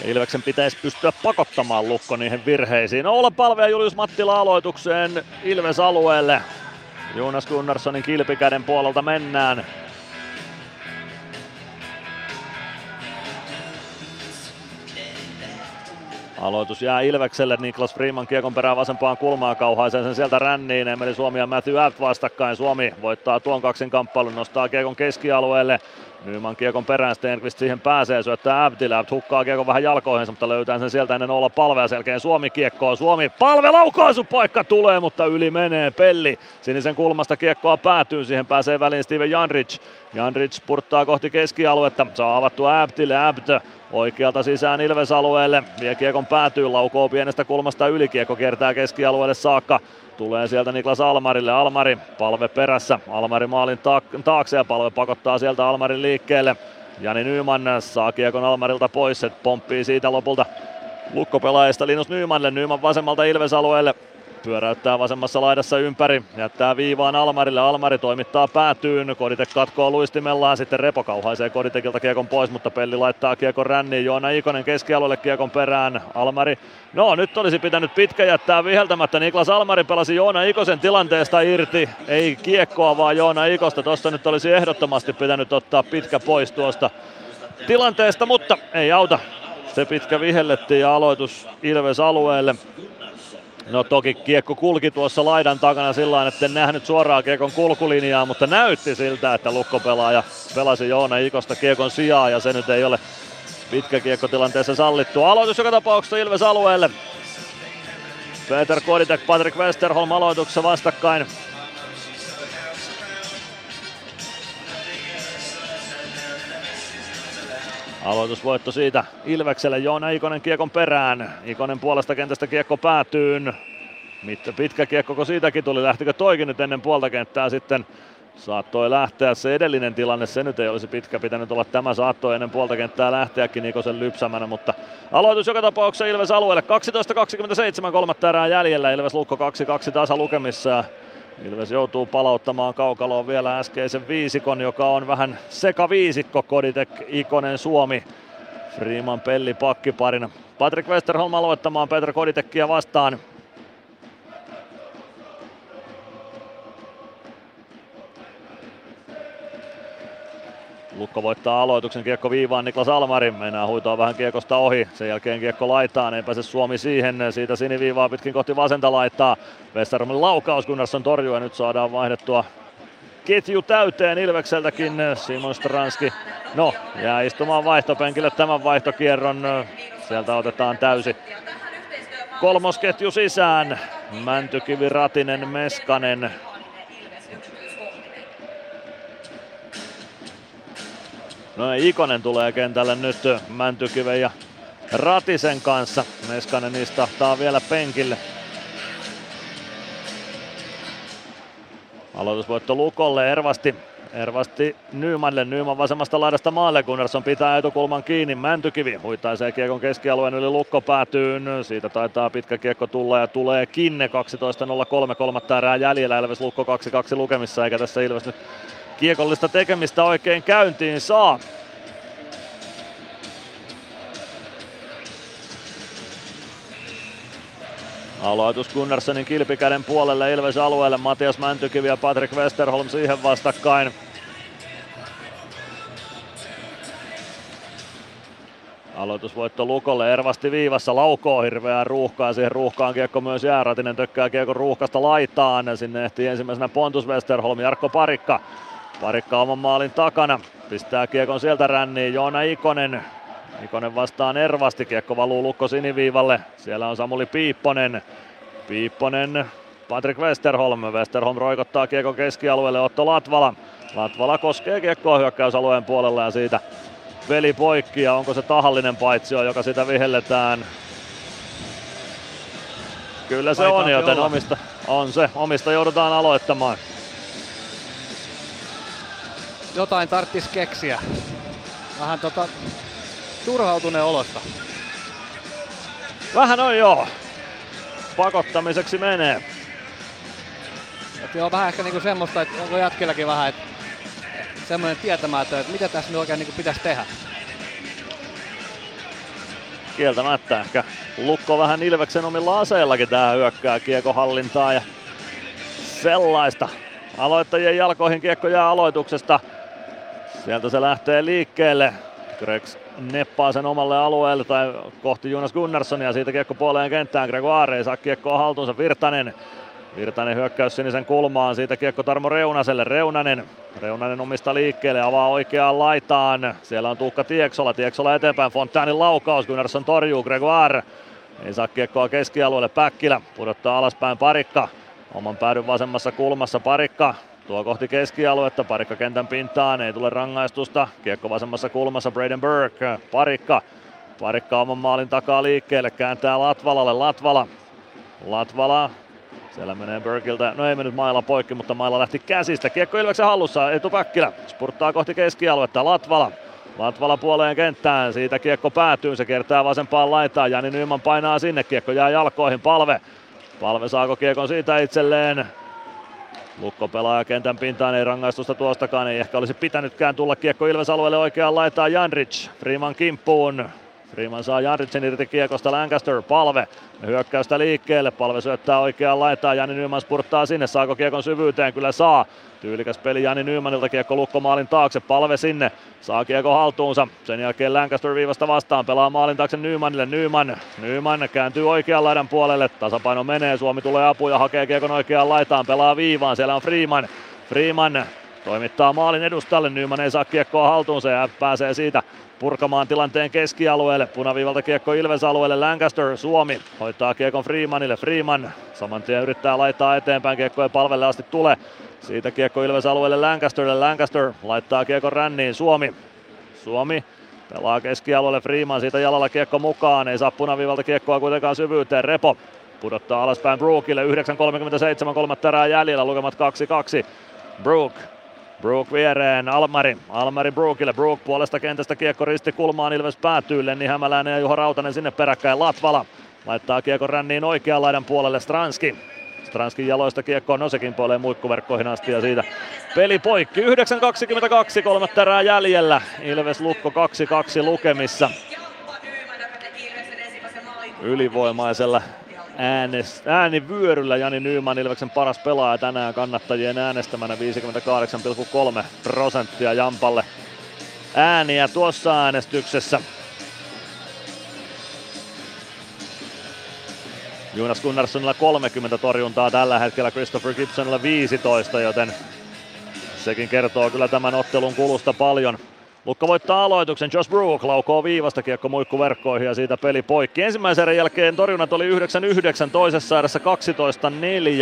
Ilveksen pitäisi pystyä pakottamaan Lukko niihin virheisiin. Olla palvea Julius Mattila aloitukseen Ilves alueelle. Jonas Gunnarssonin kilpikäden puolelta mennään. Aloitus jää Ilvekselle, Niklas Freeman kiekon perään vasempaan kulmaan kauhaiseen sen sieltä ränniin. Emeli Suomi ja Matthew Abt vastakkain. Suomi voittaa tuon kaksin kamppailun, nostaa kiekon keskialueelle. Nyman kiekon perään, Stenqvist siihen pääsee, syöttää Abdille, Abt hukkaa kiekon vähän jalkoihin, mutta löytää sen sieltä ennen olla palvea selkeän Suomi kiekkoa, Suomi palve laukaisupaikka tulee, mutta yli menee Pelli. Sinisen kulmasta kiekkoa päätyy, siihen pääsee väliin Steven Janric. Janric purttaa kohti keskialuetta, saa avattua Abdille, Abd oikealta sisään Ilves-alueelle, vie kiekon päätyy, laukoo pienestä kulmasta yli, kiekko kiertää keskialueelle saakka. Tulee sieltä Niklas Almarille, Almari palve perässä, Almari maalin taakse ja palve pakottaa sieltä Almarin liikkeelle. Jani Nyman saa kiekon Almarilta pois, se pomppii siitä lopulta lukkopelaajista Linus Nymanille, Nyman vasemmalta Ilves-alueelle, pyöräyttää vasemmassa laidassa ympäri, jättää viivaan Almarille, Almari toimittaa päätyyn, Kodite katkoo luistimellaan, sitten Repo kauhaisee Koditekilta kiekon pois, mutta Pelli laittaa kiekon ränniin, Joona Ikonen keskialueelle kiekon perään, Almari, no nyt olisi pitänyt pitkä jättää viheltämättä, Niklas Almari pelasi Joona Ikosen tilanteesta irti, ei kiekkoa vaan Joona Ikosta, tossa nyt olisi ehdottomasti pitänyt ottaa pitkä pois tuosta tilanteesta, mutta ei auta, se pitkä vihellettiin ja aloitus Ilves alueelle. No toki kiekko kulki tuossa laidan takana sillä että en nähnyt suoraan kiekon kulkulinjaa, mutta näytti siltä, että lukkopelaaja pelasi Joona Ikosta kiekon sijaan ja se nyt ei ole pitkä kiekko tilanteessa sallittu. Aloitus joka tapauksessa Ilves alueelle. Peter Koditek, Patrick Westerholm aloituksessa vastakkain. Aloitusvoitto siitä Ilvekselle, Joona Ikonen kiekon perään. Ikonen puolesta kentästä kiekko päätyyn. Mitä pitkä kiekko, kun siitäkin tuli, lähtikö toikin nyt ennen puolta kenttää sitten? Saattoi lähteä. Se edellinen tilanne, se nyt ei olisi pitkä pitänyt olla. Tämä, saattoi ennen puolta kenttää lähteäkin Nikosen lypsämänä, mutta aloitus joka tapauksessa Ilves alueelle, 12.27 kolmatta erää jäljellä, Ilves Lukko 2-2 tasa lukemissa Ilves joutuu palauttamaan kaukaloon vielä äskeisen viisikon, joka on vähän sekaviisikko, Koditek, Ikonen, Suomi, Freeman, Pelli, pakkiparina. Patrick Westerholm aloittamaan Peter Koditekkiä vastaan. Lukko voittaa aloituksen, kiekko viivaan Niklas Almari, meinaa huitoa vähän kiekosta ohi, sen jälkeen kiekko laitaan, ei pääse Suomi siihen, siitä siniviivaa pitkin kohti vasenta laittaa. Westerholmin laukaus, Gunnarsson torjuu ja nyt saadaan vaihdettua ketju täyteen Ilvekseltäkin, Simon Stranski. No, jää istumaan vaihtopenkille tämän vaihtokierron, sieltä otetaan täysi kolmosketju sisään. Mäntykivi, Ratinen, Meskanen, No Ikonen tulee kentälle nyt Mäntykiven ja Ratisen kanssa. Meskanen istahtaa vielä penkille. Aloitusvoitto Lukolle, Ervasti. Ervasti Nymanille, Nyman vasemmasta laidasta maalle, Gunnarsson pitää etukulman kiinni, Mäntykivi huitaisee kiekon keskialueen yli. Lukko päätyyn, siitä taitaa pitkä kiekko tulla ja tulee kinne. 12.03 kolmatta erää jäljellä, Ilves Lukko 2-2 lukemissa, eikä tässä Ilves nyt kiekollista tekemistä oikein käyntiin saa. Aloitus Gunnarssonin kilpikäden puolelle Ilves alueelle. Matias Mäntykivi ja Patrick Westerholm siihen vastakkain. Aloitusvoitto Lukolle, Ervasti viivassa, laukoo hirveää ruuhkaa, siihen ruuhkaan kiekko myös jää, Ratinen tökkää kiekko ruuhkasta laitaan, sinne ehtii ensimmäisenä Pontus Westerholm, Jarkko Parikka Parikka oman maalin takana. Pistää kiekon sieltä ränniin Joona Ikonen. Ikonen vastaan Ervasti. Kiekko valuu Lukko siniviivalle. Siellä on Samuli Piipponen. Piipponen Patrick Westerholm. Westerholm roikottaa kiekon keskialueelle Otto Latvala. Latvala koskee kiekkoa hyökkäysalueen puolella ja siitä veli poikki ja onko se tahallinen paitsio, joka sitä vihelletään. Kyllä se on, joten omista, on se. Omista joudutaan aloittamaan jotain tarttis keksiä. Vähän tota turhautuneen olosta. Vähän on joo. Pakottamiseksi menee. Et joo, vähän ehkä niinku semmoista, että onko jätkilläkin vähän, että semmoinen tietämätön, että mitä tässä nyt oikein niinku pitäisi tehdä. Kieltämättä ehkä Lukko vähän Ilveksen omilla aseillakin tähän hyökkää kiekohallintaa ja sellaista. Aloittajien jalkoihin kiekko jää aloituksesta. Sieltä se lähtee liikkeelle. Gregs neppaa sen omalle alueelle tai kohti Jonas Gunnarssonia. Siitä kiekko puoleen kenttään. Gregoire ei saa kiekkoa haltuunsa. Virtanen. Virtanen hyökkäys sinisen kulmaan. Siitä kiekko Tarmo Reunaselle. Reunanen. Reunanen omista liikkeelle. Avaa oikeaan laitaan. Siellä on Tuukka Tieksola. Tieksola eteenpäin. Fontaanin laukaus. Gunnarsson torjuu. Gregoire. Ei saa kiekkoa keskialueelle. Päkkilä pudottaa alaspäin parikka. Oman päädyn vasemmassa kulmassa parikka Tuo kohti keskialuetta, parikka kentän pintaan, ei tule rangaistusta. Kiekko vasemmassa kulmassa, Braden Burke, parikka. Parikka oman maalin takaa liikkeelle, kääntää Latvalalle, Latvala. Latvala, siellä menee Burkiltä, no ei mennyt mailla poikki, mutta mailla lähti käsistä. Kiekko Ilveksen hallussa, etupäkkilä, spurttaa kohti keskialuetta, Latvala. Latvala puoleen kenttään, siitä kiekko päätyy, se kertaa vasempaan laitaan, Jani Nyman painaa sinne, kiekko jää jalkoihin, palve. Palve saako kiekon siitä itselleen, Lukko pelaa kentän pintaan, ei rangaistusta tuostakaan, ei ehkä olisi pitänytkään tulla kiekko Ilves alueelle oikeaan laitaan Janric, Freeman kimppuun. Freeman saa Jandritsen irti kiekosta. Lancaster, palve. Hyökkäystä liikkeelle, palve syöttää oikeaan laitaan, Jani Nyman spurttaa sinne, saako kiekon syvyyteen, kyllä saa. Tyylikäs peli Jani Nymanilta, kiekko lukkomaalin taakse, palve sinne, saa kiekko haltuunsa. Sen jälkeen Lancaster viivasta vastaan, pelaa maalin taakse Nymanille, Nyman, Nyman kääntyy oikean laidan puolelle, tasapaino menee, Suomi tulee apuja, hakee kiekon oikeaan laitaan, pelaa viivaan, siellä on Freeman, Freeman toimittaa maalin edustalle, Nyman ei saa kiekkoa haltuunsa ja pääsee siitä purkamaan tilanteen keskialueelle. Punaviivalta kiekko Ilves-alueelle, Lancaster, Suomi hoitaa kiekon Freemanille, Freeman saman tien yrittää laittaa eteenpäin, kiekko ei palvelle asti tule. Siitä kiekko Ilves-alueelle Lancasterille, Lancaster laittaa kiekon ränniin, Suomi, Suomi pelaa keskialueelle, Freeman siitä jalalla kiekko mukaan, ei saa punaviivalta kiekkoa kuitenkaan syvyyteen, Repo pudottaa alaspäin Brookille, 9.37, kolmatta erää jäljellä, lukemat 2-2. Brook Brook viereen, Almari, Almari Brookille, Brook puolesta kentästä kiekko risti kulmaan, Ilves päätyy, Lenni Hämäläinen ja Juho Rautanen sinne peräkkäin, Latvala laittaa kiekon ränniin oikean laidan puolelle, Stranski, Stranskin jaloista kiekkoon Nosekin puoleen muikkuverkkoihin asti ja siitä peli poikki. 9.22, kolmatta erää jäljellä. Ilves Lukko 2-2 lukemissa. Ylivoimaisella äänes, äänivyöryllä Jani Nyyman Ilveksen paras pelaaja tänään kannattajien äänestämänä 58,3 prosenttia Jampalle ääniä tuossa äänestyksessä. Jonas Gunnarssonilla 30 torjuntaa tällä hetkellä, Christopher Gibsonilla 15, joten sekin kertoo kyllä tämän ottelun kulusta paljon. Lukko voittaa aloituksen, Josh Brook laukoo viivasta kiekko muikku verkkoihin ja siitä peli poikki. Ensimmäisen erän jälkeen torjunnat oli 9-9, toisessa erässä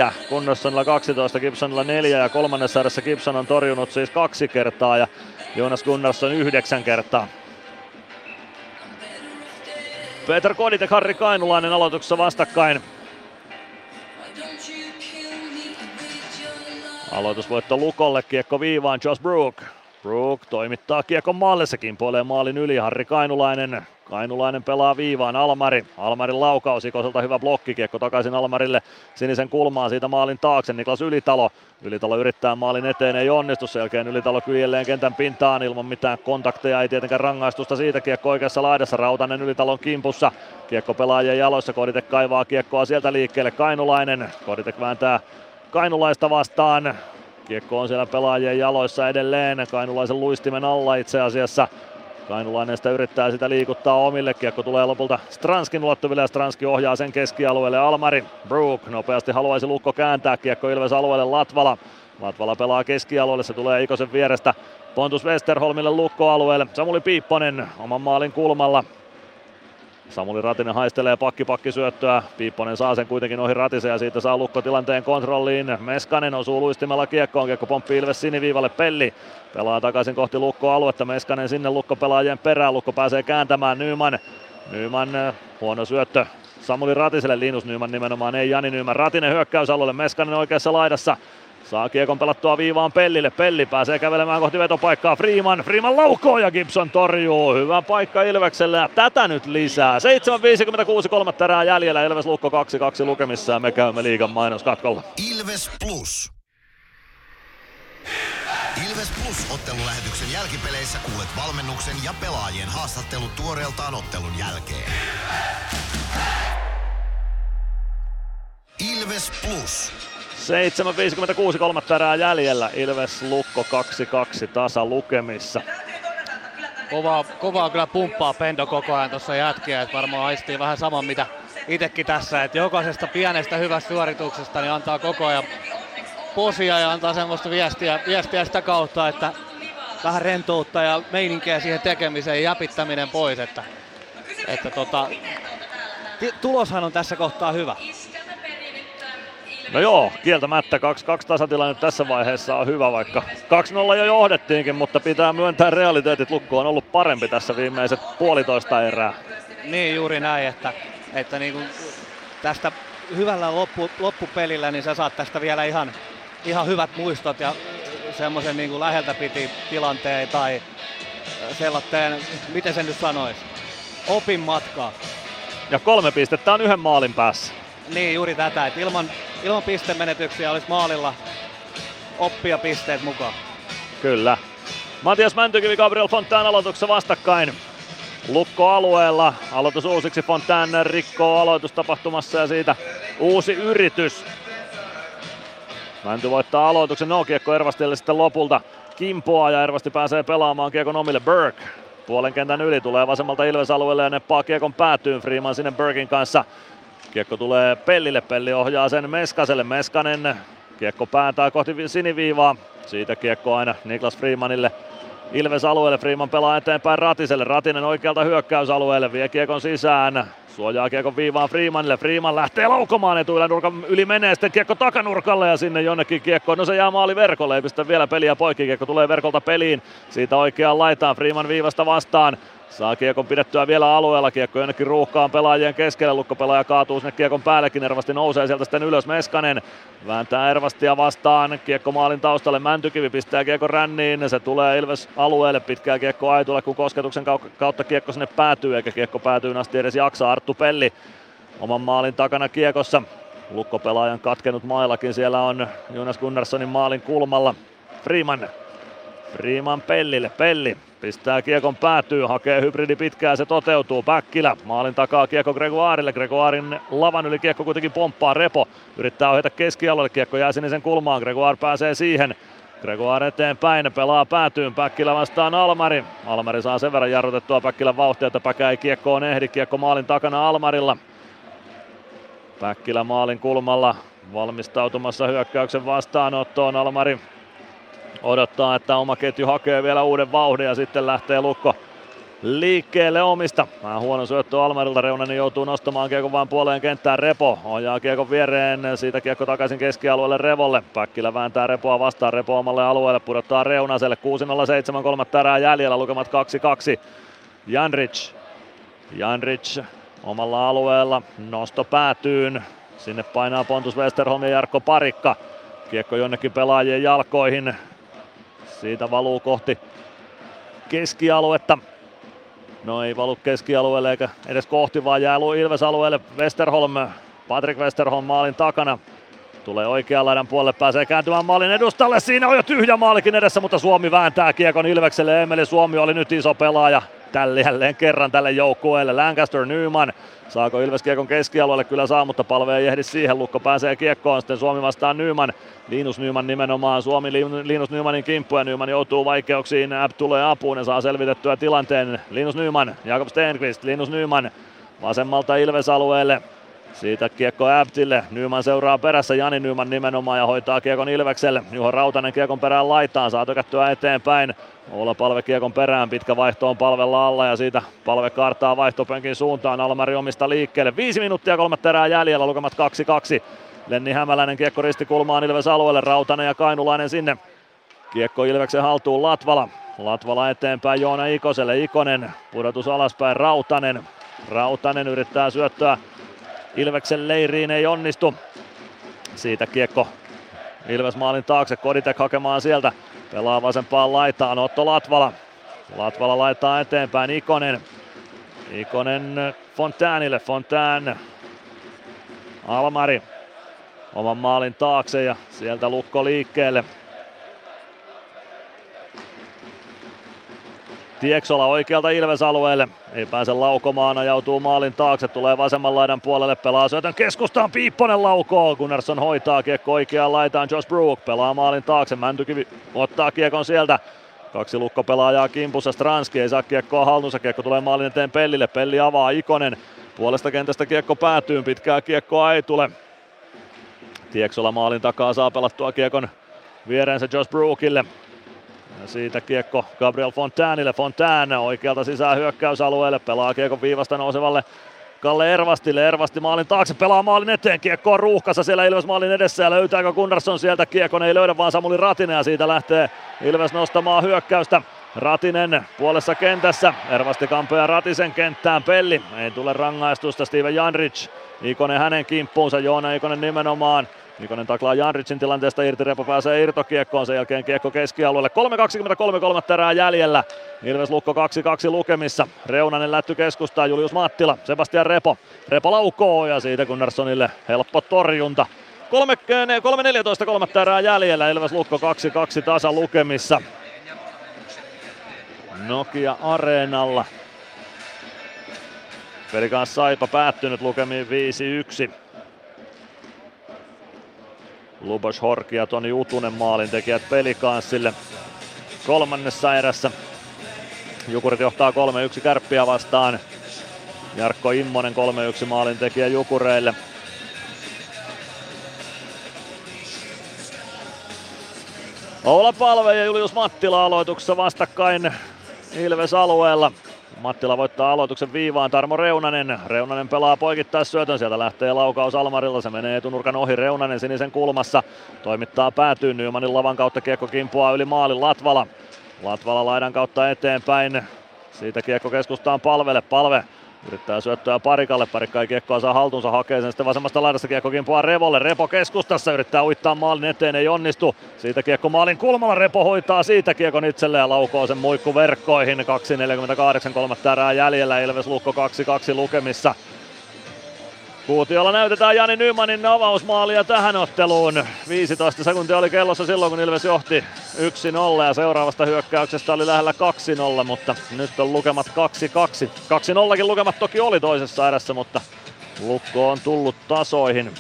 12-4, Gunderssonilla 12, Gibsonilla 4 ja kolmannessa erässä Gibson on torjunut siis kaksi kertaa ja Jonas Gunnarsson yhdeksän kertaa. Peter Kodit ja Harri Kainulainen aloituksessa vastakkain. Aloitusvoitto Lukolle, kiekko viivaan Josh Brook. Brook toimittaa kiekon maalle, se kimpoilee maalin yli, Harri Kainulainen. Kainulainen pelaa viivaan, Almari. Almarin laukaus, Ikoselta hyvä blokki, kiekko takaisin Almarille sinisen kulmaan siitä maalin taakse, Niklas Ylitalo. Ylitalo yrittää maalin eteen, ei onnistu, sen jälkeen Ylitalo kyljelleen kentän pintaan ilman mitään kontakteja, ei tietenkään rangaistusta siitä, kiekko oikeassa laidassa, Rautanen Ylitalon kimpussa. Kiekko pelaajien jaloissa, Koditek kaivaa kiekkoa sieltä liikkeelle, Kainulainen. Koditek vääntää Kainulaista vastaan, Kiekko on siellä pelaajien jaloissa edelleen, Kainulaisen luistimen alla itse asiassa. Kainulainen sitä yrittää sitä liikuttaa omille. Kiekko tulee lopulta Stranskin ulottuville ja Stranski ohjaa sen keskialueelle. Almari, Brook nopeasti haluaisi Lukko kääntää. Kiekko Ilves alueelle Latvala. Latvala pelaa keskialueelle, se tulee Ikosen vierestä Pontus Westerholmille Lukko-alueelle. Samuli Piipponen oman maalin kulmalla. Samuli Ratinen haistelee pakki pakki syöttöä. Piipponen saa sen kuitenkin ohi Ratisen ja siitä saa Lukko tilanteen kontrolliin. Meskanen osuu luistimella kiekkoon. Kiekko pomppii Ilves siniviivalle. Pelli pelaa takaisin kohti Lukko-aluetta. Meskanen sinne Lukko pelaajien perään. Lukko pääsee kääntämään Nyman. Nyman huono syöttö Samuli Ratiselle. Linus Nyman nimenomaan ei Jani Nyman. Ratinen hyökkäysalueelle. Meskanen oikeassa laidassa. Saa kiekon pelattua viivaan Pellille. Pelli pääsee kävelemään kohti vetopaikkaa. Freeman. Freeman laukoo ja Gibson torjuu. Hyvä paikka Ilvekselle ja tätä nyt lisää. 7.56 kolmatta erää jäljellä. Ilves Lukko 2-2 lukemissa ja me käymme liigan mainoskatkolla. Ilves Plus. Ilves Plus ottelulähetyksen jälkipeleissä kuulet valmennuksen ja pelaajien haastattelut tuoreeltaan ottelun jälkeen. Ilves Plus. 7.56 kolmatta erää jäljellä. Ilves Lukko 2-2 tasa lukemissa. Kovaa, kovaa kyllä pumppaa Pendo koko ajan tuossa jätkiä, että varmaan aistii vähän saman mitä itsekin tässä, että jokaisesta pienestä hyvästä suorituksesta niin antaa koko ajan posia ja antaa semmoista viestiä, viestiä sitä kautta, että vähän rentoutta ja meininkiä siihen tekemiseen ja jäpittäminen pois, että, että tota, tuloshan on tässä kohtaa hyvä. No joo, kieltämättä 2-2 tasatilanne tässä vaiheessa on hyvä, vaikka 2-0 jo johdettiinkin, mutta pitää myöntää realiteetit. Lukko on ollut parempi tässä viimeiset puolitoista erää. Niin juuri näin, että, että niin kuin tästä hyvällä loppu, loppupelillä niin sä saat tästä vielä ihan, ihan hyvät muistot ja semmoisen niin kuin läheltä piti tilanteen tai sellainen, miten sen nyt sanoisi, opin matkaa. Ja kolme pistettä on yhden maalin päässä. Niin, juuri tätä, että ilman, ilman pistemenetyksiä olisi maalilla oppia pisteet mukaan. Kyllä. Matias Mäntykivi, Gabriel Fontaan aloituksessa vastakkain. Lukko alueella, aloitus uusiksi, Fontaine rikkoo aloitustapahtumassa ja siitä uusi yritys. Mänty voittaa aloituksen, no kiekko Ervastille sitten lopulta kimpoaa ja Ervasti pääsee pelaamaan kiekon omille Burke. Puolen kentän yli tulee vasemmalta Ilves-alueelle ja neppaa kiekon päätyyn Freeman sinne Burkin kanssa. Kiekko tulee Pellille, Pelli ohjaa sen Meskaselle, Meskanen kiekko päätää kohti siniviivaa. Siitä kiekko aina Niklas Freemanille. Ilves alueelle, Freeman pelaa eteenpäin Ratiselle, Ratinen oikealta hyökkäysalueelle, vie kiekon sisään, suojaa kiekon viivaan Freemanille, Freeman lähtee laukomaan etuilänurkan yli menee. Sitten kiekko takanurkalle ja sinne jonnekin kiekko, no se jää maali verkolle, ei pistä vielä peliä poikki, kiekko tulee verkolta peliin, siitä oikeaan laitaan, Freeman viivasta vastaan, Saa kiekon pidettyä vielä alueella, kiekko jonnekin ruuhkaan pelaajien keskelle, lukkopelaaja kaatuu sinne kiekon päällekin, Ervasti nousee sieltä sitten ylös Meskanen, vääntää Ervastia vastaan, kiekko maalin taustalle, Mäntykivi pistää kiekko ränniin, se tulee Ilves alueelle, pitkää kiekko Aitulle, kun kosketuksen kautta kiekko sinne päätyy, eikä kiekko päätyy asti edes jaksaa, Arttu Pelli oman maalin takana kiekossa, lukkopelaajan katkenut mailakin, siellä on Jonas Gunnarssonin maalin kulmalla, Freeman Freeman Pellille, Pelli Pistää kiekon päätyy, hakee hybridi pitkään, se toteutuu. Päkkilä maalin takaa kiekko Gregoirille. Gregoirin lavan yli kiekko kuitenkin pomppaa Repo. Yrittää ohjata keskialueelle, kiekko jää sinisen kulmaan. Gregoire pääsee siihen. Gregoire eteenpäin, pelaa päätyyn, Päkkilä vastaan Almari. Almari saa sen verran jarrutettua Päkkilän vauhtia, että Päkä ei kiekkoon ehdi. Kiekko maalin takana Almarilla. Päkkilä maalin kulmalla valmistautumassa hyökkäyksen vastaanottoon. Almari odottaa, että oma ketju hakee vielä uuden vauhdin ja sitten lähtee Lukko liikkeelle omista. Vähän huono syöttö Almarilta, Reunanen joutuu nostamaan kiekon vain puoleen kenttään Repo. Ojaa kiekon viereen, siitä kiekko takaisin keskialueelle Revolle. Päkkilä vääntää Repoa vastaan, Repo omalle alueelle, pudottaa Reunaselle. 6-0-7, kolmat tärää jäljellä, lukemat 2-2. Janric. Janric omalla alueella, nosto päätyyn. Sinne painaa Pontus Westerholm ja Jarkko Parikka. Kiekko jonnekin pelaajien jalkoihin. Siitä valuu kohti keskialuetta. No ei valu keskialueelle eikä edes kohti, vaan jää Ilves-alueelle Westerholm. Patrick Westerholm maalin takana. Tulee oikean laidan puolelle, pääsee kääntymään maalin edustalle. Siinä on jo tyhjä maalikin edessä, mutta Suomi vääntää kiekon Ilvekselle. Emeli Suomi oli nyt iso pelaaja tälle jälleen kerran tälle joukkueelle. Lancaster Nyman Saako Ilves kiekon keskialueelle? Kyllä saa, mutta palve ei ehdi siihen. Lukko pääsee kiekkoon. Sitten Suomi vastaan Nyman. Linus Nyman nimenomaan. Suomi Linus Nymanin kimppu ja Nyman joutuu vaikeuksiin. App tulee apuun ja saa selvitettyä tilanteen. Linus Nyman, Jakob Stenqvist, Linus Nyman vasemmalta Ilves-alueelle. Siitä kiekko Äptille. Nyman seuraa perässä Jani Nyman nimenomaan ja hoitaa kiekon Ilvekselle. Juho Rautanen kiekon perään laitaan. Saa tökättyä eteenpäin. Olla palve kiekon perään. Pitkä vaihto on palvella alla ja siitä palve kartaa vaihtopenkin suuntaan. Almari omista liikkeelle. Viisi minuuttia kolme terää jäljellä. Lukemat 2-2. Lenni Hämäläinen kiekko ristikulmaan Ilves alueelle. Rautanen ja Kainulainen sinne. Kiekko Ilveksen haltuun Latvala. Latvala eteenpäin Joona Ikoselle. Ikonen pudotus alaspäin Rautanen. Rautanen yrittää syöttöä Ilveksen leiriin ei onnistu. Siitä kiekko Ilves maalin taakse, Koditek hakemaan sieltä. Pelaa vasempaan laitaan, Otto Latvala. Latvala laittaa eteenpäin, Ikonen. Ikonen Fontäänille, Fontään. Almari oman maalin taakse ja sieltä lukko liikkeelle. Tieksola oikealta Ilves-alueelle. Ei pääse laukomaan, ajautuu maalin taakse, tulee vasemman laidan puolelle, pelaa syötön keskustaan, Piipponen laukoo, Gunnarsson hoitaa kiekko oikeaan laitaan, Josh Brook pelaa maalin taakse, Mäntykivi ottaa kiekon sieltä, Kaksi lukkopelaajaa kimpussa, Stranski ei saa kiekkoa haltuunsa, kiekko tulee maalin eteen Pellille, Pelli avaa Ikonen, puolesta kentästä kiekko päätyy, pitkää kiekkoa ei tule. Tieksola maalin takaa saa pelattua kiekon viereensä Josh Brookille. Siitä kiekko Gabriel Fontainille. Fontaine oikealta sisään hyökkäysalueelle. Pelaa kiekon viivasta nousevalle Kalle Ervastille. Ervasti maalin taakse, pelaa maalin eteen. Kiekko on ruuhkassa siellä Ilves maalin edessä ja löytääkö Gunnarsson sieltä kiekon? Ei löydä vaan Samuli Ratinen ja siitä lähtee Ilves nostamaan hyökkäystä. Ratinen puolessa kentässä. Ervasti kampeaa Ratisen kenttään. Pelli. Ei tule rangaistusta. Steven Janric. Ikonen hänen kimppuunsa. Joona Ikonen nimenomaan. Ikonen taklaa Janricin tilanteesta irti, Repo pääsee irtokiekkoon, sen jälkeen kiekko keskialueelle. 3.23 kolmat terää jäljellä. Ilves Lukko 2-2 lukemissa. Reunanen lätty keskustaa, Julius Mattila, Sebastian Repo. Repo laukoo ja siitä Gunnarssonille helppo torjunta. 3.14 kolmat terää jäljellä, Ilves Lukko 2-2 tasa lukemissa. Nokia Areenalla. Pelikaan Saipa päättynyt lukemiin 5-1. Lubos Horki ja Toni Utunen maalintekijät pelikanssille kolmannessa erässä. Jukurit johtaa 3-1 kärppiä vastaan. Jarkko Immonen 3-1 maalintekijä Jukureille. Oula Palve ja Julius Mattila aloituksessa vastakkain Ilves alueella. Mattila voittaa aloituksen viivaan, Tarmo Reunanen. Reunanen pelaa poikittaa syötön, sieltä lähtee laukaus Almarilla, se menee etunurkan ohi, Reunanen sinisen kulmassa. Toimittaa päätyyn, Nymanin lavan kautta kiekko kimpuaa yli maalin Latvala. Latvala laidan kautta eteenpäin, siitä kiekko keskustaan palvelle, palve Yrittää syöttöä parikalle, parikka ei kiekkoa saa haltuunsa, hakee sen sitten vasemmasta laidasta kiekko kimpoaa Revolle, Repo keskustassa yrittää uittaa maalin eteen, ei onnistu. Siitä kiekko maalin kulmalla, Repo hoitaa siitä kiekon itselleen ja laukoo sen muikku verkkoihin. 2.48, kolmatta erää jäljellä, Ilves Lukko 2-2 lukemissa. Kuutiolla näytetään Jani Nymanin avausmaalia tähän otteluun. 15 sekuntia oli kellossa silloin, kun Ilves johti 1-0 ja seuraavasta hyökkäyksestä oli lähellä 2-0, mutta nyt on lukemat 2-2. 2-0kin lukemat toki oli toisessa erässä, mutta Lukko on tullut tasoihin.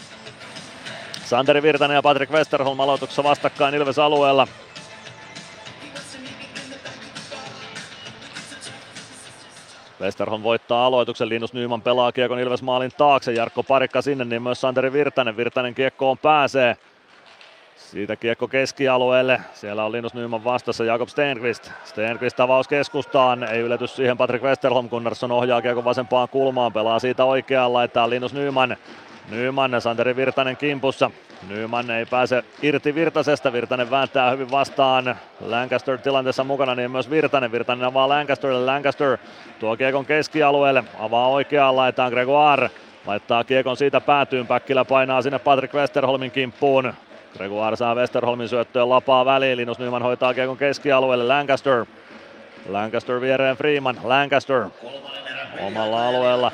Santeri Virtanen ja Patrick Westerholm aloituksessa vastakkain Ilves alueella. Westerholm voittaa aloituksen, Linus Nyman pelaa kiekon Ilves maalin taakse, Jarkko Parikka sinne, niin myös Santeri Virtanen, Virtanen kiekkoon pääsee. Siitä kiekko keskialueelle, siellä on Linus Nyman vastassa Jakob Stenqvist. Stenqvist avaus keskustaan, ei ylety siihen Patrick Westerholm, Gunnarsson ohjaa kiekon vasempaan kulmaan, pelaa siitä oikeaan, laittaa Linus Nyman. Nyman, Santeri Virtanen kimpussa. Nyman ei pääse irti Virtasesta, Virtanen vääntää hyvin vastaan. Lancaster tilanteessa mukana, niin myös Virtanen. Virtanen avaa Lancasterille, Lancaster tuo kiekon keskialueelle, avaa oikeaan laitaan Gregoire. Laittaa kiekon siitä päätyyn, Päkkilä painaa sinne Patrick Westerholmin kimppuun. Gregoire saa Westerholmin syöttöön lapaa väliin, Linus Nyman hoitaa kiekon keskialueelle, Lancaster. Lancaster viereen Freeman, Lancaster omalla alueella.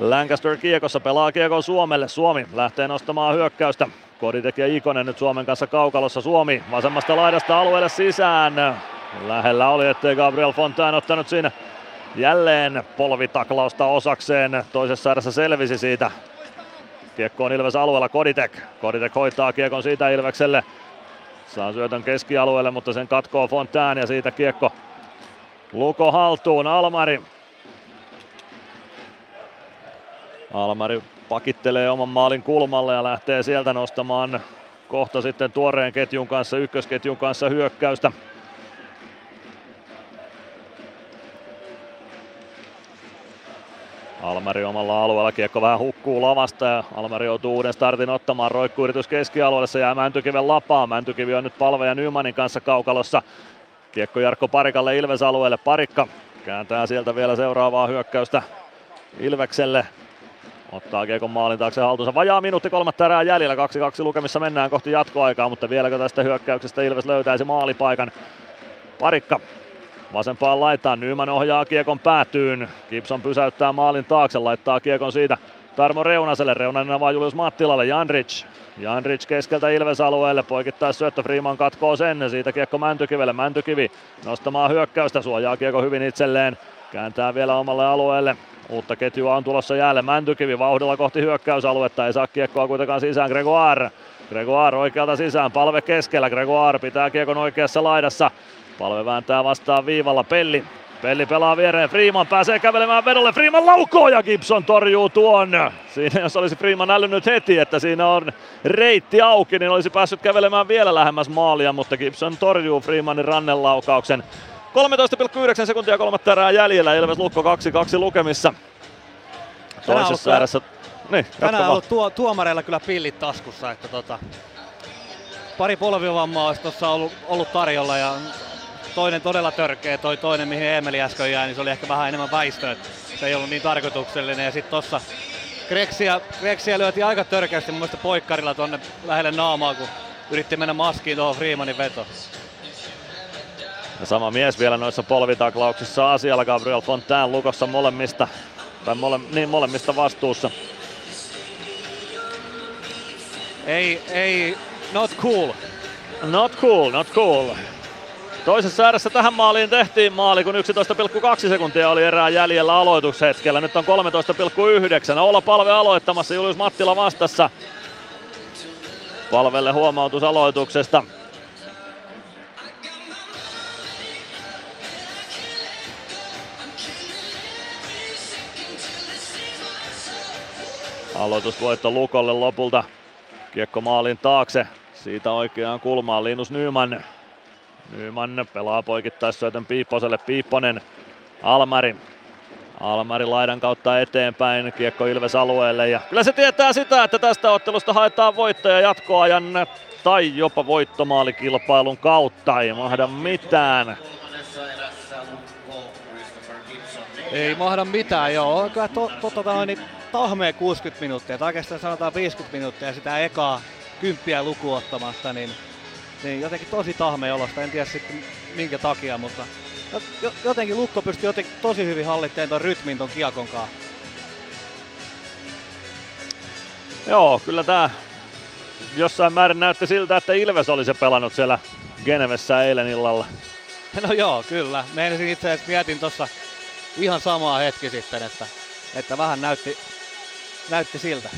Lancaster kiekossa pelaa kiekon Suomelle. Suomi lähtee nostamaan hyökkäystä. Koditek ja Ikonen nyt Suomen kanssa kaukalossa. Suomi vasemmasta laidasta alueelle sisään. Lähellä oli, ettei Gabriel Fontaine ottanut siinä jälleen polvitaklausta osakseen. Toisessa erässä selvisi siitä. Kiekko on Ilves alueella Koditek. Koditek hoitaa kiekon siitä Ilvekselle. Saa syötön keskialueelle, mutta sen katkoo Fontaine ja siitä kiekko Luko haltuun. Almari Almari pakittelee oman maalin kulmalle ja lähtee sieltä nostamaan kohta sitten tuoreen ketjun kanssa, ykkösketjun kanssa hyökkäystä. Almari omalla alueella, kiekko vähän hukkuu lavasta ja Almari joutuu uuden startin ottamaan. Roikkuyritys keskialueelle, se jää Mäntykiven lapaan. Mäntykivi on nyt Palve ja Nymanin kanssa kaukalossa. Kiekko Jarkko Parikalle Ilves alueelle. Parikka kääntää sieltä vielä seuraavaa hyökkäystä Ilvekselle. Ottaa Kiekon maalin taakse haltuunsa. Vajaa minuutti kolmatta erää jäljellä. 2-2 lukemissa mennään kohti jatkoaikaa, mutta vieläkö tästä hyökkäyksestä Ilves löytäisi maalipaikan. Parikka vasempaan laitaan. Nyman ohjaa Kiekon päätyyn. Gibson pysäyttää maalin taakse, laittaa Kiekon siitä Tarmo Reunaselle. Reunanen avaa Julius Mattilalle. Janric. Janric keskeltä Ilves-alueelle. Poikittaa syöttö. Freeman katkoo sen. Siitä Kiekko Mäntykivelle. Mäntykivi nostamaan hyökkäystä. Suojaa Kiekko hyvin itselleen. Kääntää vielä omalle alueelle. Uutta ketjua on tulossa jälleen. Mäntykivi vauhdilla kohti hyökkäysaluetta. Ei saa kiekkoa kuitenkaan sisään. Gregoire. Gregoire oikealta sisään. Palve keskellä. Gregoire pitää kiekon oikeassa laidassa. Palve vääntää vastaan viivalla. Pelli. Pelli pelaa viereen. Freeman pääsee kävelemään vedolle. Freeman laukoo ja Gibson torjuu tuon. Siinä jos olisi Freeman älynnyt heti, että siinä on reitti auki, niin olisi päässyt kävelemään vielä lähemmäs maalia, mutta Gibson torjuu Freemanin rannenlaukauksen. 13,9 sekuntia kolmatta erää jäljellä, Ilves Lukko 2-2 lukemissa. Toisessa erässä... Niin, Tänään on ollut tuo, tuomareilla kyllä pillit taskussa, että tota, pari polvivammaa olisi tuossa ollut, ollut tarjolla ja toinen todella törkeä, toi toinen mihin Emeli äsken jäi, niin se oli ehkä vähän enemmän väistö, että se ei ollut niin tarkoituksellinen ja sitten tossa Greksiä, Greksiä lyötiin aika törkeästi mun mielestä poikkarilla tonne lähelle naamaa, kun yritti mennä maskiin tuohon Freemanin vetoon. Ja sama mies vielä noissa polvitaklauksissa asialla Gabriel Fontaine lukossa molemmista, tai mole, niin molemmista vastuussa. Ei, ei, not cool. Not cool, not cool. Toisessa ääressä tähän maaliin tehtiin maali, kun 11,2 sekuntia oli erää jäljellä aloitushetkellä. Nyt on 13,9. Olla palve aloittamassa, Julius Mattila vastassa. Palvelle huomautus aloituksesta. Aloitusvoitto Lukolle lopulta. Kiekko maalin taakse. Siitä oikeaan kulmaan Linus Nyman. Nyman pelaa poikittaissyötön Piipposelle. Piipponen. Almari. Almari laidan kautta eteenpäin. Kiekko Ilves alueelle. Ja kyllä se tietää sitä, että tästä ottelusta haetaan voittoja jatkoajan tai jopa voittomaalikilpailun kautta. Ei mahda mitään. Ei mahda mitään, joo. Kyllä to, to, tota, niin tahmeen 60 minuuttia, tai oikeastaan sanotaan 50 minuuttia sitä ekaa kymppiä lukuottamasta, niin, niin jotenkin tosi tahmeen olosta. En tiedä sitten minkä takia, mutta jotenkin Lukko pystyi jotenkin tosi hyvin hallitteen ton rytmin ton kiekon kanssa. Joo, kyllä tää jossain määrin näytti siltä, että Ilves oli se pelannut siellä Genevessä eilen illalla. No joo, kyllä. Meinasin itse asiassa mietin tuossa ihan samaa hetki sitten, että, että vähän näytti, näytti siltä.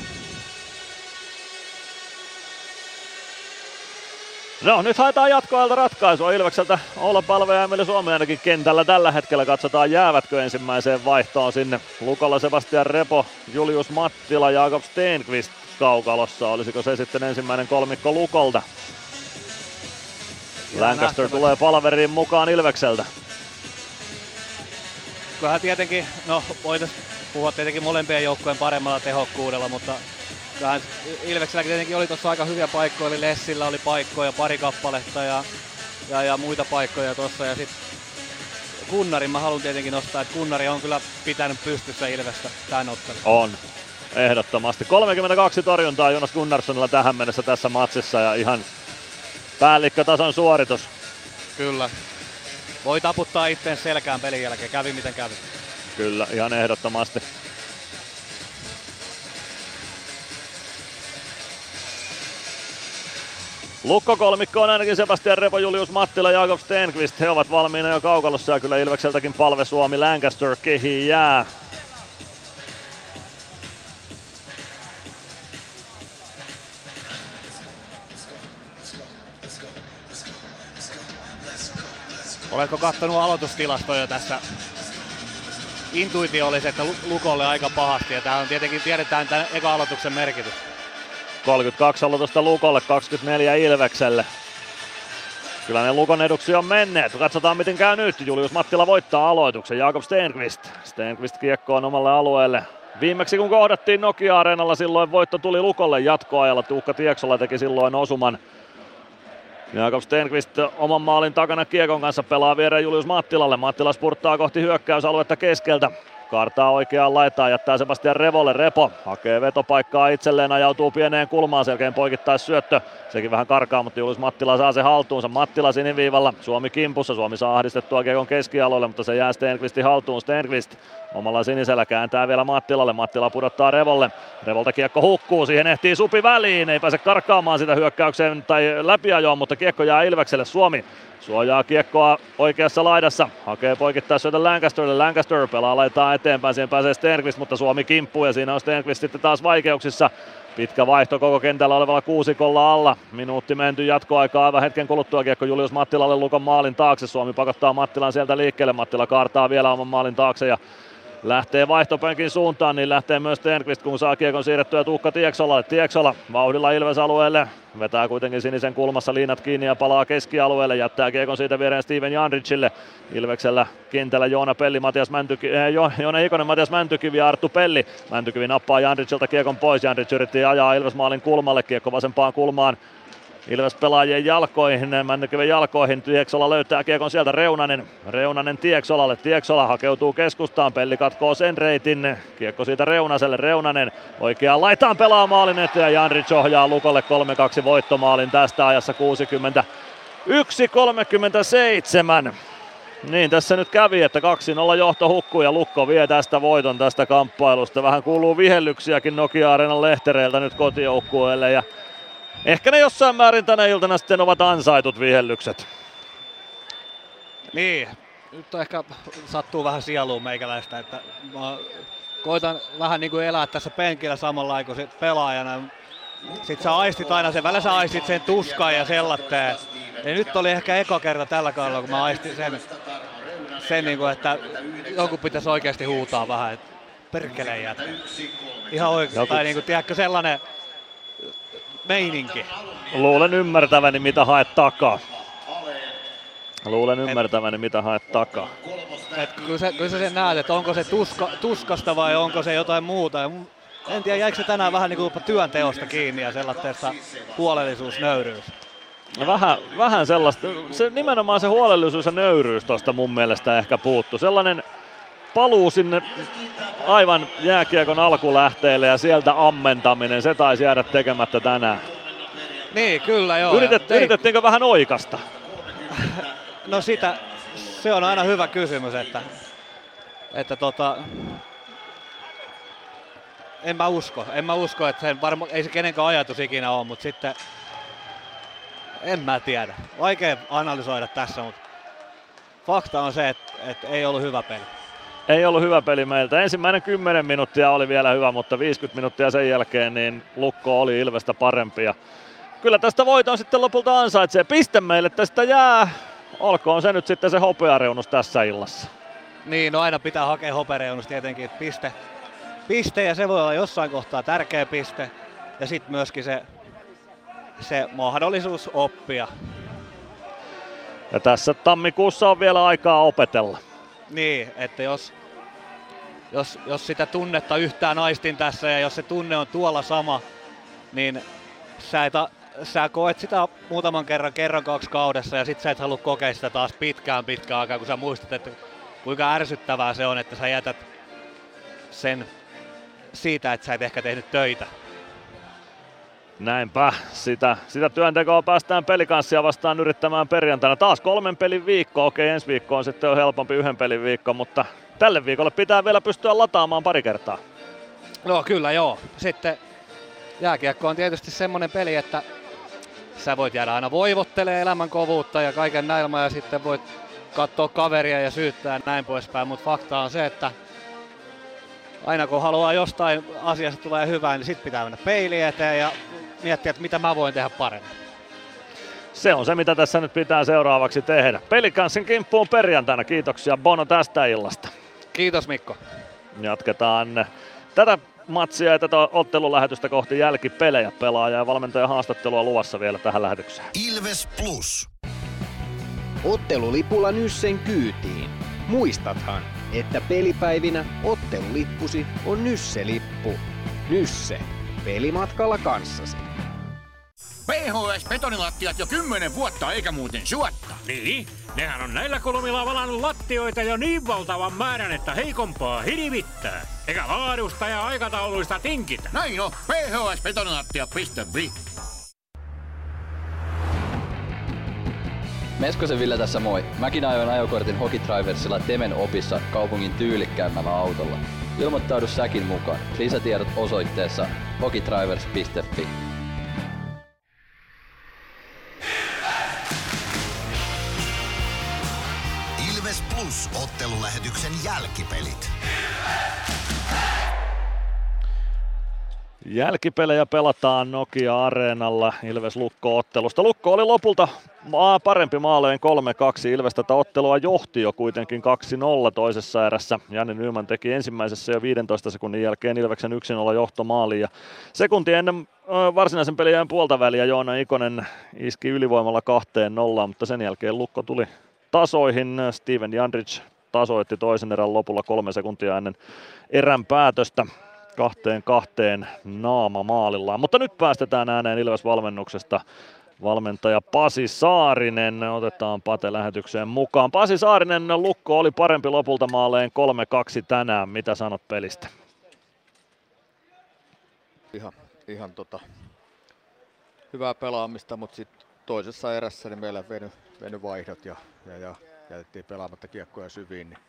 No nyt haetaan jatkoajalta ratkaisua Ilvekseltä olla palveja Emeli Suomi ainakin kentällä tällä hetkellä. Katsotaan jäävätkö ensimmäiseen vaihtoon sinne. Lukolla Sebastian Repo, Julius Mattila, Jakob Stenqvist kaukalossa. Olisiko se sitten ensimmäinen kolmikko Lukolta? Lancaster tulee palveriin mukaan Ilvekseltä. Kyllähän tietenkin, no voitaisiin puhua tietenkin molempien joukkojen paremmalla tehokkuudella, mutta kyllähän Ilvekselläkin tietenkin oli tuossa aika hyviä paikkoja, eli Lessillä oli paikkoja pari kappaletta ja, ja, ja muita paikkoja tuossa ja sitten Kunnarin mä haluan tietenkin nostaa, että Kunnari on kyllä pitänyt pystyssä Ilvestä tämän ottelun. On, ehdottomasti. 32 torjuntaa Jonas Gunnarssonilla tähän mennessä tässä matsissa ja ihan päällikkötason suoritus. Kyllä. Voi taputtaa itteen selkään pelin jälkeen, kävi miten kävi. Kyllä, ihan ehdottomasti. Lukko kolmikko on ainakin Sebastian Repo, Julius Mattila ja Jakob Stenqvist. He ovat valmiina jo kaukalossa ja kyllä Ilvekseltäkin palve Suomi Lancaster kehi jää. Oletko kattonut aloitustilastoja tässä? Intuitio olisi, että Lukolle aika pahasti ja tämä on tietenkin tiedetään tämän eka aloituksen merkitys. 32 aloitusta Lukolle, 24 Ilvekselle. Kyllä ne Lukon eduksi on menneet. Katsotaan miten käy nyt. Julius Mattila voittaa aloituksen. Jakob Stenqvist. Stenqvist kiekkoon omalle alueelle. Viimeksi kun kohdattiin Nokia-areenalla, silloin voitto tuli Lukolle jatkoajalla. Tuukka Tieksola teki silloin osuman. Jakob Stenqvist oman maalin takana kiekon kanssa pelaa viereen Julius Mattilalle. Mattila spurttaa kohti hyökkäysaluetta keskeltä. Kartaa oikeaan laitaan, jättää Sebastian Revolle. Repo hakee vetopaikkaa itselleen, ajautuu pieneen kulmaan, selkeän poikittais syöttö. Sekin vähän karkaa, mutta Julius Mattila saa se haltuunsa. Mattila siniviivalla, Suomi kimpussa. Suomi saa ahdistettua Kiekon keskialoille, mutta se jää Stenqvistin haltuun. Stenqvist omalla sinisellä kääntää vielä Mattilalle. Mattila pudottaa Revolle. Revolta kiekko hukkuu, siihen ehtii Supi väliin. Ei pääse karkaamaan sitä hyökkäykseen tai läpiajoon, mutta kiekko jää Ilvekselle. Suomi Suojaa kiekkoa oikeassa laidassa. Hakee poikittaa syötä Lancasterille. Lancaster pelaa laittaa eteenpäin. Siihen pääsee Stenqvist, mutta Suomi kimppuu ja siinä on Stenqvist sitten taas vaikeuksissa. Pitkä vaihto koko kentällä olevalla kuusikolla alla. Minuutti menty jatkoaikaa aivan hetken kuluttua kiekko Julius Mattilalle Lukon maalin taakse. Suomi pakottaa Mattilan sieltä liikkeelle. Mattila kaartaa vielä oman maalin taakse ja lähtee vaihtopenkin suuntaan, niin lähtee myös Stenqvist, kun saa kiekon siirrettyä Tuukka Tieksolalle. Tieksola vauhdilla Ilves alueelle, vetää kuitenkin sinisen kulmassa liinat kiinni ja palaa keskialueelle, jättää kiekon siitä viereen Steven Janricille. Ilveksellä kentällä Joona Pelli, Matias Mäntyki, äh, jo, Joona Ikonen, Matias Mäntykivi ja Arttu Pelli. Mäntykivi nappaa Janricilta kiekon pois, Janric yritti ajaa Ilves maalin kulmalle, kiekko vasempaan kulmaan. Ilves pelaajien jalkoihin, Männykiven jalkoihin, Tieksola löytää kiekon sieltä Reunanen, Reunanen Tieksolalle, Tieksola hakeutuu keskustaan, Pelli katkoo sen reitin, kiekko siitä Reunaselle, Reunanen oikeaan laitaan pelaa maalin eteen ja Janric ohjaa Lukolle 3-2 voittomaalin tästä ajassa 60 1.37. Niin tässä nyt kävi, että 2-0 johto hukkuu ja Lukko vie tästä voiton tästä kamppailusta. Vähän kuuluu vihellyksiäkin Nokia-areenan lehtereiltä nyt kotijoukkueelle ja Ehkä ne jossain määrin tänä iltana sitten ovat ansaitut vihellykset. Niin, nyt ehkä sattuu vähän sieluun meikäläistä, että mä koitan vähän niin kuin elää tässä penkillä samalla kuin sit pelaajana. Sitten sä aistit aina sen, välillä sä aistit sen tuskan ja sellatteen. Ja nyt oli ehkä eka kerta tällä kaudella, kun mä aistin sen, sen niin kuin, että joku pitäisi oikeasti huutaa vähän, että perkeleen jätkä. Ihan oikein, tai niin kuin, tiedätkö, sellainen meininki. Luulen ymmärtäväni, mitä haet takaa. Luulen ymmärtäväni, mitä haet takaa. Et kyllä, sä, kyllä sä sen näet, että onko se tuska, tuskasta vai onko se jotain muuta. Ja en tiedä, jäikö se tänään vähän niin kuin työnteosta kiinni ja sellaisesta huolellisuus, nöyryys. No Vähän, vähän sellaista, se, nimenomaan se huolellisuus ja nöyryys tuosta mun mielestä ehkä puuttu. Sellainen paluu sinne aivan jääkiekon alkulähteelle ja sieltä ammentaminen, se taisi jäädä tekemättä tänään. Niin, kyllä joo. Yritet, yritettiinkö vähän oikasta? No sitä, se on aina hyvä kysymys, että, että tota, en mä usko, en mä usko, että sen varma, ei se kenenkään ajatus ikinä ole, mutta sitten en mä tiedä. Vaikea analysoida tässä, mutta fakta on se, että, että ei ollut hyvä peli. Ei ollut hyvä peli meiltä. Ensimmäinen 10 minuuttia oli vielä hyvä, mutta 50 minuuttia sen jälkeen niin Lukko oli Ilvestä parempi. Ja kyllä tästä voiton sitten lopulta ansaitsee. Piste meille tästä jää. Olkoon se nyt sitten se hopeareunus tässä illassa. Niin, no aina pitää hakea hopereunusta tietenkin, että piste, piste ja se voi olla jossain kohtaa tärkeä piste. Ja sitten myöskin se, se mahdollisuus oppia. Ja tässä tammikuussa on vielä aikaa opetella. Niin, että jos, jos, jos sitä tunnetta yhtään aistin tässä ja jos se tunne on tuolla sama, niin sä, et, sä koet sitä muutaman kerran, kerran kaksi kaudessa ja sit sä et halua kokea sitä taas pitkään pitkään aikaa, kun sä muistat, että kuinka ärsyttävää se on, että sä jätät sen siitä, että sä et ehkä tehnyt töitä. Näinpä, sitä, sitä työntekoa päästään pelikanssia vastaan yrittämään perjantaina. Taas kolmen pelin viikko, okei ensi viikko on sitten jo helpompi yhden pelin viikko, mutta tälle viikolle pitää vielä pystyä lataamaan pari kertaa. No kyllä joo. Sitten jääkiekko on tietysti semmoinen peli, että sä voit jäädä aina voivottelee elämän kovuutta ja kaiken näilmaa ja sitten voit katsoa kaveria ja syyttää näin poispäin, mutta fakta on se, että aina kun haluaa jostain asiasta tulee hyvää, niin sitten pitää mennä peiliin eteen ja miettiä, että mitä mä voin tehdä paremmin. Se on se, mitä tässä nyt pitää seuraavaksi tehdä. Pelikanssin kimppuun perjantaina. Kiitoksia Bono tästä illasta. Kiitos Mikko. Jatketaan tätä matsia ja tätä ottelulähetystä kohti jälkipelejä. Pelaaja ja valmentajan haastattelua luvassa vielä tähän lähetykseen. Ilves Plus. Ottelulipulla Nyssen kyytiin. Muistathan, että pelipäivinä ottelulippusi on Nysse-lippu. Nysse. Pelimatkalla kanssasi. PHS betonilattiat jo kymmenen vuotta eikä muuten suotta. Niin, nehän on näillä kolmilla valannut lattioita jo niin valtavan määrän, että heikompaa hirvittää. Eikä laadusta ja aikatauluista tinkitä. Näin on, phsbetonilattia.fi. Meskosen Ville tässä moi. Mäkin ajoin ajokortin Hokitriversilla Temen opissa kaupungin tyylikkäämmällä autolla. Ilmoittaudu säkin mukaan. Lisätiedot osoitteessa hokitrivers.fi. Ilves Plus ottelulähetyksen jälkipelit. Jälkipelejä pelataan Nokia-areenalla Ilves Lukko-ottelusta. Lukko oli lopulta parempi maaleen 3-2. Ilves tätä ottelua johti jo kuitenkin 2-0 toisessa erässä. Janne Nyman teki ensimmäisessä jo 15 sekunnin jälkeen Ilveksen 1-0 johtomaali. Ja sekunti ennen varsinaisen pelin puolta väliä Joona Ikonen iski ylivoimalla kahteen nollaan, mutta sen jälkeen Lukko tuli tasoihin. Steven Jandrich tasoitti toisen erän lopulla kolme sekuntia ennen erän päätöstä kahteen kahteen naama maalillaan. Mutta nyt päästetään ääneen Ilves-valmennuksesta valmentaja Pasi Saarinen. Otetaan Pate lähetykseen mukaan. Pasi Saarinen, Lukko oli parempi lopulta maaleen 3-2 tänään. Mitä sanot pelistä? ihan, ihan tota, hyvää pelaamista, mutta sitten toisessa erässä niin meillä veny, veny vaihdot ja, ja, ja jätettiin pelaamatta kiekkoja syviin, niin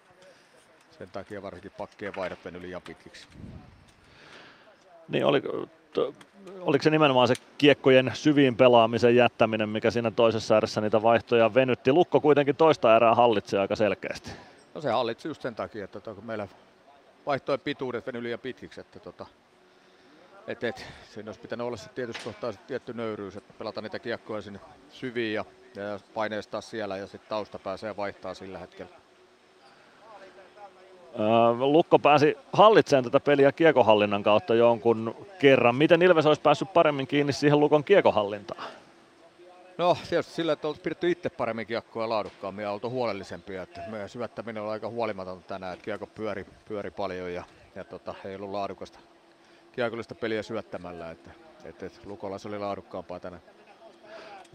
sen takia varsinkin pakkien vaihdot veny liian pitkiksi. Niin oli Mutta oliko se nimenomaan se kiekkojen syviin pelaamisen jättäminen, mikä siinä toisessa erässä niitä vaihtoja venytti? Lukko kuitenkin toista erää hallitsee aika selkeästi. No se hallitsi just sen takia, että tota, kun meillä vaihtojen pituudet veny liian pitkiksi, että tota, et, et, siinä olisi pitänyt olla tietysti kohtaa tietty nöyryys, että pelata niitä kiekkoja sinne syviin ja, ja paineistaa siellä ja sitten tausta pääsee vaihtaa sillä hetkellä. Lukko pääsi hallitsemaan tätä peliä kiekohallinnan kautta jonkun kerran. Miten Ilves olisi päässyt paremmin kiinni siihen Lukon kiekohallintaan? No tietysti sillä, että oltu pidetty itse paremmin kiekkoa ja laadukkaammin ja oltu huolellisempia. Että meidän syöttäminen on aika huolimatonta tänään, että kiekko pyöri, pyöri paljon ja, ja tota, ei ollut laadukasta kiekollista peliä syöttämällä. Että, että, että Lukolla se oli laadukkaampaa tänään.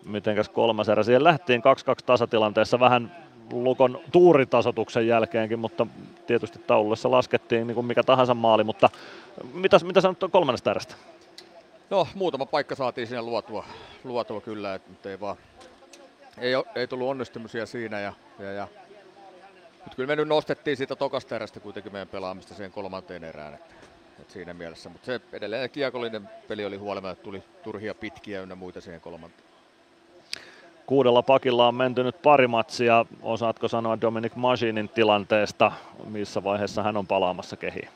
Mitenkäs kolmas erä? Siihen lähtiin 2-2 tasatilanteessa vähän Lukon tuuritasotuksen jälkeenkin, mutta tietysti taulussa laskettiin niin kuin mikä tahansa maali, mutta mitä, mitä sanot kolmannesta erästä? No muutama paikka saatiin siinä luotua, luotua kyllä, että, ei vaan ei, ei tullut onnistumisia siinä ja, ja, ja mutta kyllä me nyt nostettiin siitä tokasta erästä kuitenkin meidän pelaamista siihen kolmanteen erään, että, että siinä mielessä, mutta se edelleen kiekollinen peli oli huolimatta, tuli turhia pitkiä ynnä muita siihen kolmanteen. Kuudella pakilla on menty nyt pari matsia. Osaatko sanoa Dominic Machinin tilanteesta, missä vaiheessa hän on palaamassa kehiin?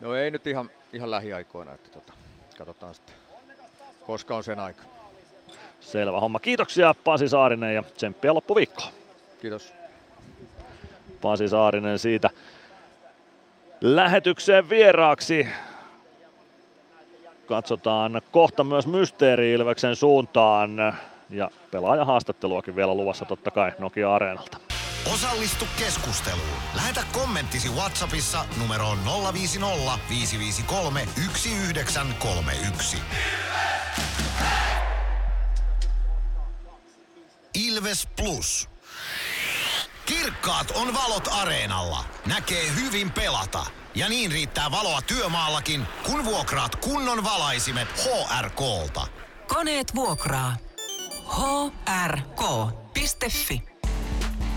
No ei nyt ihan, ihan lähiaikoina, että tota, katsotaan sitten, koska on sen aika. Selvä homma. Kiitoksia Pasi Saarinen ja tsemppiä loppuviikkoa. Kiitos. Pasi Saarinen siitä lähetykseen vieraaksi. Katsotaan kohta myös Mysteeri Ilveksen suuntaan ja pelaajahaastatteluakin vielä luvassa totta kai Nokia Areenalta. Osallistu keskusteluun. Lähetä kommenttisi Whatsappissa numeroon 050 553 1931. Ilves Plus. Kirkkaat on valot areenalla. Näkee hyvin pelata. Ja niin riittää valoa työmaallakin, kun vuokraat kunnon valaisimet HRKlta. Koneet vuokraa. hrk.fi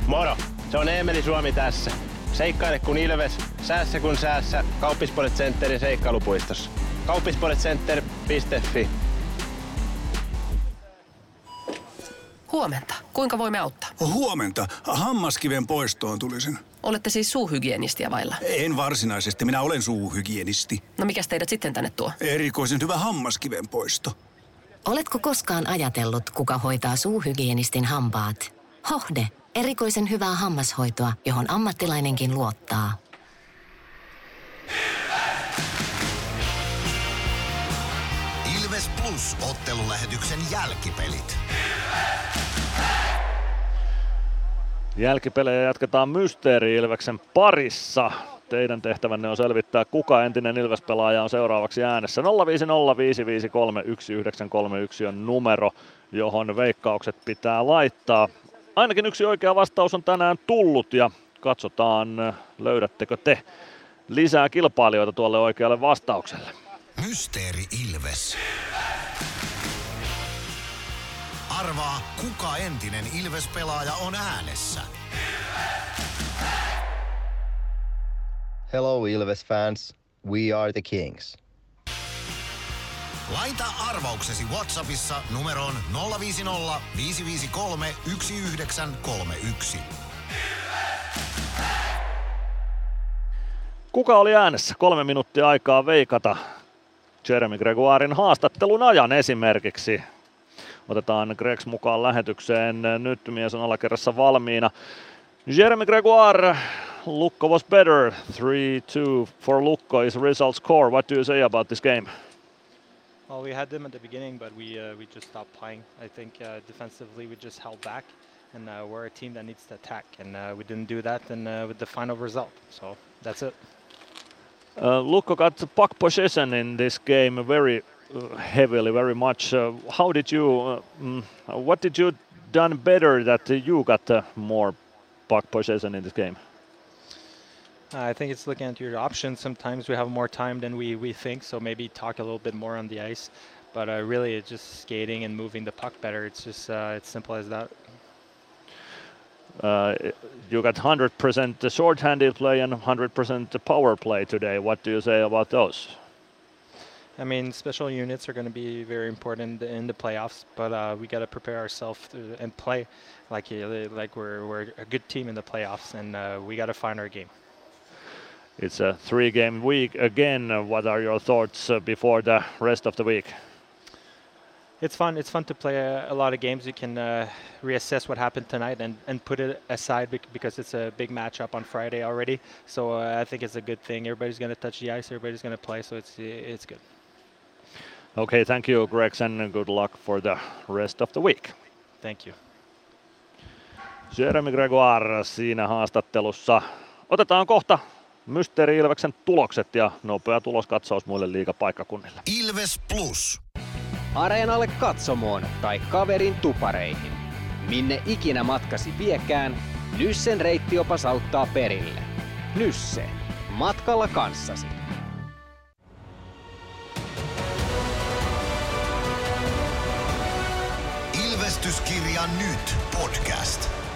Moro, se on Eemeli Suomi tässä. Seikkaile kun ilves, säässä kun säässä. Kauppispoilet Centerin seikkailupuistossa. Kauppispoiletcenter.fi Huomenta. Kuinka voimme auttaa? Huomenta. Hammaskiven poistoon tulisin. Olette siis suuhygienistiä vailla? En varsinaisesti. Minä olen suuhygienisti. No mikä teidät sitten tänne tuo? Erikoisen hyvä hammaskiven poisto. Oletko koskaan ajatellut, kuka hoitaa suuhygienistin hampaat? Hohde. Erikoisen hyvää hammashoitoa, johon ammattilainenkin luottaa. Ilves Plus ottelulähetyksen jälkipelit. Jälkipelejä jatketaan Mysteeri Ilveksen parissa. Teidän tehtävänne on selvittää, kuka entinen Ilves-pelaaja on seuraavaksi äänessä. 050 on numero, johon veikkaukset pitää laittaa. Ainakin yksi oikea vastaus on tänään tullut ja katsotaan, löydättekö te lisää kilpailijoita tuolle oikealle vastaukselle. Mysteeri Ilves. Arvaa, kuka entinen Ilves-pelaaja on äänessä. Hello Ilves fans, we are the Kings. Laita arvauksesi Whatsappissa numeroon 050 553 1931. Kuka oli äänessä? Kolme minuuttia aikaa veikata Jeremy Gregoirin haastattelun ajan esimerkiksi. Otetaan Gregs mukaan lähetykseen. Nyt mies on alakerrassa valmiina. Jeremy Gregoire, Lukko was better. 3-2 for Lukko is the result score. What do you say about this game? Well, we had them at the beginning, but we uh, we just stopped playing. I think uh, defensively we just held back, and uh, we're a team that needs to attack, and uh, we didn't do that, and uh, with the final result. So that's it. Uh, Lukko got the puck possession in this game very uh, heavily, very much. Uh, how did you? Uh, mm, what did you done better that you got uh, more puck possession in this game? I think it's looking at your options. Sometimes we have more time than we, we think, so maybe talk a little bit more on the ice. But uh, really, it's just skating and moving the puck better. It's just uh, it's simple as that. Uh, you got 100% the short-handed play and 100% the power play today. What do you say about those? I mean, special units are going to be very important in the playoffs, but uh, we got to prepare ourselves and play like uh, like we're we're a good team in the playoffs, and uh, we got to find our game. It's a three-game week again. What are your thoughts uh, before the rest of the week? It's fun. It's fun to play a, a lot of games. You can uh, reassess what happened tonight and, and put it aside bec- because it's a big matchup on Friday already. So uh, I think it's a good thing. Everybody's going to touch the ice. Everybody's going to play. So it's it's good. Okay, thank you, Gregson, and good luck for the rest of the week. Thank you. Jeremy Gregoire siinä haastattelussa. Otetaan kohta Mysteeri Ilveksen tulokset ja nopea tuloskatsaus muille liigapaikkakunnille. Ilves Plus. Areenalle katsomoon tai kaverin tupareihin. Minne ikinä matkasi viekään, Nyssen reittiopas auttaa perille. Nysse. Matkalla kanssasi. Ilvestyskirja nyt podcast.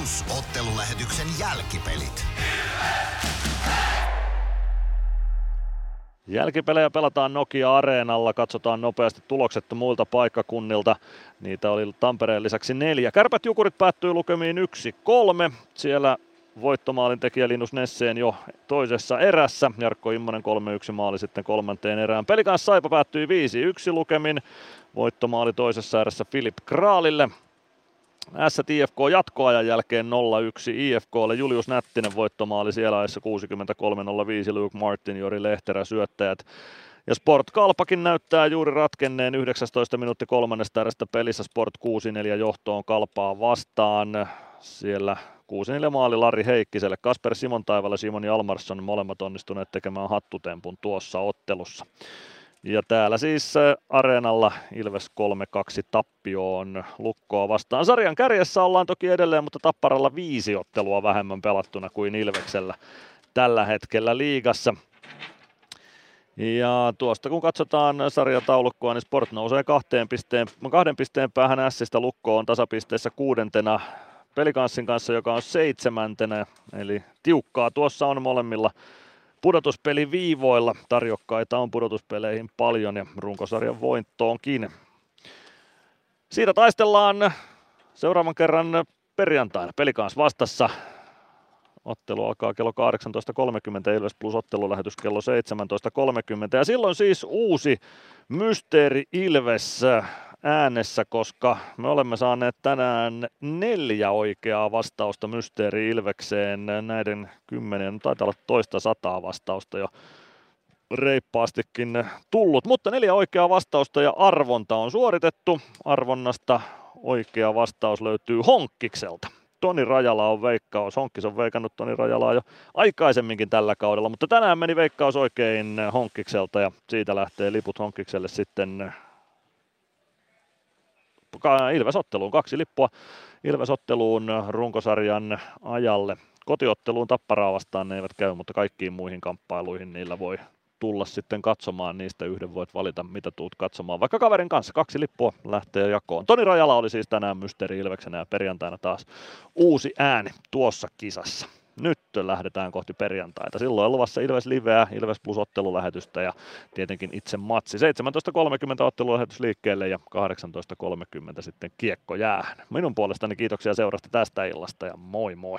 Plus ottelulähetyksen jälkipelit. Jälkipelejä pelataan Nokia-areenalla, katsotaan nopeasti tulokset muilta paikkakunnilta. Niitä oli Tampereen lisäksi neljä. Kärpät Jukurit päättyi lukemiin 1-3. Siellä voittomaalin tekijä Linus Nesseen jo toisessa erässä. Jarkko Immonen 3-1 maali sitten kolmanteen erään. Pelikans Saipa päättyi 5-1 lukemin. Voittomaali toisessa erässä Filip Kraalille. S IFK jatkoajan jälkeen 0-1 IFKlle. Julius Nättinen voittomaali siellä ajassa 63-05 Luke Martin, Jori Lehterä syöttäjät. Ja Sport Kalpakin näyttää juuri ratkenneen 19 minuutti kolmannesta erästä pelissä Sport 6-4 johtoon Kalpaa vastaan. Siellä 6-4 maali Lari Heikkiselle. Kasper Simon Taivalle Simon Jalmarsson molemmat onnistuneet tekemään hattutempun tuossa ottelussa. Ja täällä siis areenalla Ilves 3-2 tappioon lukkoa vastaan. Sarjan kärjessä ollaan toki edelleen, mutta Tapparalla viisi ottelua vähemmän pelattuna kuin Ilveksellä tällä hetkellä liigassa. Ja tuosta kun katsotaan sarjataulukkoa, niin Sport nousee kahteen pisteen, kahden pisteen päähän Sistä lukko on tasapisteessä kuudentena Pelikanssin kanssa, joka on seitsemäntenä. Eli tiukkaa tuossa on molemmilla pudotuspeli viivoilla. Tarjokkaita on pudotuspeleihin paljon ja runkosarjan voittoonkin. Siitä taistellaan seuraavan kerran perjantaina. Pelikans vastassa. Ottelu alkaa kello 18.30, Ilves Plus ottelulähetys kello 17.30. Ja silloin siis uusi Mysteeri Ilves äänessä, koska me olemme saaneet tänään neljä oikeaa vastausta Mysteeri Ilvekseen. Näiden kymmenen, taitaa olla toista sataa vastausta jo reippaastikin tullut, mutta neljä oikeaa vastausta ja arvonta on suoritettu. Arvonnasta oikea vastaus löytyy Honkkikselta. Toni Rajala on veikkaus. Honkkis on veikannut Toni Rajalaa jo aikaisemminkin tällä kaudella, mutta tänään meni veikkaus oikein Honkkikselta ja siitä lähtee liput Honkkikselle sitten Ilvesotteluun. Kaksi lippua Ilvesotteluun runkosarjan ajalle. Kotiotteluun Tapparaa vastaan ne eivät käy, mutta kaikkiin muihin kamppailuihin niillä voi tulla sitten katsomaan. Niistä yhden voit valita, mitä tuut katsomaan. Vaikka kaverin kanssa kaksi lippua lähtee jakoon. Toni Rajala oli siis tänään Mysteeri Ilveksenä ja perjantaina taas uusi ääni tuossa kisassa nyt lähdetään kohti perjantaita. Silloin on luvassa Ilves Liveä, Ilves Plus ottelulähetystä ja tietenkin itse matsi. 17.30 ottelulähetys liikkeelle ja 18.30 sitten kiekko jää. Minun puolestani kiitoksia seurasta tästä illasta ja moi moi!